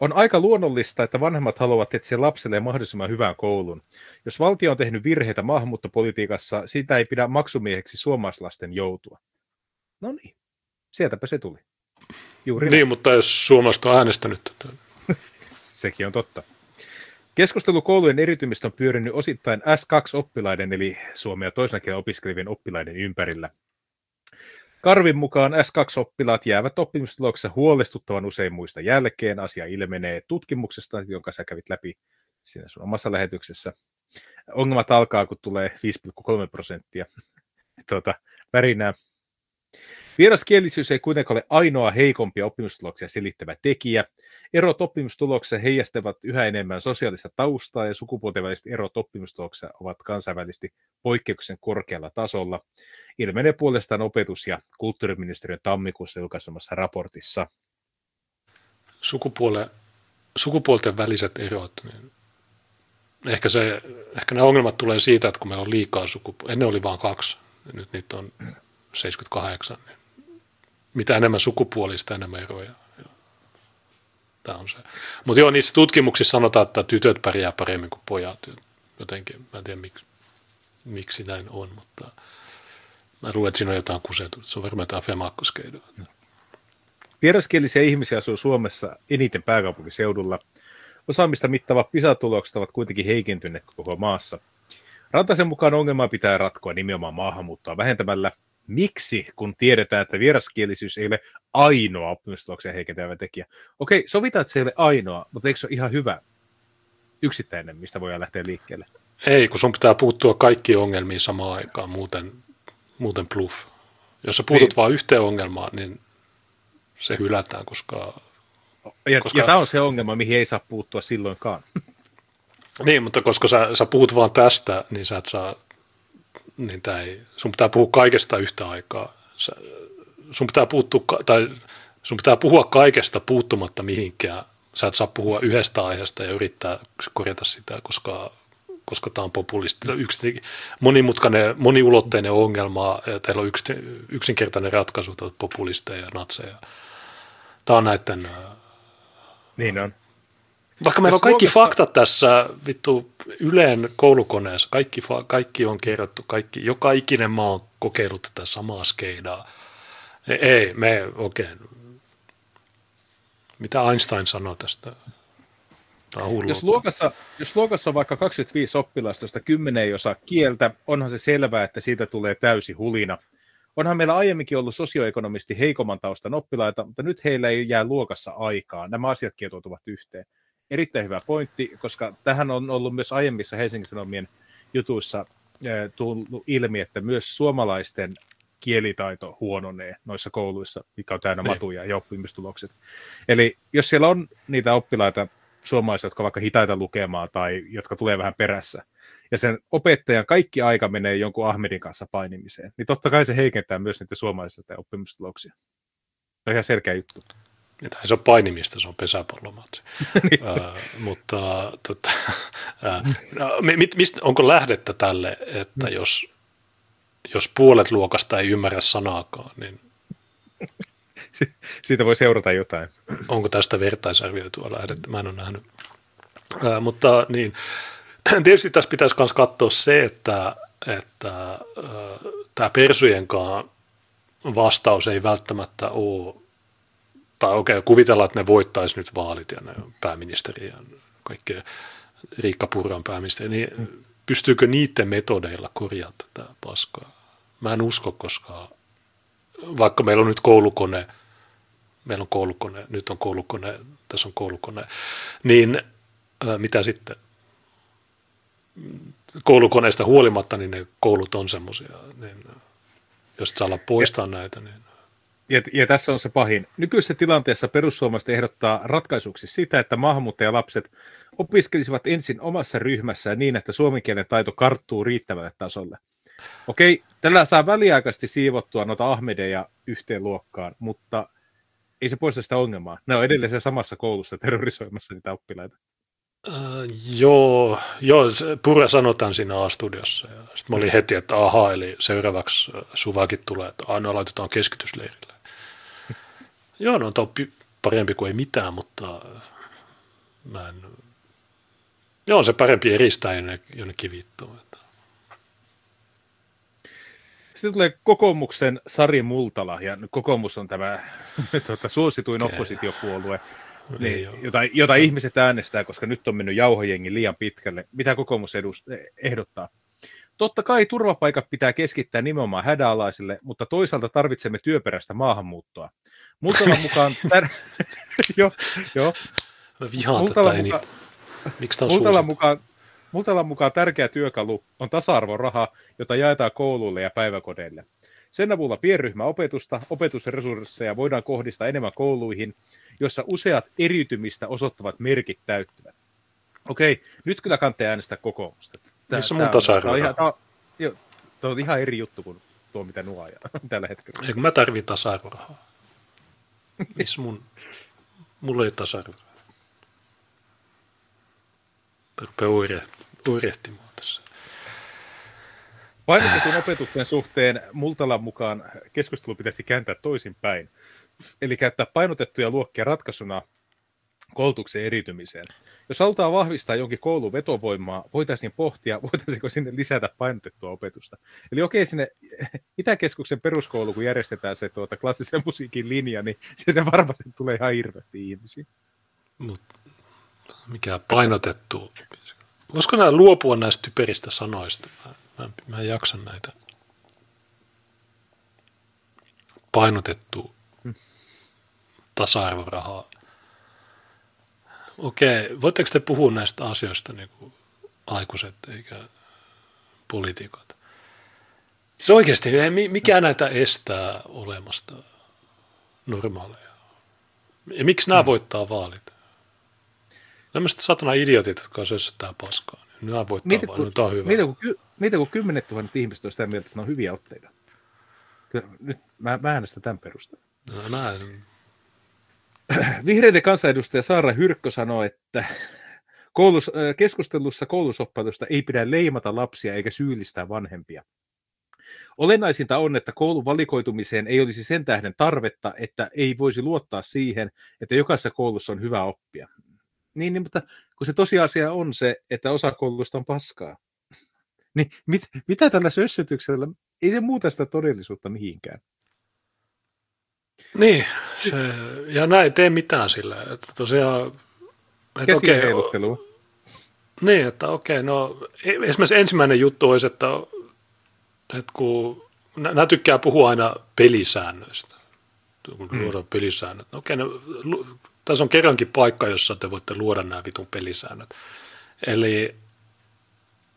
On aika luonnollista, että vanhemmat haluavat etsiä lapselle mahdollisimman hyvän koulun. Jos valtio on tehnyt virheitä maahanmuuttopolitiikassa, sitä ei pidä maksumieheksi suomalaislasten joutua. No niin, sieltäpä se tuli. Juuri niin, näin. mutta jos suomalaiset on äänestänyt tätä. Sekin on totta. Keskustelu koulujen eritymistä on pyörinyt osittain S2-oppilaiden, eli suomea toisena opiskelevien oppilaiden ympärillä. Karvin mukaan S2-oppilaat jäävät oppimistuloksessa huolestuttavan usein muista jälkeen. Asia ilmenee tutkimuksesta, jonka sä kävit läpi siinä sun omassa lähetyksessä. Ongelmat alkaa, kun tulee 5,3 prosenttia tuota, värinää. Vieraskielisyys ei kuitenkaan ole ainoa heikompia oppimistuloksia selittävä tekijä. Erot oppimustuloksessa heijastavat yhä enemmän sosiaalista taustaa ja sukupuolten väliset erot oppimustuloksessa ovat kansainvälisesti poikkeuksellisen korkealla tasolla. Ilmenee puolestaan opetus- ja kulttuuriministeriön tammikuussa julkaisemassa raportissa. Sukupuole, sukupuolten väliset erot, niin ehkä, se, ehkä ne ongelmat tulee siitä, että kun meillä on liikaa sukupuolta, ennen oli vain kaksi, nyt niitä on 78, niin mitä enemmän sukupuolista, enemmän eroja. Tämä on se. Mutta joo, niissä tutkimuksissa sanotaan, että tytöt pärjää paremmin kuin pojat. Jotenkin, mä en tiedä miksi, miksi näin on, mutta mä luulen, että siinä on jotain kusetu. Se on varmaan jotain femakkoskeinoa. Vieraskielisiä ihmisiä asuu Suomessa eniten pääkaupunkiseudulla. Osaamista mittavat PISA-tulokset ovat kuitenkin heikentyneet koko maassa. Rantasen mukaan ongelmaa pitää ratkoa nimenomaan maahanmuuttoa vähentämällä – miksi, kun tiedetään, että vieraskielisyys ei ole ainoa oppimistuloksen heikentävä tekijä. Okei, sovitaan, että se ei ole ainoa, mutta eikö se ole ihan hyvä yksittäinen, mistä voidaan lähteä liikkeelle? Ei, kun sun pitää puuttua kaikkiin ongelmiin samaan aikaan, muuten, muuten bluff. Jos sä puutut niin. vain yhteen ongelmaan, niin se hylätään, koska... Ja, koska... ja tämä on se ongelma, mihin ei saa puuttua silloinkaan. Niin, mutta koska sä, sä puhut vaan tästä, niin sä et saa niin tämä ei, sun pitää puhua kaikesta yhtä aikaa. Sä, sun pitää puuttua, tai sun pitää puhua kaikesta puuttumatta mihinkään. Sä et saa puhua yhdestä aiheesta ja yrittää korjata sitä, koska, koska tämä on populisti. Yksi, monimutkainen, moniulotteinen ongelma, ja teillä on yks, yksinkertainen ratkaisu, populisteja ja natseja. Tämä on näiden... Niin on. Vaikka meillä on kaikki Suomessa... faktat tässä vittu Yleen koulukoneessa, kaikki, kaikki on kerrottu, kaikki, joka ikinen maa on kokeillut tätä samaa skeidaa. E, ei, me oikein. Okay. Mitä Einstein sanoi tästä? Tämä on jos, luokassa, jos luokassa on vaikka 25 oppilasta, josta 10 ei osaa kieltä, onhan se selvää, että siitä tulee täysi hulina. onhan meillä aiemminkin ollut sosioekonomisti heikomman taustan oppilaita, mutta nyt heillä ei jää luokassa aikaa. Nämä asiat kietoutuvat yhteen. Erittäin hyvä pointti, koska tähän on ollut myös aiemmissa Helsingin Sanomien jutuissa tullut ilmi, että myös suomalaisten kielitaito huononee noissa kouluissa, mikä on täynnä niin. matuja ja oppimistulokset. Eli jos siellä on niitä oppilaita suomalaisia, jotka vaikka hitaita lukemaan tai jotka tulee vähän perässä, ja sen opettajan kaikki aika menee jonkun Ahmedin kanssa painimiseen, niin totta kai se heikentää myös niitä suomalaisia oppimistuloksia. Se on ihan selkeä juttu. Tai se on painimista, se on pesäpallomatsi. niin. mutta tota, no, mit, mistä, onko lähdettä tälle, että mm. jos, jos puolet luokasta ei ymmärrä sanaakaan, niin siitä voi seurata jotain. Onko tästä vertaisarvioitua lähdettä? Mä en ole nähnyt. Uh, mutta niin, tietysti tässä pitäisi myös katsoa se, että, että uh, tämä persujenkaan vastaus ei välttämättä ole tai okei, okay, kuvitellaan, että ne voittaisi nyt vaalit ja ne pääministeri ja kaikkea Riikka Purran pääministeri, niin pystyykö niiden metodeilla korjaamaan tätä paskaa? Mä en usko, koska vaikka meillä on nyt koulukone, meillä on koulukone, nyt on koulukone, tässä on koulukone, niin ää, mitä sitten? Koulukoneista huolimatta, niin ne koulut on semmoisia, niin jos et saa poistaa näitä, niin ja, ja tässä on se pahin. Nykyisessä tilanteessa perussuomalaiset ehdottaa ratkaisuksi sitä, että maahanmuuttajalapset opiskelisivat ensin omassa ryhmässään niin, että suomen kielen taito karttuu riittävälle tasolle. Okei, tällä saa väliaikaisesti siivottua noita Ahmedeja yhteen luokkaan, mutta ei se poista sitä ongelmaa. Ne on edelleen samassa koulussa terrorisoimassa niitä oppilaita. Uh, joo, joo Pure sanotaan siinä A-studiossa. Sitten mä olin heti, että aha, eli seuraavaksi Suvakin tulee, että aina laitetaan keskitysleirille. Joo, no on parempi kuin ei mitään, mutta mä en... Joo, on se parempi eristää jonnekin vittuun. Sitten tulee kokoomuksen Sari Multala, ja kokoomus on tämä tuota, suosituin oppositiopuolue, niin, jota, jota ihmiset äänestää, koska nyt on mennyt jauhojengi liian pitkälle. Mitä kokoomus edust, ehdottaa? Totta kai turvapaikat pitää keskittää nimenomaan hädäalaisille, mutta toisaalta tarvitsemme työperäistä maahanmuuttoa. Multalan mukaan... Tär... jo, jo. Vihaan Multalan tätä mukaan... Miksi tämä Multalan mukaan, Multalan mukaan tärkeä työkalu on tasa-arvoraha, jota jaetaan kouluille ja päiväkodeille. Sen avulla pienryhmäopetusta, opetusresursseja voidaan kohdistaa enemmän kouluihin, jossa useat eriytymistä osoittavat merkit täyttyvät. Okei, nyt kyllä kannattaa äänestää kokoomusta. Tää, Missä mun? Tämä on, on, on ihan eri juttu kuin tuo, mitä nuo ajaa tällä hetkellä. Eikö mä tarvitsen tasa-arvorahaa? Missä mun, mulla ei tasa-arvoa. Rupeaa uire, uirehtimaan tässä. Painotetun opetuksen suhteen Multalan mukaan keskustelu pitäisi kääntää toisinpäin. Eli käyttää painotettuja luokkia ratkaisuna koulutuksen eritymiseen. Jos halutaan vahvistaa jonkin koulun vetovoimaa, voitaisiin pohtia, voitaisiinko sinne lisätä painotettua opetusta. Eli okei, sinne Itäkeskuksen peruskoulu, kun järjestetään se tuota, klassisen musiikin linja, niin sinne varmasti tulee ihan hirveästi ihmisiä. Mut, mikä painotettu? Voisiko nämä luopua näistä typeristä sanoista? Mä, mä, mä en jaksa näitä. Painotettu hmm. tasa-arvorahaa Okei, voitteko te puhua näistä asioista niin kuin aikuiset eikä poliitikot? Se oikeasti, mikä näitä estää olemasta normaaleja? Ja miksi nämä mm. voittaa vaalit? Tämmöiset satana idiotit, jotka sössöttää paskaa, niin nämä voittaa mieti, vaalit, tämä on hyvä. Mieti, kun, mieti, kun kymmenet tuhannet ihmiset on sitä mieltä, että ne on hyviä otteita. Nyt mä, mä äänestän tämän perusteella. No, mä en, Vihreiden kansanedustaja Saara Hyrkkö sanoi, että koulus, keskustelussa koulusoppailusta ei pidä leimata lapsia eikä syyllistää vanhempia. Olennaisinta on, että koulun valikoitumiseen ei olisi sen tähden tarvetta, että ei voisi luottaa siihen, että jokaisessa koulussa on hyvä oppia. Niin, niin mutta kun se tosiasia on se, että osa koulusta on paskaa, niin mit, mitä tällä sössytyksellä, ei se muuta sitä todellisuutta mihinkään. Niin, se, ja näin ei tee mitään sillä. Että tosiaan, että okei, niin, että okei, no e- esimerkiksi ensimmäinen juttu olisi, että, että kun nämä tykkää puhua aina pelisäännöistä, kun mm. luodaan pelisäännöt. No, okei, no, tässä on kerrankin paikka, jossa te voitte luoda nämä vitun pelisäännöt. Eli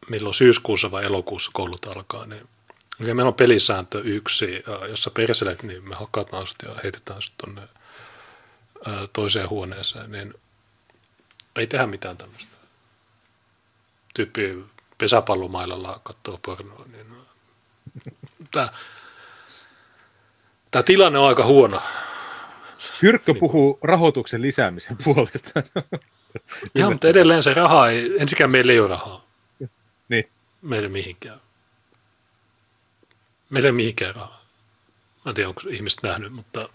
milloin syyskuussa vai elokuussa koulut alkaa, niin okei, meillä on pelisääntö yksi, jossa perselet, niin me hakataan sut ja heitetään sut tuonne toiseen huoneeseen, niin ei tehdä mitään tämmöistä. Tyyppi pesäpallomailalla katsoo pornoa, niin tämä, tämä tilanne on aika huono. Hyrkkö puhuu rahoituksen lisäämisen puolesta. Joo, mutta edelleen se raha ei, ensikään meillä ei ole rahaa. Niin. Meillä ei mihinkään. Meillä ei mihinkään rahaa. Mä en tiedä, onko ihmiset nähnyt, mutta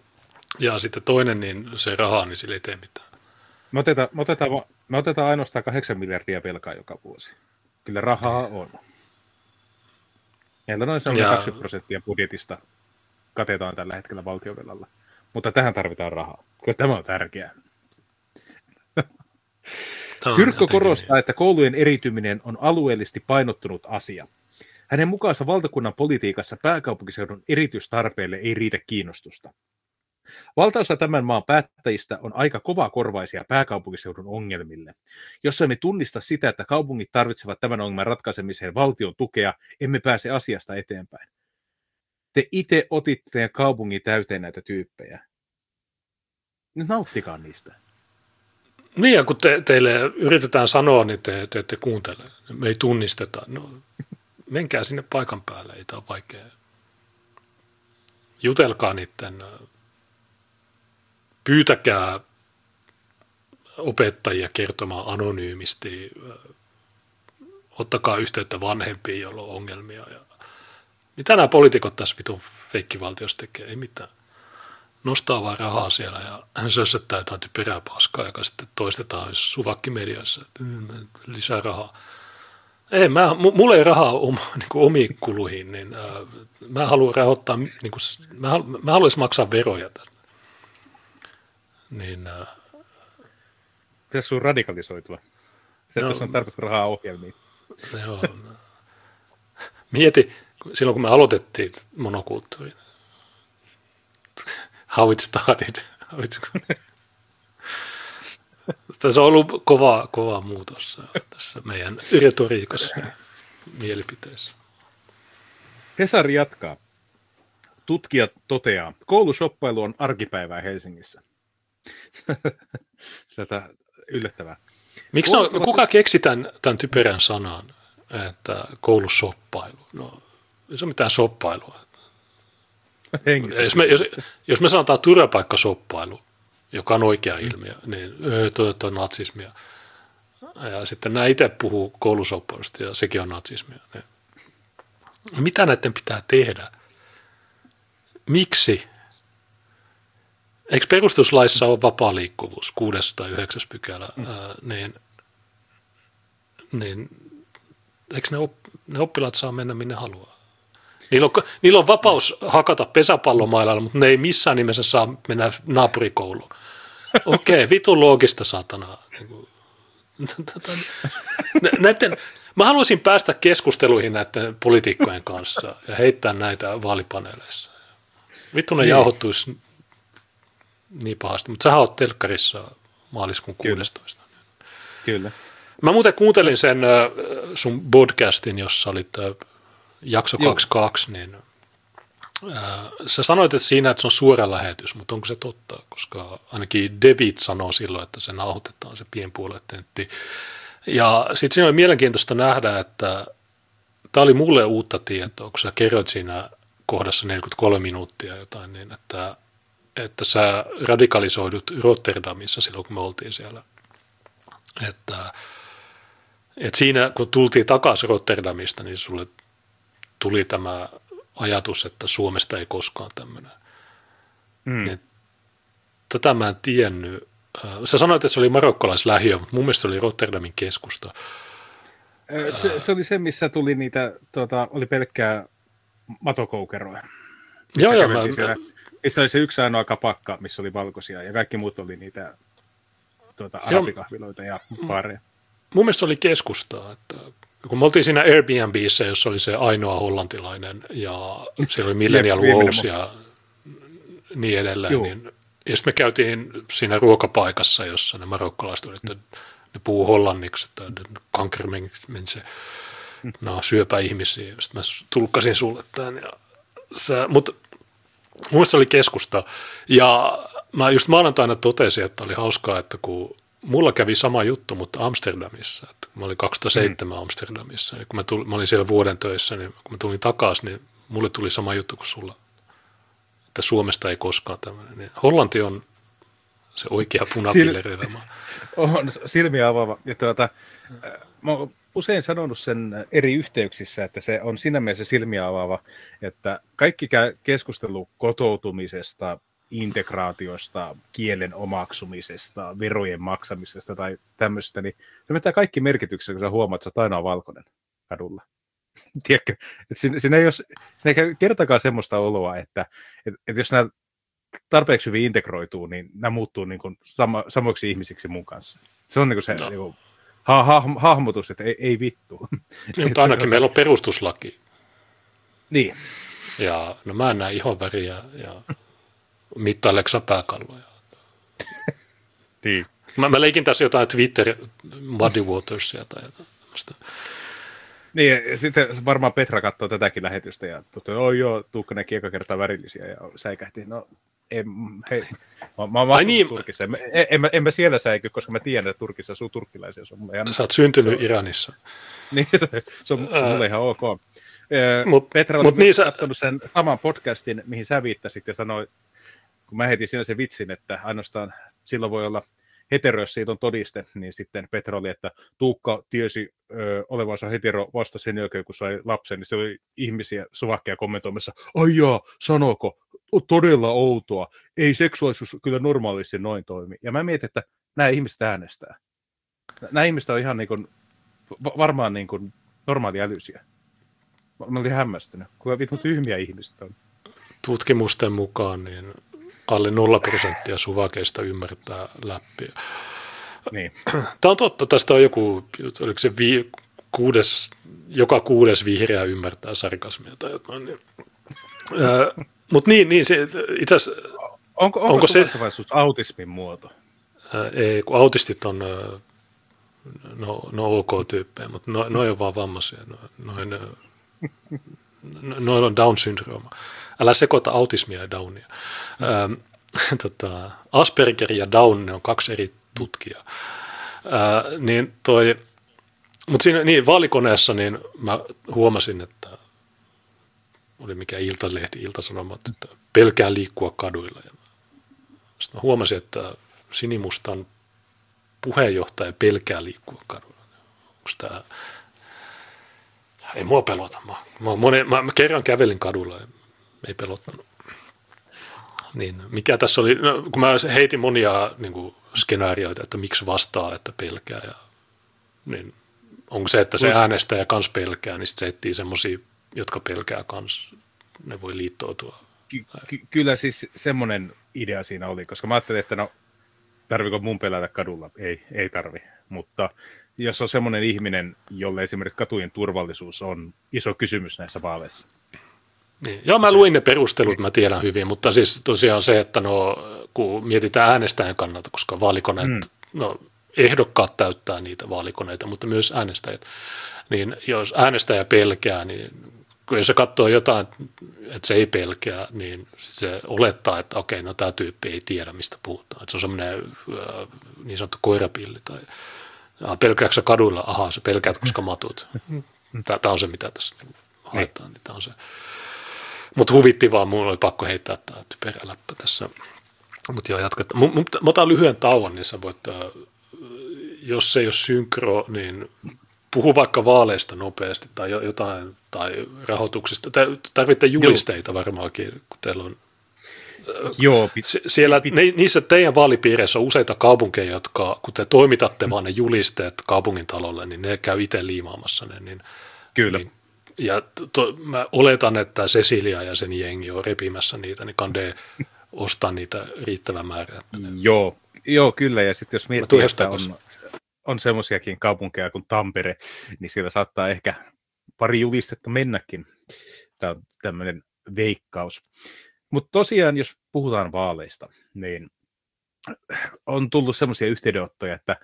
ja sitten toinen, niin se raha, niin sillä ei tee mitään. Me otetaan, me otetaan, me otetaan ainoastaan 8 miljardia velkaa joka vuosi. Kyllä rahaa on. Meillä noin 20 prosenttia budjetista katetaan tällä hetkellä valtiovelalla. Mutta tähän tarvitaan rahaa, koska tämä on tärkeää. Hyrkkö korostaa, että koulujen erityminen on alueellisesti painottunut asia. Hänen mukaansa valtakunnan politiikassa pääkaupunkiseudun erityistarpeille ei riitä kiinnostusta. Valtaosa tämän maan päättäjistä on aika kova korvaisia pääkaupunkiseudun ongelmille. Jos emme tunnista sitä, että kaupungit tarvitsevat tämän ongelman ratkaisemiseen valtion tukea, emme pääse asiasta eteenpäin. Te itse otitte kaupungin täyteen näitä tyyppejä. Nyt nauttikaa niistä. Niin, ja kun te, teille yritetään sanoa, niin te, te ette kuuntele. Me ei tunnisteta. No, menkää sinne paikan päälle, ei tämä ole vaikea. Jutelkaa niiden pyytäkää opettajia kertomaan anonyymisti, ottakaa yhteyttä vanhempiin, joilla on ongelmia. Ja mitä nämä poliitikot tässä vitun feikkivaltiossa tekee? Ei mitään. Nostaa vaan rahaa siellä ja hän sössettää jotain typerää paskaa, joka sitten toistetaan suvakkimediassa, mm, lisää rahaa. Ei, mä, mulla ei rahaa om, niin kuin omiin kuluihin, niin äh, mä haluan rahoittaa, niin kuin, mä, mä haluaisin maksaa veroja tästä niin, äh, Pitäisi sun radikalisoitua. Se, no, on tarpeeksi rahaa ohjelmiin. Joo. Mieti, silloin kun me aloitettiin monokulttuuri. How it started. How it... Tässä on ollut kova, kova muutos tässä meidän retoriikassa ja mielipiteissä. Hesari jatkaa. Tutkija toteaa, koulushoppailu on arkipäivää Helsingissä. Tätä yllättävää. Miksi no, kuka keksi tämän, tämän typerän sanan, että koulusoppailu? No, ei se ole mitään soppailua. Jos me, jos, jos me sanotaan turvapaikkasoppailu, joka on oikea ilmiö, niin tuo on natsismia. Ja sitten nämä itse puhuu koulusoppailusta ja sekin on natsismia. Niin. Mitä näiden pitää tehdä? Miksi Eikö perustuslaissa ole vapaa liikkuvuus, kuudes tai yhdeksäs pykälä, mm. ää, niin, niin eikö ne, op, ne oppilaat saa mennä minne haluaa? Niillä on, niillä on vapaus hakata pesäpallomailalla, mutta ne ei missään nimessä saa mennä naapurikouluun. Okei, okay, vitun loogista satana. Näiden, mä haluaisin päästä keskusteluihin näiden poliitikkojen kanssa ja heittää näitä vaalipaneeleissa. Vittu ne niin. jauhottuisi niin pahasti, mutta sä oot telkkarissa maaliskuun 16. Kyllä. Mä muuten kuuntelin sen sun podcastin, jossa oli jakso Joo. 22, niin sä sanoit, että siinä, että se on suora lähetys, mutta onko se totta? Koska ainakin David sanoo silloin, että se nauhoitetaan se pienpuoletentti. Ja sitten siinä oli mielenkiintoista nähdä, että tämä oli mulle uutta tietoa, kun sä kerroit siinä kohdassa 43 minuuttia jotain, niin että että sä radikalisoidut Rotterdamissa silloin, kun me oltiin siellä. Että, että siinä, kun tultiin takaisin Rotterdamista, niin sulle tuli tämä ajatus, että Suomesta ei koskaan tämmöinen. Mm. Niin, tätä mä en tiennyt. Sä sanoit, että se oli marokkolaislähiö, mutta mun mielestä se oli Rotterdamin keskusta. Se, se oli se, missä tuli niitä, tuota, oli pelkkää matokoukeroa. Joo, joo. Mä, missä oli se yksi ainoa kapakka, missä oli valkoisia, ja kaikki muut oli niitä tuota, arabikahviloita ja baareja. Mun mielestä se oli keskustaa, että kun me oltiin siinä Airbnbissä, jossa oli se ainoa hollantilainen ja siellä oli Millennial Wows ja niin edelleen, niin ja sitten me käytiin siinä ruokapaikassa, jossa ne marokkolaiset olivat, että ne puhuu hollanniksi, että kankermense, no syöpä ihmisiä. Sitten mä tulkkasin sulle tämän. Ja sä, mutta mun se oli keskusta. Ja mä just maanantaina totesin, että oli hauskaa, että kun mulla kävi sama juttu, mutta Amsterdamissa. Mä olin 2007 mm. Amsterdamissa. Ja kun mä, tulin, mä olin siellä vuoden töissä, niin kun mä tulin takaisin, niin mulle tuli sama juttu kuin sulla. Että Suomesta ei koskaan tämmöinen. Niin Hollanti on se oikea punapillerivä maa. On silmiä avaava. Ja tuota, mä oon usein sanonut sen eri yhteyksissä, että se on siinä mielessä silmiä avaava, että kaikki keskustelu kotoutumisesta, integraatiosta, kielen omaksumisesta, verojen maksamisesta tai tämmöistä, niin se metää kaikki merkityksessä, kun sä huomaat, että sä oot ainoa valkoinen kadulla. Tiedätkö? Että siinä, siinä, ei ole, siinä ei kertakaan semmoista oloa, että, että, että jos nämä tarpeeksi hyvin integroituu, niin nämä muuttuu niin kuin sama, samoiksi ihmisiksi mun kanssa. Se on niin kuin se no. niin kuin, ha, ha, hahmotus, että ei, ei vittu. Niin, mutta ainakin meillä on perustuslaki. Niin. Ja no mä en näe ihonväriä ja mittaileksä pääkalloja. niin. Mä, mä leikin tässä jotain Twitter Muddy Watersia tai tämmöistä. Niin, ja sitten varmaan Petra katsoo tätäkin lähetystä ja tuota, oi joo, Tuukka näki eka kertaa värillisiä ja säikähti. No, en, hei, mä, mä, mä niin. Turkissa. En, en, en, mä, siellä säiky, koska mä tiedän, että Turkissa asuu turkkilaisia. Se on ihan, Sä oot syntynyt se, Iranissa. niin, se on, se on mulle ihan ok. Mut, Petra oli mut niin sä... katsonut sen saman podcastin, mihin sä viittasit ja sanoi, kun mä heitin siinä sen vitsin, että ainoastaan silloin voi olla hetero, jos siitä on todiste, niin sitten Petra oli, että Tuukka tiesi ö, olevansa hetero vasta sen jälkeen, kun sai lapsen, niin se oli ihmisiä suvakkeja kommentoimassa, ai jaa, sanoko, todella outoa, ei seksuaalisuus kyllä normaalisti noin toimi. Ja mä mietin, että nämä ihmiset äänestää. Nämä ihmiset on ihan niin kuin, varmaan niin kuin normaaliälyisiä. Mä olin hämmästynyt, kuinka vitun tyhmiä ihmiset on. Tutkimusten mukaan niin alle 0 prosenttia suvakeista ymmärtää läppiä. Niin. Tämä on totta. Tästä on joku, oliko se vi, kuudes, joka kuudes vihreä ymmärtää sarkasmia tai jotain. Niin. Mutta niin, niin se, itse asiassa, onko, onko, onko se autismin muoto? Ää, ei, kun autistit on no, no ok-tyyppejä, mutta no, no on vaan vammaisia. No, noin, no, noin on Down-syndrooma. Älä sekoita autismia ja Downia. Ää, tota, Asperger ja Down, ne on kaksi eri tutkijaa. Ää, niin toi, mutta siinä niin, vaalikoneessa niin mä huomasin, että oli mikä iltalehti, iltasanomat, että pelkää liikkua kaduilla. Ja sitten mä huomasin, että Sinimustan puheenjohtaja pelkää liikkua kaduilla. Tämä... Ei mua pelota. Mä, mä, mä, mä kerran kävelin kadulla ja ei pelottanut. Niin, mikä tässä oli, no, kun mä heitin monia niin kuin, skenaarioita, että miksi vastaa, että pelkää. Ja, niin, onko se, että se äänestäjä kans pelkää, niin sitten se etsii semmoisia jotka pelkää kans, ne voi liittoutua. Ky- ky- kyllä siis semmoinen idea siinä oli, koska mä ajattelin, että no tarviko mun pelätä kadulla? Ei, ei tarvi. Mutta jos on semmoinen ihminen, jolle esimerkiksi katujen turvallisuus on iso kysymys näissä vaaleissa. Niin. Joo, mä luin ne perustelut, mä tiedän hyvin, mutta siis tosiaan se, että no, kun mietitään äänestäjän kannalta, koska vaalikoneet, mm. no ehdokkaat täyttää niitä vaalikoneita, mutta myös äänestäjät, niin jos äänestäjä pelkää, niin kun jos se katsoo jotain, että se ei pelkää, niin se olettaa, että okei, no tämä tyyppi ei tiedä, mistä puhutaan. Että se on semmoinen äh, niin sanottu koirapilli tai pelkääkö kaduilla? Ahaa, se pelkäät, koska matut. Tämä on se, mitä tässä haetaan. Niin. Tämä on se. Mutta huvitti vaan, mun oli pakko heittää tämä typerä läppä tässä. Mutta joo, jatketaan. Mä otan lyhyen tauon, niin sä voit, äh, jos se ei ole synkro, niin puhu vaikka vaaleista nopeasti tai jotain, tai rahoituksesta. Tarvitte julisteita Joo. varmaankin, kun teillä on Joo, pit, siellä pit, niissä teidän vaalipiireissä on useita kaupunkeja, jotka, kun te toimitatte vaan ne julisteet kaupungin talolle, niin ne käy itse liimaamassa ne. Niin, Kyllä. Niin, ja to, mä oletan, että Cecilia ja sen jengi on repimässä niitä, niin kande ostaa niitä riittävän määrä. Että ne... Joo, joo, kyllä. Ja sitten jos miettii, että on, on semmoisiakin kaupunkeja kuin Tampere, niin siellä saattaa ehkä pari julistetta mennäkin. Tämä on tämmöinen veikkaus. Mutta tosiaan, jos puhutaan vaaleista, niin on tullut semmoisia yhteydenottoja, että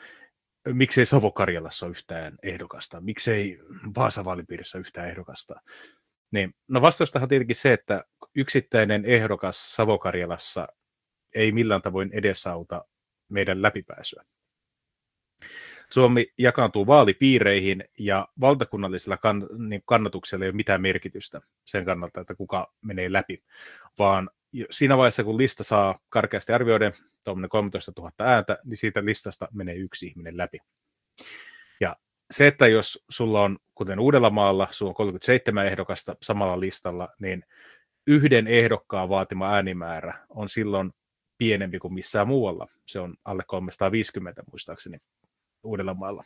miksei Savo-Karjalassa ole yhtään ehdokasta, miksei Vaasa-vaalipiirissä yhtään ehdokasta. Niin, no vastaustahan on tietenkin se, että yksittäinen ehdokas Savo-Karjalassa ei millään tavoin edesauta meidän läpipääsyä. Suomi jakaantuu vaalipiireihin ja valtakunnallisella kann- niin kannatuksella ei ole mitään merkitystä sen kannalta, että kuka menee läpi, vaan siinä vaiheessa, kun lista saa karkeasti arvioiden 13 000 ääntä, niin siitä listasta menee yksi ihminen läpi. Ja se, että jos sulla on, kuten Uudellamaalla, sulla on 37 ehdokasta samalla listalla, niin yhden ehdokkaan vaatima äänimäärä on silloin pienempi kuin missään muualla. Se on alle 350 muistaakseni Uudellamaalla.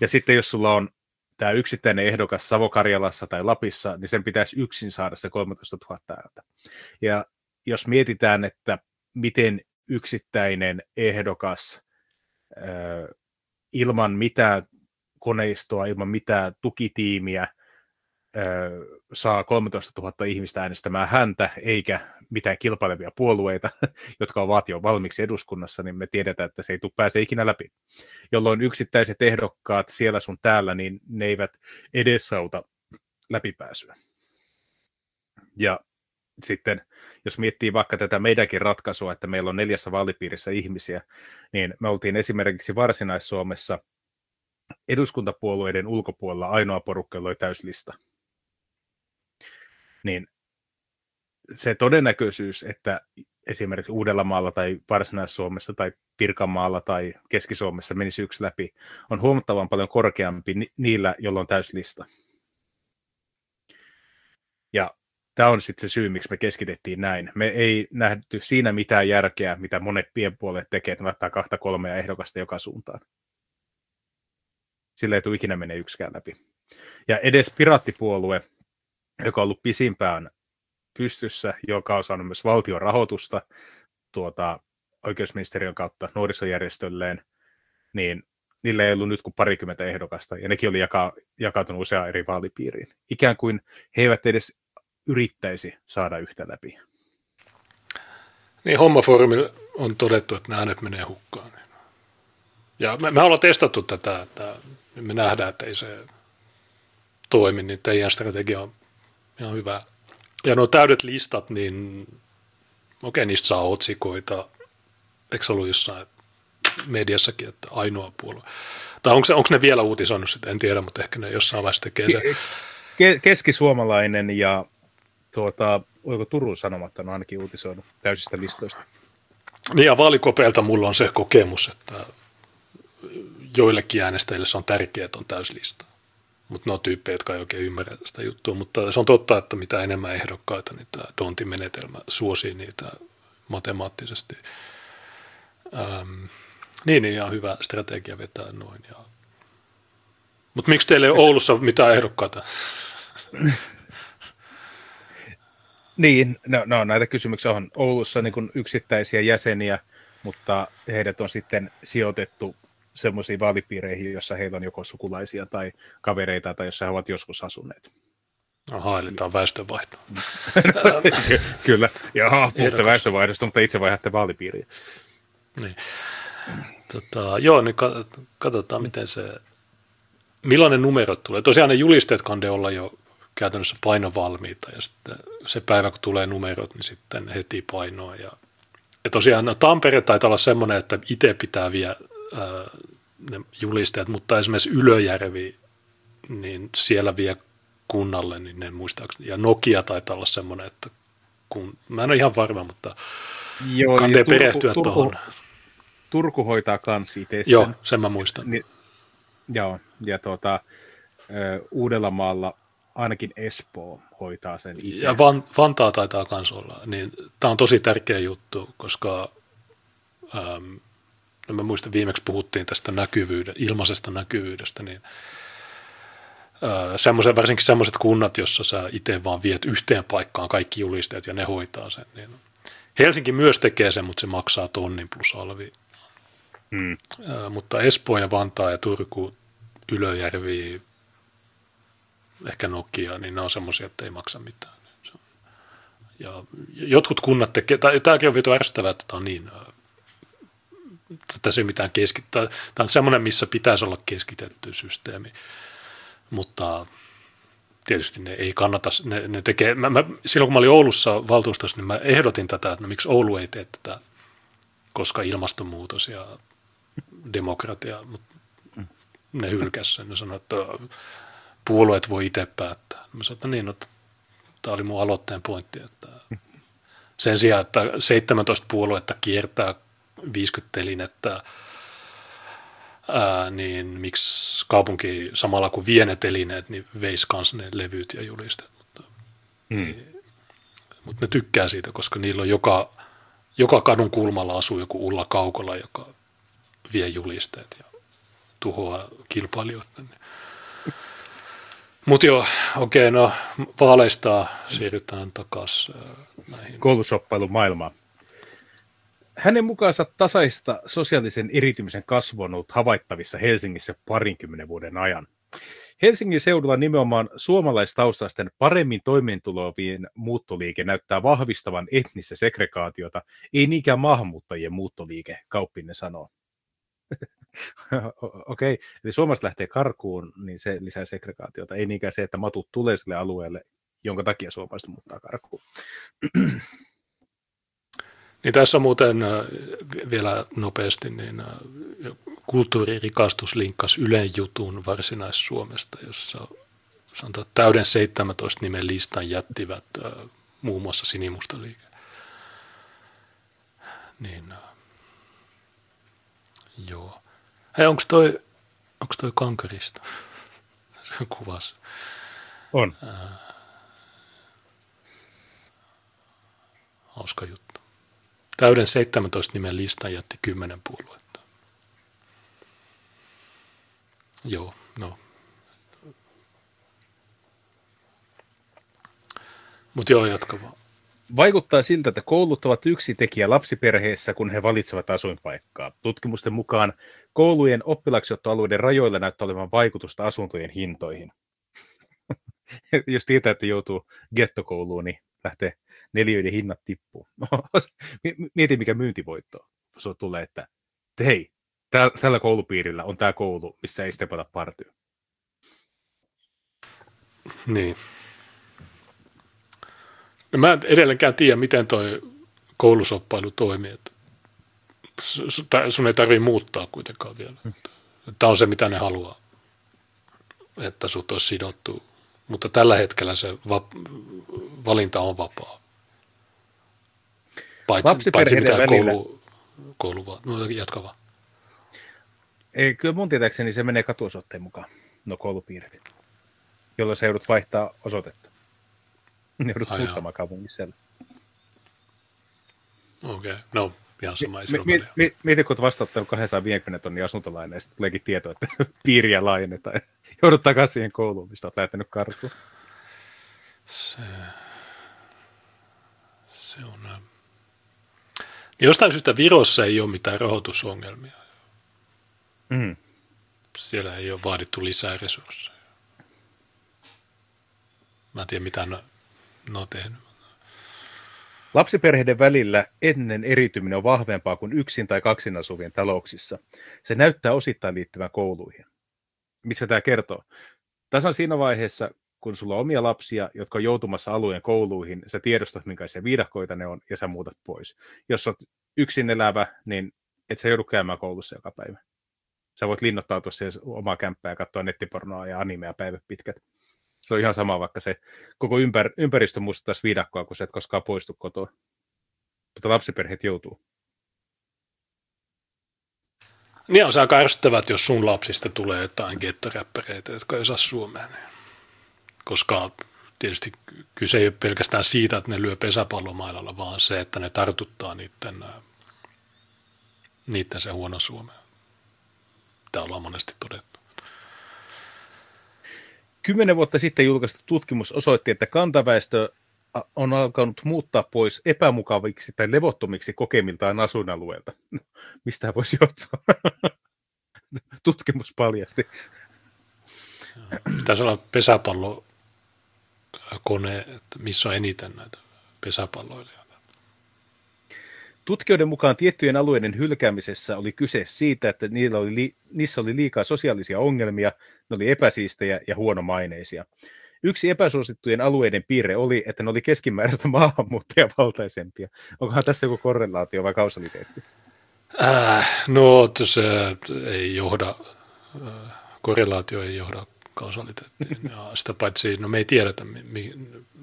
Ja sitten jos sulla on tämä yksittäinen ehdokas Savokarjalassa tai Lapissa, niin sen pitäisi yksin saada se 13 000 ääntä. Ja jos mietitään, että miten yksittäinen ehdokas ilman mitään koneistoa, ilman mitään tukitiimiä saa 13 000 ihmistä äänestämään häntä, eikä mitään kilpailevia puolueita, jotka ovat jo valmiiksi eduskunnassa, niin me tiedetään, että se ei tule pääse ikinä läpi. Jolloin yksittäiset ehdokkaat siellä sun täällä, niin ne eivät edesauta läpipääsyä. Ja sitten, jos miettii vaikka tätä meidänkin ratkaisua, että meillä on neljässä vaalipiirissä ihmisiä, niin me oltiin esimerkiksi Varsinais-Suomessa eduskuntapuolueiden ulkopuolella ainoa porukka, jolla oli täyslista. Niin se todennäköisyys, että esimerkiksi Uudellamaalla tai Varsinais-Suomessa tai Pirkanmaalla tai Keski-Suomessa menisi yksi läpi, on huomattavan paljon korkeampi niillä, joilla on täyslista. Ja tämä on sitten se syy, miksi me keskitettiin näin. Me ei nähty siinä mitään järkeä, mitä monet pienpuolet tekee, että laittaa kahta kolmea ehdokasta joka suuntaan. Sillä ei tule ikinä mene yksikään läpi. Ja edes piraattipuolue, joka on ollut pisimpään pystyssä, joka on saanut myös valtion rahoitusta tuota, oikeusministeriön kautta nuorisojärjestölleen, niin niillä ei ollut nyt kuin parikymmentä ehdokasta, ja nekin oli jaka, jakautunut useaan eri vaalipiiriin. Ikään kuin he eivät edes yrittäisi saada yhtä läpi. Niin, hommafoorumilla on todettu, että nämä äänet menee hukkaan. Ja me, me ollaan testattu tätä, että me nähdään, että ei se toimi, niin teidän strategia on ihan hyvä. Ja nuo täydet listat, niin okei, niistä saa otsikoita. Eikö se ollut jossain mediassakin, että ainoa puolue? Tai onko, se, onko ne vielä uutisoinut sitä, en tiedä, mutta ehkä ne jossain vaiheessa tekee se. Keskisuomalainen ja tuota, oliko Turun Sanomat on ainakin uutisoinut täysistä listoista. Niin ja vaalikopeelta mulla on se kokemus, että joillekin äänestäjille se on tärkeää, että on täyslista. Mutta ne on tyyppejä, jotka ei oikein ymmärrä sitä juttua. Mutta se on totta, että mitä enemmän ehdokkaita, niin tämä Dontin menetelmä suosii niitä matemaattisesti. Ähm, niin, niin, ihan hyvä strategia vetää noin. Ja... Mutta miksi teillä ei ole Oulussa mitään ehdokkaita? niin, no, no, näitä kysymyksiä on Oulussa niin yksittäisiä jäseniä, mutta heidät on sitten sijoitettu semmoisiin vaalipiireihin, jossa heillä on joko sukulaisia tai kavereita tai jossa he ovat joskus asuneet. Aha, eli tämä on väestönvaihto. Kyllä, jaha, puhutte väestönvaihdosta, mutta itse vaihdatte vaalipiiriä. Niin. Tota, joo, niin katsotaan, miten se, millainen numero tulee. Tosiaan ne julisteet kande olla jo käytännössä painovalmiita ja sitten se päivä, kun tulee numerot, niin sitten heti painoa. Ja, ja tosiaan no, Tampere taitaa olla semmoinen, että itse pitää vielä ne julisteet, mutta esimerkiksi Ylöjärvi, niin siellä vie kunnalle, niin ne muistaakseni. Ja Nokia taitaa olla semmoinen, että kun, mä en ole ihan varma, mutta Joo, kannattaa perehtyä Turku, tuohon. Turku hoitaa kans itse. Joo, sen mä muistan. Ni, joo, ja tuota, Uudellamaalla ainakin Espoo hoitaa sen itse. Ja Van, Vantaa taitaa myös olla. Niin, Tämä on tosi tärkeä juttu, koska äm, no mä muistan viimeksi puhuttiin tästä näkyvyydestä, ilmaisesta näkyvyydestä, niin semmoiset, varsinkin semmoiset kunnat, jossa sä itse vaan viet yhteen paikkaan kaikki julisteet ja ne hoitaa sen. Niin Helsinki myös tekee sen, mutta se maksaa tonnin plus alvi. Mm. mutta Espoo ja Vantaa ja Turku, Ylöjärvi, ehkä Nokia, niin ne on semmoisia, että ei maksa mitään. Ja jotkut kunnat tekee, tämäkin on vitu ärsyttävää, että tämä on niin, tässä ei mitään keskittää. Tämä on semmoinen, missä pitäisi olla keskitetty systeemi, mutta tietysti ne ei kannata, ne, ne tekee, mä, mä, silloin kun mä olin Oulussa valtuustossa, niin mä ehdotin tätä, että no, miksi Oulu ei tee tätä, koska ilmastonmuutos ja demokratia, mutta ne hylkäsi sen, ne sanoi, että puolueet voi itse päättää. Mä sanoin, että niin, no, tämä oli mun aloitteen pointti, että sen sijaan, että 17 puoluetta kiertää 50 telinettä, ää, niin miksi kaupunki samalla kuin vie ne telineet, niin veisi myös ne levyt ja julisteet. Mutta, hmm. mutta ne tykkää siitä, koska niillä on joka, joka kadun kulmalla asuu joku Ulla Kaukola, joka vie julisteet ja tuhoaa kilpailijoita. Niin mutta joo, okei, no vaaleista siirrytään takaisin näihin. Koulushoppailun maailmaan. Hänen mukaansa tasaista sosiaalisen eritymisen kasvu on ollut havaittavissa Helsingissä parinkymmenen vuoden ajan. Helsingin seudulla nimenomaan suomalaistaustaisten paremmin toimeentulovien muuttoliike näyttää vahvistavan etnistä segregaatiota, ei niinkään maahanmuuttajien muuttoliike, kauppinne sanoo. Okei, okay. eli Suomesta lähtee karkuun, niin se lisää segregaatiota. Ei niinkään se, että matut tulee sille alueelle, jonka takia suomalaiset muuttaa karkuun. Niin tässä muuten äh, vielä nopeasti, niin äh, kulttuuririkastus linkkas Ylen jutun Varsinais-Suomesta, jossa sanotaan, täyden 17 nimen listan jättivät äh, muun muassa Sinimusta liike. Niin, joo. Hei, onko toi, onko toi kankarista? Se on kuvassa. On. hauska juttu. Täyden 17 nimen listan jätti 10 puoluetta. Joo, no. Mutta joo, jatka vaan. Vaikuttaa siltä, että koulut ovat yksi tekijä lapsiperheessä, kun he valitsevat asuinpaikkaa. Tutkimusten mukaan koulujen oppilaksiottoalueiden rajoilla näyttää olevan vaikutusta asuntojen hintoihin. Jos tietää, että joutuu gettokouluun, niin lähtee neljöiden hinnat tippuu. Mieti, mikä myyntivoitto se tulee, että hei, tällä koulupiirillä on tämä koulu, missä ei stepata partyy. Niin. No mä en edelleenkään tiedä, miten toi koulusoppailu toimii. Että sun ei tarvitse muuttaa kuitenkaan vielä. Tämä on se, mitä ne haluaa, että sut olisi sidottu. Mutta tällä hetkellä se va- valinta on vapaa. Paitsi, paitsi mitä välillä... koulu, koulu vaan. No jatka vaan. Ei, kyllä mun tietääkseni se menee katuosoitteen mukaan, no koulupiirit, jolloin se joudut vaihtaa osoitetta. Ne joudut Ai muuttamaan kaupungissa siellä. Okei, okay. no ihan sama. Mi- mi- mi- mieti, kun olet vastauttanut 250 tonnia asuntolainen ja sitten tuleekin tieto, että piiriä laajennetaan. Joudut takaisin siihen kouluun, mistä olet lähtenyt karkuun. Se, se on... Äh, jostain syystä Virossa ei ole mitään rahoitusongelmia. Mm. Siellä ei ole vaadittu lisää resursseja. Mä en tiedä, mitä on tehnyt. Lapsiperheiden välillä ennen erityminen on vahvempaa kuin yksin tai kaksin asuvien talouksissa. Se näyttää osittain liittyvän kouluihin. Missä tämä kertoo? Tasan siinä vaiheessa, kun sulla on omia lapsia, jotka on joutumassa alueen kouluihin, sä tiedostat, minkälaisia viidakkoita ne on, ja sä muutat pois. Jos olet yksin elävä, niin et sä joudu käymään koulussa joka päivä. Sä voit linnoittautua siihen omaa kämppää ja katsoa nettipornoa ja animea päivät pitkät. Se on ihan sama, vaikka se koko ympär, ympäristö muistaisi viidakkoa, kun sä et koskaan poistu kotoa. Mutta lapsiperheet joutuu. Niin on se aika ärsyttävät, jos sun lapsista tulee jotain gettoräppäreitä, jotka ei saa suomea. Niin. Koska tietysti kyse ei ole pelkästään siitä, että ne lyö pesäpallomailalla, vaan se, että ne tartuttaa niiden, niiden se huono suomea. Tämä ollaan monesti todettu. Kymmenen vuotta sitten julkaistu tutkimus osoitti, että kantaväestö on alkanut muuttaa pois epämukaviksi tai levottomiksi kokemiltaan asuinalueelta. Mistä voisi johtua? Tutkimus paljasti. Pitäisi olla pesäpallokone, missä on eniten näitä pesäpalloilijoita. Tutkijoiden mukaan tiettyjen alueiden hylkäämisessä oli kyse siitä, että niillä oli li- niissä oli liikaa sosiaalisia ongelmia, ne oli epäsiistejä ja huonomaineisia. Yksi epäsuosittujen alueiden piirre oli, että ne oli keskimääräistä maahanmuuttajavaltaisempia. Onkohan tässä joku korrelaatio vai kausaliteetti? Äh, no, se ei johda, äh, korrelaatio ei johda kausaliteettiin. Ja sitä paitsi, no me ei tiedetä, mi, mi,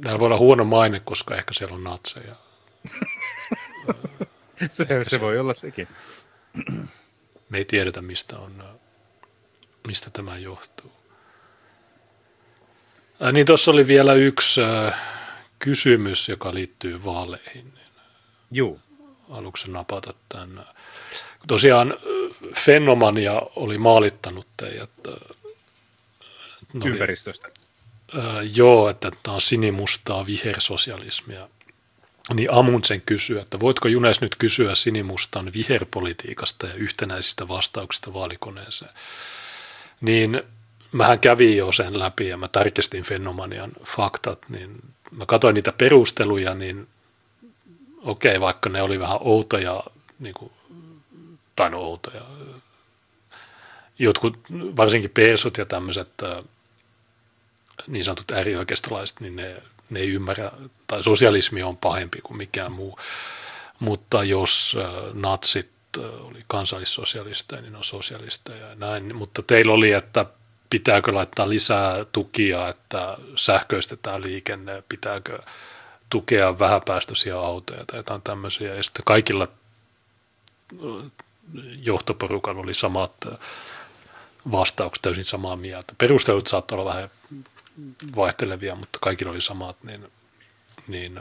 näillä voi olla huono maine, koska ehkä siellä on natseja. se, se, se voi olla sekin. Me ei tiedetä, mistä, on, mistä tämä johtuu. Ää, niin tuossa oli vielä yksi äh, kysymys, joka liittyy vaaleihin. Joo. Aluksi napata tämän. Tosiaan Fenomania oli maalittanut teidät. Ympäristöstä. Oli, äh, joo, että tämä on sinimustaa vihersosialismia. Niin Amundsen kysyy, että voitko Junes nyt kysyä sinimustan viherpolitiikasta ja yhtenäisistä vastauksista vaalikoneeseen. Niin mähän kävin jo sen läpi ja mä tarkistin Fenomanian faktat, niin mä katsoin niitä perusteluja, niin okei, vaikka ne oli vähän outoja, niin kuin, tai no outoja, jotkut, varsinkin persut ja tämmöiset niin sanotut äärioikeistolaiset, niin ne, ne ei ymmärrä, tai sosialismi on pahempi kuin mikään muu, mutta jos natsit oli kansallissosialisteja, niin on sosialisteja ja näin, mutta teillä oli, että pitääkö laittaa lisää tukia, että sähköistetään liikenne, pitääkö tukea vähäpäästöisiä autoja tai jotain tämmöisiä. Ja sitten kaikilla johtoporukalla oli samat vastaukset, täysin samaa mieltä. Perustelut saattoi olla vähän vaihtelevia, mutta kaikilla oli samat, niin, niin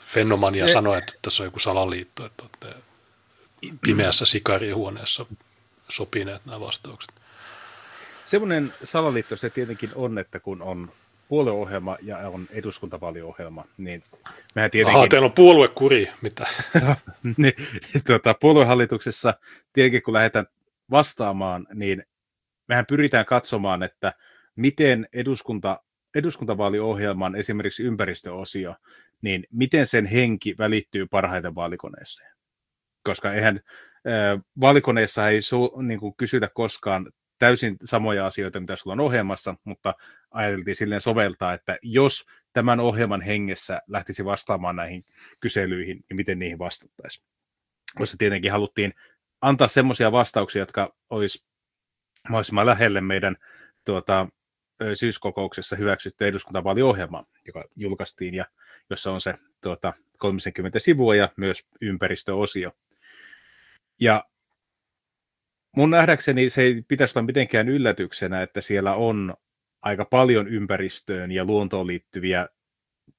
Fenomania Se... sanoi, että tässä on joku salaliitto, että olette pimeässä sikarihuoneessa sopineet nämä vastaukset. Semmoinen salaliitto se tietenkin on, että kun on puolueohjelma ja on eduskuntavaaliohjelma, niin mehän tietenkin... Aha, teillä on puoluekuri, mitä? niin, tuota, puoluehallituksessa tietenkin kun lähdetään vastaamaan, niin mehän pyritään katsomaan, että miten eduskunta, eduskuntavaaliohjelman esimerkiksi ympäristöosio, niin miten sen henki välittyy parhaiten vaalikoneeseen. Koska eihän vaalikoneessa ei su, niin kuin kysytä koskaan täysin samoja asioita, mitä sulla on ohjelmassa, mutta ajateltiin silleen soveltaa, että jos tämän ohjelman hengessä lähtisi vastaamaan näihin kyselyihin, niin miten niihin vastattaisiin. Koska tietenkin haluttiin antaa semmoisia vastauksia, jotka olisi mahdollisimman lähelle meidän tuota, syyskokouksessa hyväksytty eduskuntavaaliohjelma, joka julkaistiin ja jossa on se tuota, 30 sivua ja myös ympäristöosio. Ja mun nähdäkseni se ei pitäisi olla mitenkään yllätyksenä, että siellä on aika paljon ympäristöön ja luontoon liittyviä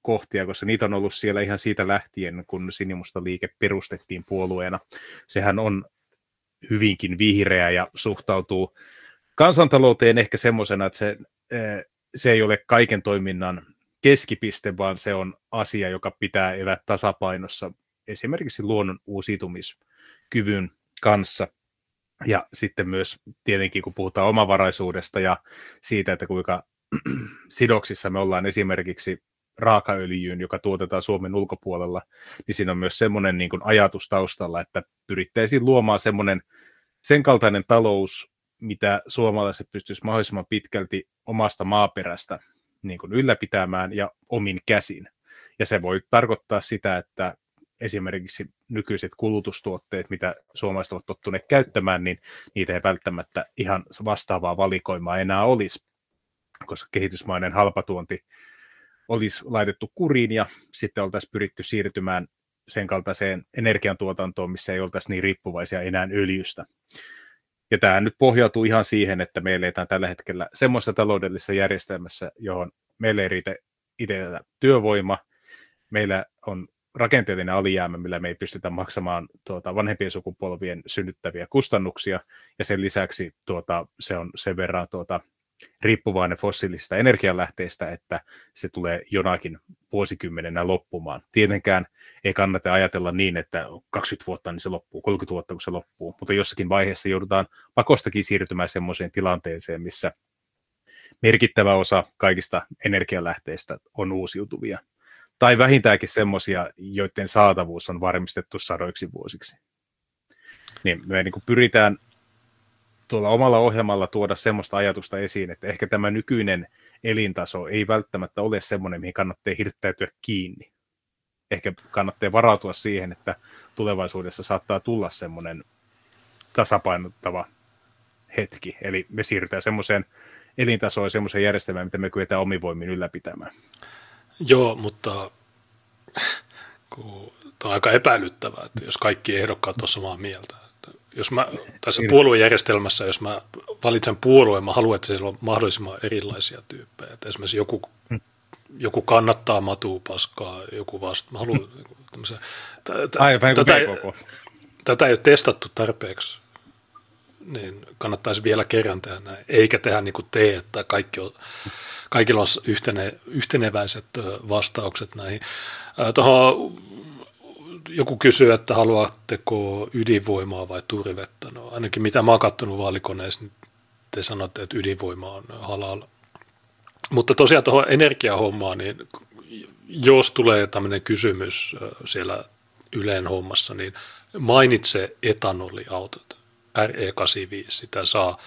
kohtia, koska niitä on ollut siellä ihan siitä lähtien, kun Sinimusta liike perustettiin puolueena. Sehän on hyvinkin vihreä ja suhtautuu kansantalouteen ehkä semmoisena, että se, se ei ole kaiken toiminnan keskipiste, vaan se on asia, joka pitää elää tasapainossa esimerkiksi luonnon uusiutumiskyvyn kanssa – ja sitten myös tietenkin, kun puhutaan omavaraisuudesta ja siitä, että kuinka sidoksissa me ollaan esimerkiksi raakaöljyyn, joka tuotetaan Suomen ulkopuolella, niin siinä on myös semmoinen niin ajatus taustalla, että pyrittäisiin luomaan semmoinen sen kaltainen talous, mitä suomalaiset pystyisivät mahdollisimman pitkälti omasta maaperästä niin kuin ylläpitämään ja omin käsin. Ja se voi tarkoittaa sitä, että esimerkiksi nykyiset kulutustuotteet, mitä suomalaiset ovat tottuneet käyttämään, niin niitä ei välttämättä ihan vastaavaa valikoimaa enää olisi, koska kehitysmainen halpatuonti olisi laitettu kuriin ja sitten oltaisiin pyritty siirtymään sen kaltaiseen energiantuotantoon, missä ei oltaisi niin riippuvaisia enää öljystä. Ja tämä nyt pohjautuu ihan siihen, että me eletään tällä hetkellä semmoisessa taloudellisessa järjestelmässä, johon meille ei riitä itse työvoima, meillä on rakenteellinen alijäämä, millä me ei pystytä maksamaan tuota, vanhempien sukupolvien synnyttäviä kustannuksia, ja sen lisäksi tuota, se on sen verran tuota, riippuvainen fossiilisista energialähteistä, että se tulee jonakin vuosikymmenenä loppumaan. Tietenkään ei kannata ajatella niin, että 20 vuotta niin se loppuu, 30 vuotta kun se loppuu, mutta jossakin vaiheessa joudutaan pakostakin siirtymään sellaiseen tilanteeseen, missä merkittävä osa kaikista energialähteistä on uusiutuvia. Tai vähintäänkin semmoisia, joiden saatavuus on varmistettu sadoiksi vuosiksi. Niin me niin pyritään tuolla omalla ohjelmalla tuoda semmoista ajatusta esiin, että ehkä tämä nykyinen elintaso ei välttämättä ole semmoinen, mihin kannattaa hirttäytyä kiinni. Ehkä kannattaa varautua siihen, että tulevaisuudessa saattaa tulla semmoinen tasapainottava hetki. Eli me siirrytään semmoiseen elintasoon semmoiseen järjestelmään, mitä me kyetään omivoimin ylläpitämään. Joo, mutta kun, on aika epäilyttävää, että jos kaikki ehdokkaat on samaa mieltä. Jos mä, tässä niin. puoluejärjestelmässä, jos mä valitsen puolueen, mä haluan, että siellä on mahdollisimman erilaisia tyyppejä. Että esimerkiksi joku, hmm. joku kannattaa matupaskaa, joku vasta. Mä haluan tämmöisen, Aivan, tätä, tätä ei ole testattu tarpeeksi niin kannattaisi vielä kerran tehdä näin, eikä tehdä niin kuin te, että kaikki on, kaikilla on yhtene, yhteneväiset vastaukset näihin. Tuohon joku kysyy, että haluatteko ydinvoimaa vai turvetta. No ainakin mitä mä oon kattonut vaalikoneessa, niin te sanotte, että ydinvoima on halal. Mutta tosiaan tuohon energiahommaan, niin jos tulee tämmöinen kysymys siellä Yleen hommassa, niin mainitse etanoliautot. RE85, sitä saa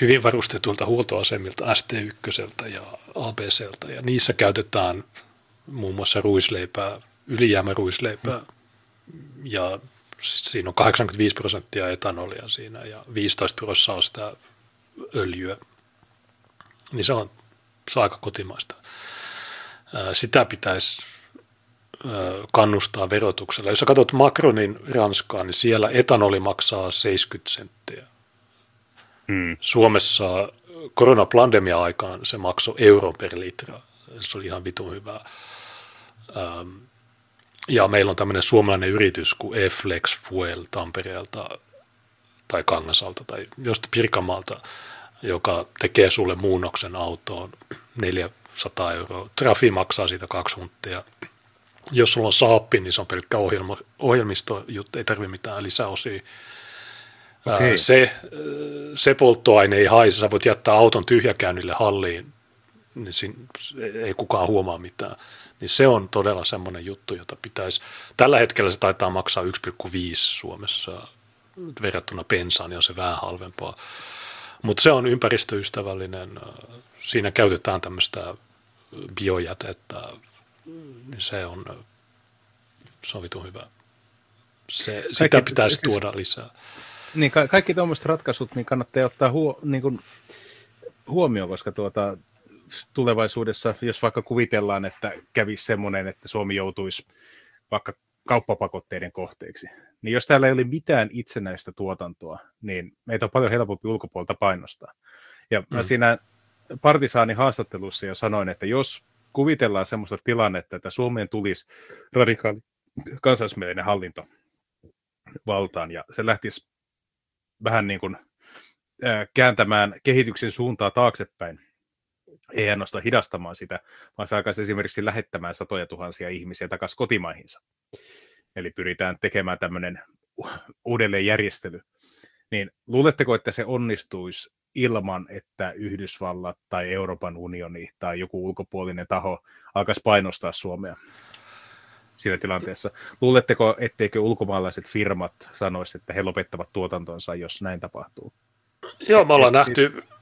hyvin varustetulta huoltoasemilta ST1 ja ABCltä, ja niissä käytetään muun muassa ruisleipää, ylijäämäruisleipää, ja siinä on 85 prosenttia etanolia siinä, ja 15 prosenttia on sitä öljyä, niin se on, se on aika kotimaista. Sitä pitäisi kannustaa verotuksella. Jos sä katsot Macronin Ranskaa, niin siellä etanoli maksaa 70 senttiä. Hmm. Suomessa koronaplandemia aikaan se maksoi euro per litra. Se oli ihan vitun hyvää. Ja meillä on tämmöinen suomalainen yritys kuin E-Flex Fuel Tampereelta tai Kangasalta tai josta Pirkanmaalta, joka tekee sulle muunnoksen autoon 400 euroa. Trafi maksaa siitä kaksi hunttia jos sulla on saappi, niin se on pelkkä ohjelma, ohjelmistojuttu, ei tarvitse mitään lisäosia. Okay. Se, se polttoaine ei haise, sä voit jättää auton tyhjäkäynnille halliin, niin siinä ei kukaan huomaa mitään. Niin se on todella semmoinen juttu, jota pitäisi, tällä hetkellä se taitaa maksaa 1,5 Suomessa verrattuna pensaan, on se vähän halvempaa. Mutta se on ympäristöystävällinen, siinä käytetään tämmöistä biojätettä, niin se on, se on vitun hyvä. Se, kaikki, sitä pitäisi siis, tuoda lisää. Niin, ka- kaikki tuommoiset ratkaisut niin kannattaa ottaa huo, niin kuin, huomioon, koska tuota, tulevaisuudessa, jos vaikka kuvitellaan, että kävisi semmoinen, että Suomi joutuisi vaikka kauppapakotteiden kohteeksi, niin jos täällä ei ole mitään itsenäistä tuotantoa, niin meitä on paljon helpompi ulkopuolta painostaa. Ja mm. mä siinä partisaani haastattelussa jo sanoin, että jos kuvitellaan semmoista tilannetta, että Suomeen tulisi radikaali kansallismielinen hallinto valtaan ja se lähtisi vähän niin kuin kääntämään kehityksen suuntaa taaksepäin, ei ainoastaan hidastamaan sitä, vaan se alkaisi esimerkiksi lähettämään satoja tuhansia ihmisiä takaisin kotimaihinsa. Eli pyritään tekemään tämmöinen uudelleenjärjestely. Niin luuletteko, että se onnistuisi ilman, että Yhdysvallat tai Euroopan unioni tai joku ulkopuolinen taho alkaisi painostaa Suomea siinä tilanteessa. Luuletteko, etteikö ulkomaalaiset firmat sanoisi, että he lopettavat tuotantonsa, jos näin tapahtuu? Joo, me ollaan Et nähty sit...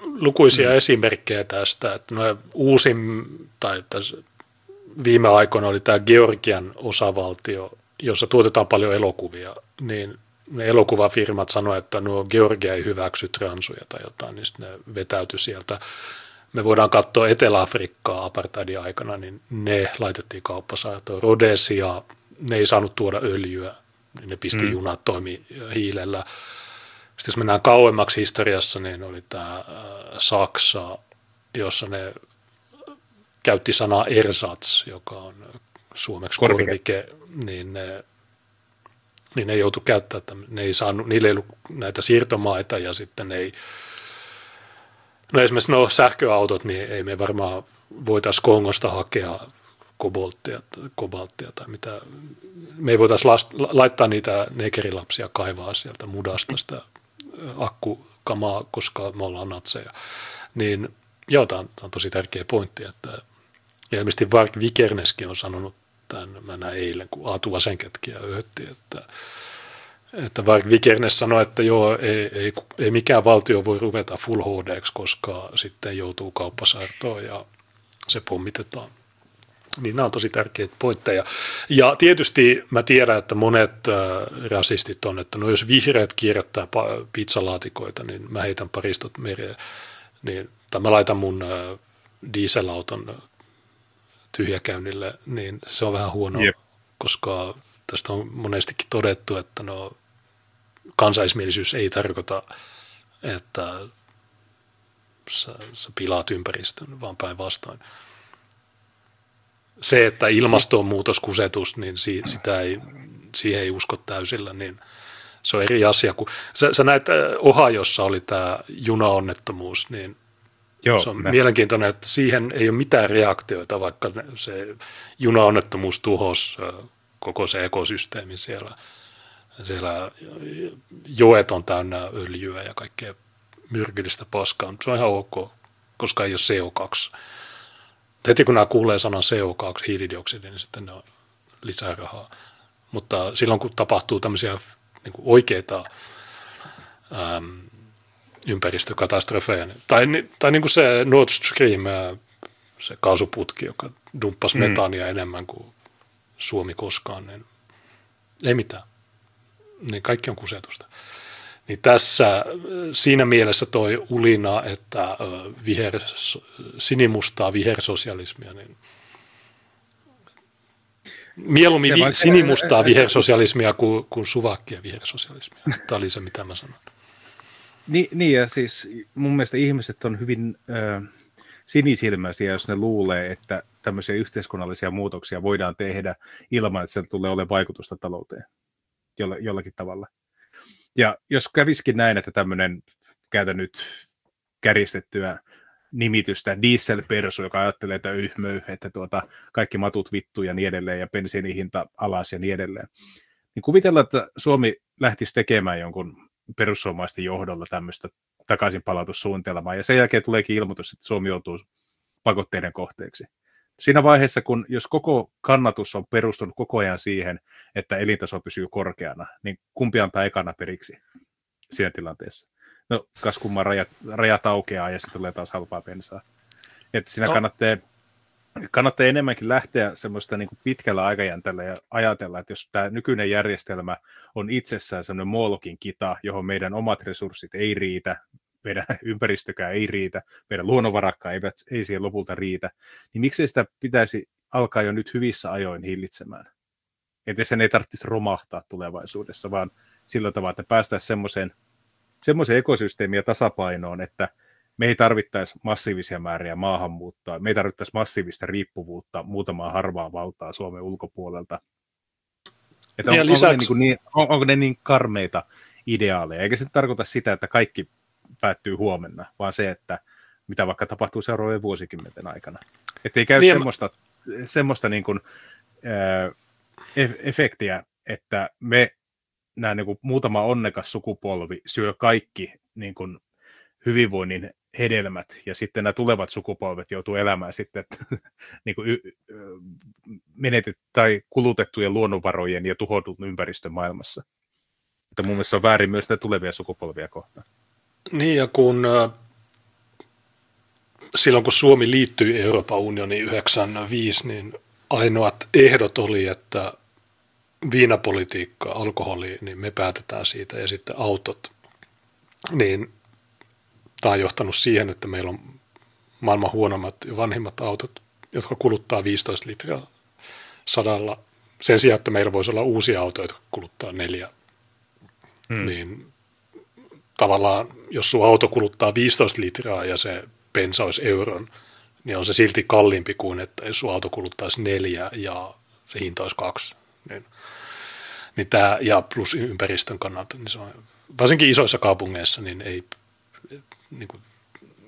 lukuisia mm. esimerkkejä tästä, että no uusin, tai tässä viime aikoina oli tämä Georgian osavaltio, jossa tuotetaan paljon elokuvia, niin ne elokuvafirmat sanoivat, että nuo Georgia ei hyväksy transuja tai jotain, niin sitten ne vetäytyi sieltä. Me voidaan katsoa Etelä-Afrikkaa apartheidin aikana, niin ne laitettiin kauppasaartoon. Rhodesia, ne ei saanut tuoda öljyä, niin ne pisti mm. junat toimi hiilellä. Sitten jos mennään kauemmaksi historiassa, niin oli tämä äh, Saksa, jossa ne käytti sanaa ersatz, joka on suomeksi korvike, korvike niin ne niin ne joutu käyttämään, ne ei saanut, niillä ei ollut näitä siirtomaita ja sitten ne ei, No esimerkiksi no sähköautot, niin ei me varmaan voitaisiin Kongosta hakea kobolttia, kobalttia tai mitä. Me ei voitaisiin laittaa niitä nekerilapsia kaivaa sieltä mudasta sitä akkukamaa, koska me ollaan natseja. Niin joo, tämä on, tämä on tosi tärkeä pointti, että ilmeisesti Vikerneskin on sanonut tämän, mä näin eilen, kun Aatu Vasenkätkiä öhötti, että, että Vark Vikernes sanoi, että joo, ei, ei, ei mikään valtio voi ruveta full HD, koska sitten joutuu kauppasaartoon ja se pommitetaan. Niin nämä on tosi tärkeitä pointteja. Ja tietysti mä tiedän, että monet äh, rasistit on, että no jos vihreät kierrättää pizzalaatikoita, niin mä heitän paristot mereen. Niin, tai mä laitan mun äh, dieselauton tyhjäkäynnille, niin se on vähän huono, yep. koska tästä on monestikin todettu, että no, kansaismielisyys ei tarkoita, että sä, sä pilaat ympäristön, vaan päinvastoin se, että ilmastonmuutoskusetus, niin si, sitä ei, siihen ei usko täysillä, niin se on eri asia. Kun, sä, sä näet, äh, Ohajossa oli tämä junaonnettomuus, niin Joo, se on ne. mielenkiintoinen, että siihen ei ole mitään reaktioita, vaikka se junaonnettomuus tuhosi äh, koko se ekosysteemi siellä. Siellä joet on täynnä öljyä ja kaikkea myrkyllistä paskaa, se on ihan ok, koska ei ole CO2 heti kun nämä kuulee sanan CO2, hiilidioksidi, niin sitten ne on lisää rahaa. Mutta silloin kun tapahtuu tämmöisiä niin kuin oikeita äm, ympäristökatastrofeja, niin- tai, tai niin kuin se Nord Stream, se kaasuputki, joka dumppasi mm. metaania enemmän kuin Suomi koskaan, niin ei mitään. Niin kaikki on kusetusta. Niin tässä siinä mielessä toi ulina, että viher, sinimustaa vihersosialismia, niin mieluummin vi, sinimustaa vihersosialismia kuin, kuin suvakkia vihersosialismia. Tämä oli se, mitä mä sanoin. Niin, niin ja siis mun mielestä ihmiset on hyvin ö, sinisilmäisiä, jos ne luulee, että tämmöisiä yhteiskunnallisia muutoksia voidaan tehdä ilman, että se tulee olemaan vaikutusta talouteen jolla, jollakin tavalla. Ja jos käviskin näin, että tämmöinen, käytä nyt kärjistettyä nimitystä, dieselpersu, joka ajattelee, että yhmöy, että tuota, kaikki matut vittu ja niin edelleen, ja bensiinihinta alas ja niin edelleen. Niin kuvitellaan, että Suomi lähtisi tekemään jonkun perussuomaisten johdolla tämmöistä takaisin palautussuunnitelmaa, ja sen jälkeen tuleekin ilmoitus, että Suomi joutuu pakotteiden kohteeksi. Siinä vaiheessa, kun jos koko kannatus on perustunut koko ajan siihen, että elintaso pysyy korkeana, niin kumpi antaa ekana periksi siinä tilanteessa? No, kas kumman rajat, rajat aukeaa ja sitten tulee taas halpaa bensaa. Että siinä no. kannattaa, kannattaa enemmänkin lähteä semmoista niin pitkällä aikajänteellä ja ajatella, että jos tämä nykyinen järjestelmä on itsessään semmoinen moolokin kita, johon meidän omat resurssit ei riitä, meidän ympäristökään ei riitä, meidän luonnonvarakkaan eivät, ei siihen lopulta riitä, niin miksei sitä pitäisi alkaa jo nyt hyvissä ajoin hillitsemään? Että sen ei tarvitsisi romahtaa tulevaisuudessa, vaan sillä tavalla, että päästäisiin semmoiseen, semmoiseen ekosysteemiin ja tasapainoon, että me ei tarvittaisi massiivisia määriä maahanmuuttoa, me ei tarvittaisi massiivista riippuvuutta muutamaa harvaa valtaa Suomen ulkopuolelta. Että on, lisäksi... onko, ne niin, on, onko ne niin karmeita ideaaleja, eikä se tarkoita sitä, että kaikki päättyy huomenna, vaan se, että mitä vaikka tapahtuu seuraavien vuosikymmenten aikana. Että ei käy niin, semmoista, semmoista niin kuin, ää, efektiä, että me nämä niin kuin muutama onnekas sukupolvi syö kaikki niin kuin hyvinvoinnin hedelmät, ja sitten nämä tulevat sukupolvet joutuu elämään sitten niin kuin y- menetet tai kulutettujen luonnonvarojen ja tuhotun ympäristön maailmassa. Että mun mielestä se on väärin myös tulevia sukupolvia kohtaan. Niin ja kun silloin kun Suomi liittyi Euroopan unioniin 1995, niin ainoat ehdot oli, että viinapolitiikka, alkoholi, niin me päätetään siitä ja sitten autot. Niin tämä on johtanut siihen, että meillä on maailman huonommat ja vanhimmat autot, jotka kuluttaa 15 litraa sadalla. Sen sijaan, että meillä voisi olla uusia autoja, jotka kuluttaa neljä. Hmm. Niin tavallaan, jos sun auto kuluttaa 15 litraa ja se bensa olisi euron, niin on se silti kalliimpi kuin, että jos sun auto kuluttaisi neljä ja se hinta olisi kaksi. Niin, niin tämä, ja plus ympäristön kannalta, niin se on, varsinkin isoissa kaupungeissa, niin ei, niin kuin,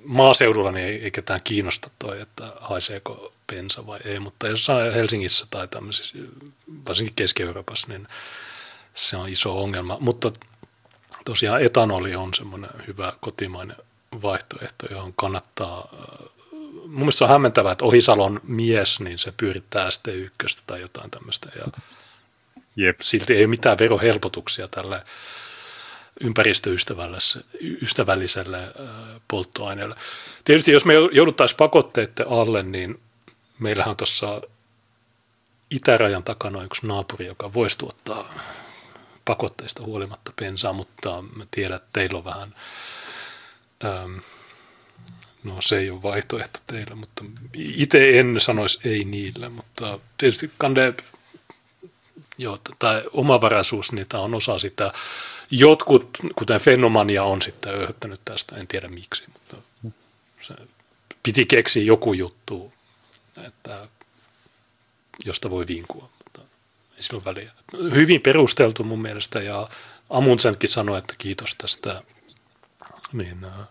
maaseudulla niin ei, ei ketään kiinnosta toi, että haiseeko pensa vai ei, mutta jossain Helsingissä tai tämmöisissä, varsinkin Keski-Euroopassa, niin se on iso ongelma. Mutta tosiaan etanoli on semmoinen hyvä kotimainen vaihtoehto, johon kannattaa mun mielestä se on hämmentävää, että Ohisalon mies, niin se pyörittää ST1 tai jotain tämmöistä. Ja Jep. Silti ei ole mitään verohelpotuksia tälle ympäristöystävälliselle polttoaineelle. Tietysti jos me jouduttaisiin pakotteiden alle, niin meillähän on tuossa itärajan takana yksi naapuri, joka voisi tuottaa pakotteista huolimatta pensaa, mutta mä tiedän, että teillä on vähän, ähm, no se ei ole vaihtoehto teille, mutta itse en sanoisi ei niille, mutta tietysti kande Joo, tai omavaraisuus, niitä on osa sitä. Jotkut, kuten Fenomania, on sitten öyhöttänyt tästä, en tiedä miksi, mutta se piti keksiä joku juttu, että josta voi vinkua, ei sillä ole väliä. Hyvin perusteltu mun mielestä, ja Amundsenkin sanoi, että kiitos tästä. Niin, äh,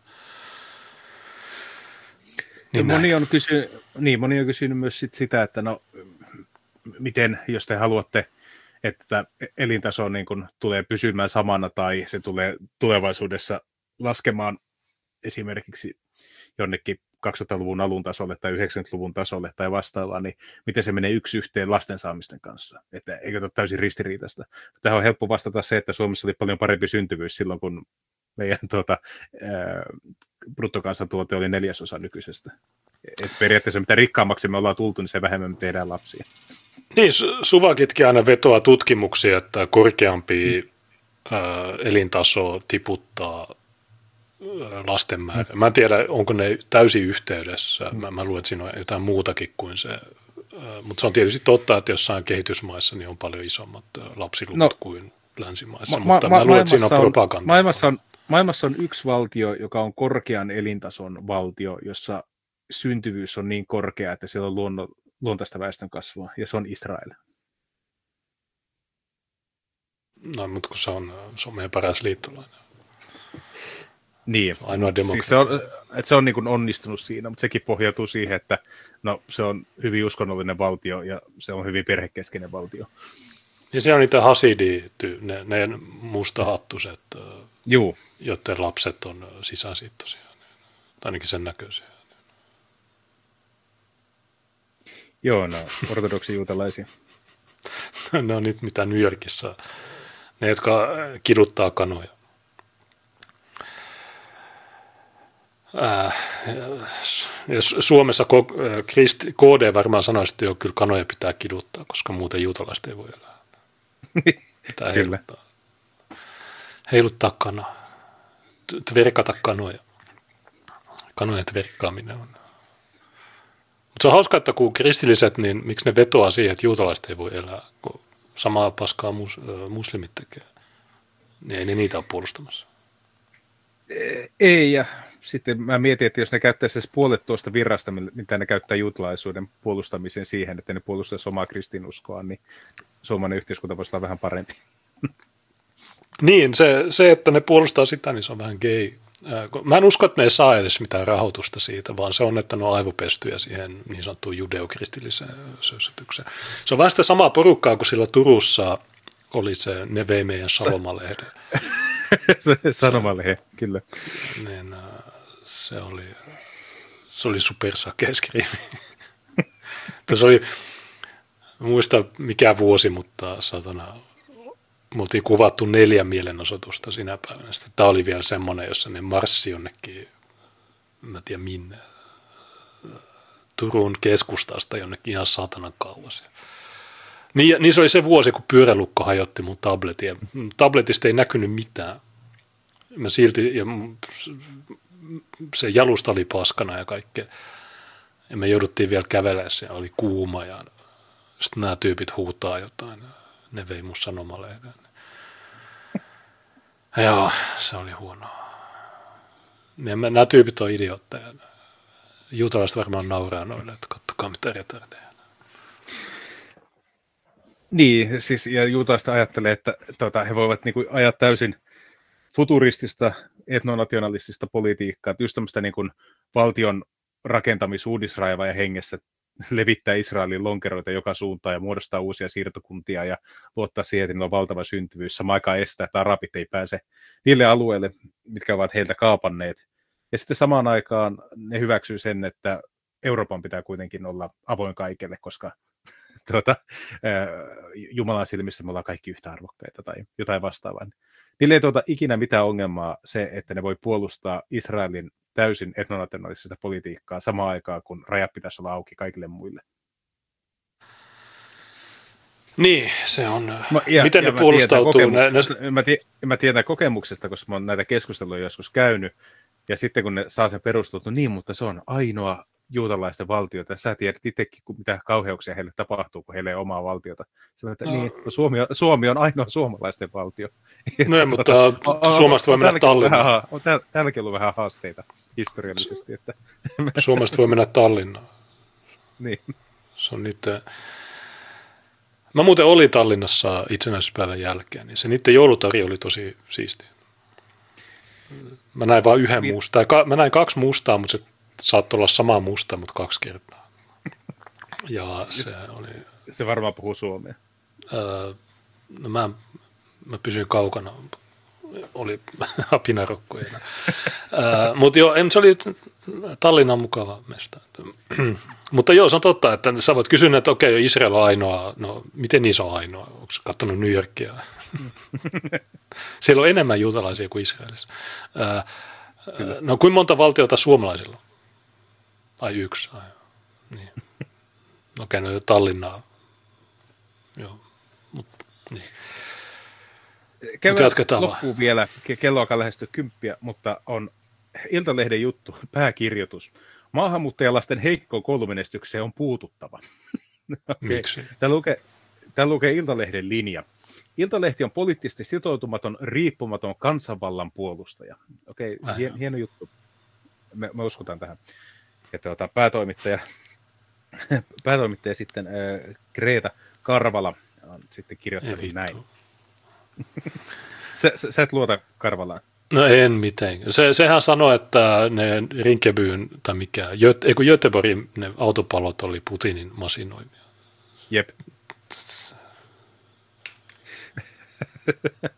niin moni, on kysy, niin, moni on kysynyt myös sit sitä, että no, miten, jos te haluatte että elintaso niin kuin tulee pysymään samana tai se tulee tulevaisuudessa laskemaan esimerkiksi jonnekin 2000-luvun alun tasolle tai 90-luvun tasolle tai vastaavaa, niin miten se menee yksi yhteen lasten saamisten kanssa? Että eikö ole täysin ristiriitaista? Tähän on helppo vastata se, että Suomessa oli paljon parempi syntyvyys silloin, kun meidän tuota, ää, bruttokansantuote oli neljäsosa nykyisestä. Et periaatteessa mitä rikkaammaksi me ollaan tultu, niin se vähemmän me tehdään lapsia. Niin, Suvakitkin aina vetoaa tutkimuksia, että korkeampi mm. ää, elintaso tiputtaa lasten määrä. Mä en tiedä, onko ne täysin yhteydessä. Mä, mä luulen, että siinä on jotain muutakin kuin se. Mutta se on tietysti totta, että jossain kehitysmaissa niin on paljon isommat lapsiluvut no, kuin länsimaissa. Ma- mutta ma- mä luulen, että siinä on propaganda. Maailmassa on, maailmassa on yksi valtio, joka on korkean elintason valtio, jossa syntyvyys on niin korkea, että siellä on luonno, luontaista väestön kasvua, ja se on Israel. No, mutta kun se on, se on meidän paras liittolainen. Niin, ainoa siis se on, että se on niin kuin onnistunut siinä, mutta sekin pohjautuu siihen, että no, se on hyvin uskonnollinen valtio ja se on hyvin perhekeskeinen valtio. Ja se on niitä hasidi, ne, ne mustahattuset, Juu. joiden lapset on sisäsiittoisia, tai ainakin sen näköisiä. Joo, no ortodoksi juutalaisia. ne on nyt mitä New Yorkissa, ne jotka kiduttaa kanoja. Äh, ja Suomessa KD varmaan sanoisi, että jo kyllä kanoja pitää kiduttaa, koska muuten juutalaiset ei voi elää. Pitää heiluttaa. Heiluttaa kanaa. Tverkata kanoja. Kanojen tverkkaaminen on mutta se on hauska, että kun kristilliset, niin miksi ne vetoaa siihen, että juutalaiset ei voi elää, kun samaa paskaa mus, muslimit tekee. Niin ei ne niitä ole puolustamassa. Ei, ja sitten mä mietin, että jos ne käyttäisi puolet tuosta virrasta, mitä ne käyttää juutalaisuuden puolustamiseen siihen, että ne puolustaisi omaa kristinuskoa, niin suomalainen yhteiskunta voisi olla vähän parempi. Niin, se, se, että ne puolustaa sitä, niin se on vähän gay Mä en usko, että ne ei saa edes mitään rahoitusta siitä, vaan se on, että ne on aivopestyjä siihen niin sanottuun judeokristilliseen sössytykseen. Se on vähän sitä samaa porukkaa kuin sillä Turussa oli se Ne vei meidän Sanomalehden. Sanomalehden, kyllä. Niin, se oli, se oli supersakeskriimi. se oli, muista mikä vuosi, mutta satana, me oltiin kuvattu neljä mielenosoitusta sinä päivänä. Sitten tämä oli vielä semmoinen, jossa ne marssi jonnekin, mä tiedä minne, Turun keskustasta jonnekin ihan saatanan kauas. Niin, niin se oli se vuosi, kun pyörälukko hajotti mun tabletin. tabletista ei näkynyt mitään. Mä silti, ja se jalusta oli paskana ja kaikkea. Ja me jouduttiin vielä kävelemään, ja oli kuuma ja sitten nämä tyypit huutaa jotain. Ne vei mun sanomalehden. Joo, se oli huonoa. Nämä tyypit on idiootteja. Juutalaiset varmaan nauraa noille, että kattokaa mitä retardeja. Niin, siis ja juutalaiset ajattelee, että tota, he voivat niin kuin, ajaa täysin futuristista etnonationalistista politiikkaa, että just tämmöistä niin kuin valtion rakentamisuudisraiva ja hengessä levittää Israelin lonkeroita joka suuntaan ja muodostaa uusia siirtokuntia ja luottaa siihen, että niillä on valtava syntyvyys. Sama aikaan estää, että arabit ei pääse niille alueille, mitkä ovat heiltä kaapanneet. Ja sitten samaan aikaan ne hyväksyy sen, että Euroopan pitää kuitenkin olla avoin kaikille, koska tuota, Jumalan silmissä me ollaan kaikki yhtä arvokkaita tai jotain vastaavaa. Niille ei tuota ikinä mitään ongelmaa se, että ne voi puolustaa Israelin täysin etnonationalistista politiikkaa samaan aikaan, kun rajat pitäisi olla auki kaikille muille. Niin, se on. Mä, ja, Miten ja ne puolustautuu? Tiedän, ne, mä, tie, mä tiedän kokemuksesta, koska mä oon näitä keskusteluja joskus käynyt, ja sitten kun ne saa sen perusteltu, niin, mutta se on ainoa juutalaisten valtiota. Sä tiedät itsekin, mitä kauheuksia heille tapahtuu, kun heille ei omaa valtiota. Sä että, no. niin, no Suomi, on, Suomi on ainoa suomalaisten valtio. No, mutta Suomesta voi mennä Tallinnaan. On täälläkin ollut vähän haasteita historiallisesti. Että. Suomesta voi mennä Tallinnaan. Niin. Se on niiden... Mä muuten olin Tallinnassa itsenäisyyspäivän jälkeen, niin se niiden joulutarjo oli tosi siistiä. Mä näin vain yhden niin. mustaa. Mä näin kaksi mustaa, mutta se saattoi olla sama musta, mutta kaksi kertaa. Ja se oli... Se varmaan puhuu suomea. Öö, no mä, mä pysyin kaukana. Oli apinarokkoja. öö, mutta joo, se oli Tallinnan mukava mesta. mutta joo, se on totta, että sä voit kysyä, että okei, Israel on ainoa, no miten iso ainoa? Onko katsonut New Yorkia? Siellä on enemmän juutalaisia kuin Israelissa. Öö, no kuinka monta valtiota suomalaisilla on? Ai yksi. Ai, niin. No käynyt jo Tallinnaa. Joo. Mut, niin. Kevään jatketaan loppuu vaan. vielä. Kello alkaa lähestyä kymppiä, mutta on Iltalehden juttu, pääkirjoitus. Maahanmuuttajalasten heikkoon koulumenestykseen on puututtava. okay. Miksi? Tämä lukee, tämä lukee Iltalehden linja. Iltalehti on poliittisesti sitoutumaton, riippumaton kansanvallan puolustaja. Okei, okay, hieno juttu. Me, me uskotaan tähän tuota, päätoimittaja, päätoimittaja sitten äh, Greta Karvala on sitten kirjoittanut näin. sä, sä, sä et luota Karvalaan. No en mitään. Se, sehän sanoi, että ne Rinkebyyn, tai mikä, Göt, ei kun Göteborgin ne autopalot oli Putinin masinoimia. Jep.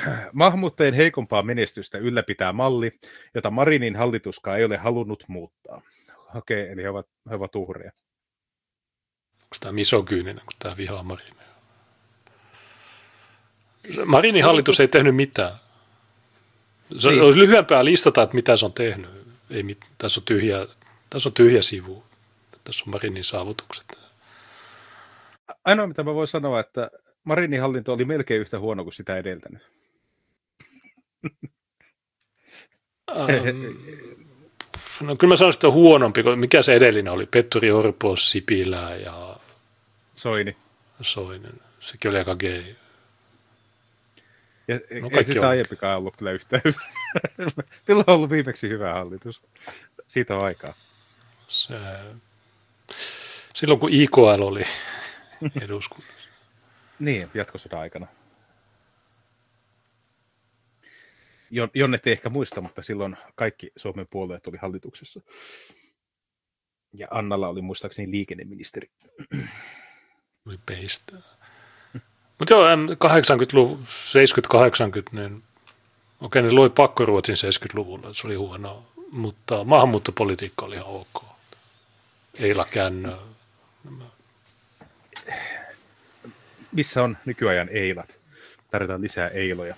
Mahmutteen heikompaa menestystä ylläpitää malli, jota Marinin hallituskaan ei ole halunnut muuttaa. Okei, eli he ovat, he ovat uhreja. Onko tämä misogyyninen, kun tämä vihaa Marinia? Marinin hallitus ei tehnyt mitään. Se niin. olisi lyhyempää listata, että mitä se on tehnyt. Ei mit, tässä, on tyhjä, tässä on tyhjä sivu. Tässä on Marinin saavutukset. Ainoa, mitä mä voin sanoa, että Marinin hallinto oli melkein yhtä huono kuin sitä edeltänyt. Um, no kyllä mä sanoisin, että on huonompi, mikä se edellinen oli, Petteri Orpo, Sipilä ja... Soini. Soinen, sekin oli aika gay. Ja no, ei sitä aiempikaan ollut kyllä yhtä hyvä. Milloin on ollut viimeksi hyvä hallitus? Siitä on aikaa. Se, silloin kun IKL oli eduskunnassa. niin, jatkosodan aikana. Jonne te ehkä muista, mutta silloin kaikki Suomen puolueet oli hallituksessa. Ja Annalla oli muistaakseni liikenneministeri. Oli peistä. Mutta joo, 80-luvun, 70-80, niin okei, ne loi pakkoruotsin 70-luvulla, se oli huono, mutta maahanmuuttopolitiikka oli ihan ok. Eila Kännö. Missä on nykyajan eilat? Tarvitaan lisää eiloja.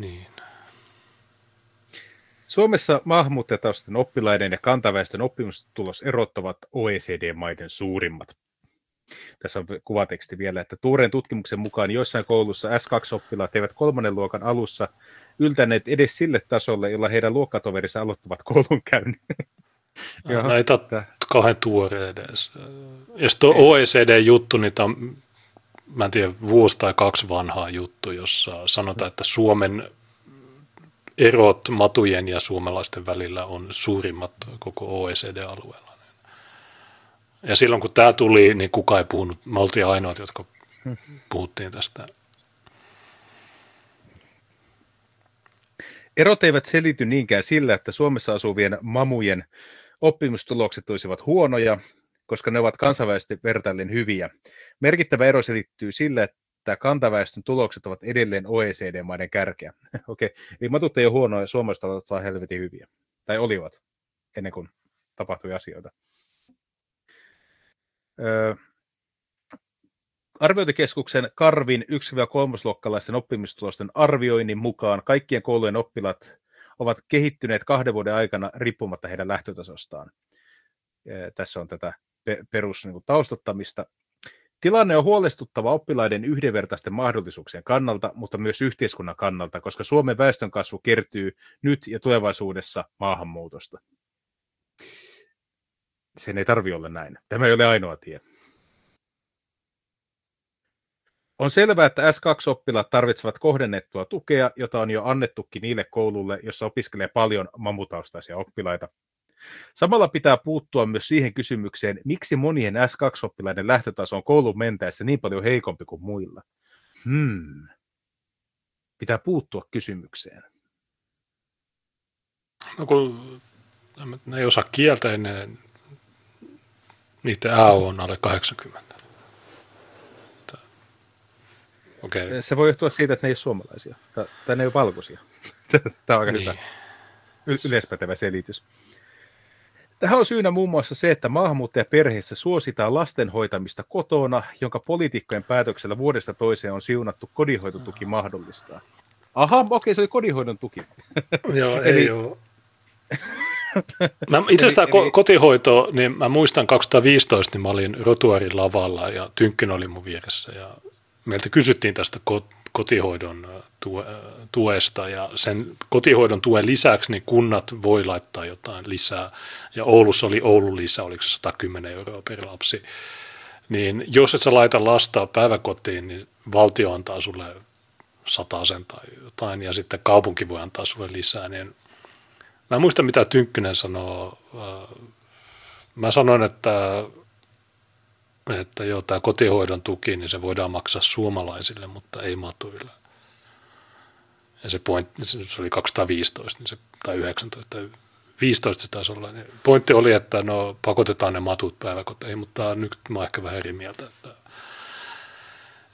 Niin. Suomessa maahanmuuttajataustaisten oppilaiden ja kantaväestön oppimistulos erottavat OECD-maiden suurimmat. Tässä on kuvateksti vielä, että tuoreen tutkimuksen mukaan joissain koulussa S2-oppilaat eivät kolmannen luokan alussa yltäneet edes sille tasolle, jolla heidän luokkatoverinsa aloittavat koulunkäynnin. No, ei ole kauhean tuore edes. Ja tuo OECD-juttu, niin on mä en tiedä, vuosi tai kaksi vanhaa juttu, jossa sanotaan, että Suomen erot matujen ja suomalaisten välillä on suurimmat koko OECD-alueella. Ja silloin kun tämä tuli, niin kukaan ei puhunut. Me oltiin ainoat, jotka puhuttiin tästä. Erot eivät selity niinkään sillä, että Suomessa asuvien mamujen oppimistulokset olisivat huonoja, koska ne ovat kansainvälisesti vertaillen hyviä. Merkittävä ero selittyy sillä, että kantaväestön tulokset ovat edelleen OECD-maiden kärkeä. Okei, okay. eli matut ei ole huonoja, suomalaiset ovat helvetin hyviä. Tai olivat, ennen kuin tapahtui asioita. Öö, Arviointikeskuksen Karvin 1-3-luokkalaisten oppimistulosten arvioinnin mukaan kaikkien koulujen oppilaat ovat kehittyneet kahden vuoden aikana riippumatta heidän lähtötasostaan. Tässä on tätä perus niin taustottamista. Tilanne on huolestuttava oppilaiden yhdenvertaisten mahdollisuuksien kannalta, mutta myös yhteiskunnan kannalta, koska Suomen väestönkasvu kertyy nyt ja tulevaisuudessa maahanmuutosta. Sen ei tarvi olla näin. Tämä ei ole ainoa tie. On selvää, että S2-oppilaat tarvitsevat kohdennettua tukea, jota on jo annettukin niille koululle, jossa opiskelee paljon mamutaustaisia oppilaita. Samalla pitää puuttua myös siihen kysymykseen, miksi monien S2-oppilaiden lähtötaso on koulun mentäessä niin paljon heikompi kuin muilla. Hmm. Pitää puuttua kysymykseen. No kun ne ei osaa kieltä ennen, niiden AO on alle 80. Okay. Se voi johtua siitä, että ne ei ole suomalaisia, tai, tai ne ei ole valkoisia. Tämä on aika niin. hyvä yleispätevä selitys. Tähän on syynä muun muassa se, että maahanmuuttajaperheissä suositaan lasten hoitamista kotona, jonka poliitikkojen päätöksellä vuodesta toiseen on siunattu kodinhoitotuki mahdollistaa. Aha, okei, se oli kodinhoidon tuki. Joo, eli... ei ole. Mä, itse asiassa eli, eli... kotihoito, niin mä muistan 2015, niin mä olin Rotuarin lavalla ja Tynkkyn oli mun vieressä ja meiltä kysyttiin tästä kotihoidon tuesta ja sen kotihoidon tuen lisäksi niin kunnat voi laittaa jotain lisää ja Oulussa oli Oulun lisä, oliko se 110 euroa per lapsi. Niin jos et sä laita lasta päiväkotiin, niin valtio antaa sulle sen tai jotain ja sitten kaupunki voi antaa sulle lisää. Niin mä en muista mitä Tynkkynen sanoo. Mä sanoin, että että joo, tämä kotihoidon tuki, niin se voidaan maksaa suomalaisille, mutta ei matuille. Ja se pointti, se oli 215 niin se, tai 19 tai 15 se taisi olla. Niin pointti oli, että no pakotetaan ne matut päiväkoteihin, mutta nyt mä oon ehkä vähän eri mieltä. Että,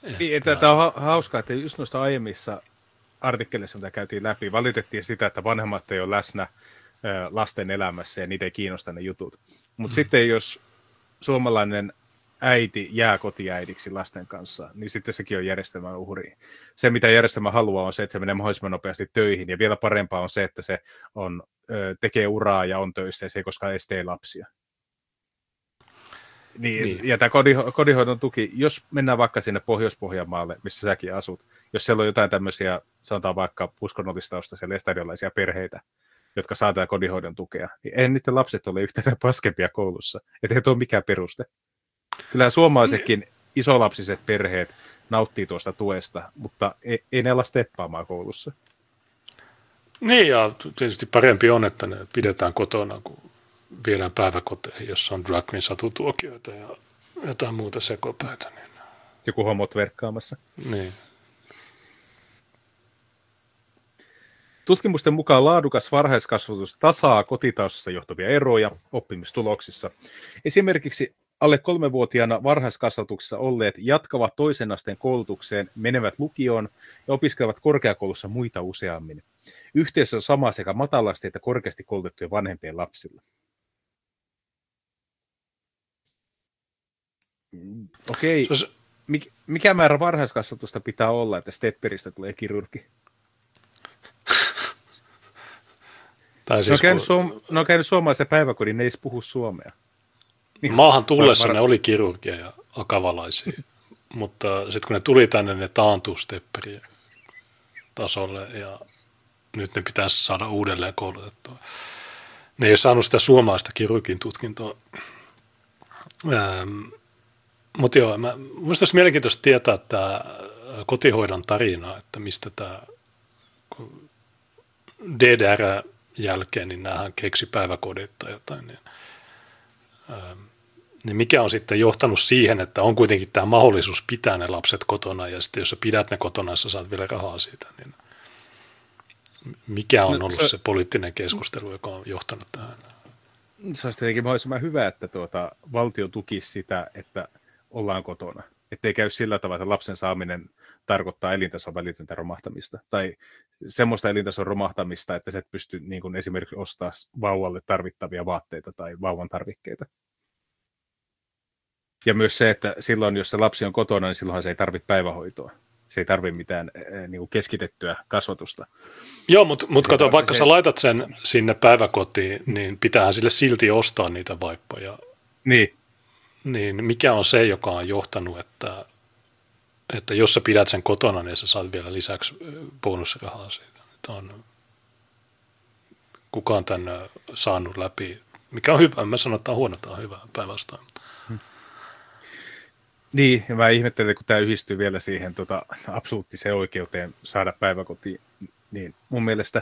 että, niin, että tämä on hauskaa, että just noista aiemmissa artikkeleissa, mitä käytiin läpi, valitettiin sitä, että vanhemmat ei ole läsnä lasten elämässä ja niitä ei kiinnosta ne jutut. Mutta hmm. sitten jos suomalainen äiti jää kotiäidiksi lasten kanssa, niin sitten sekin on järjestelmän uhri. Se, mitä järjestelmä haluaa, on se, että se menee mahdollisimman nopeasti töihin, ja vielä parempaa on se, että se on, tekee uraa ja on töissä, ja se ei koskaan estee lapsia. Niin, niin. Ja tämä kodiho- kodihoidon tuki, jos mennään vaikka sinne Pohjois-Pohjanmaalle, missä säkin asut, jos siellä on jotain tämmöisiä, sanotaan vaikka uskonnollistaustisia lestadiolaisia perheitä, jotka saa tätä kodihoidon tukea, niin ei niiden lapset ole yhtään paskempia koulussa. Että ei ole mikään peruste. Kyllä suomalaisetkin isolapsiset perheet nauttii tuosta tuesta, mutta ei, ei ne ala steppaamaan koulussa. Niin, ja tietysti parempi on, että ne pidetään kotona, kun viedään päiväkoteihin, jossa on drag satutuokioita ja jotain muuta sekopäitä. Niin... Joku homot verkkaamassa. Niin. Tutkimusten mukaan laadukas varhaiskasvatus tasaa kotitaustassa johtuvia eroja oppimistuloksissa. Esimerkiksi alle kolmevuotiaana varhaiskasvatuksessa olleet jatkavat toisen asteen koulutukseen, menevät lukioon ja opiskelevat korkeakoulussa muita useammin. Yhteys on sama sekä matalasti että korkeasti koulutettujen vanhempien lapsilla. Okei, okay. mikä määrä varhaiskasvatusta pitää olla, että stepperistä tulee kirurgi? Tai siis ne, on siis käynyt kun... suom- ne on käynyt suomalaisen päiväkodin, ne ei puhu suomea. Niin, Maahan tullessa ne oli kirurgia ja akavalaisia, mutta sitten kun ne tuli tänne, ne taantuu stepperi tasolle ja nyt ne pitäisi saada uudelleen koulutettua. Ne ei ole saanut sitä suomalaista kirurgin tutkintoa. Ähm, mutta joo, mä, minusta olisi mielenkiintoista tietää tämä kotihoidon tarina, että mistä tämä DDR jälkeen, niin näähän keksi päiväkodit tai jotain, niin Ähm, niin mikä on sitten johtanut siihen, että on kuitenkin tämä mahdollisuus pitää ne lapset kotona ja sitten jos sä pidät ne kotona, sä saat vielä rahaa siitä, niin Mikä on no, ollut se, se poliittinen keskustelu, joka on johtanut tähän? Se olisi tietenkin mahdollisimman hyvä, että tuota, valtio tukisi sitä, että ollaan kotona. Että ei käy sillä tavalla, että lapsen saaminen tarkoittaa elintason välitöntä romahtamista. Tai semmoista elintason romahtamista, että sä et pysty niin kuin esimerkiksi ostaa vauvalle tarvittavia vaatteita tai vauvan tarvikkeita. Ja myös se, että silloin, jos se lapsi on kotona, niin silloin se ei tarvitse päivähoitoa. Se ei tarvitse mitään niin kuin keskitettyä kasvatusta. Joo, mutta mut kato, vaikka se... sä laitat sen sinne päiväkotiin, niin pitäähän sille silti ostaa niitä vaippoja. Niin. Niin mikä on se, joka on johtanut, että, että jos sä pidät sen kotona, niin sä saat vielä lisäksi bonusrahaa siitä. Tämä on, kukaan tämän saanut läpi, mikä on hyvä. Mä sanon, että on huono, tämä on hyvä päinvastoin. Niin, ja mä ihmettelen, kun tämä yhdistyy vielä siihen tota, absoluuttiseen oikeuteen saada päiväkotiin, niin mun mielestä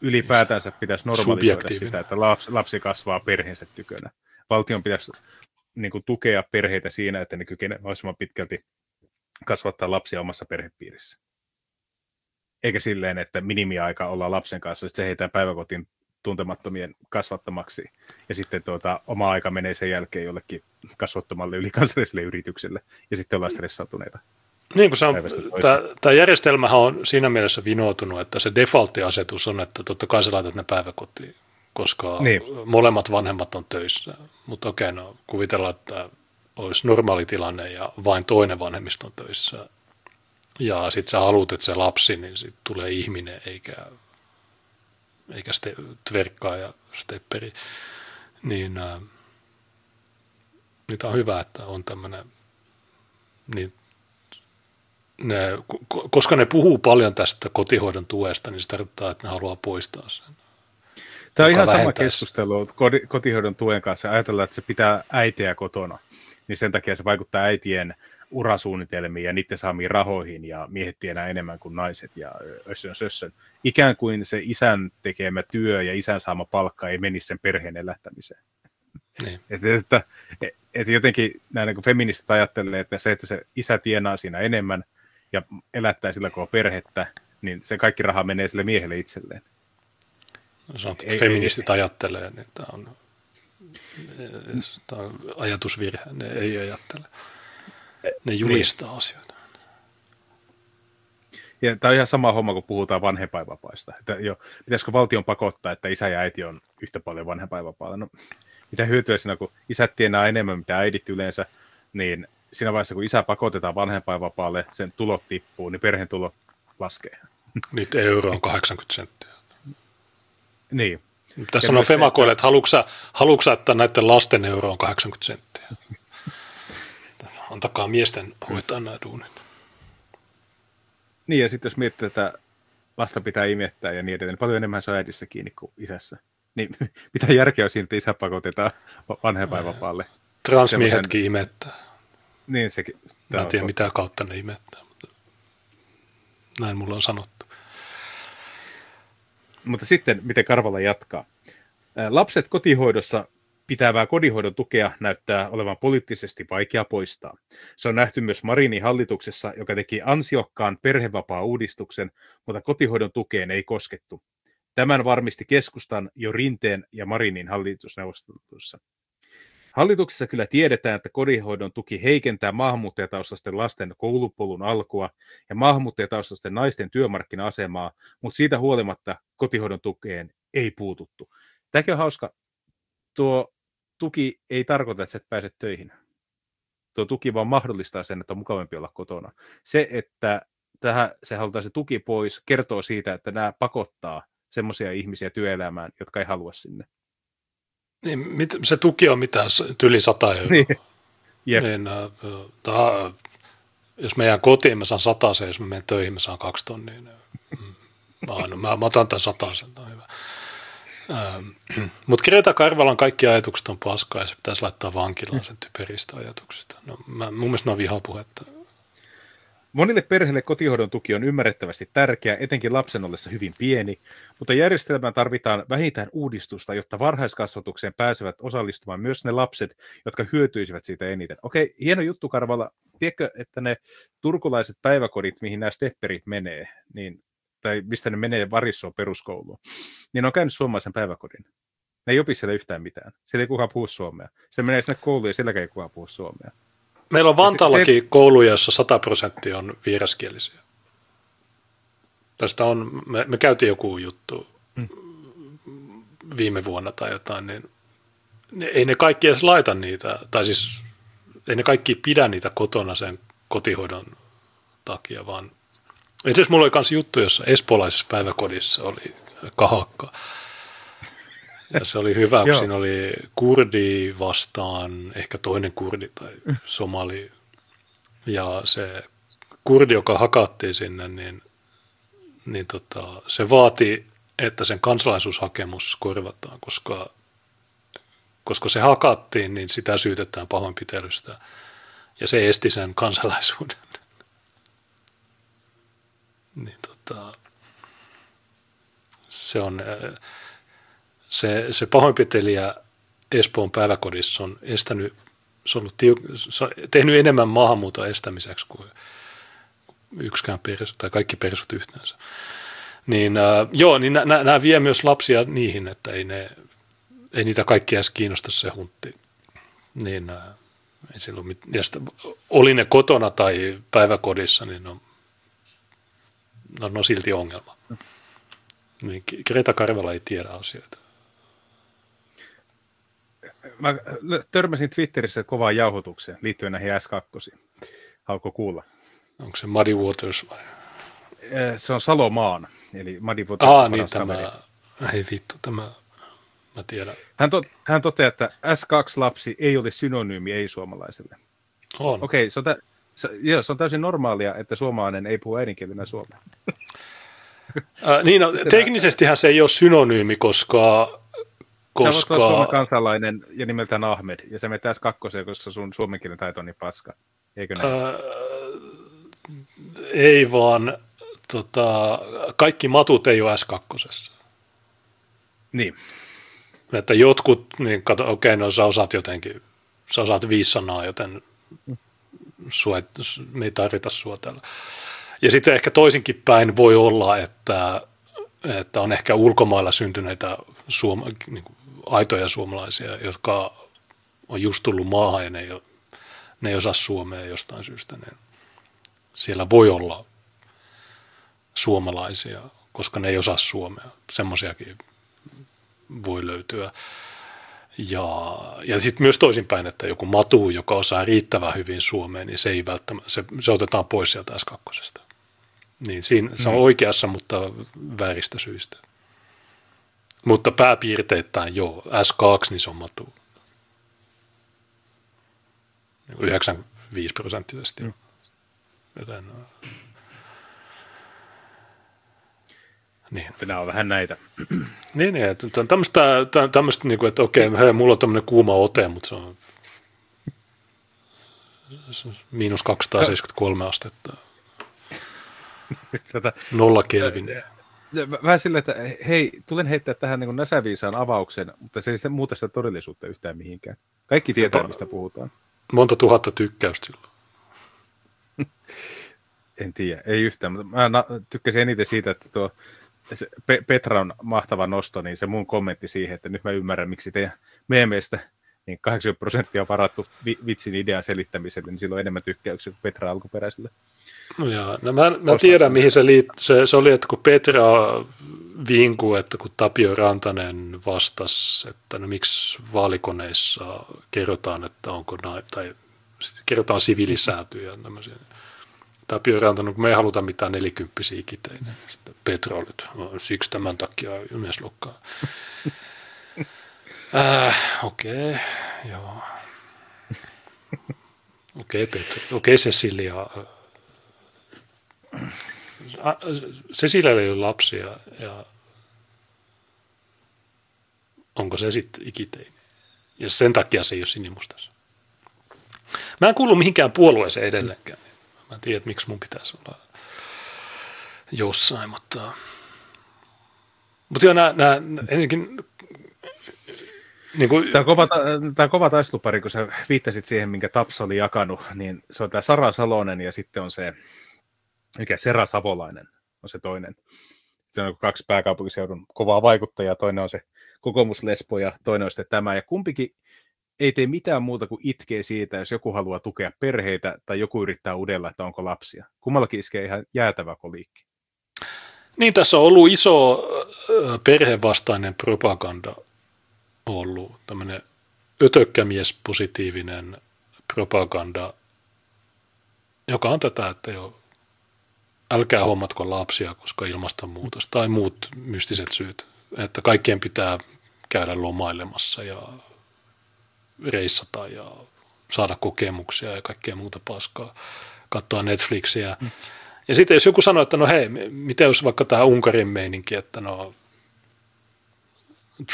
ylipäätänsä pitäisi normalisoida sitä, että lapsi, lapsi kasvaa perheensä tykönä. Valtion pitäisi niin kuin, tukea perheitä siinä, että ne kykenevät mahdollisimman pitkälti kasvattaa lapsia omassa perhepiirissä. Eikä silleen, että minimiaika olla lapsen kanssa, että se heitää päiväkotiin tuntemattomien kasvattamaksi, ja sitten tuota, oma aika menee sen jälkeen jollekin kasvattomalle ylikansalliselle yritykselle, ja sitten ollaan stressautuneita. Niin kuin se on, tämä järjestelmähän on siinä mielessä vinoutunut, että se defaultti-asetus on, että totta kai sä laitat ne päiväkotiin, koska niin. molemmat vanhemmat on töissä. Mutta okei, no kuvitellaan, että olisi normaali tilanne ja vain toinen vanhemmista on töissä. Ja sitten sä haluat, että se lapsi, niin sitten tulee ihminen eikä eikä ste, tverkkaa ja stepperi, niin ää, niitä on hyvä, että on tämmöinen, niin ne, koska ne puhuu paljon tästä kotihoidon tuesta, niin se tarkoittaa, että ne haluaa poistaa sen. Tämä on ihan sama keskustelu kotihoidon tuen kanssa. Ajatellaan, että se pitää äitiä kotona, niin sen takia se vaikuttaa äitien urasuunnitelmiin ja niiden saamiin rahoihin ja miehet tienaa enemmän kuin naiset ja össön sössön. Ikään kuin se isän tekemä työ ja isän saama palkka ei menisi sen perheen elättämiseen. Niin. Että, että, että jotenkin näin niin feministit ajattelee, että se, että se isä tienaa siinä enemmän ja elättää sillä koko perhettä, niin se kaikki raha menee sille miehelle itselleen. No, sanot, että ei, feministit ei, ajattelee, niin tämä on, tämä on ajatusvirhe, ne ei ajattele. Ne julistaa niin. asioita. Ja tämä on ihan sama homma, kun puhutaan vanhempainvapaista. Että jo, pitäisikö valtion pakottaa, että isä ja äiti on yhtä paljon vanhempainvapaalla? No, mitä hyötyä siinä, kun isät tienaa enemmän, mitä äidit yleensä, niin siinä vaiheessa, kun isä pakotetaan vanhempainvapaalle, sen tulot tippuu, niin perheen tulot laskee. Niitä euro on 80 senttiä. Niin. Tässä sanoo Femakoille, että haluatko että näiden lasten euro on 80 senttiä? Antakaa miesten hoitaa nämä duunit. Niin, ja sitten jos miettii, että lasta pitää imettää ja niin edelleen, niin paljon enemmän se on äidissä kiinni kuin isässä. Niin mitä järkeä on siinä, että isä pakotetaan vanhempainvapaalle? Transmiehetkin imettää. Niin sekin. Mä en tiedä, mitä kautta ne imettää, mutta näin mulla on sanottu. Mutta sitten, miten Karvala jatkaa. Lapset kotihoidossa pitävää kodinhoidon tukea näyttää olevan poliittisesti vaikea poistaa. Se on nähty myös Marinin hallituksessa, joka teki ansiokkaan perhevapaa-uudistuksen, mutta kotihoidon tukeen ei koskettu. Tämän varmisti keskustan jo Rinteen ja Marinin hallitusneuvostelussa. Hallituksessa kyllä tiedetään, että kodinhoidon tuki heikentää maahanmuuttajataustaisten lasten koulupolun alkua ja maahanmuuttajataustaisten naisten työmarkkina-asemaa, mutta siitä huolimatta kotihoidon tukeen ei puututtu. Tämäkin on hauska. Tuo tuki ei tarkoita, että sä et pääse töihin. Tuo tuki vaan mahdollistaa sen, että on mukavampi olla kotona. Se, että tähän se halutaan se tuki pois, kertoo siitä, että nämä pakottaa semmoisia ihmisiä työelämään, jotka ei halua sinne. Niin, mit, se tuki on mitään yli 100 euroa. Niin. Jep. Niin, äh, tää, jos meidän kotiin mä saan se, jos mä menen töihin mä saan kaksi tonnia. Niin, mm, mä, mä, mä otan tämän sen, tämä on hyvä. Ähm, Mutta Greta Karvalan kaikki ajatukset on paskaa ja se pitäisi laittaa vankilaan sen typeristä ajatuksista. No, mä, mun mielestä ne on vihapuhetta. Monille perheille kotihoidon tuki on ymmärrettävästi tärkeä, etenkin lapsen ollessa hyvin pieni, mutta järjestelmään tarvitaan vähintään uudistusta, jotta varhaiskasvatukseen pääsevät osallistumaan myös ne lapset, jotka hyötyisivät siitä eniten. Okei, hieno juttu Karvala. Tiedätkö, että ne turkulaiset päiväkodit, mihin nämä stepperit menee, niin tai mistä ne menee varissoon peruskouluun, niin ne on käynyt suomalaisen päiväkodin. Ne ei opi siellä yhtään mitään. Siellä ei kukaan puhu suomea. Se menee sinne kouluun ja sielläkään ei kukaan puhu suomea. Meillä on Vantaallakin se, kouluja, jossa 100 prosenttia on vieraskielisiä. Tästä on, me, me käytiin joku juttu hmm. viime vuonna tai jotain, niin ne, ei ne kaikki edes laita niitä, tai siis ei ne kaikki pidä niitä kotona sen kotihoidon takia, vaan itse asiassa mulla oli myös juttu, jossa espoolaisessa päiväkodissa oli kahakka. Ja se oli hyvä, kun siinä oli kurdi vastaan, ehkä toinen kurdi tai somali. Ja se kurdi, joka hakattiin sinne, niin, niin tota, se vaati, että sen kansalaisuushakemus korvataan, koska, koska se hakattiin, niin sitä syytetään pahoinpitelystä. Ja se esti sen kansalaisuuden. Niin tota, se on se, se pahoinpitelijä Espoon päiväkodissa on estänyt, se on, ollut tiuk- tehnyt enemmän maahanmuuton estämiseksi kuin yksikään perus, tai kaikki persut yhteensä. Niin äh, joo, niin nämä vie myös lapsia niihin, että ei, ne, ei niitä kaikkia edes kiinnosta se huntti. Niin äh, ei silloin mit- ja sitä, oli ne kotona tai päiväkodissa, niin on, no, no silti ongelma. Niin Greta Karvala ei tiedä asioita mä törmäsin Twitterissä kovaan jauhotukseen liittyen näihin S2. Haluatko kuulla? Onko se Muddy Waters vai? Se on Salomaan, eli Muddy Waters. Ah, niin tämä, ei vittu, tämä, mä tiedän. Hän, to, hän toteaa, että S2-lapsi ei ole synonyymi ei-suomalaiselle. On. Okei, okay, se, on tä, se, joo, se on täysin normaalia, että suomalainen ei puhu äidinkielenä suomea. Äh, niin, no, teknisestihän se ei ole synonyymi, koska koska... Sä voit Suomen kansalainen ja nimeltään Ahmed, ja se menet kakkoseen, koska sun suomen kielen taito on niin paska. Eikö näin? Öö, ei vaan, tota, kaikki matut ei ole S2. Niin. Että jotkut, niin kato, okei, no sä osaat jotenkin, sä osaat viisi sanaa, joten sua, me ei tarvita sua täällä. Ja sitten ehkä toisinkin päin voi olla, että, että on ehkä ulkomailla syntyneitä suoma, niin kuin aitoja suomalaisia, jotka on just tullut maahan ja ne ei, ne ei osaa suomea jostain syystä. Ne, siellä voi olla suomalaisia, koska ne ei osaa suomea. Semmoisiakin voi löytyä. Ja, ja sitten myös toisinpäin, että joku matu, joka osaa riittävän hyvin suomea, niin se ei välttämättä, se, se otetaan pois sieltä S2. Niin siinä, se on mm. oikeassa, mutta vääristä syistä. Mutta pääpiirteittäin joo, S2 niin se on matu. 95 prosenttisesti. Mm. Joten, niin. Nämä on vähän näitä. Niin, niin että tämmöistä, tämmöistä niin kuin, että okei, hei, mulla on tämmöinen kuuma ote, mutta se on miinus 273 astetta. Tätä, Nolla Kelvin vähän sillä, että hei, tulen heittää tähän niin näsäviisaan avauksen, mutta se ei sitten muuta sitä todellisuutta yhtään mihinkään. Kaikki tietää, Jota, mistä puhutaan. Monta tuhatta tykkäystä silloin. en tiedä, ei yhtään, mutta mä tykkäsin eniten siitä, että tuo se Petran mahtava nosto, niin se mun kommentti siihen, että nyt mä ymmärrän, miksi teidän meemeistä niin 80 prosenttia on varattu vitsin idean selittämiselle, niin silloin enemmän tykkäyksiä kuin Petra alkuperäiselle. No, jaa. no mä, mä tiedän, mihin se liittyy. Se, se oli, että kun Petra vinkui, että kun Tapio Rantanen vastasi, että no miksi vaalikoneissa kerrotaan, että onko näin, tai kerrotaan tämmöisiä. Tapio Rantanen, kun me ei haluta mitään nelikymppisiä kiteitä. Sitten Petra oli, että no, siksi tämän takia Yleslokkaa. äh, Okei, okay, joo. Okei, okay. Okei, okay, Cecilia Cecilialla ei ole lapsia ja onko se sitten ikiteini? Ja sen takia se ei ole sinimustassa. Mä en kuulu mihinkään puolueeseen edelleenkään. Mä en tiedä, että miksi mun pitäisi olla jossain, mutta... Mutta joo, nämä, nämä ensinnäkin niin kuin... Tämä, kova, tämä kova taistelupari, kun sä viittasit siihen, minkä Taps oli jakanut, niin se on tämä Sara Salonen ja sitten on se mikä Sera Savolainen on se toinen. se on kaksi pääkaupunkiseudun kovaa vaikuttajaa, toinen on se kokoomuslespo ja toinen on sitten tämä, ja kumpikin ei tee mitään muuta kuin itkee siitä, jos joku haluaa tukea perheitä tai joku yrittää udella, että onko lapsia. Kummallakin iskee ihan jäätävä koliikki. Niin, tässä on ollut iso perhevastainen propaganda ollut, tämmöinen ötökkämies positiivinen propaganda, joka on tätä, että jo älkää hommatko lapsia, koska ilmastonmuutos tai muut mystiset syyt, että kaikkien pitää käydä lomailemassa ja reissata ja saada kokemuksia ja kaikkea muuta paskaa, katsoa Netflixiä. Mm. Ja sitten jos joku sanoo, että no hei, miten jos vaikka tämä Unkarin meininki, että no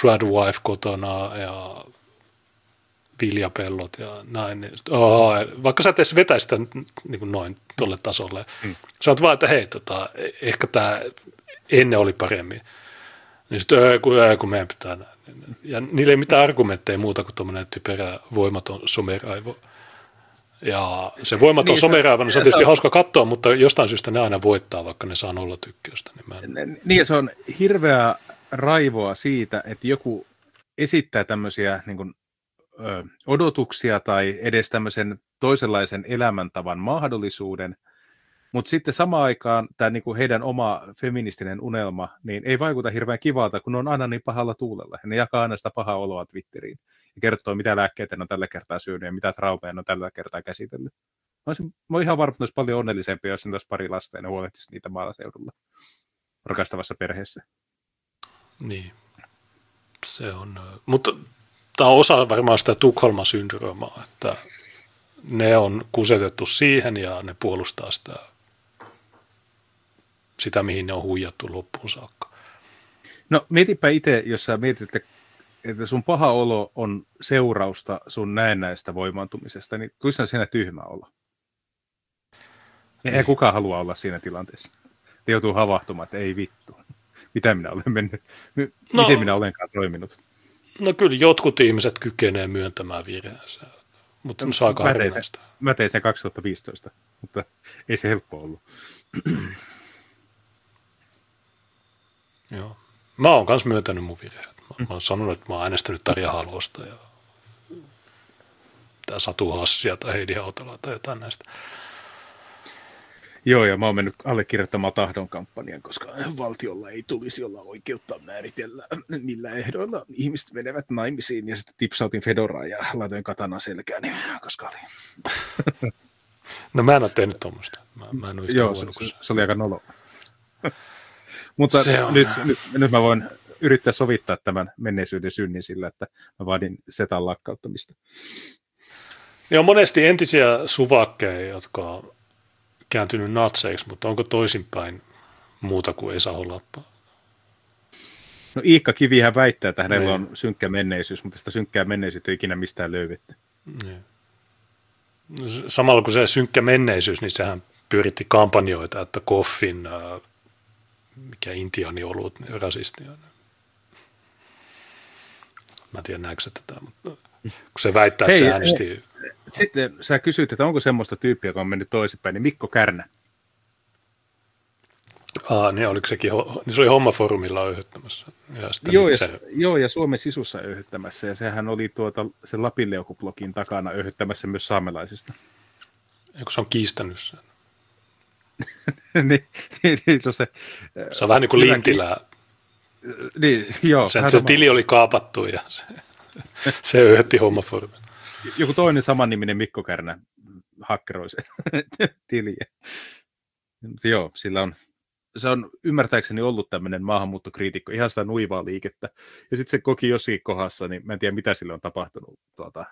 trad wife kotona ja viljapellot ja näin. Niin sit, oh, vaikka sä et edes vetäisi sitä niin kuin noin tuolle tasolle. Mm. Sanot vaan, että hei, tota, ehkä tämä ennen oli paremmin. Niin sitten, kun, kun meidän pitää näin. Ja niillä ei mitään argumentteja muuta kuin tuommoinen typerä voimaton someraivo. Ja se voimaton niin, someraivo, niin se on tietysti se on, hauska katsoa, mutta jostain syystä ne aina voittaa, vaikka ne saa nolla tykkäystä. Niin, en... niin se on hirveä raivoa siitä, että joku esittää tämmöisiä niin kuin, ö, odotuksia tai edes tämmöisen toisenlaisen elämäntavan mahdollisuuden – mutta sitten samaan aikaan tämä niinku heidän oma feministinen unelma niin ei vaikuta hirveän kivalta, kun ne on aina niin pahalla tuulella. Ne jakaa aina sitä pahaa oloa Twitteriin ja kertoo, mitä lääkkeitä ne on tällä kertaa syönyt ja mitä traumeja ne on tällä kertaa käsitellyt. Mä olisin, mä olisin ihan varma, että olisi paljon onnellisempi, jos ne olisi pari lasta ja ne huolehtisi niitä maaseudulla rakastavassa perheessä. Niin, se on. Mutta tämä on osa varmaan sitä Tukholman syndroomaa, että ne on kusetettu siihen ja ne puolustaa sitä sitä, mihin ne on huijattu loppuun saakka. No mietipä itse, jos sä mietit, että, että sun paha olo on seurausta sun näennäistä voimaantumisesta, niin tulisi siinä tyhmä olo. Eihän kukaan halua olla siinä tilanteessa. Te joutuu havahtumaan, että ei vittu. Mitä minä olen mennyt? No, miten minä olenkaan toiminut? No kyllä jotkut ihmiset kykenee myöntämään virheensä, mutta no, se on aika mä tein, sen, mä tein sen 2015, mutta ei se helppo ollut. Joo. Mä oon myös myöntänyt mun virheet. Mä, mä oon sanonut, että mä oon äänestänyt Tarja Halosta ja tää Satu Hassia tai Heidi Hautala tai jotain näistä. Joo, ja mä oon mennyt allekirjoittamaan tahdon kampanjan, koska valtiolla ei tulisi olla oikeutta määritellä, millä ehdoilla ihmiset menevät naimisiin, ja sitten tipsautin Fedoraa ja laitoin katana selkään, niin koska oli. No mä en ole tehnyt tuommoista. Mä, mä en ole Joo, se, se, se, oli aika nolo. Mutta nyt, nyt, nyt mä voin yrittää sovittaa tämän menneisyyden synnin sillä, että mä vaadin setan lakkauttamista. Ja on monesti entisiä suvakkeja, jotka on kääntynyt natseiksi, mutta onko toisinpäin muuta kuin Esa Holappa? No Iikka Kivihän väittää, että hänellä niin. on synkkä menneisyys, mutta sitä synkkää menneisyyttä ei ikinä mistään löydetty. Niin. Samalla kuin se synkkä menneisyys, niin sehän pyöritti kampanjoita, että Koffin mikä intiani ollut rasistia. Mä en tiedä näetkö tätä, mutta kun se väittää, Hei, että se äänesti... Hei, sitten sä kysyit, että onko semmoista tyyppiä, joka on mennyt toisinpäin, niin Mikko Kärnä. Aa, niin oliko sekin, niin se oli hommaforumilla öyhyttämässä. Ja joo, ja, se... joo, ja Suomen sisussa öyhyttämässä, ja sehän oli tuota, sen Lapinleuku-blogin takana öyhyttämässä myös saamelaisista. Eikö se on kiistänyt sen? niin, niin, niin se, se on vähän niin kuin Lintilää. Niin, joo. Sen, se tili oli kaapattu ja se, se öyhötti hommaformin. Joku toinen samanniminen Mikko Kärnä hakkeroi sen tiliä. Joo, sillä on, se on ymmärtääkseni ollut tämmöinen maahanmuuttokriitikko, ihan sitä nuivaa liikettä. Ja sitten se koki jossakin kohdassa, niin mä en tiedä mitä sille on tapahtunut tuota,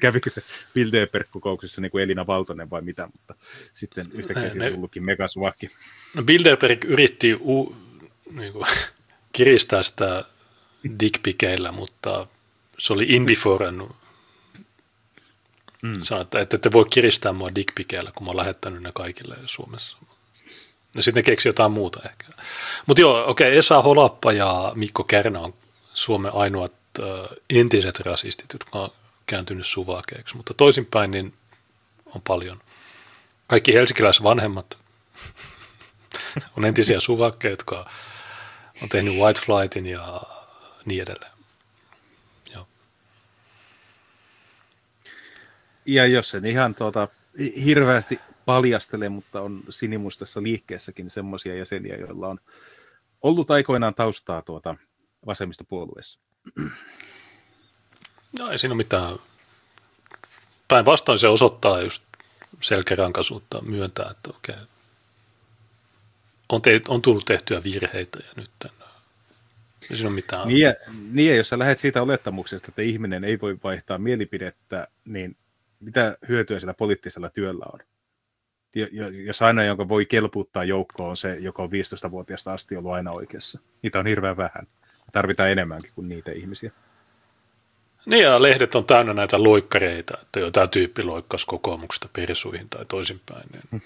kävikö Bilderberg-kokouksessa niin kuin Elina Valtonen vai mitä, mutta sitten yhtäkkiä siitä tullutkin megasuvakki. No Bilderberg yritti u, niin kuin, kiristää sitä dickpikeillä, mutta se oli inbiforannut. Mm. Sanoi, että ette te voi kiristää mua dickpikeillä, kun mä oon lähettänyt ne kaikille Suomessa. Ja sitten ne keksi jotain muuta ehkä. Mutta joo, okei, okay, Esa Holappa ja Mikko Kärnä on Suomen ainoat uh, entiset rasistit, jotka on kääntynyt suvakeeksi, mutta toisinpäin niin on paljon. Kaikki vanhemmat on entisiä suvakkeja, jotka on tehnyt White Flightin ja niin edelleen. Joo. Ja jos sen ihan tuota, hirveästi paljastele, mutta on sinimustassa liikkeessäkin semmoisia jäseniä, joilla on ollut aikoinaan taustaa tuota vasemmistopuolueessa. No ei siinä ole mitään. Päinvastoin se osoittaa just selkärankaisuutta myöntää, että okei, on, te, on tullut tehtyä virheitä ja nyt ei siinä ole mitään. Niin, ja, niin ja jos sä lähdet siitä olettamuksesta, että ihminen ei voi vaihtaa mielipidettä, niin mitä hyötyä sillä poliittisella työllä on? Jos aina, jonka voi kelputtaa joukkoon, on se, joka on 15-vuotiaasta asti ollut aina oikeassa. Niitä on hirveän vähän. Tarvitaan enemmänkin kuin niitä ihmisiä. Niin ja lehdet on täynnä näitä loikkareita, että jo tämä tyyppi loikkasi kokoomuksesta persuihin tai toisinpäin. Niin... Hmm.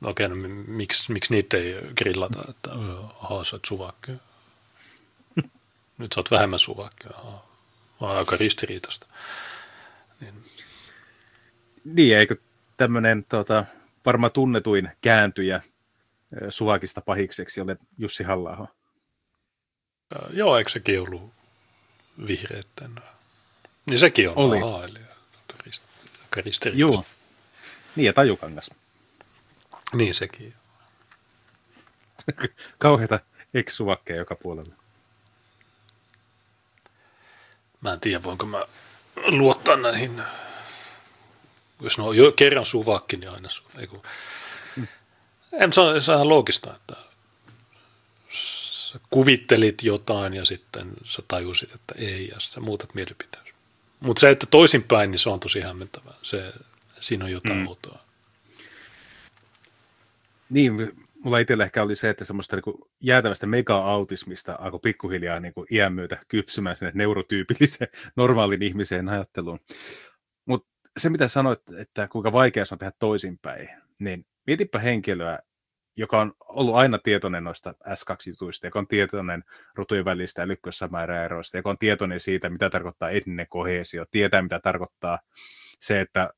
No okei, no, miksi, miksi niitä ei grillata, että ahaa, sä oot suvakki. Nyt sä oot vähemmän suvakki, ahaa. aika ristiriitasta. Niin, niin eikö tämmöinen tota, varmaan tunnetuin kääntyjä suvakista pahikseksi ole Jussi halla Joo, eikö sekin ollut vihreitten. Niin sekin on Oli. hailija. Joo. Niin ja tajukangas. Niin sekin. Kauheita eksuvakkeja joka puolella. Mä en tiedä, voinko mä luottaa näihin, jos ne on jo kerran suvakki, niin aina su, ei kun, mm. en, se, on, se on ihan loogista, että sä kuvittelit jotain ja sitten sä tajusit, että ei, ja sä muutat mielipiteen. Mutta se, että toisinpäin, niin se on tosi hämmentävää. Se, siinä on jotain mm. outoa. Niin, mulla itsellä ehkä oli se, että semmoista niin jäätävästä mega-autismista alkoi pikkuhiljaa niin iän myötä kypsymään sinne neurotyypilliseen normaalin ihmiseen ajatteluun. Mutta se, mitä sanoit, että kuinka vaikea se on tehdä toisinpäin, niin mietipä henkilöä, joka on ollut aina tietoinen noista S2-jutuista, joka on tietoinen rotujen välistä älykkössämääräeroista, joka on tietoinen siitä, mitä tarkoittaa etninen kohesio, tietää, mitä tarkoittaa se, että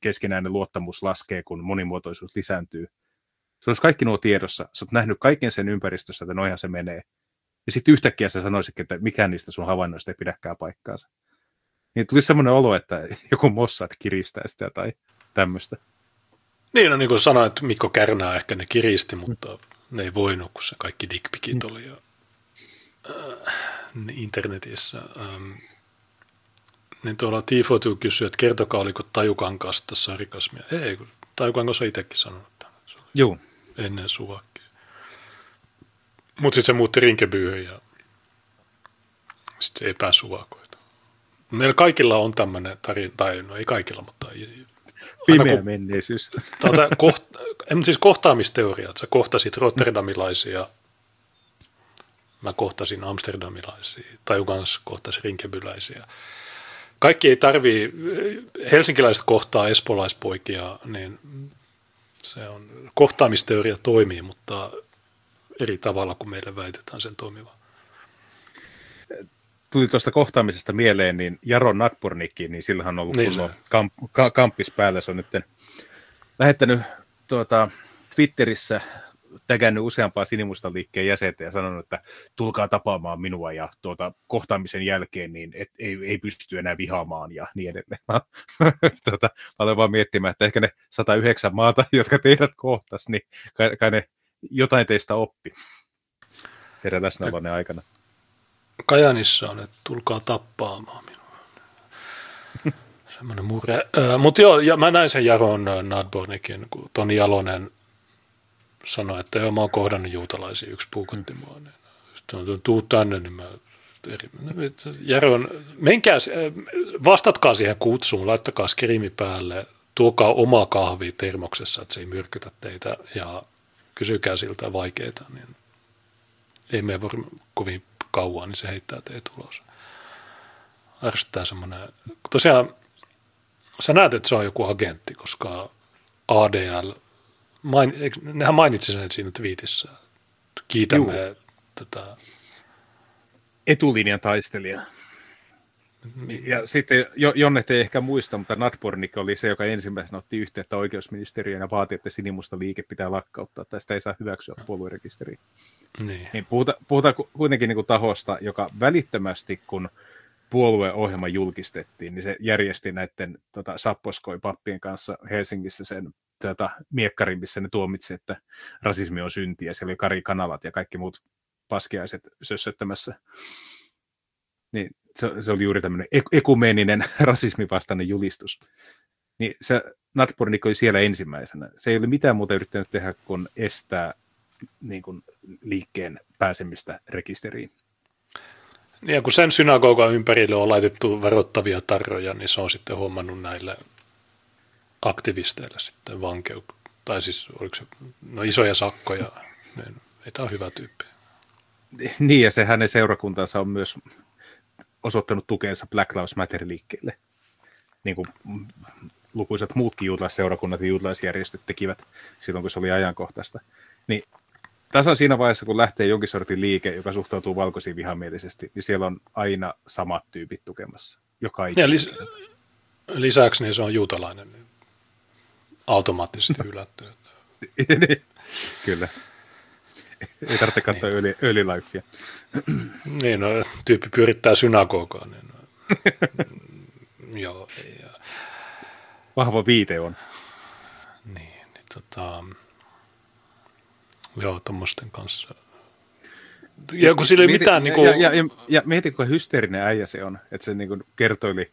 keskinäinen luottamus laskee, kun monimuotoisuus lisääntyy. Se olisi kaikki nuo tiedossa. Sä oot nähnyt kaiken sen ympäristössä, että noihan se menee. Ja sitten yhtäkkiä sä sanoisit, että mikään niistä sun havainnoista ei pidäkään paikkaansa. Niin tuli semmoinen olo, että joku Mossad kiristää sitä tai tämmöistä. Niin, no niin kuin sanoin, että Mikko Kärnää ehkä ne kiristi, mutta ne ei voinut, kun se kaikki dickpikit oli jo äh, internetissä. Ähm, niin tuolla Tifotu kysyi, että kertokaa, oliko Tajukankasta sarkasmia. Ei, kun Tajukangas on itsekin sanonut, että se oli Joo. ennen suvakkia. Mutta sitten se muutti rinkebyyhyn ja sitten se epäsuvakoitu. Meillä kaikilla on tämmöinen tarina, tai no ei kaikilla, mutta Pimeä kun, menneisyys. Tuota, koht, siis kohtaamisteoria, että sä kohtasit rotterdamilaisia, mä kohtasin amsterdamilaisia, tai kanssa kohtasi rinkebyläisiä. Kaikki ei tarvii, helsinkiläiset kohtaa espolaispoikia, niin se on, kohtaamisteoria toimii, mutta eri tavalla kuin meille väitetään sen toimivan tuli tuosta kohtaamisesta mieleen, niin Jaro Nadburnikki, niin sillä on ollut niin kamp, ka, kamppis päällä. Se on nyt lähettänyt tuota, Twitterissä tägännyt useampaa sinimusta liikkeen jäsentä ja sanonut, että tulkaa tapaamaan minua ja tuota, kohtaamisen jälkeen niin et, ei, ei pysty enää vihaamaan ja niin edelleen. tuota, mä olen vaan miettimään, että ehkä ne 109 maata, jotka teidät kohtas, niin kai, kai ne jotain teistä oppi teidän läsnäolonne aikana. Kajanissa on, että tulkaa tappaamaan minua. Semmoinen murre. Äh, Mutta joo, ja mä näin sen Jaron Nadbornikin, kun Toni Jalonen sanoi, että joo, mä oon kohdannut juutalaisia, yksi puukotti mua. Niin sitten tuu tänne, niin mä eri, Jaron, menkää, vastatkaa siihen kutsuun, laittakaa skriimi päälle, tuokaa oma kahvi termoksessa, että se ei myrkytä teitä ja kysykää siltä vaikeita, niin ei me voi kovin kauan, niin se heittää teet ulos. Ärsyttää semmoinen, tosiaan sä näet, että se on joku agentti, koska ADL, main, nehän mainitsi sen siinä twiitissä, kiitämme Juu. tätä. Etulinjan taistelija. Ja sitten Jonnet ei ehkä muista, mutta Natbornik oli se, joka ensimmäisenä otti yhteyttä oikeusministeriöön ja vaati, että sinimusta liike pitää lakkauttaa. Tästä ei saa hyväksyä puoluerekisteriin. Niin. niin puhuta, puhutaan kuitenkin niin kuin tahosta, joka välittömästi, kun puolueohjelma julkistettiin, niin se järjesti näiden tota, sapposkoi pappien kanssa Helsingissä sen tota, miekkarin, missä ne tuomitsi, että rasismi on syntiä. Siellä oli Kari Kanavat ja kaikki muut paskiaiset sössöttämässä. Niin se, se oli juuri tämmöinen ekumeeninen rasismivastainen julistus. Niin se Natpornik oli siellä ensimmäisenä. Se ei ole mitään muuta yrittänyt tehdä kuin estää niin kuin, liikkeen pääsemistä rekisteriin. Ja kun sen synagogan ympärille on laitettu varoittavia tarroja, niin se on sitten huomannut näille aktivisteille sitten vankeu, tai siis oliko se, no isoja sakkoja, niin ei tämä ole hyvä tyyppi. Niin, ja se hänen seurakuntansa on myös osoittanut tukeensa Black Lives Matter-liikkeelle, niin kuin lukuisat muutkin juutalaisseurakunnat ja juutalaisjärjestöt tekivät silloin, kun se oli ajankohtaista. Niin tasa siinä vaiheessa, kun lähtee jonkin sortin liike, joka suhtautuu valkoisiin vihamielisesti, niin siellä on aina samat tyypit tukemassa. Joka ja lis- lisäksi niin se on juutalainen niin automaattisesti hylätty. Niin. Kyllä. Ei tarvitse katsoa niin. öli, öljylifea. niin, no, tyyppi pyörittää synagogaan. Niin, no, joo, ja... Vahva viite on. Niin, niin tota, joo, tuommoisten kanssa. Ja kun sillä ei mieti, mitään... Niin kuin... ja, ja, ja, ja mieti, kuinka hysteerinen äijä se on, että se niin kuin kertoili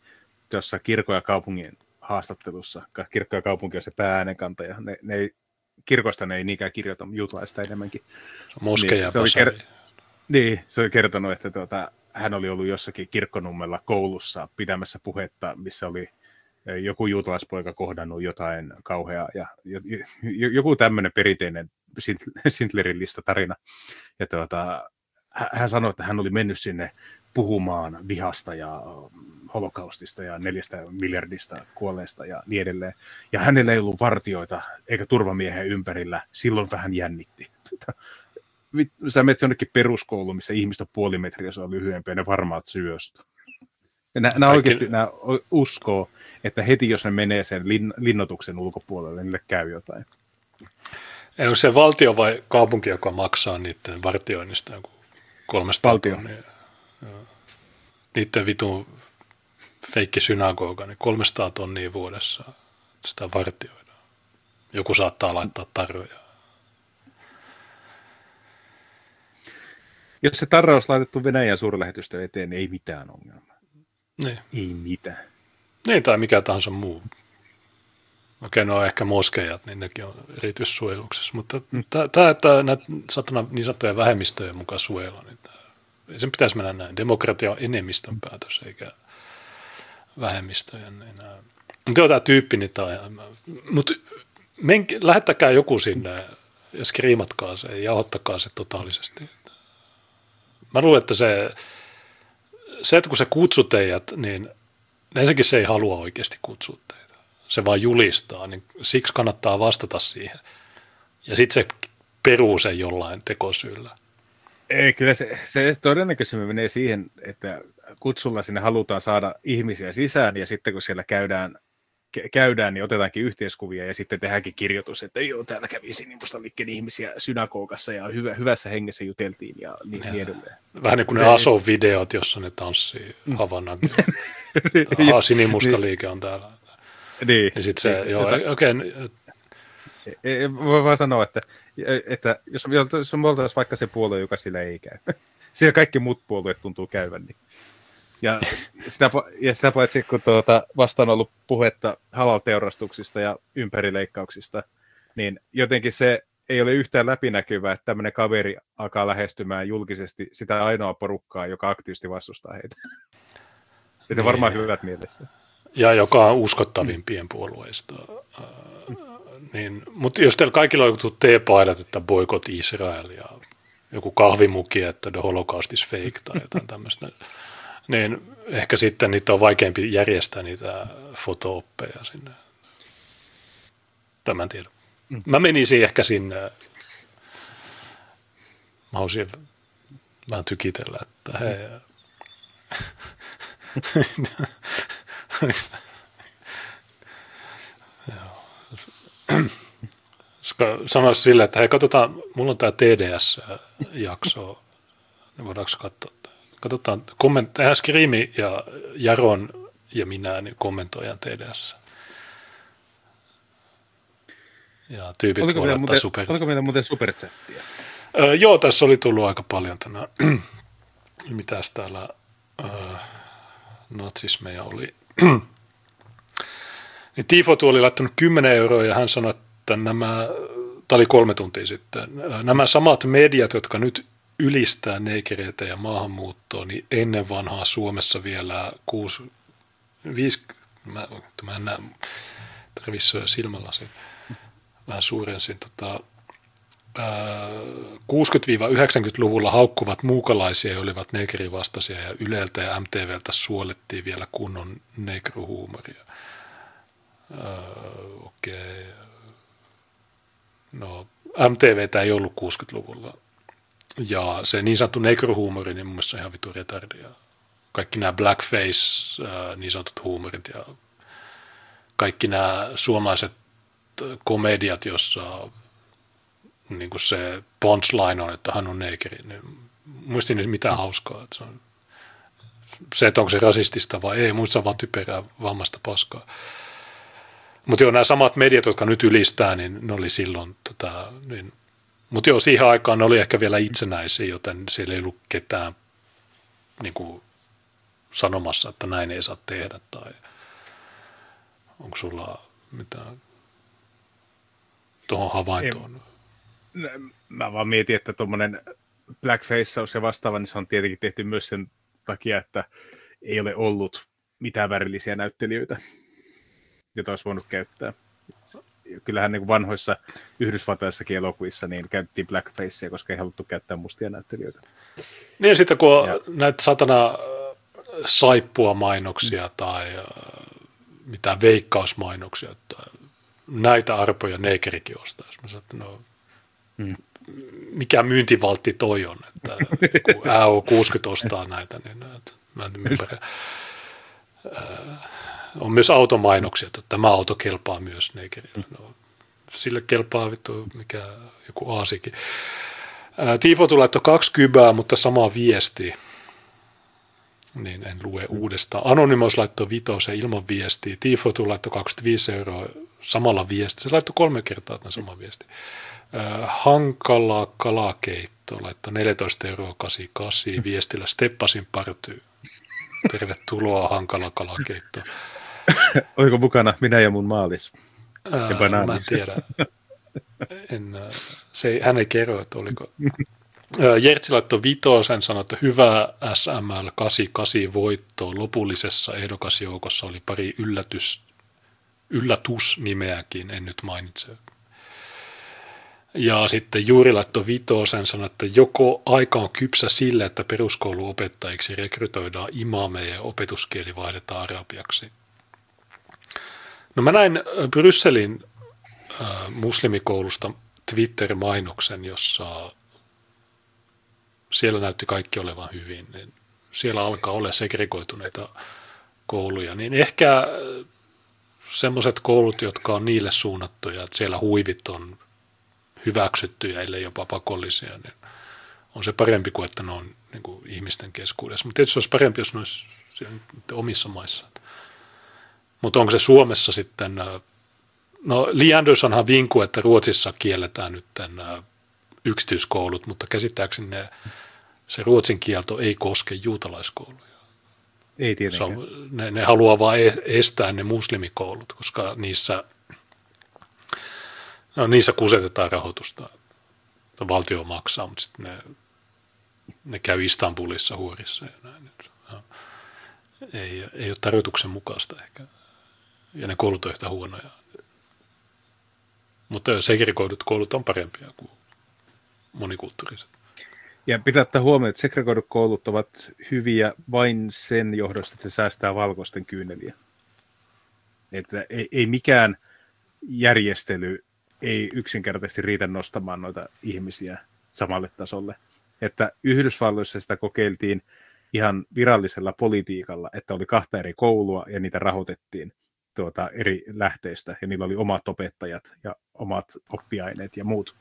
tuossa kirkon ja kaupungin haastattelussa, kirkko ja kaupunki on se pääänenkantaja, ne, ne ei kirkosta ne ei niinkään kirjoita jutlaista enemmänkin. Moskeja niin, se, oli ker- niin, se oli kertonut, että tuota, hän oli ollut jossakin kirkkonummella koulussa pitämässä puhetta, missä oli joku juutalaispoika kohdannut jotain kauheaa ja joku tämmöinen perinteinen Sintlerin lista tarina. Ja tuota, hän sanoi, että hän oli mennyt sinne puhumaan vihasta ja holokaustista ja neljästä miljardista kuolleesta ja niin edelleen. Ja hänellä ei ollut vartioita eikä turvamiehen ympärillä. Silloin vähän jännitti. Sä menet jonnekin peruskouluun, missä ihmistä puoli metriä se on lyhyempi ja ne varmaat syöstä. Nämä, nämä oikeasti nämä uskoo, että heti jos ne menee sen lin, linnoituksen ulkopuolelle, niin niille käy jotain. Ei ole se valtio vai kaupunki, joka maksaa niiden vartioinnista joku 300 Valtio. Tonnia? Niiden vitun feikki synagoga, niin 300 tonnia vuodessa sitä vartioidaan. Joku saattaa laittaa tarjoja. Jos se tarra olisi laitettu Venäjän suurlähetystö eteen, niin ei mitään ongelmaa. Niin. Ei mitään. Niin, tai mikä tahansa muu. Okei, no ehkä moskeijat, niin nekin on erityissuojeluksessa, mutta mm. tämä, että näitä satana, niin sanottuja vähemmistöjä mukaan suojella, niin tämä, sen pitäisi mennä näin. Demokratia on enemmistön päätös, eikä vähemmistöjen enää. Mutta joo, tämä tyyppi, niin tämä, mutta lähettäkää joku sinne ja skriimatkaa se ja jauhottakaa se totaalisesti. Mä luulen, että se, se, että kun se kutsuu teidät, niin ensinnäkin se ei halua oikeasti kutsua teitä. Se vaan julistaa, niin siksi kannattaa vastata siihen. Ja sitten se peruu sen jollain tekosyyllä. Ei, kyllä se, se todennäköisemmin menee siihen, että kutsulla sinne halutaan saada ihmisiä sisään ja sitten kun siellä käydään, käydään niin otetaankin yhteiskuvia ja sitten tehdäänkin kirjoitus, että joo, täällä kävi sinimustaliikkeen ihmisiä synagogassa ja hyvä, hyvässä hengessä juteltiin ja niin, ja, niin edelleen. Vähän niin kuin ne Aso-videot, jossa ne tanssii mm. Havannan. Aha, sinimustaliike on täällä. Niin. Ja sitten se, joo, okei, okay, voi vaan sanoa, että, että jos, jos me oltaisiin vaikka se puolue, joka sillä ei käy, siellä kaikki muut puolueet tuntuu käyvän, niin ja sitä, ja sitä paitsi, kun tuota, vastaan on ollut puhetta halal-teurastuksista ja ympärileikkauksista, niin jotenkin se ei ole yhtään läpinäkyvää, että tämmöinen kaveri alkaa lähestymään julkisesti sitä ainoa porukkaa, joka aktiivisesti vastustaa heitä. Että niin. varmaan hyvät mielessä. Ja joka on uskottavimpien puolueista. Äh, niin, mutta jos teillä kaikilla on joku T-paidat, että boikot Israel ja joku kahvimuki, että the holocaust is fake tai jotain tämmöistä, niin ehkä sitten niitä on vaikeampi järjestää niitä fotooppeja sinne. Tämän tiedän. Mm. Mä menisin ehkä sinne, mä haluaisin vähän tykitellä, että hei, Sanoisi sille, että hei, katsotaan, mulla on tämä TDS-jakso, niin voidaanko katsoa? Katsotaan, komment, tehdään Skrimi ja Jaron ja minä niin kommentoijan TDS. Ja tyypit oliko voi muuten, super... Oliko meillä muuten superchattia? Öö, joo, tässä oli tullut aika paljon tänään. Mitäs täällä öö, natsismeja oli? niin Tifo oli laittanut 10 euroa ja hän sanoi, että nämä, tämä oli kolme tuntia sitten, nämä samat mediat, jotka nyt ylistää neikereitä ja maahanmuuttoa, niin ennen vanhaa Suomessa vielä 6, 5, mä, en näe, tarvitsisi silmälasin, vähän suurensin, tota, 60-90-luvulla haukkuvat muukalaisia olivat negrivastaisia ja Yleltä ja MTVltä suolettiin vielä kunnon negruhuumoria. Okei. Okay. No, MTVtä ei ollut 60-luvulla. Ja se niin sanottu negruhuumori, niin mun mielestä ihan vitu retardia. Kaikki nämä blackface, niin sanotut huumorit ja kaikki nämä suomalaiset komediat, jossa niin kuin se punchline on, että hän on neekeri, niin muistin niin mitään hauskaa. Että se, on, se, että onko se rasistista vai ei, muista vaan typerää vammasta paskaa. Mutta joo, nämä samat mediat, jotka nyt ylistää, niin ne oli silloin, tota, niin, mutta joo, siihen aikaan ne oli ehkä vielä itsenäisiä, joten siellä ei ollut ketään niin kuin, sanomassa, että näin ei saa tehdä, tai onko sulla mitään tuohon havaintoon? Ei mä vaan mietin, että tuommoinen blackface ja vastaava, niin se on tietenkin tehty myös sen takia, että ei ole ollut mitään värillisiä näyttelijöitä, joita olisi voinut käyttää. Kyllähän niin vanhoissa yhdysvaltalaisissakin elokuvissa niin käytettiin blackfacea, koska ei haluttu käyttää mustia näyttelijöitä. Niin sitten kun on ja. näitä satana äh, saippua mainoksia mm. tai äh, mitään veikkausmainoksia, että näitä arpoja neekerikin ostaisi. Mä sanoin, että no Hmm. mikä myyntivaltti toi on, että kun AO60 ostaa näitä, niin näitä, mä en ymmärrä. On myös automainoksia, että tämä auto kelpaa myös negerille. No, sille kelpaa vittu mikä joku aasikin. Tifo tulee kaksi kybää, mutta sama viesti. Niin en lue uudestaan. Anonymous laittoi vitosen ilman viestiä. Tifo laittoi 25 euroa samalla viesti. Se laittoi kolme kertaa tämän saman viesti. Hankala kalakeitto, laittaa 14 euroa 88 viestillä Steppasin partyy. Tervetuloa hankala kalakeitto. Oliko mukana minä ja mun maalis? Ää, ja mä en tiedä. En, se, hän ei kerro, että oliko. Jertsi laittoi vitosen, sanoi, että hyvä SML 88 voitto. Lopullisessa ehdokasjoukossa oli pari yllätys, yllätysnimeäkin, en nyt mainitse ja sitten juuri laittoi Vitosen sanoi, että joko aika on kypsä sille, että peruskouluopettajiksi rekrytoidaan imameja ja opetuskieli vaihdetaan arabiaksi. No mä näin Brysselin äh, muslimikoulusta Twitter-mainoksen, jossa siellä näytti kaikki olevan hyvin. Niin siellä alkaa olla segregoituneita kouluja. Niin ehkä semmoiset koulut, jotka on niille suunnattuja, että siellä huivit on hyväksyttyjä, ellei jopa pakollisia, niin on se parempi kuin, että ne on niin kuin ihmisten keskuudessa. Mutta tietysti olisi parempi, jos ne olisi omissa maissa. Mutta onko se Suomessa sitten, äh, no Lee Andersonhan vinku, että Ruotsissa kielletään nyt äh, yksityiskoulut, mutta käsittääkseni ne, se ruotsin kielto ei koske juutalaiskouluja. Ei tietenkään. on, ne, ne haluaa vain e-, estää ne muslimikoulut, koska niissä – No niissä kusetetaan rahoitusta. Valtio maksaa, mutta sitten ne, ne käy Istanbulissa huorissa ja näin. Ei, ei ole tarjoituksen ehkä. Ja ne koulut on yhtä huonoja. Mutta segregoidut koulut on parempia kuin monikulttuuriset. Ja pitää ottaa huomioon, että segregoidut koulut ovat hyviä vain sen johdosta, että se säästää valkoisten kyyneliä. Että ei, ei mikään järjestely ei yksinkertaisesti riitä nostamaan noita ihmisiä samalle tasolle. Että Yhdysvalloissa sitä kokeiltiin ihan virallisella politiikalla, että oli kahta eri koulua ja niitä rahoitettiin tuota, eri lähteistä ja niillä oli omat opettajat ja omat oppiaineet ja muut.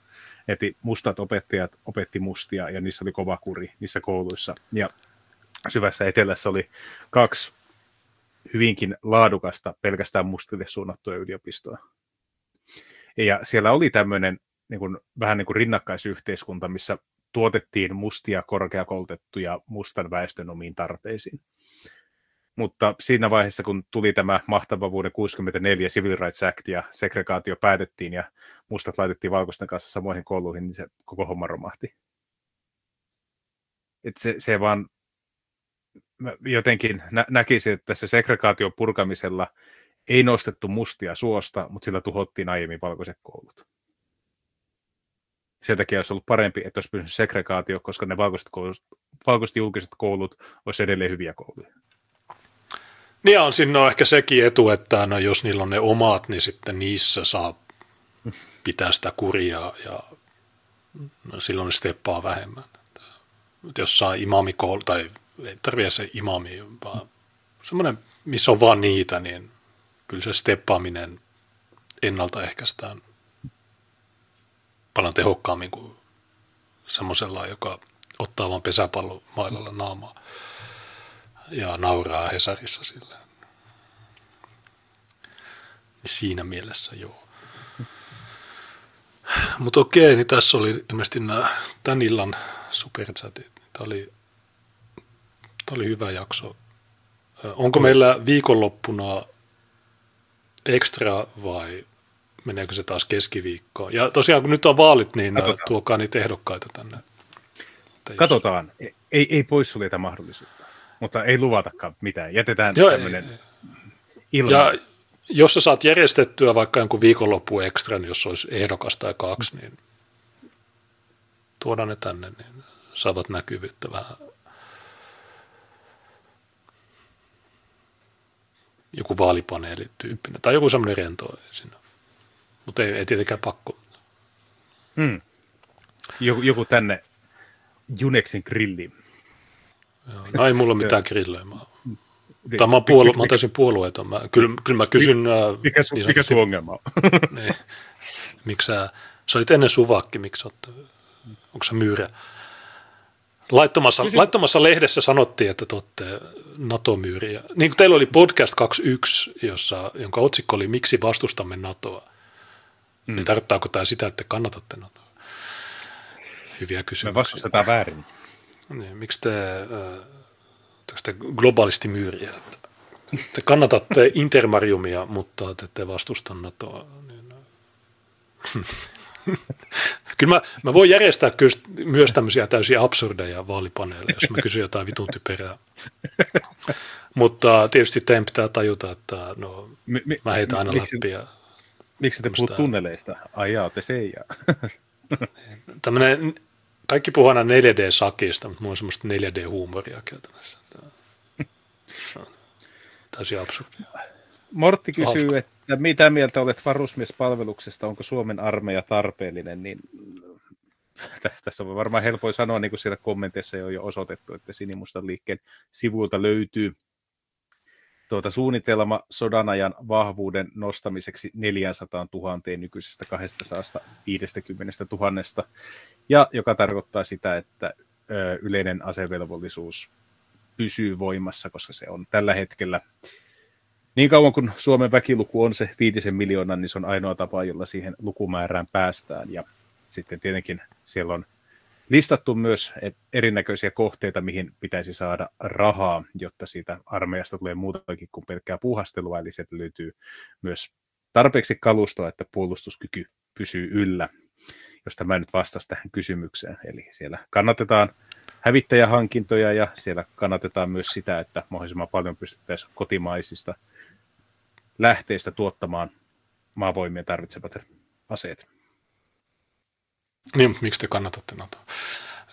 Eti mustat opettajat opetti mustia ja niissä oli kova kuri niissä kouluissa. Ja syvässä etelässä oli kaksi hyvinkin laadukasta pelkästään mustille suunnattua yliopistoa. Ja siellä oli tämmöinen niin kuin, vähän niin kuin rinnakkaisyhteiskunta, missä tuotettiin mustia korkeakoulutettuja mustan väestön omiin tarpeisiin. Mutta siinä vaiheessa, kun tuli tämä mahtava vuoden 64 Civil Rights Act ja segregaatio päätettiin ja mustat laitettiin valkoisten kanssa samoihin kouluihin, niin se koko homma romahti. Et se, se vaan jotenkin nä- näkisin, että se segregaation purkamisella ei nostettu mustia suosta, mutta sillä tuhottiin aiemmin valkoiset koulut. Sen takia olisi ollut parempi, että olisi pysynyt segregaatio, koska ne valkoiset, koulut, valkoiset julkiset koulut olisi edelleen hyviä kouluja. Niin on siinä on ehkä sekin etu, että no, jos niillä on ne omat, niin sitten niissä saa pitää sitä kuria ja no, silloin ne steppaa vähemmän. Saa imamikoulu, tai ei tarvitse se imami, vaan semmoinen, missä on vaan niitä, niin kyllä se steppaaminen ennaltaehkäistään paljon tehokkaammin kuin semmoisella, joka ottaa vaan pesäpallon mailalla naamaa ja nauraa Hesarissa sillä. Niin siinä mielessä joo. Mutta okei, niin tässä oli ilmeisesti nämä tämän illan superchatit. Tämä oli, tämä oli hyvä jakso. Onko meillä viikonloppuna ekstra vai meneekö se taas keskiviikkoon? Ja tosiaan kun nyt on vaalit, niin Katsotaan. tuokaa niitä ehdokkaita tänne. Katsotaan. Ei, ei poissuljeta mahdollisuutta mutta ei luvatakaan mitään. Jätetään Joo, tämmöinen ilma. Ja jos sä saat järjestettyä vaikka jonkun viikonloppu ekstra, niin jos olisi ehdokas tai kaksi, niin tuodaan ne tänne, niin saavat näkyvyyttä vähän. Joku vaalipaneelityyppinen tai joku semmoinen rento siinä. Mutta ei, ei tietenkään pakko. Hmm. Joku, joku tänne Juneksin grilliin. Joo, no ei mulla mitään grillejä. Mä, tai mä, puolu, mä täysin puolueeton. Mä, kyllä, kyllä mä kysyn... Mikä, su, niin mikä sun ongelma on? niin, miksi sä, sä olit ennen suvakki, miksi oot, onko se myyrä? Laittomassa, Kysyn... laittomassa lehdessä sanottiin, että te olette NATO-myyriä. Niin kuin teillä oli podcast 21, jossa, jonka otsikko oli Miksi vastustamme NATOa. Mm. Niin tarkoittaako tämä sitä, että kannatatte NATOa? Hyviä kysymyksiä. Me vastustetaan väärin. Niin, miksi te, te globaalisti myyriä? Te kannatatte Intermariumia, mutta te ette vastusta NATOa. Niin, kyllä mä, mä voin järjestää kyllä myös tämmöisiä täysin absurdeja vaalipaneeleja, jos mä kysyn jotain vitun typerää. Mutta tietysti teidän pitää tajuta, että no, mi, mi, mä heitän aina miksi, läpi. Ja miksi te puhut tunneleista? Ai jaa, te se Tämmöinen kaikki puhuu aina 4D-sakista, mutta mulla on semmoista 4D-huumoria käytännössä. Se on täysin absurdia. Mortti kysyy, Hauska. että mitä mieltä olet varusmiespalveluksesta, onko Suomen armeija tarpeellinen, niin tässä on varmaan helpoin sanoa, niin kuin siellä kommenteissa on jo osoitettu, että Sinimustan liikkeen sivuilta löytyy tuota, suunnitelma sodanajan vahvuuden nostamiseksi 400 000 nykyisestä 250 000, ja joka tarkoittaa sitä, että ö, yleinen asevelvollisuus pysyy voimassa, koska se on tällä hetkellä niin kauan kuin Suomen väkiluku on se viitisen miljoonaa, niin se on ainoa tapa, jolla siihen lukumäärään päästään. Ja sitten tietenkin siellä on listattu myös erinäköisiä kohteita, mihin pitäisi saada rahaa, jotta siitä armeijasta tulee muutakin kuin pelkkää puhastelua, eli sieltä löytyy myös tarpeeksi kalustoa, että puolustuskyky pysyy yllä, jos tämä nyt vastasi tähän kysymykseen. Eli siellä kannatetaan hävittäjähankintoja ja siellä kannatetaan myös sitä, että mahdollisimman paljon pystyttäisiin kotimaisista lähteistä tuottamaan maavoimien tarvitsevat aseet. Niin, miksi te kannatatte NATOa?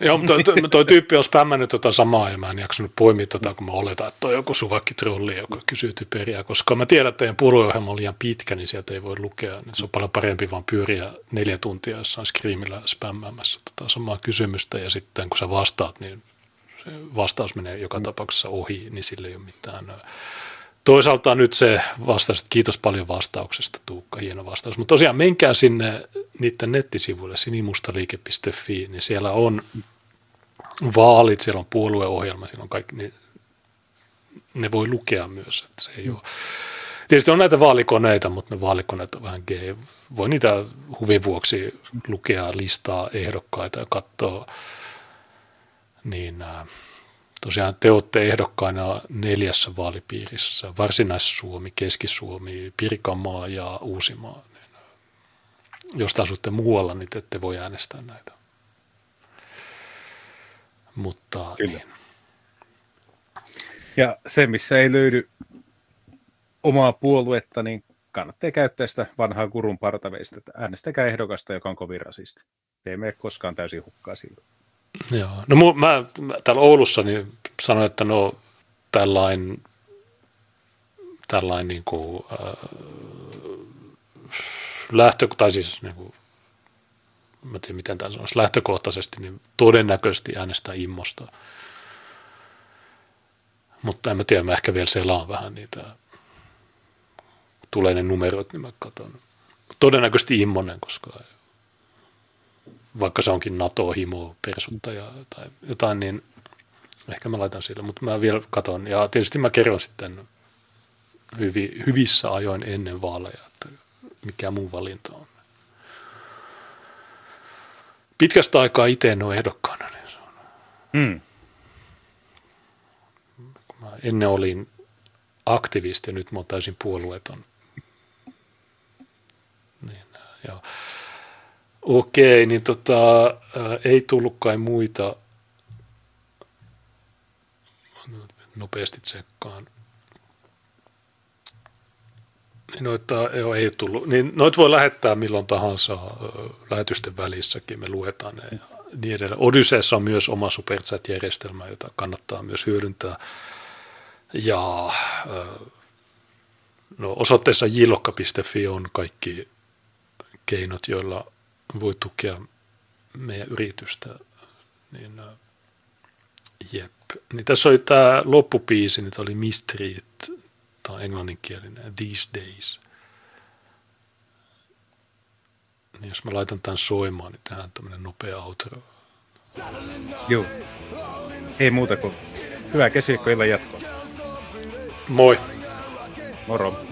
Joo, toi, toi, tyyppi on spämmännyt tota samaa ja mä en jaksanut poimia tota, kun mä oletan, että on joku suvakki trolli, joka kysyy typeriä, koska mä tiedän, että teidän puolueohjelma on liian pitkä, niin sieltä ei voi lukea. Niin se on paljon parempi vaan pyöriä neljä tuntia jossain screamilla spämmäämässä tota samaa kysymystä ja sitten kun sä vastaat, niin se vastaus menee joka tapauksessa ohi, niin sille ei ole mitään. Toisaalta nyt se vastaus, että kiitos paljon vastauksesta Tuukka, hieno vastaus. Mutta tosiaan menkää sinne niiden nettisivuille sinimustaliike.fi, niin siellä on vaalit, siellä on puolueohjelma, siellä on kaikki, niin ne voi lukea myös. Että se ei mm. ole. Tietysti on näitä vaalikoneita, mutta ne vaalikoneet on vähän gay. Voi niitä huvin vuoksi lukea listaa ehdokkaita ja katsoa. Niin äh, tosiaan te olette ehdokkaina neljässä vaalipiirissä, Varsinais-Suomi, Keski-Suomi, Pirkanmaa ja Uusimaa. Jos te asutte muualla, niin te ette voi äänestää näitä. Mutta Kyllä. niin. Ja se, missä ei löydy omaa puoluetta, niin kannattaa käyttää sitä vanhaa kurun partaveista, että äänestäkää ehdokasta, joka on kovin rasisti. Ei mene koskaan täysin hukkaa silloin. Joo. No mä, mä, täällä Oulussa niin sanoin, että no tällainen tällainen niin kuin, äh, lähtö, tai siis niin kuin, mä tiedän miten tämä sanoisi, lähtökohtaisesti, niin todennäköisesti äänestää immosta. Mutta en mä tiedä, mä ehkä vielä selaan vähän niitä, tulee ne numerot, niin mä katson. Todennäköisesti immonen, koska vaikka se onkin NATO-himo, persuttaja tai jotain, niin ehkä mä laitan sille, mutta mä vielä katon. Ja tietysti mä kerron sitten hyvi, hyvissä ajoin ennen vaaleja, että mikä mun valinta on. Pitkästä aikaa itse en ole ehdokkaana. Niin se on. Hmm. Mä ennen olin aktivisti ja nyt mä oon täysin puolueeton. Niin, joo. Okei, niin tota, ää, ei tullut kai muita. Nopeasti tsekkaan. Niin noita joo, ei tullut. Niin noit voi lähettää milloin tahansa lähetysten välissäkin, me luetaan ne ja niin edelleen. Odysseessa on myös oma Superchat-järjestelmä, jota kannattaa myös hyödyntää. Ja no, osoitteessa jilokka.fi on kaikki keinot, joilla voi tukea meidän yritystä. Niin, jep. Niin tässä oli tämä loppupiisi, niin oli Mistreet Tämä on englanninkielinen. These days. Niin jos mä laitan tämän soimaan, niin tehdään tämmöinen nopea outro. Joo. Ei muuta kuin hyvää keskiviikkoillan jatkoa. Moi. Moro.